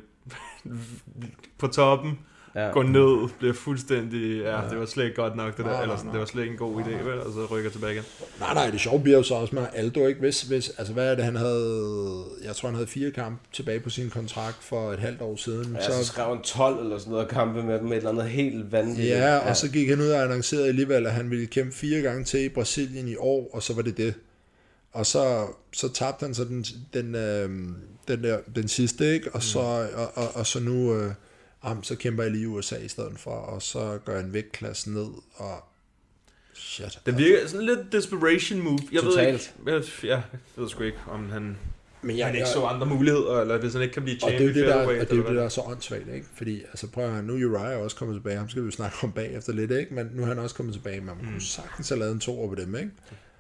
[SPEAKER 3] [LAUGHS] på toppen,
[SPEAKER 2] Ja.
[SPEAKER 3] ja. gå ned, bliver fuldstændig, ja, ja, det var slet ikke godt nok det der,
[SPEAKER 5] Nej,
[SPEAKER 3] eller sådan,
[SPEAKER 5] nej.
[SPEAKER 3] det var slet ikke en god idé, vel? Og så rykker tilbage igen.
[SPEAKER 5] Nej, nej, det sjove bliver jo så også med Aldo, ikke? Hvis, hvis, altså hvad er det, han havde, jeg tror han havde fire kampe tilbage på sin kontrakt for et halvt år siden.
[SPEAKER 2] Ja, så skrev han 12 eller sådan noget kampe med dem, et eller andet helt vanvittigt.
[SPEAKER 5] Ja, og så gik han ud og annoncerede alligevel, at han ville kæmpe fire gange til i Brasilien i år, og så var det det. Og så, så tabte han så den, den, øh, den, der, den sidste, ikke? Og, så, og, og, og så nu, øh, jamen, så kæmper jeg lige i USA i stedet for, og så gør jeg en vægtklasse ned, og shit.
[SPEAKER 3] Det virker sådan lidt desperation move. Jeg
[SPEAKER 2] Totalt.
[SPEAKER 3] ved ikke, jeg, ja, jeg ved sgu ikke, om han,
[SPEAKER 5] Men
[SPEAKER 3] han ikke så andre muligheder, eller hvis han ikke kan blive
[SPEAKER 5] Og det er
[SPEAKER 3] champion
[SPEAKER 5] jo
[SPEAKER 3] i
[SPEAKER 5] det, der, og det, er det, der er så åndssvagt, ikke? Fordi, altså prøv at høre, nu er Uriah også kommet tilbage, ham skal vi jo snakke om bagefter lidt, ikke? Men nu er han også kommet tilbage, man kunne sagtens have lavet en toer på dem, ikke?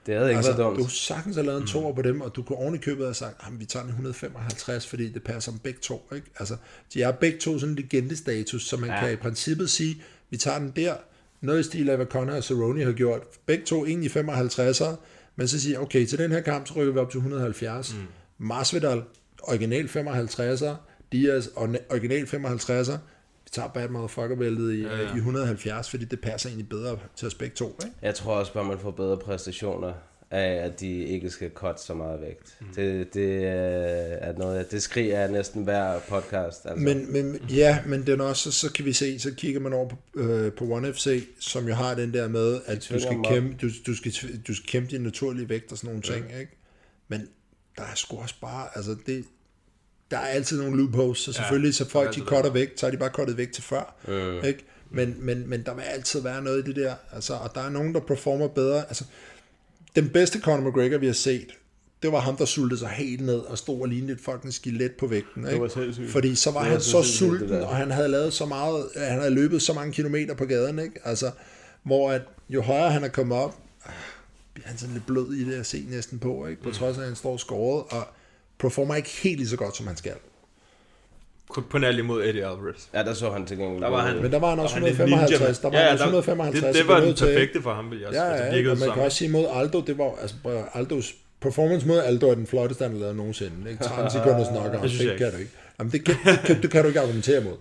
[SPEAKER 2] Det havde ikke
[SPEAKER 5] altså,
[SPEAKER 2] været
[SPEAKER 5] du
[SPEAKER 2] dumt.
[SPEAKER 5] kunne sagtens have lavet en toer på dem, og du kunne oven i købet have sagt, at vi tager den 155, fordi det passer om begge to, ikke? Altså, de er begge to sådan en legendestatus, så man ja. Kan i princippet sige, vi tager den der, noget i stil af, hvad Conor og Cerrone har gjort. Begge to egentlig 55'ere, men så siger okay, til den her kamp, så rykker vi op til 170. Mm. Masvidal, original 55'er, Diaz, original 55'er, vi tager bad motherfucker-bæltet i, ja, ja. i 170, fordi det passer egentlig bedre til os begge to, ikke?
[SPEAKER 2] Jeg tror også bare, man får bedre præstationer af, at de ikke skal cutte så meget vægt. Mm. Det, det øh, er noget, det skriger jeg næsten hver podcast. Altså.
[SPEAKER 5] Men, men ja, men den også, så kan vi se, så kigger man over på, øh, på ONE FC, som jo har den der med, at du skal, kæmpe, du, du, skal, du skal kæmpe din naturlige vægt og sådan nogle ting, ikke? Men der er sgu også bare, altså det, der er altid nogle loopholes, så selvfølgelig, så folk de cutter væk, så har de bare cuttet væk til før,
[SPEAKER 2] Øh.
[SPEAKER 5] ikke? Men, men, men der vil altid være noget i det der, altså, og der er nogen, der performer bedre, altså, den bedste Conor McGregor, vi har set, det var ham, der sultede sig helt ned og stod og lignede et fucking skelet på vægten. Ikke?
[SPEAKER 2] var sindssygt.
[SPEAKER 5] Fordi så var
[SPEAKER 2] Det
[SPEAKER 5] han så
[SPEAKER 2] det
[SPEAKER 5] sulten, og han havde lavet så meget, han havde løbet så mange kilometer på gaden, ikke? Altså, hvor at jo højere han er kommet op, ah, bliver han sådan lidt blød i det at se næsten på, ikke? På trods af, at han står skåret, og performer ikke helt lige så godt, som han skal.
[SPEAKER 3] på nær lige mod Eddie Alvarez.
[SPEAKER 2] Ja, der så han til gengæld.
[SPEAKER 3] Der var han,
[SPEAKER 5] Men der var han også
[SPEAKER 3] og en
[SPEAKER 5] 155. Der var han også
[SPEAKER 3] der-
[SPEAKER 5] 155.
[SPEAKER 3] Det, det var den perfekte for ham, vil jeg
[SPEAKER 5] Ja,
[SPEAKER 3] altså,
[SPEAKER 5] ja,
[SPEAKER 3] det
[SPEAKER 5] og man kan også sige mod Aldo, det var, altså at Aldos performance mod Aldo er den flotteste, han har lavet nogensinde. Ikke? 13 [LAUGHS] sekunder snakker
[SPEAKER 3] Det synes jeg
[SPEAKER 5] det kan
[SPEAKER 3] ikke.
[SPEAKER 5] du ikke. Jamen, det kan, det, kan, det kan du ikke argumentere mod.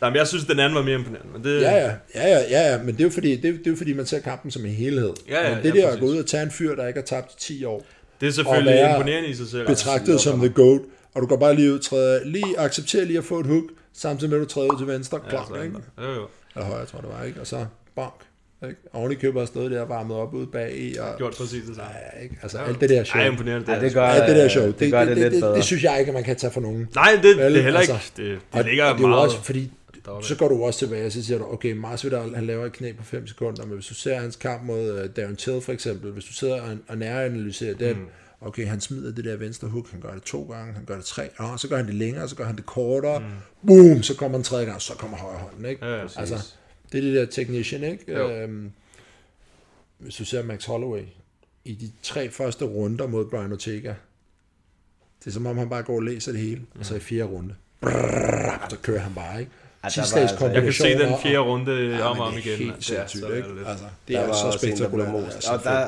[SPEAKER 3] Nej, men jeg synes, den anden var mere imponerende. Men det,
[SPEAKER 5] Ja, ja, ja, ja, ja, ja, men det er jo fordi, det er, det er jo fordi man ser kampen som en helhed.
[SPEAKER 3] Ja, ja,
[SPEAKER 5] men det
[SPEAKER 3] ja,
[SPEAKER 5] der at
[SPEAKER 3] præcis.
[SPEAKER 5] gå ud og tage en fyr, der ikke har tabt i 10 år,
[SPEAKER 3] det er selvfølgelig imponerende i sig selv.
[SPEAKER 5] betragtet som the GOAT, og du går bare lige ud, træder, lige accepterer lige at få et hook, samtidig med at du træder ud til venstre,
[SPEAKER 3] Ja,
[SPEAKER 5] klar,
[SPEAKER 3] så-
[SPEAKER 5] ikke?
[SPEAKER 3] Jo, jo.
[SPEAKER 5] Eller højre, tror jeg, det var, ikke? Og så bonk. Ikke? Oven i købet har stået der og varmet op ude bag i, og
[SPEAKER 3] Gjort præcis det samme.
[SPEAKER 5] Ja, ikke? Altså
[SPEAKER 3] Ja.
[SPEAKER 5] alt det der show.
[SPEAKER 3] Ej, imponerende.
[SPEAKER 2] Ja,
[SPEAKER 3] er
[SPEAKER 2] det gør,
[SPEAKER 5] alt det der show.
[SPEAKER 2] det, gør det,
[SPEAKER 5] det,
[SPEAKER 2] lidt
[SPEAKER 5] det,
[SPEAKER 2] bedre.
[SPEAKER 5] det, synes jeg ikke, at man kan tage for nogen.
[SPEAKER 3] Nej, det,
[SPEAKER 5] Vel,
[SPEAKER 3] det er heller ikke.
[SPEAKER 5] altså,
[SPEAKER 3] det, det ligger
[SPEAKER 5] og det er jo
[SPEAKER 3] meget...
[SPEAKER 5] også, fordi
[SPEAKER 3] deroppe.
[SPEAKER 5] så går du også tilbage, og så siger du, okay, Masvidal, han laver et knæ på 5 sekunder, men hvis du ser hans kamp mod uh, Darren Till for eksempel, hvis du sidder og, og næranalyserer den,
[SPEAKER 3] Mm.
[SPEAKER 5] okay, han smider det der venstre hook, han gør det to gange, han gør det tre, og så gør han det længere, så gør han det kortere, mm. boom, så kommer den tredje gang, så kommer højre hånden, ikke?
[SPEAKER 3] Ja,
[SPEAKER 5] altså, det er det der technician, ikke?
[SPEAKER 3] Jo.
[SPEAKER 5] Øhm, hvis du ser Max Holloway, i de tre første runder mod Brian Ortega, det er som om han bare går og læser det hele, og så i fjerde runde, brrr, så kører han bare, ikke?
[SPEAKER 2] Ja, der
[SPEAKER 5] Sidste
[SPEAKER 2] altså-
[SPEAKER 3] Jeg kan se den fjerde runde
[SPEAKER 5] Ja,
[SPEAKER 3] om og om
[SPEAKER 5] det er
[SPEAKER 3] igen.
[SPEAKER 5] helt
[SPEAKER 3] er
[SPEAKER 5] sindssygt,
[SPEAKER 3] så
[SPEAKER 5] ikke? Altså, det
[SPEAKER 2] der
[SPEAKER 5] er
[SPEAKER 2] var
[SPEAKER 5] så
[SPEAKER 2] der
[SPEAKER 5] spektakulært. altså,
[SPEAKER 2] Og der,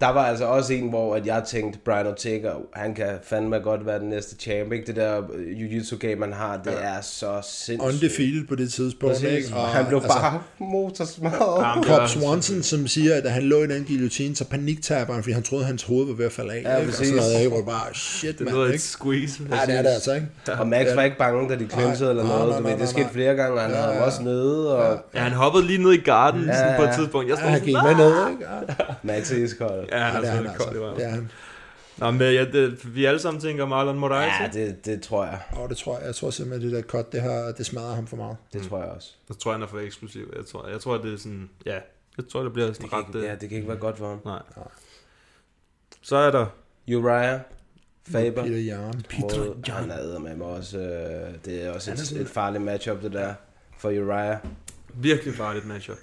[SPEAKER 2] der var altså også en, hvor at jeg tænkte, Brian Ortega, han kan fandme godt være den næste champ. Ikke? Det der jiu-jitsu game, man har, det er så sindssygt.
[SPEAKER 5] Undefeated på det tidspunkt,
[SPEAKER 2] Præcis.
[SPEAKER 5] ikke?
[SPEAKER 2] Og han blev
[SPEAKER 5] altså,
[SPEAKER 2] bare motorsmadret.
[SPEAKER 5] Cobb Swanson, som siger, at da han lå i den guillotine, så paniktaber han, fordi han troede, at hans hoved var ved at falde af.
[SPEAKER 2] Ja,
[SPEAKER 5] ikke? Og
[SPEAKER 2] præcis.
[SPEAKER 5] sådan noget, ikke? Hvor bare, shit,
[SPEAKER 3] Det
[SPEAKER 5] mand,
[SPEAKER 3] lyder et
[SPEAKER 5] ikke?
[SPEAKER 3] squeeze.
[SPEAKER 5] Ja, det er det altså, ikke?
[SPEAKER 2] Og Max var ikke bange, da de clinchede eller
[SPEAKER 5] Nej,
[SPEAKER 2] noget.
[SPEAKER 5] nej, nej, nej,
[SPEAKER 2] det skete flere gange, og han havde ham også nede. Og
[SPEAKER 3] Ja, han hoppede lige ned i garden
[SPEAKER 2] Ja,
[SPEAKER 3] sådan på et
[SPEAKER 2] ja.
[SPEAKER 3] tidspunkt. Jeg
[SPEAKER 5] Ja,
[SPEAKER 3] stod
[SPEAKER 5] han
[SPEAKER 3] sådan,
[SPEAKER 5] gik med ned, ikke? Ja,
[SPEAKER 2] Max er iskold.
[SPEAKER 3] Ja,
[SPEAKER 5] ja,
[SPEAKER 3] han
[SPEAKER 5] det er han altså.
[SPEAKER 3] koldt i
[SPEAKER 5] Det er han.
[SPEAKER 3] Nå, men ja, det, vi alle sammen tænker Marlon Moraes,
[SPEAKER 2] Ja, det, det tror jeg.
[SPEAKER 5] Og det tror jeg, jeg tror simpelthen, at det der cut, det, har, det smadrer ham for meget.
[SPEAKER 2] Det tror jeg også.
[SPEAKER 3] Jeg tror, han er for eksplosiv. Jeg tror, jeg tror det er sådan... Ja, jeg tror, det bliver sådan
[SPEAKER 2] Det
[SPEAKER 3] ret...
[SPEAKER 2] ikke, ja, det kan ikke være godt for ham.
[SPEAKER 3] Nej. Så er der...
[SPEAKER 2] Uriah, Faber.
[SPEAKER 5] Peter Jern.
[SPEAKER 2] Mod, han er med mig også. Øh, det er også
[SPEAKER 5] Han er
[SPEAKER 2] et,
[SPEAKER 5] sådan-
[SPEAKER 2] et farligt matchup, det der for Uriah.
[SPEAKER 3] Virkelig farligt matchup.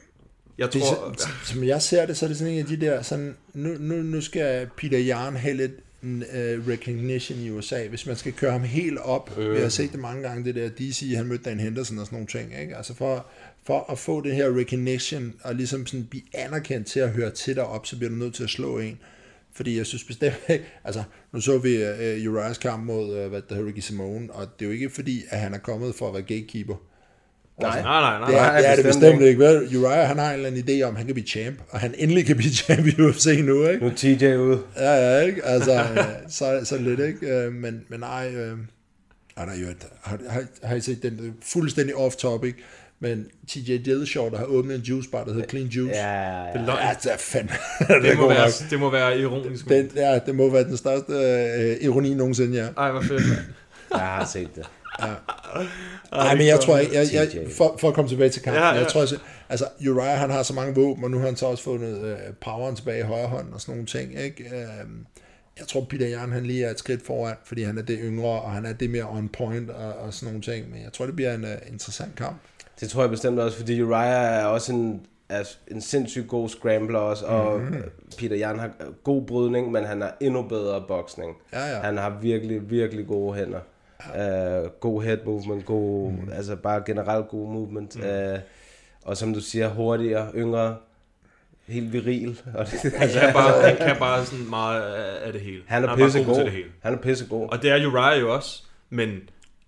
[SPEAKER 3] Jeg
[SPEAKER 5] Det
[SPEAKER 3] tror...
[SPEAKER 5] så, som jeg ser det, så er det sådan en af de der, sådan, nu, nu, nu skal Peter Jern have lidt uh, recognition i USA, hvis man skal køre ham helt op. Øh. Vi har set det mange gange, det der DC, han mødte Dan Henderson og sådan nogle ting. Ikke? Altså for, for at få det her recognition, og ligesom sådan blive anerkendt til at høre til derop, så bliver du nødt til at slå en. Fordi jeg synes bestemt ikke, [LAUGHS] altså nu så vi uh, Uriahs kamp mod, uh, hvad der hedder, Ricky Simone, og det er jo ikke fordi, at han er kommet for at være gatekeeper.
[SPEAKER 2] Nej.
[SPEAKER 3] Nej, nej, nej.
[SPEAKER 5] Det er,
[SPEAKER 2] Nej,
[SPEAKER 5] det, er det
[SPEAKER 2] bestemt
[SPEAKER 5] bestemt ikke. Vel, Uriah, han har en eller anden idé om, at han kan blive champ, og han endelig kan blive [LAUGHS] champ i UFC nu, ikke?
[SPEAKER 2] Nu er TJ ude.
[SPEAKER 5] Ja, ja, ikke? Altså, øh, så, så lidt, ikke? Øh, Men, men nej, øh, er der jo har, har, har I set den øh, fuldstændig off-topic, men TJ Dillashaw, der har åbnet en juice bar, der hedder Clean Juice.
[SPEAKER 2] Ja, ja, ja.
[SPEAKER 3] Det er løgn.
[SPEAKER 5] Ja, det er fandme. [LAUGHS]
[SPEAKER 3] Det, må være,
[SPEAKER 5] nok.
[SPEAKER 3] det må være ironisk.
[SPEAKER 5] Den, ja, det må være den største øh, ironi nogensinde, ja.
[SPEAKER 3] Ej, hvor fedt. [LAUGHS]
[SPEAKER 2] Jeg har set det.
[SPEAKER 5] Nej, men jeg tror ikke, jeg, jeg,
[SPEAKER 2] TJ.
[SPEAKER 5] for, for at komme tilbage til kampen,
[SPEAKER 3] Ja,
[SPEAKER 5] ja,
[SPEAKER 3] ja.
[SPEAKER 5] ja. jeg tror også, altså Uriah, han har så mange våben, og nu har han så også fundet øh, poweren tilbage i højre hånd og sådan nogle ting, ikke? Øhm, jeg tror, Peter Jan, han lige er et skridt foran, fordi han er det yngre, og han er det mere on point og, og sådan nogle ting, men jeg tror, det bliver en uh, interessant kamp.
[SPEAKER 2] Det tror jeg bestemt også, fordi Uriah er også en, er en sindssygt god scrambler også, og
[SPEAKER 5] Mhm.
[SPEAKER 2] Peter Jan har god brydning, men han har endnu bedre boksning.
[SPEAKER 5] Ja, ja.
[SPEAKER 2] Han har virkelig, virkelig gode hænder. Uh, god head movement, god, mm. altså bare generelt god movement. Mm. Uh, og som du siger, hurtigere, yngre, helt viril. [LAUGHS] Og det,
[SPEAKER 3] Han kan bare, han kan bare sådan meget af det hele.
[SPEAKER 2] han er
[SPEAKER 3] bare god
[SPEAKER 2] pissegod.
[SPEAKER 3] til det hele.
[SPEAKER 2] Han er pissegod.
[SPEAKER 3] Og det er Uriah jo også, men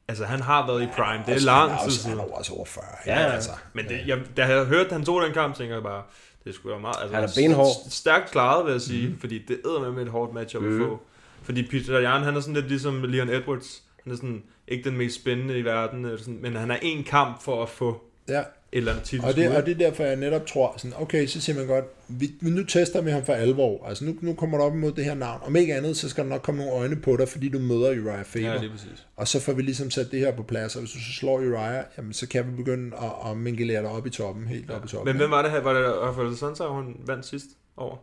[SPEAKER 3] altså, han har været i prime. Det er
[SPEAKER 5] Også-
[SPEAKER 3] lang
[SPEAKER 5] han er
[SPEAKER 3] tid siden.
[SPEAKER 5] Han er også over 40.
[SPEAKER 2] Ja, ja.
[SPEAKER 5] altså.
[SPEAKER 3] Men det, jeg, da jeg hørte, at han tog den kamp, tænker jeg bare, det skulle være meget... Altså,
[SPEAKER 2] Han er benhård.
[SPEAKER 3] st- Stærkt klaret, vil jeg sige, mm. fordi det æder med et hårdt matchup
[SPEAKER 2] Mhm.
[SPEAKER 3] mm. at få. Fordi Peter Jan, han er sådan lidt ligesom Leon Edwards. Han er sådan ikke den mest spændende i verden, eller sådan, men han er en kamp for at få
[SPEAKER 5] Ja,
[SPEAKER 3] et eller andet titel.
[SPEAKER 5] og det, og det er derfor, jeg netop tror, sådan, okay, så siger man godt, vi, men nu tester vi ham for alvor. Altså nu, nu kommer du op imod det her navn. Om ikke andet, så skal der nok komme nogle øjne på dig, fordi du møder Uriah Faber.
[SPEAKER 3] Ja, lige præcis.
[SPEAKER 5] Og så får vi ligesom sat det her på plads, og hvis du så slår Uriah, jamen så kan vi begynde at, at mingelere dig op i toppen, helt op i toppen.
[SPEAKER 3] Men hvem var det her? Var det Rafael Sansa, hun vandt sidst over?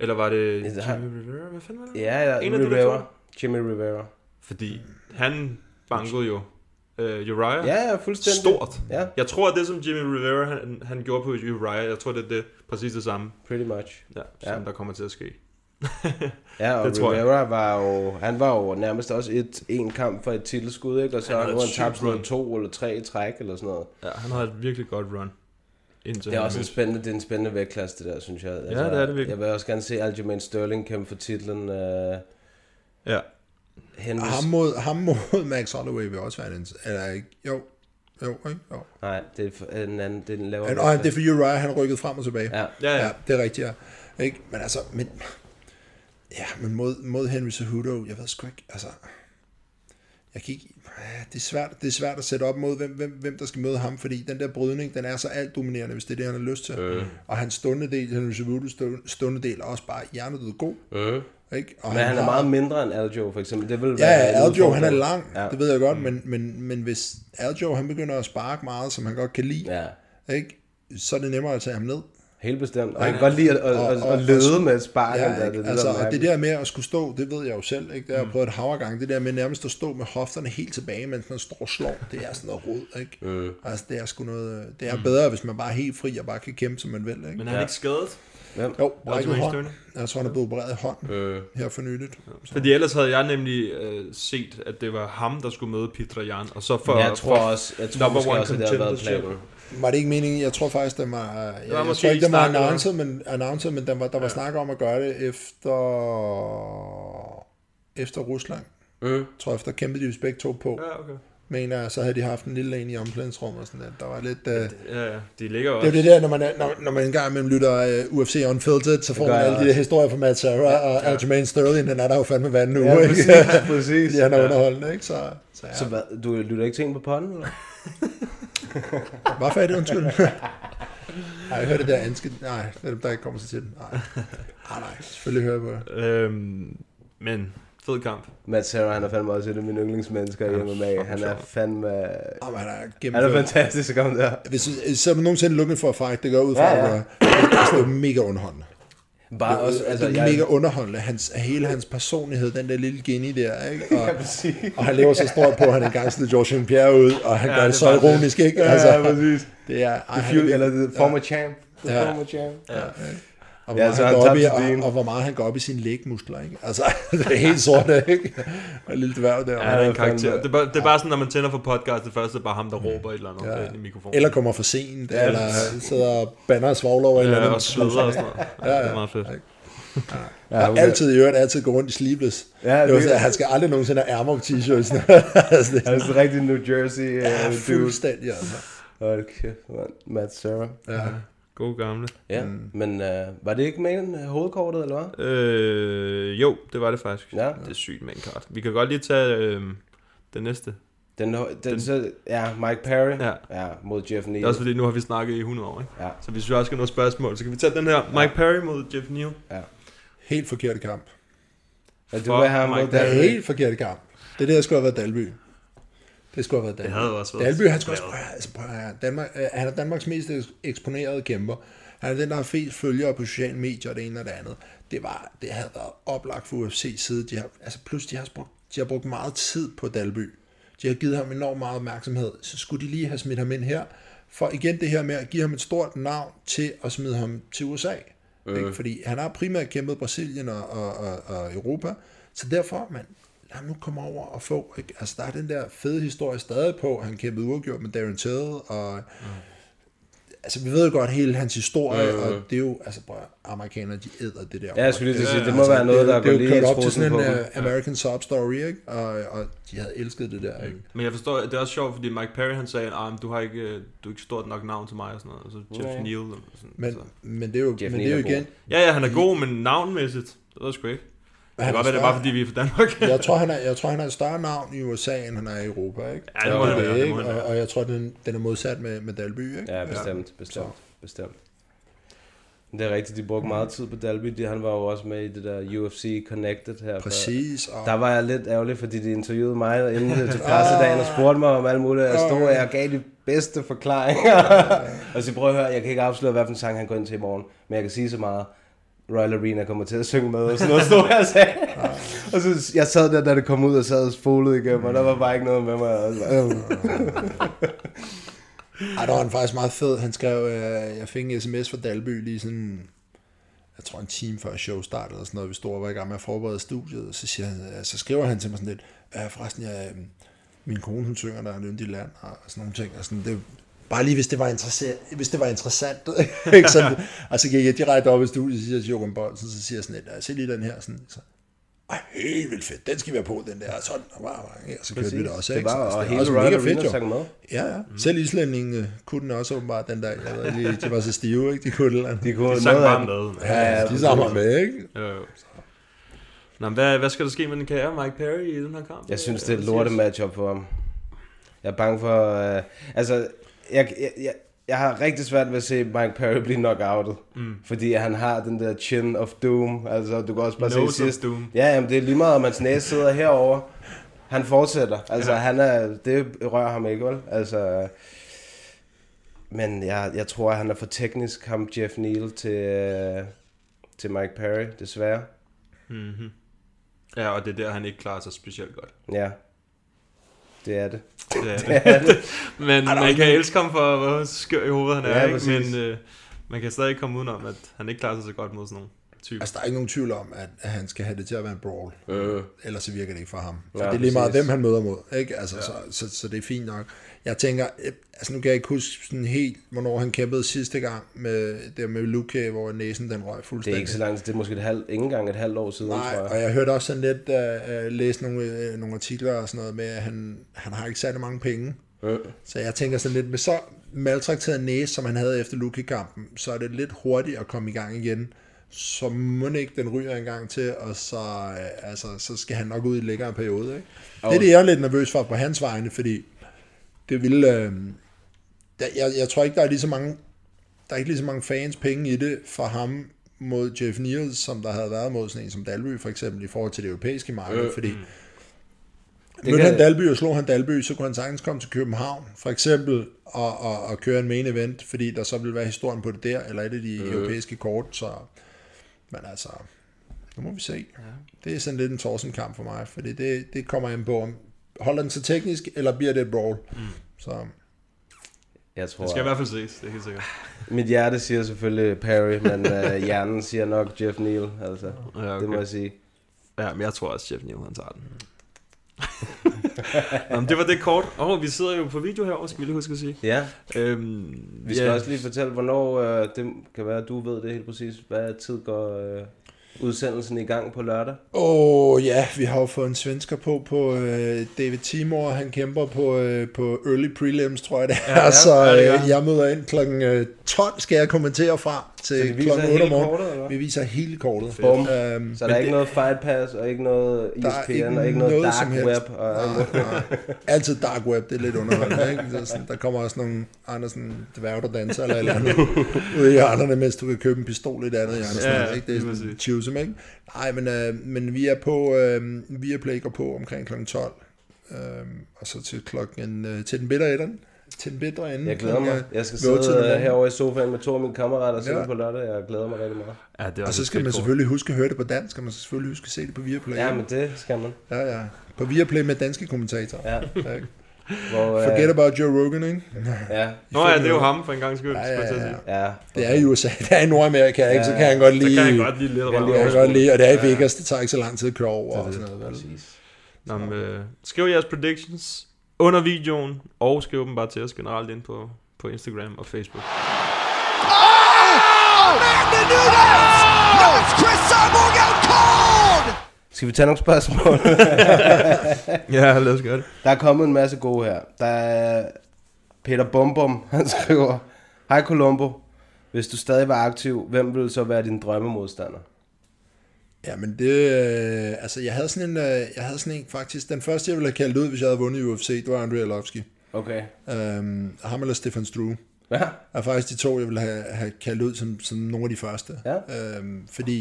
[SPEAKER 3] Eller var det
[SPEAKER 2] Ja, det har-
[SPEAKER 3] Jimmy Rivera? Hvad fanden var det?
[SPEAKER 2] Ja, ja,
[SPEAKER 3] En af de der
[SPEAKER 2] Rivera.
[SPEAKER 3] to.
[SPEAKER 2] Jimmy Rivera.
[SPEAKER 3] Fordi han bankede jo uh, Uriah
[SPEAKER 2] Ja, ja, fuldstændig.
[SPEAKER 3] stort.
[SPEAKER 2] Ja,
[SPEAKER 3] Jeg tror, at det som Jimmy Rivera han, han gjorde på Uriah, jeg tror, det er det, præcis det samme,
[SPEAKER 2] pretty much.
[SPEAKER 3] ja,
[SPEAKER 2] Ja.
[SPEAKER 3] som der kommer til at ske. [LAUGHS]
[SPEAKER 2] Ja, og
[SPEAKER 3] Det tror jeg.
[SPEAKER 2] Rivera var jo, han var jo nærmest også et, en kamp for et titelskud, ikke? Og så
[SPEAKER 3] Han havde
[SPEAKER 2] han tabt sådan to eller tre i træk eller sådan noget.
[SPEAKER 3] Ja, han har et virkelig godt run. Indtil
[SPEAKER 2] Det er også en spændende, det er en spændende vægtklasse, det der, synes jeg. Altså,
[SPEAKER 3] det er det virkelig.
[SPEAKER 2] Jeg vil også gerne se Aljamain Sterling kæmpe for titlen. Uh,
[SPEAKER 3] Ja.
[SPEAKER 2] Henry...
[SPEAKER 5] Ham mod, ham mod Max Holloway vil også være en... Eller ikke? Jo. Jo, ikke? Jo.
[SPEAKER 2] Nej, det er en anden, det er en
[SPEAKER 5] Han, og det er for Uriah, han rykkede frem og tilbage.
[SPEAKER 2] Ja.
[SPEAKER 3] Ja, ja.
[SPEAKER 5] ja det er rigtigt, ja. Ikke? Men altså, men, ja, men mod, mod Henry Cejudo, jeg ved sgu ikke, altså, jeg kan ikke, det er svært, det er svært at sætte op mod, hvem, hvem, hvem der skal møde ham, fordi den der brydning, den er så alt dominerende, hvis det er det, han har lyst til. Øh. Og hans stundedel, Henry Cejudos stundedel, er også bare hjernedød god.
[SPEAKER 2] Øh.
[SPEAKER 5] Ikke? Og
[SPEAKER 2] Men han er meget mindre end Aljo, for eksempel. Det vil
[SPEAKER 5] Ja,
[SPEAKER 2] være en
[SPEAKER 5] Aljo, han er lang,
[SPEAKER 2] Ja.
[SPEAKER 5] ja. det ved jeg godt, men, men, men hvis Aljo, han begynder at sparke meget, som han godt kan lide,
[SPEAKER 2] Ja.
[SPEAKER 5] ikke? så er det nemmere at tage ham ned.
[SPEAKER 2] Helt bestemt. Og jeg kan godt lide at, at, at, at lede med et spark.
[SPEAKER 5] Ja,
[SPEAKER 2] der, det, det,
[SPEAKER 5] altså,
[SPEAKER 2] der,
[SPEAKER 5] og det der med at skulle stå, det ved jeg jo selv, ikke? det har jeg prøvet et hav af gange, det der med nærmest at stå med hofterne helt tilbage, mens man står og slår, det er sådan noget rod, ikke?
[SPEAKER 2] Mm.
[SPEAKER 5] Altså, det er sgu noget, det er bedre, hvis man bare er helt fri og bare kan kæmpe, som man vil, ikke?
[SPEAKER 3] Men er han ikke skadet?
[SPEAKER 2] Hvem?
[SPEAKER 5] Jo, brækket hånd. Jeg tror, han er blevet opereret i hånden
[SPEAKER 2] Øh.
[SPEAKER 5] her for nyligt.
[SPEAKER 3] Fordi ellers havde jeg nemlig øh, set, at det var ham, der skulle møde Petra Jan, og så for...
[SPEAKER 2] Jeg tror
[SPEAKER 3] for
[SPEAKER 2] også, jeg tror
[SPEAKER 3] number
[SPEAKER 2] måske
[SPEAKER 3] one
[SPEAKER 2] også, at det har været planen.
[SPEAKER 5] Var det ikke meningen? Jeg tror faktisk, den var... Jeg,
[SPEAKER 3] var
[SPEAKER 5] jeg
[SPEAKER 3] måske
[SPEAKER 5] tror ikke, den var announced, men, announced, men den var, der var snak om at gøre det efter... Efter Rusland.
[SPEAKER 2] Mm.
[SPEAKER 5] Jeg tror, efter kæmpede de begge to på.
[SPEAKER 3] Ja, okay.
[SPEAKER 5] Mener jeg, så havde de haft en lille en i omklædningsrummet og sådan der. Der var lidt... Uh,
[SPEAKER 3] Ja, ja. De ligger jo
[SPEAKER 5] det er
[SPEAKER 3] også...
[SPEAKER 5] det der, når man, når, når man engang imellem lytter uh, UFC Unfiltered, så får man alle de der
[SPEAKER 2] også.
[SPEAKER 5] historier fra Matt Serra og ja. Aljamain Sterling, den er der jo fandme hver anden uge,
[SPEAKER 2] Ja,
[SPEAKER 5] ikke?
[SPEAKER 2] præcis, [LAUGHS] præcis.
[SPEAKER 5] Han er underholdende, ikke? Så, så, ja.
[SPEAKER 2] Så hvad, du lytter ikke til en på ponden, eller? [LAUGHS]
[SPEAKER 5] Hvorfor er det undskyld? [LAUGHS] Nej, jeg hørte det der anske... Nej, er der ikke kommer sig til den. Nej, nej, nej selvfølgelig hører jeg på det.
[SPEAKER 3] Øhm, men fed kamp.
[SPEAKER 2] Matt Serra, han er fandme også et af mine yndlingsmennesker i MMA. Han er fandme...
[SPEAKER 5] Jamen, han er
[SPEAKER 2] Han er fantastisk om der.
[SPEAKER 5] Hvis, så er man nogensinde looking for a fight, det går ud fra,
[SPEAKER 2] Ja,
[SPEAKER 5] ja,
[SPEAKER 2] ja.
[SPEAKER 5] ja. Altså, det er mega underholdende.
[SPEAKER 2] Bare også,
[SPEAKER 5] Altså, det er
[SPEAKER 2] jeg,
[SPEAKER 5] mega underholdende. Hans, hele hans personlighed, den der lille geni der, ikke? Og,
[SPEAKER 2] Ja, præcis.
[SPEAKER 5] og han lever så stort på, at han engang slog George. Pierre ud, og han
[SPEAKER 3] Ja,
[SPEAKER 5] gør det
[SPEAKER 3] det
[SPEAKER 5] så ironisk, ikke?
[SPEAKER 2] Ja,
[SPEAKER 5] Altså,
[SPEAKER 2] ja, præcis.
[SPEAKER 5] det er... Ej,
[SPEAKER 2] The
[SPEAKER 5] han er
[SPEAKER 2] few,
[SPEAKER 5] virkelig-
[SPEAKER 2] eller the former champ. The
[SPEAKER 5] Ja.
[SPEAKER 2] former champ.
[SPEAKER 3] Ja.
[SPEAKER 5] Og hvor,
[SPEAKER 2] Ja,
[SPEAKER 5] meget
[SPEAKER 2] så
[SPEAKER 5] han
[SPEAKER 2] han
[SPEAKER 5] går op i, og, og, hvor meget han går op i sine lægmuskler, ikke? Altså, [LAUGHS] det er helt sort, ikke? Og en lille dværg der.
[SPEAKER 3] Ja, han er en
[SPEAKER 2] Ja,
[SPEAKER 3] karakter.
[SPEAKER 2] fandme.
[SPEAKER 3] Det er, bare, det er bare sådan, når man tænder for podcast, det første er bare ham, der råber et eller andet
[SPEAKER 5] Ja.
[SPEAKER 3] ja. ind i mikrofonen.
[SPEAKER 5] Eller kommer for sent,
[SPEAKER 2] Ja.
[SPEAKER 5] eller sidder og banner og svogler over et eller
[SPEAKER 3] ja,
[SPEAKER 5] andet.
[SPEAKER 3] og sveder og sådan noget. Ja,
[SPEAKER 5] Ja,
[SPEAKER 3] Det
[SPEAKER 5] ja.
[SPEAKER 3] er meget fedt.
[SPEAKER 2] Ja,
[SPEAKER 5] Og altid i øvrigt, altid gå rundt i sleeveless.
[SPEAKER 2] Ja,
[SPEAKER 5] det var
[SPEAKER 2] det-
[SPEAKER 5] sådan, han skal aldrig nogensinde have ærmer på t-shirts. [LAUGHS] altså, det er sådan,
[SPEAKER 2] rigtig New Jersey
[SPEAKER 5] ja,
[SPEAKER 2] uh,
[SPEAKER 5] fuldstændig, altså.
[SPEAKER 2] Hold kæft, mand. Matt Serra.
[SPEAKER 5] Ja.
[SPEAKER 3] God gamle.
[SPEAKER 2] Ja, mm. men uh, var det ikke main uh, hovedkortet, eller hvad?
[SPEAKER 3] Øh, jo, det var det faktisk.
[SPEAKER 2] Ja.
[SPEAKER 3] Det er sygt main card. Vi kan godt lige tage øh, den næste.
[SPEAKER 2] Den, den, den, så, ja, Mike Perry
[SPEAKER 3] Ja.
[SPEAKER 2] ja, mod Jeff Neal.
[SPEAKER 3] Det er også fordi, nu har vi snakket i 100 år, ikke?
[SPEAKER 2] Ja.
[SPEAKER 3] Så hvis vi også skal noget spørgsmål, så kan vi tage den her. Mike Perry mod Jeff Neal.
[SPEAKER 5] Helt forkert kamp.
[SPEAKER 3] Fuck
[SPEAKER 2] vil have
[SPEAKER 3] Mike
[SPEAKER 2] mod
[SPEAKER 5] Det er
[SPEAKER 2] Perry.
[SPEAKER 5] helt forkert kamp. Det der skulle have været Dalby. Det skulle have været Dalby.
[SPEAKER 3] Det havde også været
[SPEAKER 5] Dalby, han skulle også prøve, altså, høre, Danmark, øh, han er Danmarks mest eks- eksponerede kæmper. Han er den, der har flest følgere på sociale medier, og det ene og det andet. Det, var, det havde været oplagt for UFC side. De har, altså plus, de har, brugt, de har brugt meget tid på Dalby. De har givet ham enormt meget opmærksomhed. Så skulle de lige have smidt ham ind her. For igen det her med at give ham et stort navn til at smide ham til USA. Øh. Ikke? Fordi han har primært kæmpet Brasilien og, og, og, og Europa. Så derfor, man, lad nu komme over og få, ikke? altså der er den der fede historie stadig på, han kæmpede uafgjort med Darren Till, og mm. altså vi ved jo godt hele hans historie, mm. og det er jo, altså at- amerikanere, de æder det der.
[SPEAKER 2] Ja, jeg skulle lige til at sige, det må
[SPEAKER 5] Altså,
[SPEAKER 2] være noget,
[SPEAKER 5] det,
[SPEAKER 2] der
[SPEAKER 5] det er
[SPEAKER 2] går
[SPEAKER 5] jo
[SPEAKER 2] lige
[SPEAKER 5] kørt
[SPEAKER 2] i
[SPEAKER 5] op til sådan
[SPEAKER 2] på
[SPEAKER 5] en uh, American sob story, ikke? Og, og de havde elsket det der, ikke?
[SPEAKER 3] Men jeg forstår, det er også sjovt, fordi Mike Perry han sagde, at du har ikke, øh, du er ikke stort nok navn til mig og sådan noget. Og så Jeff
[SPEAKER 2] Nej.
[SPEAKER 3] Neal. Og sådan,
[SPEAKER 5] Men,
[SPEAKER 3] så.
[SPEAKER 5] men det er jo,
[SPEAKER 2] Jeff
[SPEAKER 5] men det er jo
[SPEAKER 2] Neal er
[SPEAKER 5] igen,
[SPEAKER 3] Ja, ja, han er god, men navnmæssigt, det jeg sgu ikke. Det
[SPEAKER 5] han
[SPEAKER 3] kan
[SPEAKER 5] er
[SPEAKER 3] godt være, det er bare fordi, vi er fra Danmark. [LAUGHS]
[SPEAKER 5] jeg tror, han er, jeg tror, han er et større navn i USA, end han er i Europa, ikke?
[SPEAKER 3] Ja, det må
[SPEAKER 5] det,
[SPEAKER 3] han være, det
[SPEAKER 5] ikke? Og, og jeg tror, den, den er modsat med, med Dalby, ikke?
[SPEAKER 2] Ja, bestemt, bestemt, bestemt. Det er rigtigt, de brugte meget tid på Dalby. De, han var jo også med i det der UFC Connected her.
[SPEAKER 5] Præcis. Og,
[SPEAKER 2] Der var jeg lidt ærgerlig, fordi de interviewede mig inden til pressedagen og spurgte mig om alt muligt. Jeg stod og jeg gav de bedste forklaringer. [LAUGHS] og så prøv at høre, jeg kan ikke afsløre, hvad for en sang han går ind til i morgen. Men jeg kan sige så meget. Royal Arena kommer til at synge med, og sådan noget stod jeg og sagde. og så jeg sad der, da det kom ud, og sad og spolede igennem, og der var bare ikke noget med mig. Og så, øh.
[SPEAKER 5] Ej, der var han faktisk meget fed. Han skrev, øh, jeg fik en sms fra Dalby lige sådan jeg tror en time før show startede, eller sådan noget, vi stod og var i gang med at forberede studiet, og så, siger han, øh, så skriver han til mig sådan lidt, ja, forresten, jeg, øh, min kone, hun synger, der er en yndig land, og sådan nogle ting, og sådan, det, bare lige hvis det var interessant, hvis det var interessant, [LAUGHS] ikke? Sådan, og så gik jeg direkte op i studiet, og siger til Jochen Bolsen, så siger jeg sådan lidt, "Ja, se lige den her, sådan, så, ej, helt vildt fedt, den skal vi have på, den der, sådan, og, bare, og så kørte vi det også,
[SPEAKER 2] Det
[SPEAKER 5] ikke?
[SPEAKER 2] var,
[SPEAKER 5] Så
[SPEAKER 2] og
[SPEAKER 5] det er
[SPEAKER 2] hele
[SPEAKER 5] også mega fedt, jo.
[SPEAKER 2] sang med.
[SPEAKER 5] Ja, ja. Mm. Selv islændingen øh, kunne den også åbenbart den dag. Jeg ved ikke, lige, de var så stive, ikke? De kunne det eller andet.
[SPEAKER 2] De kunne
[SPEAKER 3] De sang bare med.
[SPEAKER 5] Ja, ja, de sammen med, ikke?
[SPEAKER 3] Jo, jo. Nå, hvad, hvad skal der ske med den kære Mike Perry i den her kamp?
[SPEAKER 2] Jeg synes, det er et lorte matchup for ham. Jeg er bange for... Uh, altså, jeg, jeg, jeg, jeg har rigtig svært ved at se Mike Perry blive knockoutet. Mm. Fordi han har den der chin of doom. Altså, du kan også bare
[SPEAKER 3] Nose
[SPEAKER 2] se sidst.
[SPEAKER 3] doom.
[SPEAKER 2] Ja, jamen, det er lige meget, om hans næse sidder herover. Han fortsætter. Altså, ja. han er, det rører ham ikke, vel? Altså, men jeg, jeg tror, at han er for teknisk, ham Jeff Neal, til, øh, til Mike Perry, desværre.
[SPEAKER 3] Mm-hmm. Ja, og det er der, han ikke klarer sig specielt godt.
[SPEAKER 2] Ja, det er det.
[SPEAKER 3] Det er [LAUGHS]
[SPEAKER 2] Det er
[SPEAKER 3] det. men man kan elske ham for, hvor skør i hovedet han er,
[SPEAKER 2] Ja,
[SPEAKER 3] ikke?
[SPEAKER 2] præcis.
[SPEAKER 3] men øh, man kan stadig ikke komme udenom, at han ikke klarer sig så godt mod sådan nogle typer.
[SPEAKER 5] Altså, der er ikke nogen tvivl om, at, at han skal have det til at være en brawl.
[SPEAKER 2] Øh.
[SPEAKER 5] Ellers så virker det ikke for ham. For
[SPEAKER 2] Ja,
[SPEAKER 5] ja, det er lige meget,
[SPEAKER 2] præcis.
[SPEAKER 5] hvem han møder mod. Ikke? Altså, ja. så, så, så, det er fint nok. Jeg tænker, øh, altså nu kan jeg ikke huske sådan helt, hvornår han kæmpede sidste gang med det med Luke, hvor næsen den røg
[SPEAKER 2] Det
[SPEAKER 5] fuldstændig.
[SPEAKER 2] er ikke så langt, det er måske et halvt, ikke engang et halvt år siden,
[SPEAKER 5] Nej,
[SPEAKER 2] tror jeg.
[SPEAKER 5] og jeg hørte også sådan lidt, uh, læse nogle, uh, nogle artikler og sådan noget med, at han, han har ikke særlig mange penge.
[SPEAKER 2] Øh.
[SPEAKER 5] Så jeg tænker sådan lidt, med så maltrakteret næse, som han havde efter Luke-kampen, så er det lidt hurtigt at komme i gang igen. Så må ikke den ryger en gang til, og så, uh, altså, så skal han nok ud i en længere periode. Ikke? Det er det, jeg er lidt nervøs for på hans vegne, fordi det ville... Øh, der, jeg, jeg tror ikke, der er lige så mange der er ikke lige så mange fans penge i det for ham mod Jeff Niels, som der havde været mod sådan en som Dalby for eksempel, i forhold til det europæiske marked, øh, fordi mødte
[SPEAKER 2] kan-
[SPEAKER 5] han Dalby og slog han Dalby, så kunne han sagtens komme til København, for eksempel, og, og, og køre en main event, fordi der så ville være historien på det der, eller et af de øh. europæiske kort, så, men altså, nu må vi se. Ja. Det er sådan lidt en Thorsen-kamp for mig, fordi det, det kommer an på, om holder den så teknisk, eller bliver det et brawl. Mm. Så
[SPEAKER 2] Jeg tror,
[SPEAKER 3] Det skal i hvert fald ses, det er helt sikkert. [LAUGHS]
[SPEAKER 2] mit hjerte siger selvfølgelig Perry, men uh, hjernen siger nok Jeff Neal, altså.
[SPEAKER 3] Ja,
[SPEAKER 2] Det
[SPEAKER 3] okay.
[SPEAKER 2] må jeg sige.
[SPEAKER 3] Ja, men jeg tror også, Jeff Neal, han tager den. [LAUGHS] Nå, men det var det kort. Åh, oh, vi sidder jo på video herovre, skal vi lige huske at sige.
[SPEAKER 2] Ja,
[SPEAKER 3] Øhm,
[SPEAKER 2] vi skal
[SPEAKER 3] ja,
[SPEAKER 2] også lige fortælle, hvornår, uh, det kan være, at du ved det helt præcis, hvad tid går uh, udsendelsen i gang på lørdag.
[SPEAKER 5] Åh oh, ja, vi har jo fået en svensker på, på øh, David Timor, han kæmper på, øh, på early prelims, tror jeg det er, ja,
[SPEAKER 3] ja, [LAUGHS]
[SPEAKER 5] så
[SPEAKER 3] ja,
[SPEAKER 5] øh, jeg møder ind klokken øh, 12, skal jeg kommentere fra, til
[SPEAKER 2] de viser
[SPEAKER 5] klokken 8 om
[SPEAKER 2] hele
[SPEAKER 5] morgenen.
[SPEAKER 2] kortet?
[SPEAKER 5] Vi viser hele kortet.
[SPEAKER 2] Bum.
[SPEAKER 5] Øhm,
[SPEAKER 2] Så der er ikke
[SPEAKER 5] det-
[SPEAKER 2] noget Fight Pass, og ikke noget
[SPEAKER 5] Der er
[SPEAKER 2] ESPN,
[SPEAKER 5] ikke
[SPEAKER 2] og ikke noget,
[SPEAKER 5] noget
[SPEAKER 2] Dark. Web. Og,
[SPEAKER 5] Nej, nej. Altid dark web, det er lidt underholdende. Ikke? Så sådan, der kommer også nogle andre sådan, dværge, der danser eller et eller andet [LAUGHS] ude i hjørnerne, mens du kan købe en pistol i det andet hjørne.
[SPEAKER 3] Ja,
[SPEAKER 5] ikke? Det er sådan choosem, ikke? Nej, men, øh, men vi er på, øh, vi er på omkring kl. 12. Øh, og så til klokken, øh, til den bitter enden. Til den bitre ende.
[SPEAKER 2] Jeg glæder mig.
[SPEAKER 5] klokken,
[SPEAKER 2] Jeg skal sidde uh, herovre i sofaen med to af mine kammerater og se
[SPEAKER 5] Ja.
[SPEAKER 2] det på lørdag. Jeg glæder mig rigtig meget.
[SPEAKER 3] Ja, det er
[SPEAKER 5] Og så skal man selvfølgelig huske at høre det på dansk, og man skal selvfølgelig huske at se det på Viaplay.
[SPEAKER 2] Ja, men det skal man.
[SPEAKER 5] Ja, ja. På Viaplay med danske kommentatorer.
[SPEAKER 2] Ja.
[SPEAKER 5] Ikke?
[SPEAKER 2] Hvor, uh,
[SPEAKER 5] Forget about Joe Rogan, ikke?
[SPEAKER 2] Ja, [LAUGHS]
[SPEAKER 3] Nå ja, det er jo ham for en gang skyld.
[SPEAKER 5] Ja, ja,
[SPEAKER 3] sige.
[SPEAKER 2] ja.
[SPEAKER 5] Det er i USA, [LAUGHS] det er i Nordamerika, ikke? så kan han godt
[SPEAKER 3] Så
[SPEAKER 5] lide...
[SPEAKER 3] kan jeg godt lide lidt
[SPEAKER 2] kan
[SPEAKER 3] røv.
[SPEAKER 5] kan godt lide, og det er i Vegas, det tager ikke så lang tid at køre over og sådan noget. Vel?
[SPEAKER 2] Præcis.
[SPEAKER 3] Nå, men, øh, skriv jeres predictions under videoen, og skriv dem bare til os generelt ind på, på Instagram og Facebook.
[SPEAKER 2] Skal vi tage nogle spørgsmål? [LAUGHS]
[SPEAKER 3] Ja, lad os gøre det.
[SPEAKER 2] Der er kommet en masse gode her. Der er Peter Bombom, han skriver, Hej Colombo, hvis du stadig var aktiv, hvem ville så være din drømmemodstander?
[SPEAKER 5] Ja, men det... Øh, altså, jeg havde sådan en... Øh, jeg havde sådan en, faktisk... Den første, jeg ville have kaldt ud, hvis jeg havde vundet i UFC, det var Andrei Arlovski.
[SPEAKER 2] Okay.
[SPEAKER 5] Øhm, ham eller Stefan Struve.
[SPEAKER 2] Ja,
[SPEAKER 5] er faktisk de to, jeg ville have, have kaldt ud som, som nogle af de første.
[SPEAKER 2] Ja.
[SPEAKER 5] Øhm, fordi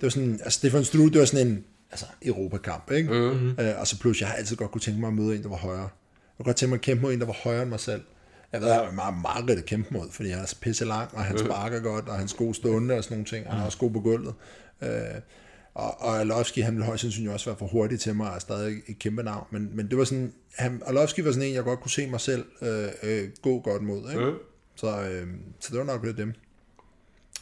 [SPEAKER 5] det var sådan, altså Stefan Struve, det var sådan en altså, Europakamp, ikke? Mm-hmm. Øh, og så plus, jeg har altid godt kunne tænke mig at møde en, der var højere. Jeg kunne godt tænke mig at kæmpe mod en, der var højere end mig selv. Jeg ved, jeg er meget, meget at kæmpe mod, fordi han er så pisse lang, og han sparker godt, og han er god stående og sådan nogle ting. Han er også god på gulvet. Øh, og, og Arlovski, han ville højst sandsynligt også være for hurtig til mig, og er stadig et kæmpe navn. Men, men det var sådan, han, Arlovski var sådan en, jeg godt kunne se mig selv øh, øh, gå godt mod. Ikke?
[SPEAKER 2] Mm.
[SPEAKER 5] Så, øh, så det var nok lidt dem.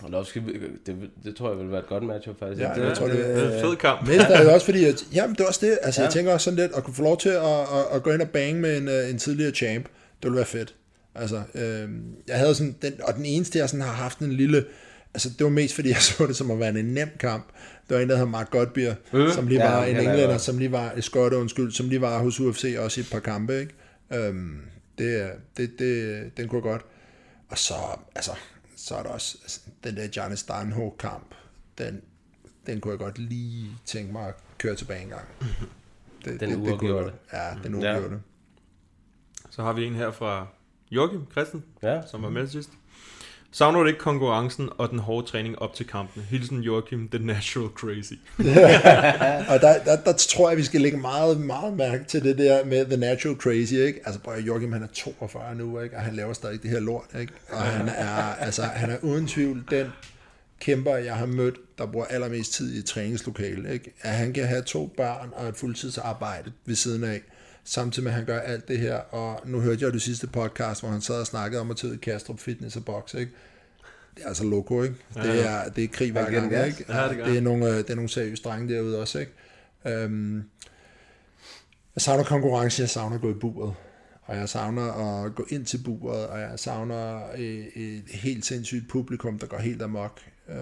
[SPEAKER 2] Golovski, det, det tror jeg vil være et godt match faktisk.
[SPEAKER 5] Ja,
[SPEAKER 2] det,
[SPEAKER 5] jeg tror, det
[SPEAKER 3] er en fed kamp.
[SPEAKER 5] Mest er det også fordi, at, [LAUGHS] jamen det er også det, altså ja. Jeg tænker også sådan lidt, at kunne få lov til at, at, at gå ind og bang med en, øh, en tidligere champ, det ville være fedt. Altså, øh, jeg havde sådan, den, og den eneste, jeg sådan har haft en lille, altså det var mest fordi, jeg [LAUGHS] så det som at være en nem kamp. Der var en, der hedder Mark Godbeer,
[SPEAKER 2] Øh,
[SPEAKER 5] som lige
[SPEAKER 2] ja,
[SPEAKER 5] var en
[SPEAKER 2] han er
[SPEAKER 5] englænder, som lige var, skotte undskyld, som lige var hos UFC også i et par kampe, ikke? Øhm, det, er- det, det, den kunne jeg godt. Og så, altså, så er der også altså, den der Giannis Darnho kamp, den, den kunne jeg godt lige tænke mig at køre tilbage en gang. [LAUGHS] Det,
[SPEAKER 2] Den
[SPEAKER 5] kunne jeg
[SPEAKER 2] uafgjorte.
[SPEAKER 5] godt. Ja, den
[SPEAKER 2] Ja.
[SPEAKER 5] uafgjorte.
[SPEAKER 3] Så har vi en her fra Joachim Christen,
[SPEAKER 2] Ja.
[SPEAKER 3] som var med sidst. Savner du ikke konkurrencen og den hårde træning op til kampen? Hilsen Joachim, the natural crazy. [LAUGHS]
[SPEAKER 5] Og der, der, der tror jeg, vi skal lægge meget, meget mærke til det der med The Natural Crazy, ikke? Altså, prøv at Joachim, han er 42 nu, ikke? Og han laver stadig det her lort, ikke? Og han er, altså, han er uden tvivl den kæmper, jeg har mødt, der bruger allermest tid i et træningslokale, ikke? At han kan have to børn og et fuldtidsarbejde ved siden af, samtidig med, at han gør alt det her. Og nu hørte jeg jo det sidste podcast, hvor han sad og snakkede om at tage Kastrup Fitness og boxe, ikke? Det er altså loco, ikke? Det er, det er krig hver gang,
[SPEAKER 2] gas.
[SPEAKER 5] ikke?
[SPEAKER 3] Ja, det gør
[SPEAKER 5] det, er nogle, øh, det er nogle seriøse drenge derude også, ikke? Øhm, jeg savner konkurrence, jeg savner at gå i buret. Og jeg savner at gå ind til buret, og jeg savner et, et helt sindssygt publikum, der går helt amok. Øh,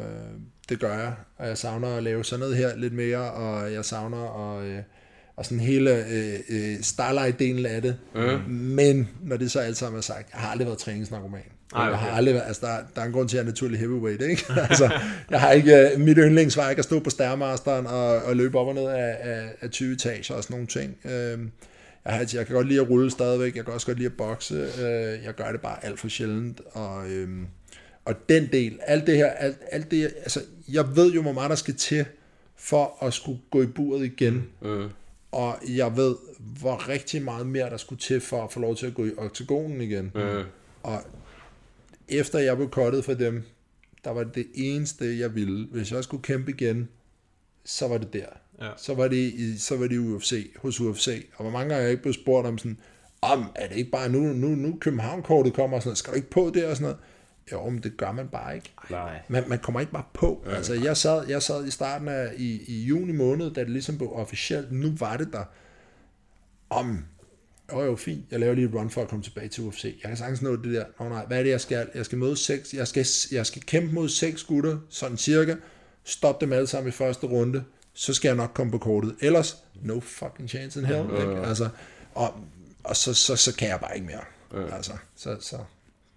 [SPEAKER 5] det gør jeg, og jeg savner at lave sådan noget her lidt mere, og jeg savner at... Øh, og sådan hele øh, øh, Starlight-delen af det. Mm. Men når det så alt sammen er sagt, jeg har aldrig været træningsnarkoman.
[SPEAKER 3] Ej, okay.
[SPEAKER 5] Jeg har aldrig været, altså der, der er en grund til, at jeg er naturlig heavyweight, ikke? [LAUGHS] altså, jeg har ikke, øh, mit yndlings var ikke at stå på Stærmasteren og, og løbe op og ned af, af, af 20 etager og sådan nogle ting. Øhm, jeg, har, jeg kan godt lide at rulle stadigvæk, jeg kan også godt lide at bokse, øh, jeg gør det bare alt for sjældent, og, øhm, og den del, alt det her, alt, alt det, altså, jeg ved jo, hvor meget der skal til, for at skulle gå i buret igen,
[SPEAKER 2] Mm.
[SPEAKER 5] Og jeg ved, hvor rigtig meget mere der skulle til, for at få lov til at gå i oktagonen igen.
[SPEAKER 2] Mm.
[SPEAKER 5] Og efter jeg blev kottet for dem, der var det det eneste, jeg ville. Hvis jeg skulle kæmpe igen, så var det der.
[SPEAKER 3] Ja.
[SPEAKER 5] Så var det i, så var det UFC, hos UFC. Og hvor mange gange jeg ikke blev spurgt om sådan, om er det ikke bare nu, nu, nu København-kortet kommer og sådan noget, skal du ikke på det og sådan noget? Jo, men det gør man bare ikke.
[SPEAKER 2] Nej.
[SPEAKER 5] Man, man kommer ikke bare på. Altså, jeg sad, jeg sad i starten af i, i juni måned, da det ligesom blev officielt. Nu var det der. Om, jo jo, fint, jeg laver lige et run for at komme tilbage til UFC. Jeg kan sagtens nå det der. Nå nej, hvad er det, jeg skal? Jeg skal møde seks, jeg skal, jeg skal kæmpe mod seks gutter, sådan cirka. Stop dem alle sammen i første runde. Så skal jeg nok komme på kortet. Ellers, no fucking chance in hell. Ikke? Altså, og, og så, så, så kan jeg bare ikke mere. Altså, så, så,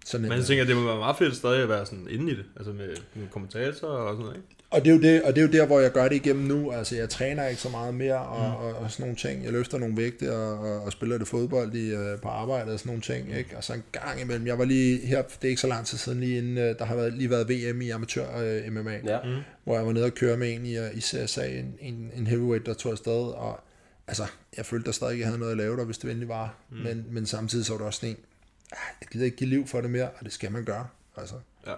[SPEAKER 5] så
[SPEAKER 3] Men jeg
[SPEAKER 5] det.
[SPEAKER 3] tænker, det må være meget fedt stadig at være sådan inde i det. Altså med, med kommentatorer og sådan noget, ikke?
[SPEAKER 5] Og det, er jo det, og det er jo der, hvor jeg gør det igennem nu. Altså, jeg træner ikke så meget mere, og, mm. og, og sådan nogle ting. Jeg løfter nogle vægte, og, og, og spiller det fodbold i, uh, på arbejde og sådan nogle ting. Ikke? Og så en gang imellem, jeg var lige her, det er ikke så lang tid siden, lige inden, uh, der har været, lige været VM i amatør uh, MMA,
[SPEAKER 2] Ja.
[SPEAKER 5] mm. hvor jeg var nede og køre med en i, uh, i CSA, en, en, en heavyweight, der tog afsted, og altså, jeg følte, der stadig ikke havde noget at lave der, hvis det endelig var. Mm. Men, men samtidig så var det også sådan en, jeg gider ikke give liv for det mere, og det skal man gøre. Altså.
[SPEAKER 3] Ja.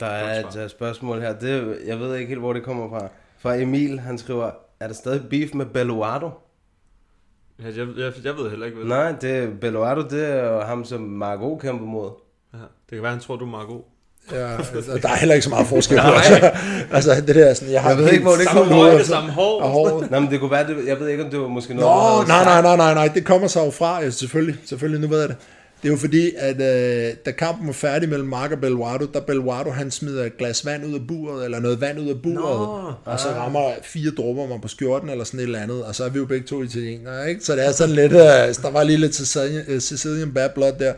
[SPEAKER 2] Der er
[SPEAKER 3] Godt
[SPEAKER 2] et uh, spørgsmål her. Det, jeg ved ikke helt, hvor det kommer fra. Fra Emil, han skriver, er der stadig beef med Belluardo?
[SPEAKER 3] Ja, jeg, jeg, jeg ved heller ikke, hvad
[SPEAKER 2] Nej, det er Belluardo, det er ham, som Margot kæmper mod.
[SPEAKER 3] Ja, det kan være, han tror, du er god.
[SPEAKER 5] Ja, altså, der er heller ikke så meget forskel på os. altså, det der sådan, jeg har
[SPEAKER 2] Jeg ved ikke, hvor det
[SPEAKER 3] højde,
[SPEAKER 2] fra.
[SPEAKER 3] samme hår.
[SPEAKER 5] og håret.
[SPEAKER 2] Nå, men det kunne være, det, jeg ved ikke, om det var måske
[SPEAKER 5] Nå,
[SPEAKER 2] noget, havde
[SPEAKER 5] nej, nej, nej, nej, nej, det kommer så jo fra, ja, selvfølgelig, selvfølgelig, nu ved jeg det. Det er jo fordi, at øh, da kampen var færdig mellem Mark og Belluardo, der Belluardo han smider et glas vand ud af buret, eller noget vand ud af buret,
[SPEAKER 3] Nå,
[SPEAKER 5] og så rammer fire dråber mig på skjorten, eller sådan et eller andet, og så er vi jo begge to italienere, ikke? Så det er sådan lidt, øh, der var lige lidt Sicilian, øh, Sicilian bad blood der.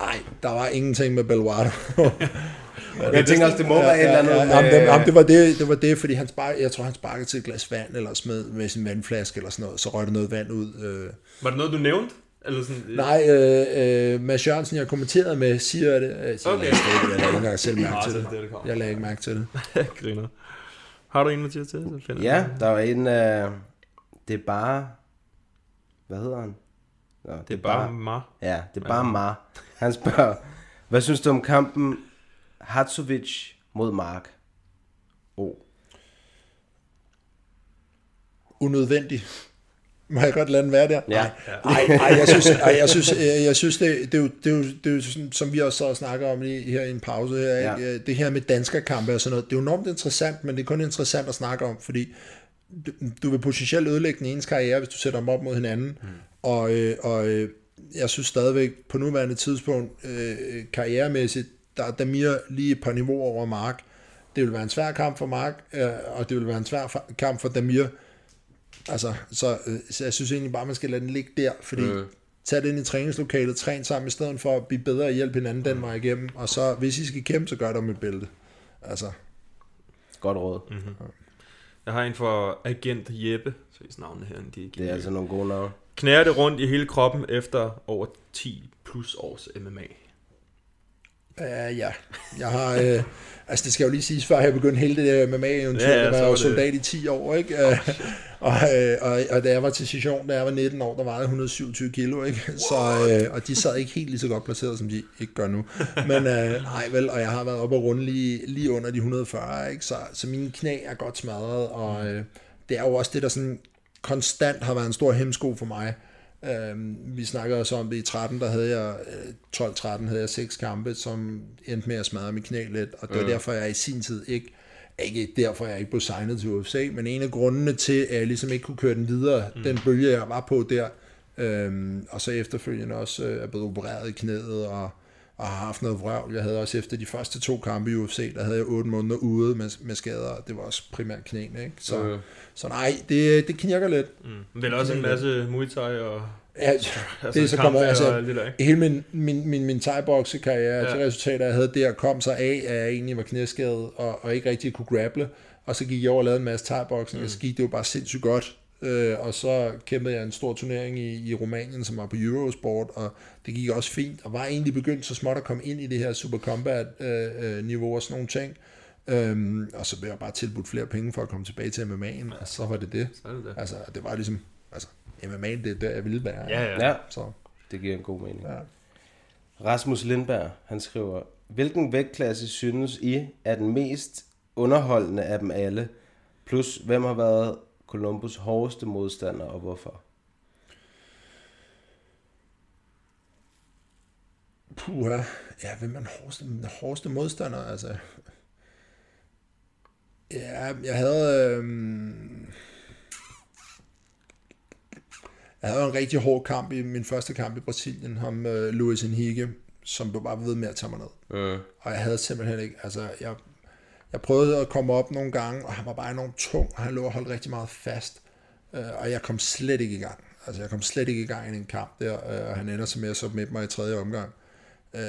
[SPEAKER 5] Ej, der var ingenting med Belluardo. [LAUGHS]
[SPEAKER 2] Jeg tænker også, det må være et eller andet
[SPEAKER 5] Ja, ja,
[SPEAKER 2] med...
[SPEAKER 5] jamen, det, jamen, det, var det, det var det, fordi han spark, jeg tror, han sparkede til et glas vand, eller smed med sin vandflaske, eller sådan noget, så røg der noget vand ud. Øh.
[SPEAKER 3] Var det noget, du nævnte? Eller sådan,
[SPEAKER 5] Nej, øh, øh, Mads Jørgensen, jeg kommenterede med, siger det. Øh, så
[SPEAKER 3] Okay.
[SPEAKER 5] Jeg, jeg lagde ikke engang selv [LAUGHS] mærke til det.
[SPEAKER 3] det er det, det.
[SPEAKER 5] Jeg lagde ikke mærke til det. [LAUGHS]
[SPEAKER 3] Griner. Har du en, Mathias, til? Så finder
[SPEAKER 2] Ja, der var en... Uh, det er bare... Hvad hedder han? Nå,
[SPEAKER 3] Det er bare mig.
[SPEAKER 2] Ja, det er bare Mar. Han spørger, hvad synes du om kampen Hatsovic mod Mark? Oh.
[SPEAKER 5] Unødvendig. Må jeg godt lade den være der?
[SPEAKER 2] Ja.
[SPEAKER 5] Nej, nej, nej jeg synes, ej, jeg synes, jeg, jeg synes det, det, er jo, det, er jo, det er jo sådan, som vi også så snakker om lige her i en pause her,
[SPEAKER 2] Ja.
[SPEAKER 5] ja. det her med danskerkampe og sådan noget, det er jo enormt interessant, men det er kun interessant at snakke om, fordi du, du vil potentielt ødelægge den enes karriere, hvis du sætter dem op mod hinanden, mm. og, øh, og øh, jeg synes stadigvæk på nuværende tidspunkt, øh, karrieremæssigt, der er Damir lige et par niveauer over Mark. Det vil være en svær kamp for Mark, øh, og det vil være en svær kamp for Damir. Altså, så, øh, så jeg synes egentlig bare, man skal lade den ligge der, fordi mm. tag det ind i træningslokalet, træn sammen i stedet for at blive bedre og hjælpe hinanden den vej igennem, og så hvis I skal kæmpe, så gør det om et bælte. Altså,
[SPEAKER 2] Godt råd.
[SPEAKER 3] Mm. Jeg har en for agent Jeppe, så I navnet her, de
[SPEAKER 2] Det er altså nogle gode navne.
[SPEAKER 3] Knærer det rundt i hele kroppen efter over 10 plus års MMA.
[SPEAKER 5] Uh, ja, jeg har, øh, altså det skal jo lige siges, før jeg begyndte hele det der MMA-eventyr,
[SPEAKER 3] Ja,
[SPEAKER 5] ja,
[SPEAKER 3] ja,
[SPEAKER 5] jeg var jo
[SPEAKER 3] det-
[SPEAKER 5] soldat i 10 år, ikke? Uh, og, øh, og, og da jeg var til session, da jeg var 19 år, der var jeg 127 kilo, ikke? Så, øh, og de sad ikke helt lige så godt placeret, som de ikke gør nu. Men øh, nej vel, og jeg har været oppe og runde lige, lige under de 140, ikke? Så, så mine knæ er godt smadret, og øh, det er jo også det, der sådan konstant har været en stor hemsko for mig. Øhm, vi snakkede også om det i 13, der havde jeg, øh, 12-13 havde jeg seks kampe, som endte med at smadre mit knæ lidt, og det var
[SPEAKER 3] Mm.
[SPEAKER 5] derfor, jeg i sin tid ikke, ikke derfor, jeg ikke blev signet til UFC, men en af grundene til, at jeg ligesom ikke kunne køre den videre, mm. den bølge, jeg var på der, øhm, og så efterfølgende også øh, er blevet opereret i knæet, og, og har haft noget vrøvl. Jeg havde også efter de første to kampe i UFC, der havde jeg otte måneder ude med, med skader, og det var også primært knæene, ikke? Så,
[SPEAKER 3] Mm.
[SPEAKER 5] så nej, det, det knirker lidt.
[SPEAKER 3] Mm. Vel også en masse Muay Thai og...
[SPEAKER 5] Ja, [LAUGHS] det er så kommer altså,
[SPEAKER 3] det der,
[SPEAKER 5] hele min, min, min, min thai-boksekarriere, ja. De resultater, jeg havde der, kom så af, at jeg egentlig var knæskadet, og, og ikke rigtig kunne grapple, og så gik jeg over og lavede en masse thai-boksning, mm. og så gik det jo bare sindssygt godt, øh, og så kæmpede jeg en stor turnering i, i Rumænien, som var på Eurosport, og det gik også fint, og var egentlig begyndt så småt at komme ind i det her Super Combat-niveau og sådan nogle ting, Øhm, og så blev jeg bare tilbudt flere penge for at komme tilbage til MMA'en, og så var det det.
[SPEAKER 3] Så er det det.
[SPEAKER 5] Altså, det var ligesom, altså, MMA'en, det er der, jeg ville være.
[SPEAKER 3] Ja, ja.
[SPEAKER 2] Ja,
[SPEAKER 5] Så,
[SPEAKER 2] det giver en god mening.
[SPEAKER 5] ja.
[SPEAKER 2] Rasmus Lindberg, han skriver, hvilken vægtklasse synes I er den mest underholdende af dem alle? Plus, hvem har været Columbus hårdeste modstander, og hvorfor?
[SPEAKER 5] Puha. Ja, hvem er den hårdeste, den hårdeste modstander? Altså, ja, jeg havde... Øhm, jeg havde en rigtig hård kamp i min første kamp i Brasilien, ham øh, Luis Henrique, som blev bare ved med at tage mig ned.
[SPEAKER 2] Mm.
[SPEAKER 5] Og jeg havde simpelthen ikke, altså jeg, jeg prøvede at komme op nogle gange, og han var bare enormt tung, og han lå og holdt rigtig meget fast. Øh, og jeg kom slet ikke i gang. Altså jeg kom slet ikke i gang i en kamp der, øh, og han ender så med at submit mig i tredje omgang. Øh,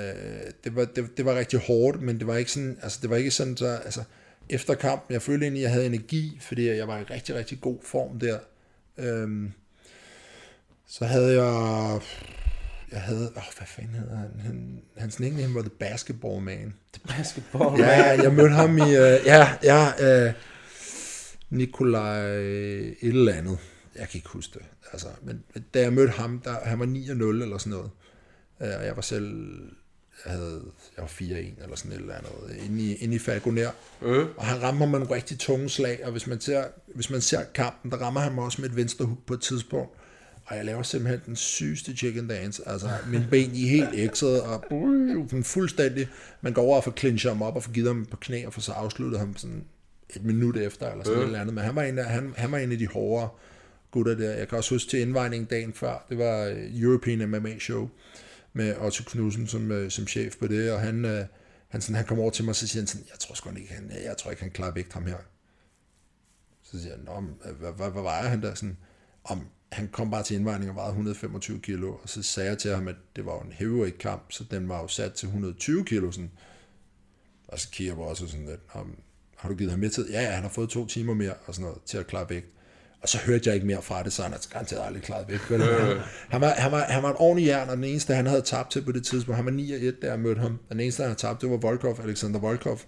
[SPEAKER 5] det, var, det, det var rigtig hårdt, men det var ikke sådan, altså det var ikke sådan, så, altså efter kampen, jeg følte egentlig, at jeg havde energi, fordi jeg var i rigtig, rigtig god form der. Øhm, så havde jeg, jeg havde, åh, hvad fanden hedder han? han hans nickname var The Basketball Man.
[SPEAKER 2] Basketball,
[SPEAKER 5] Ja, jeg mødte ham i, øh, ja, ja, øh, Nikolaj et eller andet. Jeg kan ikke huske det. Altså, men da jeg mødte ham, der, han var 9-0 eller sådan noget. Øh, og jeg var selv, jeg, havde, jeg var 4-1 eller sådan et eller andet, inde i, inde i Falconer.
[SPEAKER 2] Mm.
[SPEAKER 5] Og han rammer mig nogle rigtig tunge slag, og hvis man, ser, hvis man ser kampen, der rammer han mig også med et venstre hook på et tidspunkt. Og jeg laver simpelthen den sygeste chicken dance. Altså, mine ben I helt ekset, og uh, fuldstændig. Man går over og får clincher ham op og får givet ham på knæ, og får så afsluttet ham sådan et minut efter, eller sådan
[SPEAKER 2] mm.
[SPEAKER 5] eller andet. Men han var, en af, han, han var en af de hårdere gutter der. Jeg kan også huske til indvejningen dagen før, det var øh, European MMA Show, med Otto Knudsen som, øh, som chef på det, og han, øh, han, sådan, han kom over til mig, og så siger han sådan, jeg tror sgu ikke, han, jeg tror ikke, han klarer vægt ham her. Så siger han, "Nå, men, øh, hvad, hvad, hvad vejer han der? Sådan, om, han kom bare til indvejning og vejede 125 kilo, og så sagde jeg til ham, at det var jo en heavyweight kamp, så den var jo sat til 120 kilo. Sådan. Og så kigger jeg også sådan lidt, "Om, har du givet ham mere tid? Ja, ja, han har fået to timer mere og sådan noget, til at klare vægt. Og så hørte jeg ikke mere fra det, så han har garanteret aldrig klaret vægt. vel? han, var, han, var, han var en ordentlig jern, og den eneste, han havde tabt til på det tidspunkt, han var 9-1, da jeg mødte ham. Den eneste, han havde tabt, det var Volkov, Alexander Volkov,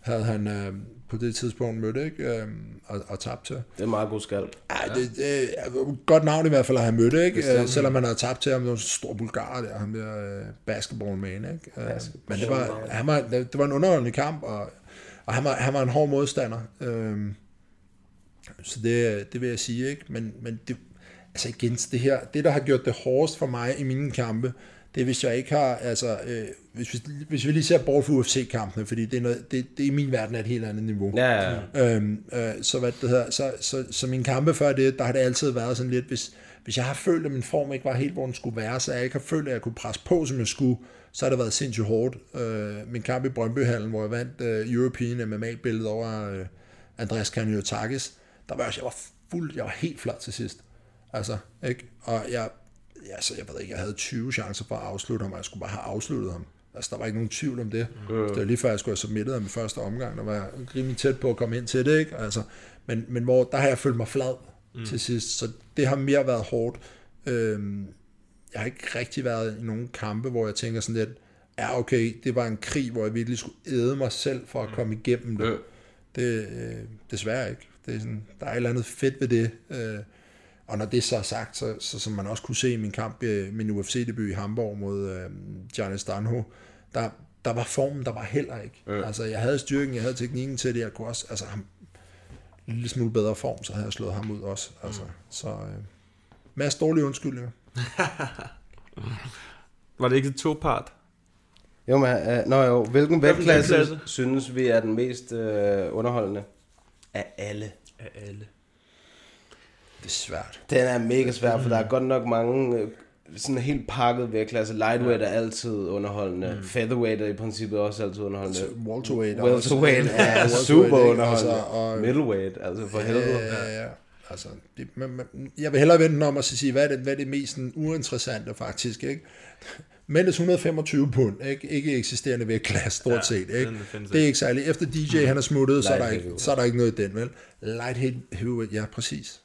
[SPEAKER 5] havde han øh, på det tidspunkt mødt, ikke? Øh, og, og tabt til.
[SPEAKER 2] Det er en meget god skalp.
[SPEAKER 5] Ja, det, det er godt navn i hvert fald at have mødt, ikke?
[SPEAKER 2] Bestemt.
[SPEAKER 5] Øh, selvom man havde tabt til ham, det var en stor bulgar der, ham der uh, basketball man, ikke? Uh, men det var, han var, det, var en underholdende kamp, og, og han, var, han var en hård modstander. Um, så det, det vil jeg sige, ikke? Men, men det, altså igen, det her, det der har gjort det hårdest for mig i mine kampe, det er, hvis jeg ikke har, altså, øh, hvis, vi, hvis vi lige ser bort for UFC-kampene, fordi det er, noget, det, det er i min verden er et helt andet niveau.
[SPEAKER 2] Ja, ja, ja.
[SPEAKER 5] Øhm, øh, så, hvad det hedder, så, så, så mine kampe før det, der har det altid været sådan lidt, hvis, hvis jeg har følt, at min form ikke var helt, hvor den skulle være, så jeg ikke har følt, at jeg kunne presse på, som jeg skulle, så har det været sindssygt hårdt. Øh, min kamp i Brøndbyhallen, hvor jeg vandt øh, European MMA-billedet over øh, Andreas Kanyotakis, der var jeg, jeg var fuld, jeg var helt flot til sidst. Altså, ikke? Og jeg, ja, så jeg ved ikke, jeg havde 20 chancer for at afslutte ham, og jeg skulle bare have afsluttet ham. Altså, der var ikke nogen tvivl om det. Mm. Det var lige før, jeg skulle have submittet ham i første omgang, der var jeg rimelig tæt på at komme ind til det, ikke? Altså, men, men hvor, der har jeg følt mig flad mm. til sidst, så det har mere været hårdt. Øhm, jeg har ikke rigtig været i nogen kampe, hvor jeg tænker sådan lidt, ja okay, det var en krig, hvor jeg virkelig skulle æde mig selv for at komme igennem det. Det øh, desværre ikke. Det er sådan, der er et eller andet fedt ved det. Øh, og når det så er sagt, så, så som man også kunne se i min kamp, øh, min UFC-debut i Hamburg mod øh, Giannis Danho, der, der var formen, der var heller ikke. Øh. Altså, jeg havde styrken, jeg havde teknikken til det, jeg kunne også, altså, ham, en lille smule bedre form, så havde jeg slået ham ud også. Altså, mm. Så øh, masse dårlige undskyldninger. [LAUGHS]
[SPEAKER 3] var det ikke et to-part?
[SPEAKER 2] Jo, men, uh, nå jo, hvilken vægtklasse synes vi er den mest uh, underholdende af alle?
[SPEAKER 3] Af alle.
[SPEAKER 5] Det er svært.
[SPEAKER 2] Den er mega svær, for der er godt nok mange uh, sådan helt pakket vægtklasse. Lightweight er altid underholdende. Mm. Featherweight er i princippet også altid underholdende.
[SPEAKER 5] Welterweight er
[SPEAKER 2] Welterweight er super
[SPEAKER 5] ikke?
[SPEAKER 2] underholdende.
[SPEAKER 5] Altså, og-
[SPEAKER 2] Middleweight, altså for helvede.
[SPEAKER 5] Ja, ja, ja. Altså, det, man, man, jeg vil hellere vente den om at sige, hvad er det, hvad er det mest sådan, uinteressante faktisk, ikke? Mændenes 125 pund, ikke, ikke eksisterende vægtklasse, stort
[SPEAKER 3] Ja,
[SPEAKER 5] set, ikke?
[SPEAKER 3] den findes
[SPEAKER 5] Det er ikke særligt. Efter DJ han er smuttet, så er, der
[SPEAKER 2] Light
[SPEAKER 5] ikke,
[SPEAKER 2] heavyweight.
[SPEAKER 5] så er der ikke noget i den, vel? Light heavyweight, ja, præcis.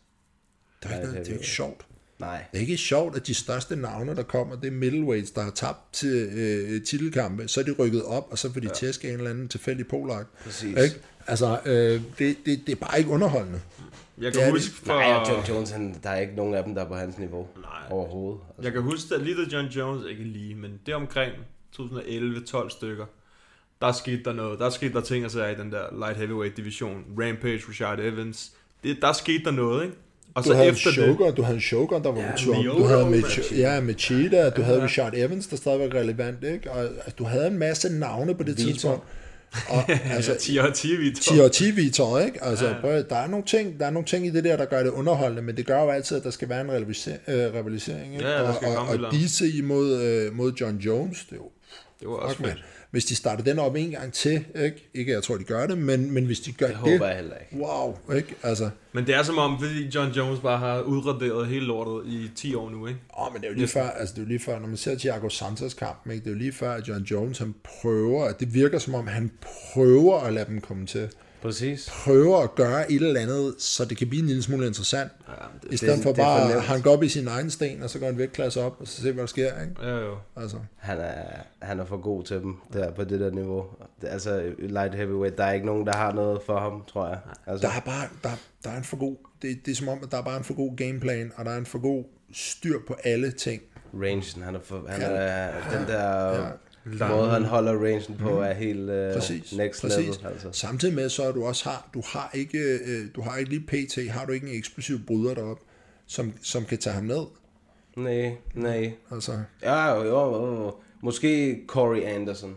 [SPEAKER 5] Det er, ikke, noget, det er jo ikke sjovt.
[SPEAKER 2] Nej.
[SPEAKER 5] Det er ikke sjovt, at de største navne, der kommer, det er middleweights, der har tabt til øh, titelkampe, så er de rykket op, og så får de ja. tæsk af en eller anden tilfældig polak.
[SPEAKER 2] Præcis.
[SPEAKER 5] Ikke? Altså, øh, det, det, det er bare ikke underholdende.
[SPEAKER 3] Jeg
[SPEAKER 5] Det er
[SPEAKER 3] kan
[SPEAKER 5] det.
[SPEAKER 3] huske for...
[SPEAKER 2] Nej, og John Jones, han, der er ikke nogen af dem, der er på hans niveau
[SPEAKER 3] Nej.
[SPEAKER 2] overhovedet.
[SPEAKER 3] Jeg kan huske, at lige da John Jones, ikke lige, men det er omkring 2011-12 stykker, der skete der noget. Der skete der ting og sager i den der light heavyweight division. Rampage, Rashad Evans. Det, der skete der noget, ikke? Og
[SPEAKER 5] Du
[SPEAKER 3] så
[SPEAKER 5] havde, en
[SPEAKER 3] efter det...
[SPEAKER 5] Shogun, du havde en Shogun, der var
[SPEAKER 3] Ja,
[SPEAKER 5] ja, Shogun. Du havde med, ja, med Cheetah, du havde Richard Evans, der stadig var relevant, ikke? Og altså, du havde en masse navne på det
[SPEAKER 2] Vitor.
[SPEAKER 5] tidspunkt. [LAUGHS] Og, altså,
[SPEAKER 3] Ja, 10 og 10 vi
[SPEAKER 5] 10 og 10 Vitor, ikke? Altså, ja. der, er nogle ting, der er nogle ting i det der, der gør det underholdende, men det gør jo altid, at der skal være en rivalisering, øh, rivalisering ikke?
[SPEAKER 3] Ja, der
[SPEAKER 5] og,
[SPEAKER 3] skal
[SPEAKER 5] og, og
[SPEAKER 3] andet.
[SPEAKER 5] DC imod, øh, mod John Jones, det er jo
[SPEAKER 3] Det var også fedt.
[SPEAKER 5] Hvis de starter den op en gang til, ikke? Ikke, jeg tror, de gør det, men, men hvis de gør
[SPEAKER 2] Det
[SPEAKER 5] det,
[SPEAKER 2] håber jeg heller ikke.
[SPEAKER 5] wow, ikke? Altså,
[SPEAKER 3] Men det er som om, fordi John Jones bare har udraderet hele lortet i 10 år nu, ikke?
[SPEAKER 5] Åh, men det er jo lige før, altså det er jo lige før, når man ser Thiago Santos kampen, ikke? det er jo lige før, at John Jones, han prøver, at det virker som om, han prøver at lade dem komme til.
[SPEAKER 2] Præcis.
[SPEAKER 5] Prøver at gøre et eller andet, så det kan blive en lille smule interessant.
[SPEAKER 3] Ja, det,
[SPEAKER 5] I stedet
[SPEAKER 2] det-
[SPEAKER 5] for
[SPEAKER 2] det
[SPEAKER 5] bare at
[SPEAKER 2] nemt.
[SPEAKER 5] han går op i sin egen sten, og så går en vægtklasse op, og så ser, hvad der sker, ikke?
[SPEAKER 3] ja, jo.
[SPEAKER 5] Altså,
[SPEAKER 2] Han er, han er for god til dem der på det der niveau. Det, altså light heavyweight, der er ikke nogen, der har noget for ham, tror jeg. Altså,
[SPEAKER 5] der er bare, der, der er en for god, det, det er som om, at der er bare en for god gameplan, og der er en for god styr på alle ting.
[SPEAKER 2] rangen, han er, for, han
[SPEAKER 5] Ja.
[SPEAKER 2] er den der
[SPEAKER 5] Ja.
[SPEAKER 2] Ja. måde, han holder rangen på, er helt uh,
[SPEAKER 5] Præcis,
[SPEAKER 2] next
[SPEAKER 5] præcis.
[SPEAKER 2] level. Altså.
[SPEAKER 5] Samtidig med, så er du også har, du har ikke, øh, du har ikke lige pt, har du ikke en eksplosiv bryder derop, som, som kan tage ham ned.
[SPEAKER 2] Nej, nej.
[SPEAKER 5] Altså,
[SPEAKER 2] Ja, jo, jo, jo. Måske Corey Anderson.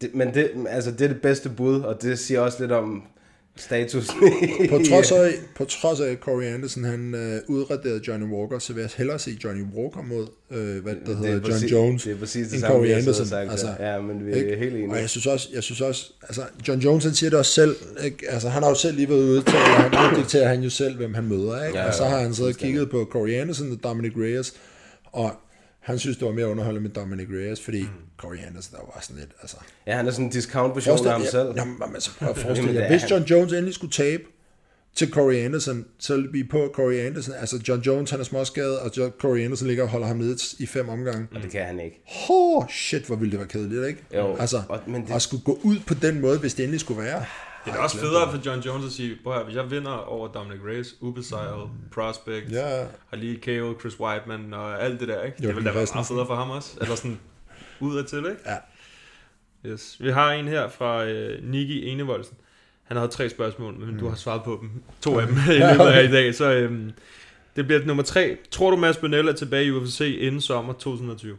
[SPEAKER 2] Det, men det, altså, det er det bedste bud, og det siger også lidt om statusen. i-
[SPEAKER 5] på [LAUGHS] trods af, på trods af at Corey Anderson, han øh, udraderede Johnny Walker, så vil jeg hellere se Johnny Walker mod, øh, hvad det,
[SPEAKER 2] er
[SPEAKER 5] hedder, John
[SPEAKER 2] præcis-
[SPEAKER 5] Jones,
[SPEAKER 2] det er præcis det
[SPEAKER 5] end
[SPEAKER 2] samme,
[SPEAKER 5] Corey Anderson.
[SPEAKER 2] sagt,
[SPEAKER 5] altså,
[SPEAKER 2] ja. Men vi er
[SPEAKER 5] ikke?
[SPEAKER 2] helt enige.
[SPEAKER 5] Og jeg synes også, jeg synes også altså, John Jones, han siger det også selv, ikke? Altså, han har jo selv lige været ude til, og han dikterer han jo selv, hvem han møder, ikke?
[SPEAKER 2] Ja,
[SPEAKER 5] og så har han siddet og kigget på Corey Anderson og Dominic Reyes, og han synes, det var mere underholdende med Dominic Reyes, fordi Corey Anderson, der var sådan lidt, altså...
[SPEAKER 2] Ja, han er sådan en discount version af ham selv.
[SPEAKER 5] Jamen, men så prøv at [LAUGHS] forestille jer,
[SPEAKER 2] er
[SPEAKER 5] hvis John Jones endelig skulle tabe til Corey Anderson, så ville vi på Corey Anderson, altså John Jones, han er småskadet, og John- Corey Anderson ligger og holder ham nede i fem omgange.
[SPEAKER 2] Og det kan han ikke.
[SPEAKER 5] Oh, shit, hvor ville det være kedeligt, ikke?
[SPEAKER 2] Jo,
[SPEAKER 5] altså,
[SPEAKER 2] og- men det-
[SPEAKER 5] at skulle gå ud på den måde, hvis det endelig skulle være.
[SPEAKER 3] Det er da også federe for John Jones at sige, prøv hvis jeg vinder over Dominic Reyes, ubesejret, prospect,
[SPEAKER 5] Ja.
[SPEAKER 3] har lige KO Chris Whiteman og alt det der, ikke?
[SPEAKER 5] Jo,
[SPEAKER 3] det vil da være meget federe for ham også. Eller sådan ud til, ikke?
[SPEAKER 5] Ja.
[SPEAKER 3] Yes. Vi har en her fra øh, Niki Enevoldsen. Han havde tre spørgsmål, men mm. du har svaret på dem. To af dem [LAUGHS] i løbet af i dag. Så øhm, Det bliver nummer tre. Tror du, Mads Bonnell er tilbage i UFC inden sommer 2020?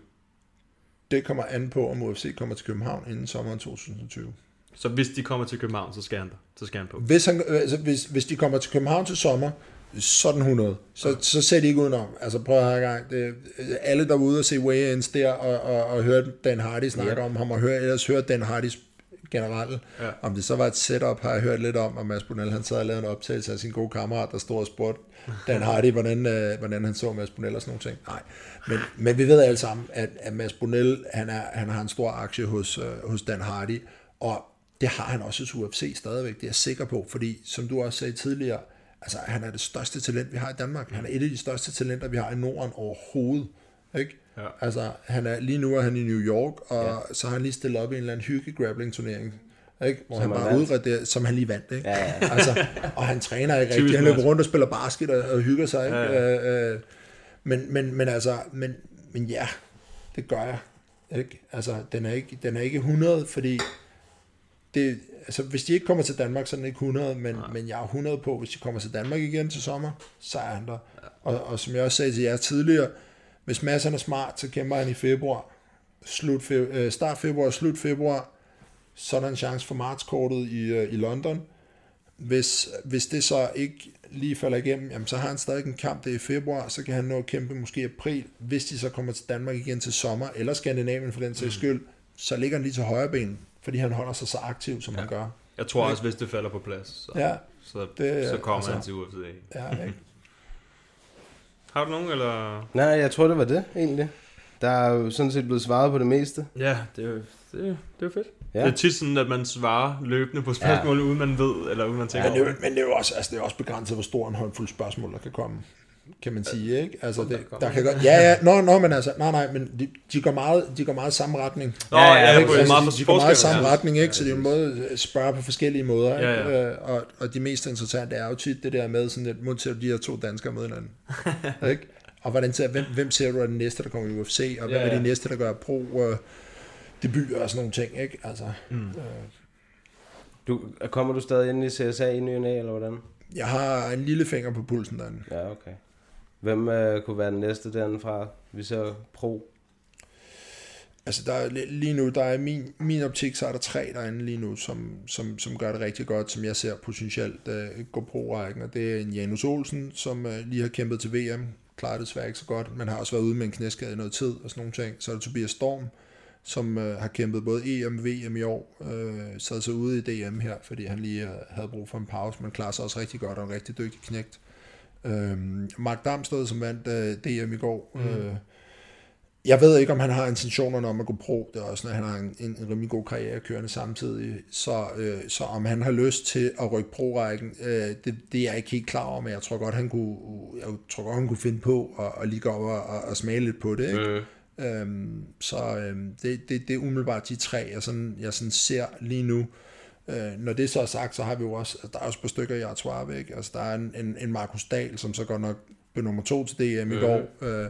[SPEAKER 5] Det kommer an på, om UFC kommer til København inden sommeren 2020.
[SPEAKER 3] Så hvis de kommer til København, så skal han der. Så skal han på.
[SPEAKER 5] Hvis, han, altså, hvis, hvis de kommer til København til sommer, så den 100. Så, så ser de ikke udenom. Altså prøv at høre gang. Det, alle der var ude og se weigh-ins der, og, og, og hørte Dan Hardy snakke
[SPEAKER 2] Yep.
[SPEAKER 5] om ham, og hør, ellers hørte Dan Hardys generelle.
[SPEAKER 3] Ja.
[SPEAKER 5] Om det så var et setup, har jeg hørt lidt om, og Mads Brunel, han sad og lavede en optagelse af sin gode kammerat, der stod og spurgte Dan Hardy, hvordan, øh, hvordan han så Mads Brunel og sådan nogle ting. Nej, men, men vi ved alle sammen, at, at Mads Brunel, han, er, han har en stor aktie hos, øh, hos Dan Hardy, og det har han også hos UFC stadigvæk, det er jeg sikker på, fordi som du også sagde tidligere, altså han er det største talent, vi har i Danmark. Han er et af de største talenter, vi har i Norden overhovedet. Ikke?
[SPEAKER 3] Ja.
[SPEAKER 5] Altså, han er, lige nu er han i New York, og ja. så har han lige stillet op i en eller anden hygge grappling turnering, ikke? hvor
[SPEAKER 2] Som
[SPEAKER 5] han bare udredt som han lige vandt. Ikke?
[SPEAKER 2] Ja, ja. [LAUGHS]
[SPEAKER 5] Altså, og han træner ikke rigtigt. Han løber rundt og spiller basket og, og hygger sig. Ikke?
[SPEAKER 3] Ja,
[SPEAKER 5] Øh, øh, men, men, men altså, men, men ja, det gør jeg. Ikke? Altså, den er ikke, den er ikke 100, fordi det, altså, hvis de ikke kommer til Danmark, så er den ikke 100, men, men jeg er 100 på, hvis de kommer til Danmark igen til sommer, så er han der. Og, og som jeg også sagde til jer tidligere, hvis Mads er smart, så kæmper han i februar, slut fe, øh, start februar, slut februar, så er der en chance for martskortet i, øh, i London. Hvis, hvis det så ikke lige falder igennem, jamen, så har han stadig en kamp, det er i februar, så kan han nå at kæmpe måske i april. Hvis de så kommer til Danmark igen til sommer, eller Skandinavien for den sags skyld, så ligger han lige til højre ben, fordi han holder sig så aktiv, som ja. han gør.
[SPEAKER 3] Jeg tror også, hvis det falder på plads, så,
[SPEAKER 5] Ja,
[SPEAKER 3] så,
[SPEAKER 5] det-
[SPEAKER 3] så kommer
[SPEAKER 5] altså-
[SPEAKER 3] han til UFC.
[SPEAKER 5] Ja, ikke? [LAUGHS]
[SPEAKER 3] Har du nogen, eller?
[SPEAKER 2] Nej, jeg tror, det var det, egentlig. Der er jo sådan set blevet svaret på det meste.
[SPEAKER 3] Ja, det er jo, det, er- det er fedt.
[SPEAKER 2] Ja.
[SPEAKER 3] Ja. Det er tit sådan, at man svarer løbende på spørgsmål, ja. uden man ved, eller uden man tænker
[SPEAKER 5] Men, det, er jo- men det er jo også, altså, det er også begrænset, hvor stor en håndfuld spørgsmål, der kan komme kan man sige, ikke? Altså, det, der kan godt, ja, ja, nå, nå, men altså, nej, nej, men de, de, går meget, de går meget samme retning.
[SPEAKER 3] Nå, ja, ja,
[SPEAKER 5] ikke? altså,
[SPEAKER 3] meget
[SPEAKER 5] de, de går meget samme
[SPEAKER 3] ja.
[SPEAKER 5] retning, ikke? Så det er en måde at spørge på forskellige måder, ikke?
[SPEAKER 3] Ja, ja.
[SPEAKER 5] Øh, Og, og de mest interessante er jo tit det der med, sådan at monterer de her to danskere med hinanden. [LAUGHS] ikke? Og hvordan ser, hvem, hvem ser du er den næste, der kommer i UFC, og hvem
[SPEAKER 3] Ja,
[SPEAKER 5] er de
[SPEAKER 3] ja.
[SPEAKER 5] næste, der gør pro øh, debuter og sådan nogle ting, ikke? Altså,
[SPEAKER 3] Mm.
[SPEAKER 5] øh,
[SPEAKER 2] Du, kommer du stadig ind i CSA i ny eller hvordan?
[SPEAKER 5] jeg har en lille finger på pulsen derinde.
[SPEAKER 2] Ja, okay. Hvem øh, kunne være den næste derinde fra? Vi ser pro.
[SPEAKER 5] Altså der er, lige nu, der er min, min optik, så er der tre derinde lige nu, som, som, som gør det rigtig godt, som jeg ser potentielt øh, gå pro rækken og det er en Janus Olsen, som øh, lige har kæmpet til VM, klarer det desværre ikke så godt, men har også været ude med en knæskade i noget tid og sådan nogle ting. Så er der Tobias Storm, som øh, har kæmpet både EM og VM i år, øh, sad så ude i DM her, fordi han lige øh, havde brug for en pause, men klarer sig også rigtig godt og en rigtig dygtig knægt. Øh, Mark Damsted, som vandt øh, DM i går, øh, jeg ved ikke, om han har intentionerne om at gå pro. Det er også, når han har en, en, en rimelig god karriere kørende samtidig. Så, øh, så om han har lyst til at rykke pro-rækken, øh, det, det er jeg ikke helt klar over, men jeg tror godt, han kunne, jeg tror godt, han kunne finde på at, at lige gå op og, og, og smage lidt på det. Ikke? Mm. Øhm, så øhm, det, det, det er umiddelbart de tre, jeg sådan, jeg sådan ser lige nu. Øh, når det så er sagt, så har vi jo også, altså, der er også et par stykker i Artois, ikke? Altså, der er en, en, en Markus Dahl, som så godt nok blev nummer to til DM i går, øh,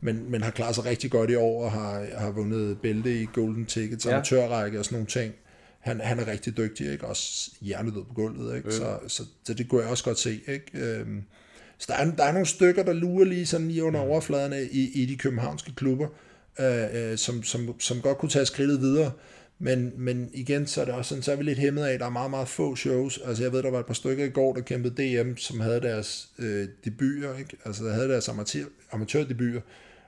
[SPEAKER 5] men, men har klaret sig rigtig godt i år, og har, har vundet bælte i Golden Tickets,
[SPEAKER 2] Ja.
[SPEAKER 5] amatørrække og sådan nogle ting. Han, han er rigtig dygtig, ikke? Også hjernedød på gulvet, ikke? Så, så, så, det kunne jeg også godt se, ikke? Øhm, så der er, der er nogle stykker, der lurer lige sådan lige under overfladen af i, i de københavnske klubber, øh, øh, som, som, som godt kunne tage skridtet videre. Men, men igen, så er det også sådan, så er vi lidt hæmmet af, at der er meget, meget få shows. Altså jeg ved, der var et par stykker i går, der kæmpede DM, som havde deres øh, debuter, ikke? Altså der havde deres amatør, amatørdebuter.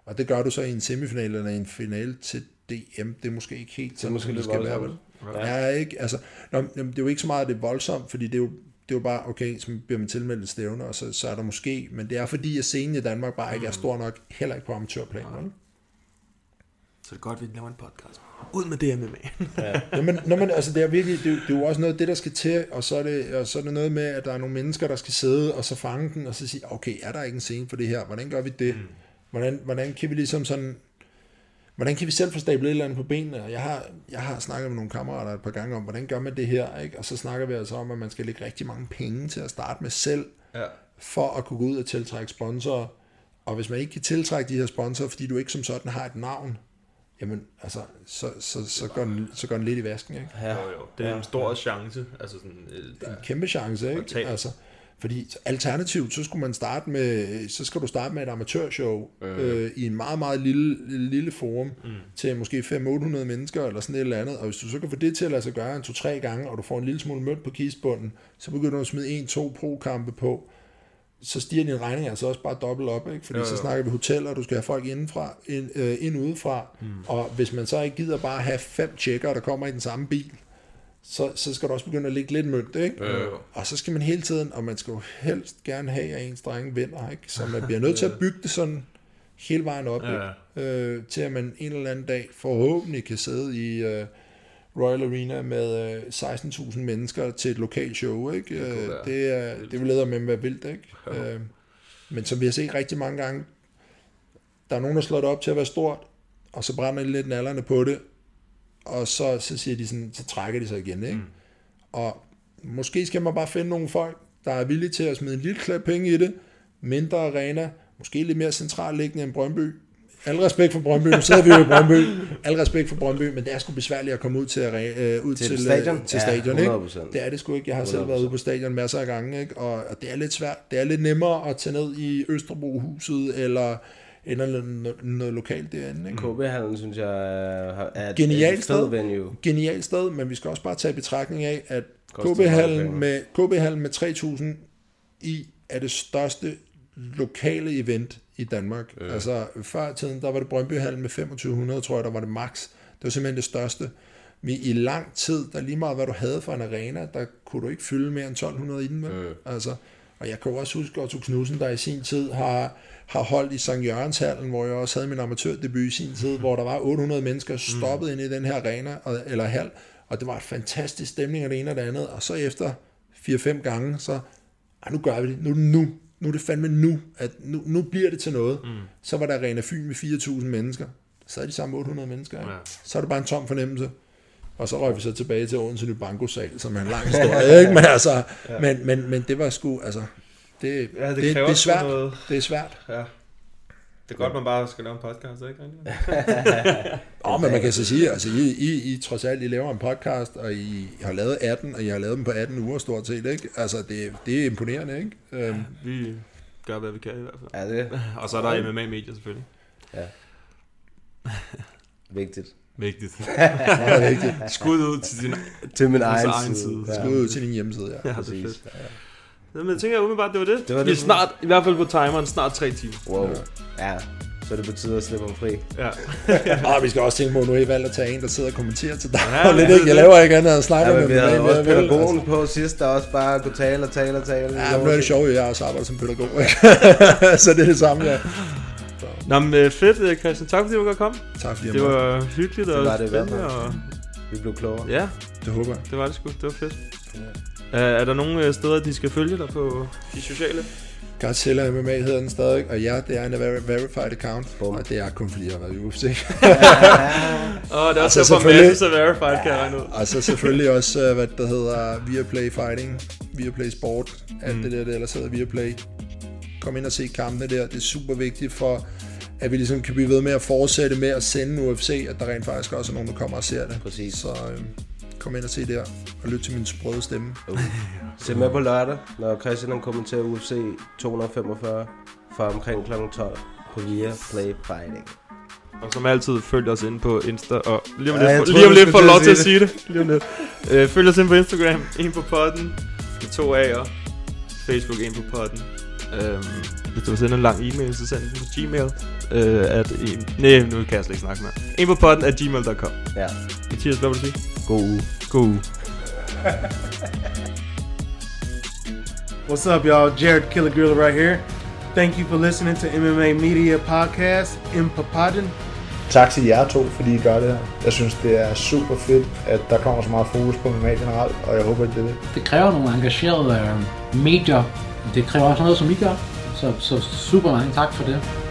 [SPEAKER 5] Og det gør du så i en semifinal eller i en finale til DM. Det er måske ikke helt sådan,
[SPEAKER 2] måske
[SPEAKER 5] som det skal være.
[SPEAKER 2] voldsomt.
[SPEAKER 5] Vel? Ja, ikke? Altså, nå, det er jo ikke så meget, at det er voldsomt, fordi det er jo, det er jo bare, okay, så bliver man tilmeldt et stævne, og så, så er der måske, men det er fordi, at scenen i Danmark bare ikke er stor nok, heller ikke på amatørplan. vel?
[SPEAKER 3] Så det er godt, at vi laver en podcast. Ud med det MMA. [LAUGHS]
[SPEAKER 5] Jamen, når man, altså det er virkelig, det, er det er jo også noget af det, der skal til, og så, er det, og så er det noget med, at der er nogle mennesker, der skal sidde og så fange den, og så sige, okay, er der ikke en scene for det her? Hvordan gør vi det? Mm. Hvordan, hvordan kan vi ligesom sådan, hvordan kan vi selv få stablet et eller andet på benene? Og jeg har, jeg har snakket med nogle kammerater et par gange om, hvordan gør man det her? Ikke? Og så snakker vi altså om, at man skal lægge rigtig mange penge til at starte med selv,
[SPEAKER 3] ja.
[SPEAKER 5] for at kunne gå ud og tiltrække sponsorer. Og hvis man ikke kan tiltrække de her sponsorer, fordi du ikke som sådan har et navn, jamen, altså, så, så, så, går, den, så går den lidt i vasken, ikke?
[SPEAKER 2] Ja.
[SPEAKER 3] Jo, jo. Det er en stor chance. Altså sådan, øh,
[SPEAKER 5] Det er en kæmpe chance, ikke?
[SPEAKER 3] tage.
[SPEAKER 5] Altså, Fordi alternativt, så skulle man starte med, så skal du starte med et amatørshow øh. Øh, i en meget, meget lille, lille forum mm. til måske 500-800 mennesker eller sådan et eller andet. Og hvis du så kan få det til at lade sig gøre en to-tre gange, og du får en lille smule mønt på kistbunden, så begynder du at smide en-to pro-kampe på, så stiger din regning altså også bare dobbelt op, ikke? fordi jo, jo. så snakker vi hoteller, du skal have folk indenfra, ind, øh, ind udefra, mm. og hvis man så ikke gider bare have fem tjekker, der kommer i den samme bil, så, så skal du også begynde at lægge lidt mønt, ikke? Øh. Og så skal man hele tiden, og man skal jo helst gerne have, at ens drenge vinder, ikke? Så man [LAUGHS] bliver nødt til at bygge det sådan hele vejen op, ja. øh, til at man en eller anden dag forhåbentlig kan sidde i øh, Royal Arena med øh, 16.000 mennesker til et lokalt show, ikke? Det, øh, det, er, det vil lede med at være vildt, ikke? Ja. Øh, men som vi har set rigtig mange gange, der er nogen, der slår det op til at være stort, og så brænder de lidt nallerne på det, og så, så siger de sådan, så trækker de sig igen, ikke? Mm. Og måske skal man bare finde nogle folk, der er villige til at smide en lille klap penge i det, mindre arena, måske lidt mere centralt liggende end Brøndby. Al respekt for Brøndby, nu sidder vi jo i Brøndby. Al respekt for Brøndby, men det er sgu besværligt at komme ud til, øh, ud
[SPEAKER 2] til,
[SPEAKER 5] til
[SPEAKER 2] stadion,
[SPEAKER 5] til stadion ikke? Det er det sgu ikke. Jeg har 100%. selv været ude på stadion masser af gange, ikke? Og, og det er lidt svært. Det er lidt nemmere at tage ned i Østerbrohuset, eller eller noget, noget lokalt derinde. Ikke?
[SPEAKER 2] KB-hallen, synes jeg, er et,
[SPEAKER 5] Genialt
[SPEAKER 2] et
[SPEAKER 5] sted.
[SPEAKER 2] venue.
[SPEAKER 5] Genialt sted, men vi skal også bare tage i betragtning af, at KB-hallen med, KB-hallen med 3.000 i er det største lokale event i Danmark. Øh. Altså før i tiden, der var det Brøndbyhallen med 2500, tror jeg, der var det max. Det var simpelthen det største. Men i lang tid, der lige meget hvad du havde for en arena, der kunne du ikke fylde mere end 1200 inden med. Øh. Altså, og jeg kan jo også huske Otto Knudsen, der i sin tid har har holdt i St. Jørgenshallen, hvor jeg også havde min amatørdebut i sin tid, hvor der var 800 mennesker stoppet mm. ind i den her arena, eller hal, og det var et fantastisk stemning af det ene og det andet, og så efter 4-5 gange, så, ah, nu gør vi det, nu, nu, nu er det fandme nu, at nu, nu bliver det til noget. Mm. Så var der Arena Fyn med 4.000 mennesker, så er de samme 800 mennesker, ja. så er det bare en tom fornemmelse. Og så røg vi så tilbage til Odense Ny Banko-sal, som er en lang historie, [LAUGHS] ikke? Men, altså, ja. men, men, men det var sgu, altså, det,
[SPEAKER 3] ja, det,
[SPEAKER 5] det,
[SPEAKER 3] det
[SPEAKER 5] er svært.
[SPEAKER 3] Noget...
[SPEAKER 5] Det er svært.
[SPEAKER 3] Ja. Det er godt, man bare skal lave en podcast, ikke? [LAUGHS]
[SPEAKER 5] Åh, oh, men man kan så sige, altså I, I, I trods alt, I laver en podcast, og I har lavet 18, og I har lavet dem på 18 uger stort set, ikke? Altså, det, det er imponerende, ikke? Ja,
[SPEAKER 3] um, vi gør, hvad vi kan i hvert fald.
[SPEAKER 2] Ja, det. [LAUGHS]
[SPEAKER 3] og så er der MMA-medier selvfølgelig.
[SPEAKER 2] Ja. Vigtigt.
[SPEAKER 3] Vigtigt. [LAUGHS]
[SPEAKER 5] vigtigt.
[SPEAKER 3] Skud ud til din,
[SPEAKER 2] til min egen, side.
[SPEAKER 5] side. Ja. Skud ud til din hjemmeside, ja.
[SPEAKER 3] Ja, det er fedt. Ja. Men jeg tænker umiddelbart, det var det.
[SPEAKER 2] det, var
[SPEAKER 3] det. Vi er snart, i hvert fald på timeren, snart tre timer.
[SPEAKER 2] Wow. Ja. Så det betyder at slippe ham fri.
[SPEAKER 3] Ja.
[SPEAKER 5] og [LAUGHS] vi skal også tænke på, at nu har I valgt at tage en, der sidder og kommenterer til dig. Ja, [LAUGHS] lidt, ikke? Jeg laver ikke andet end at snakke
[SPEAKER 2] ja,
[SPEAKER 5] med
[SPEAKER 2] vi havde også pædagogen altså. på sidst, der også bare kunne tale og tale og tale.
[SPEAKER 5] Ja, men nu er det sjovt, at jeg også arbejder som pædagog. [LAUGHS] Så det er det samme, ja.
[SPEAKER 3] Så. Nå, men øh, fedt, øh, Christian. Tak fordi du godt komme.
[SPEAKER 5] Tak fordi
[SPEAKER 3] Det var hyggeligt og
[SPEAKER 2] det var det
[SPEAKER 3] spændende. Og...
[SPEAKER 2] Vi blev klogere.
[SPEAKER 3] Ja.
[SPEAKER 5] Det håber jeg.
[SPEAKER 3] Det var det sgu. Det var fedt. Ja. Uh, er der nogle øh, steder, de skal følge dig på de sociale?
[SPEAKER 5] Godzilla MMA hedder den stadig, og ja, det er en verified account, Boom. og det er kun fordi, jeg har været i UFC. [LAUGHS]
[SPEAKER 3] Åh, oh, det er også derfor, Mads er verified, ja, kan jeg regne ud.
[SPEAKER 5] Og så selvfølgelig også, øh, hvad der hedder Viaplay Fighting, Viaplay Sport, alt mm. det der, der ellers hedder Viaplay. Kom ind og se kampene der, det er super vigtigt for, at vi ligesom kan blive ved med at fortsætte med at sende UFC, at der rent faktisk også er nogen, der kommer og ser det.
[SPEAKER 2] Præcis.
[SPEAKER 5] Så øh, kom ind og se der, og lyt til min sprøde stemme.
[SPEAKER 2] Uh. [LAUGHS] Se med på lørdag, når Christian kommenterer UFC 245 fra omkring kl. 12 på Via Play Fighting.
[SPEAKER 3] Og som altid, følg os ind på Insta, og lige om lidt, ja, lige om lidt får lov til at sige det. Lige om lidt. Uh, følg os ind på Instagram, en på podden, med to A'er. Facebook, en på podden. Um, hvis du vil sende en lang e-mail, så send den på Gmail. Uh, at en, nej, nu kan jeg slet ikke snakke med. En på podden at gmail.com.
[SPEAKER 2] Ja.
[SPEAKER 3] Mathias, hvad vil du sige?
[SPEAKER 2] God
[SPEAKER 3] cool.
[SPEAKER 8] What's up, y'all? Jared Killer right here. Thank you for listening to MMA Media Podcast in Papadin.
[SPEAKER 5] Tak til jer to, fordi I gør det her. Jeg synes, det er super fedt, at der kommer så meget fokus på MMA generelt, og jeg håber, at det er det.
[SPEAKER 9] Det kræver nogle engagerede øh, medier. Det kræver også noget, som I gør. Så, så super mange tak for det.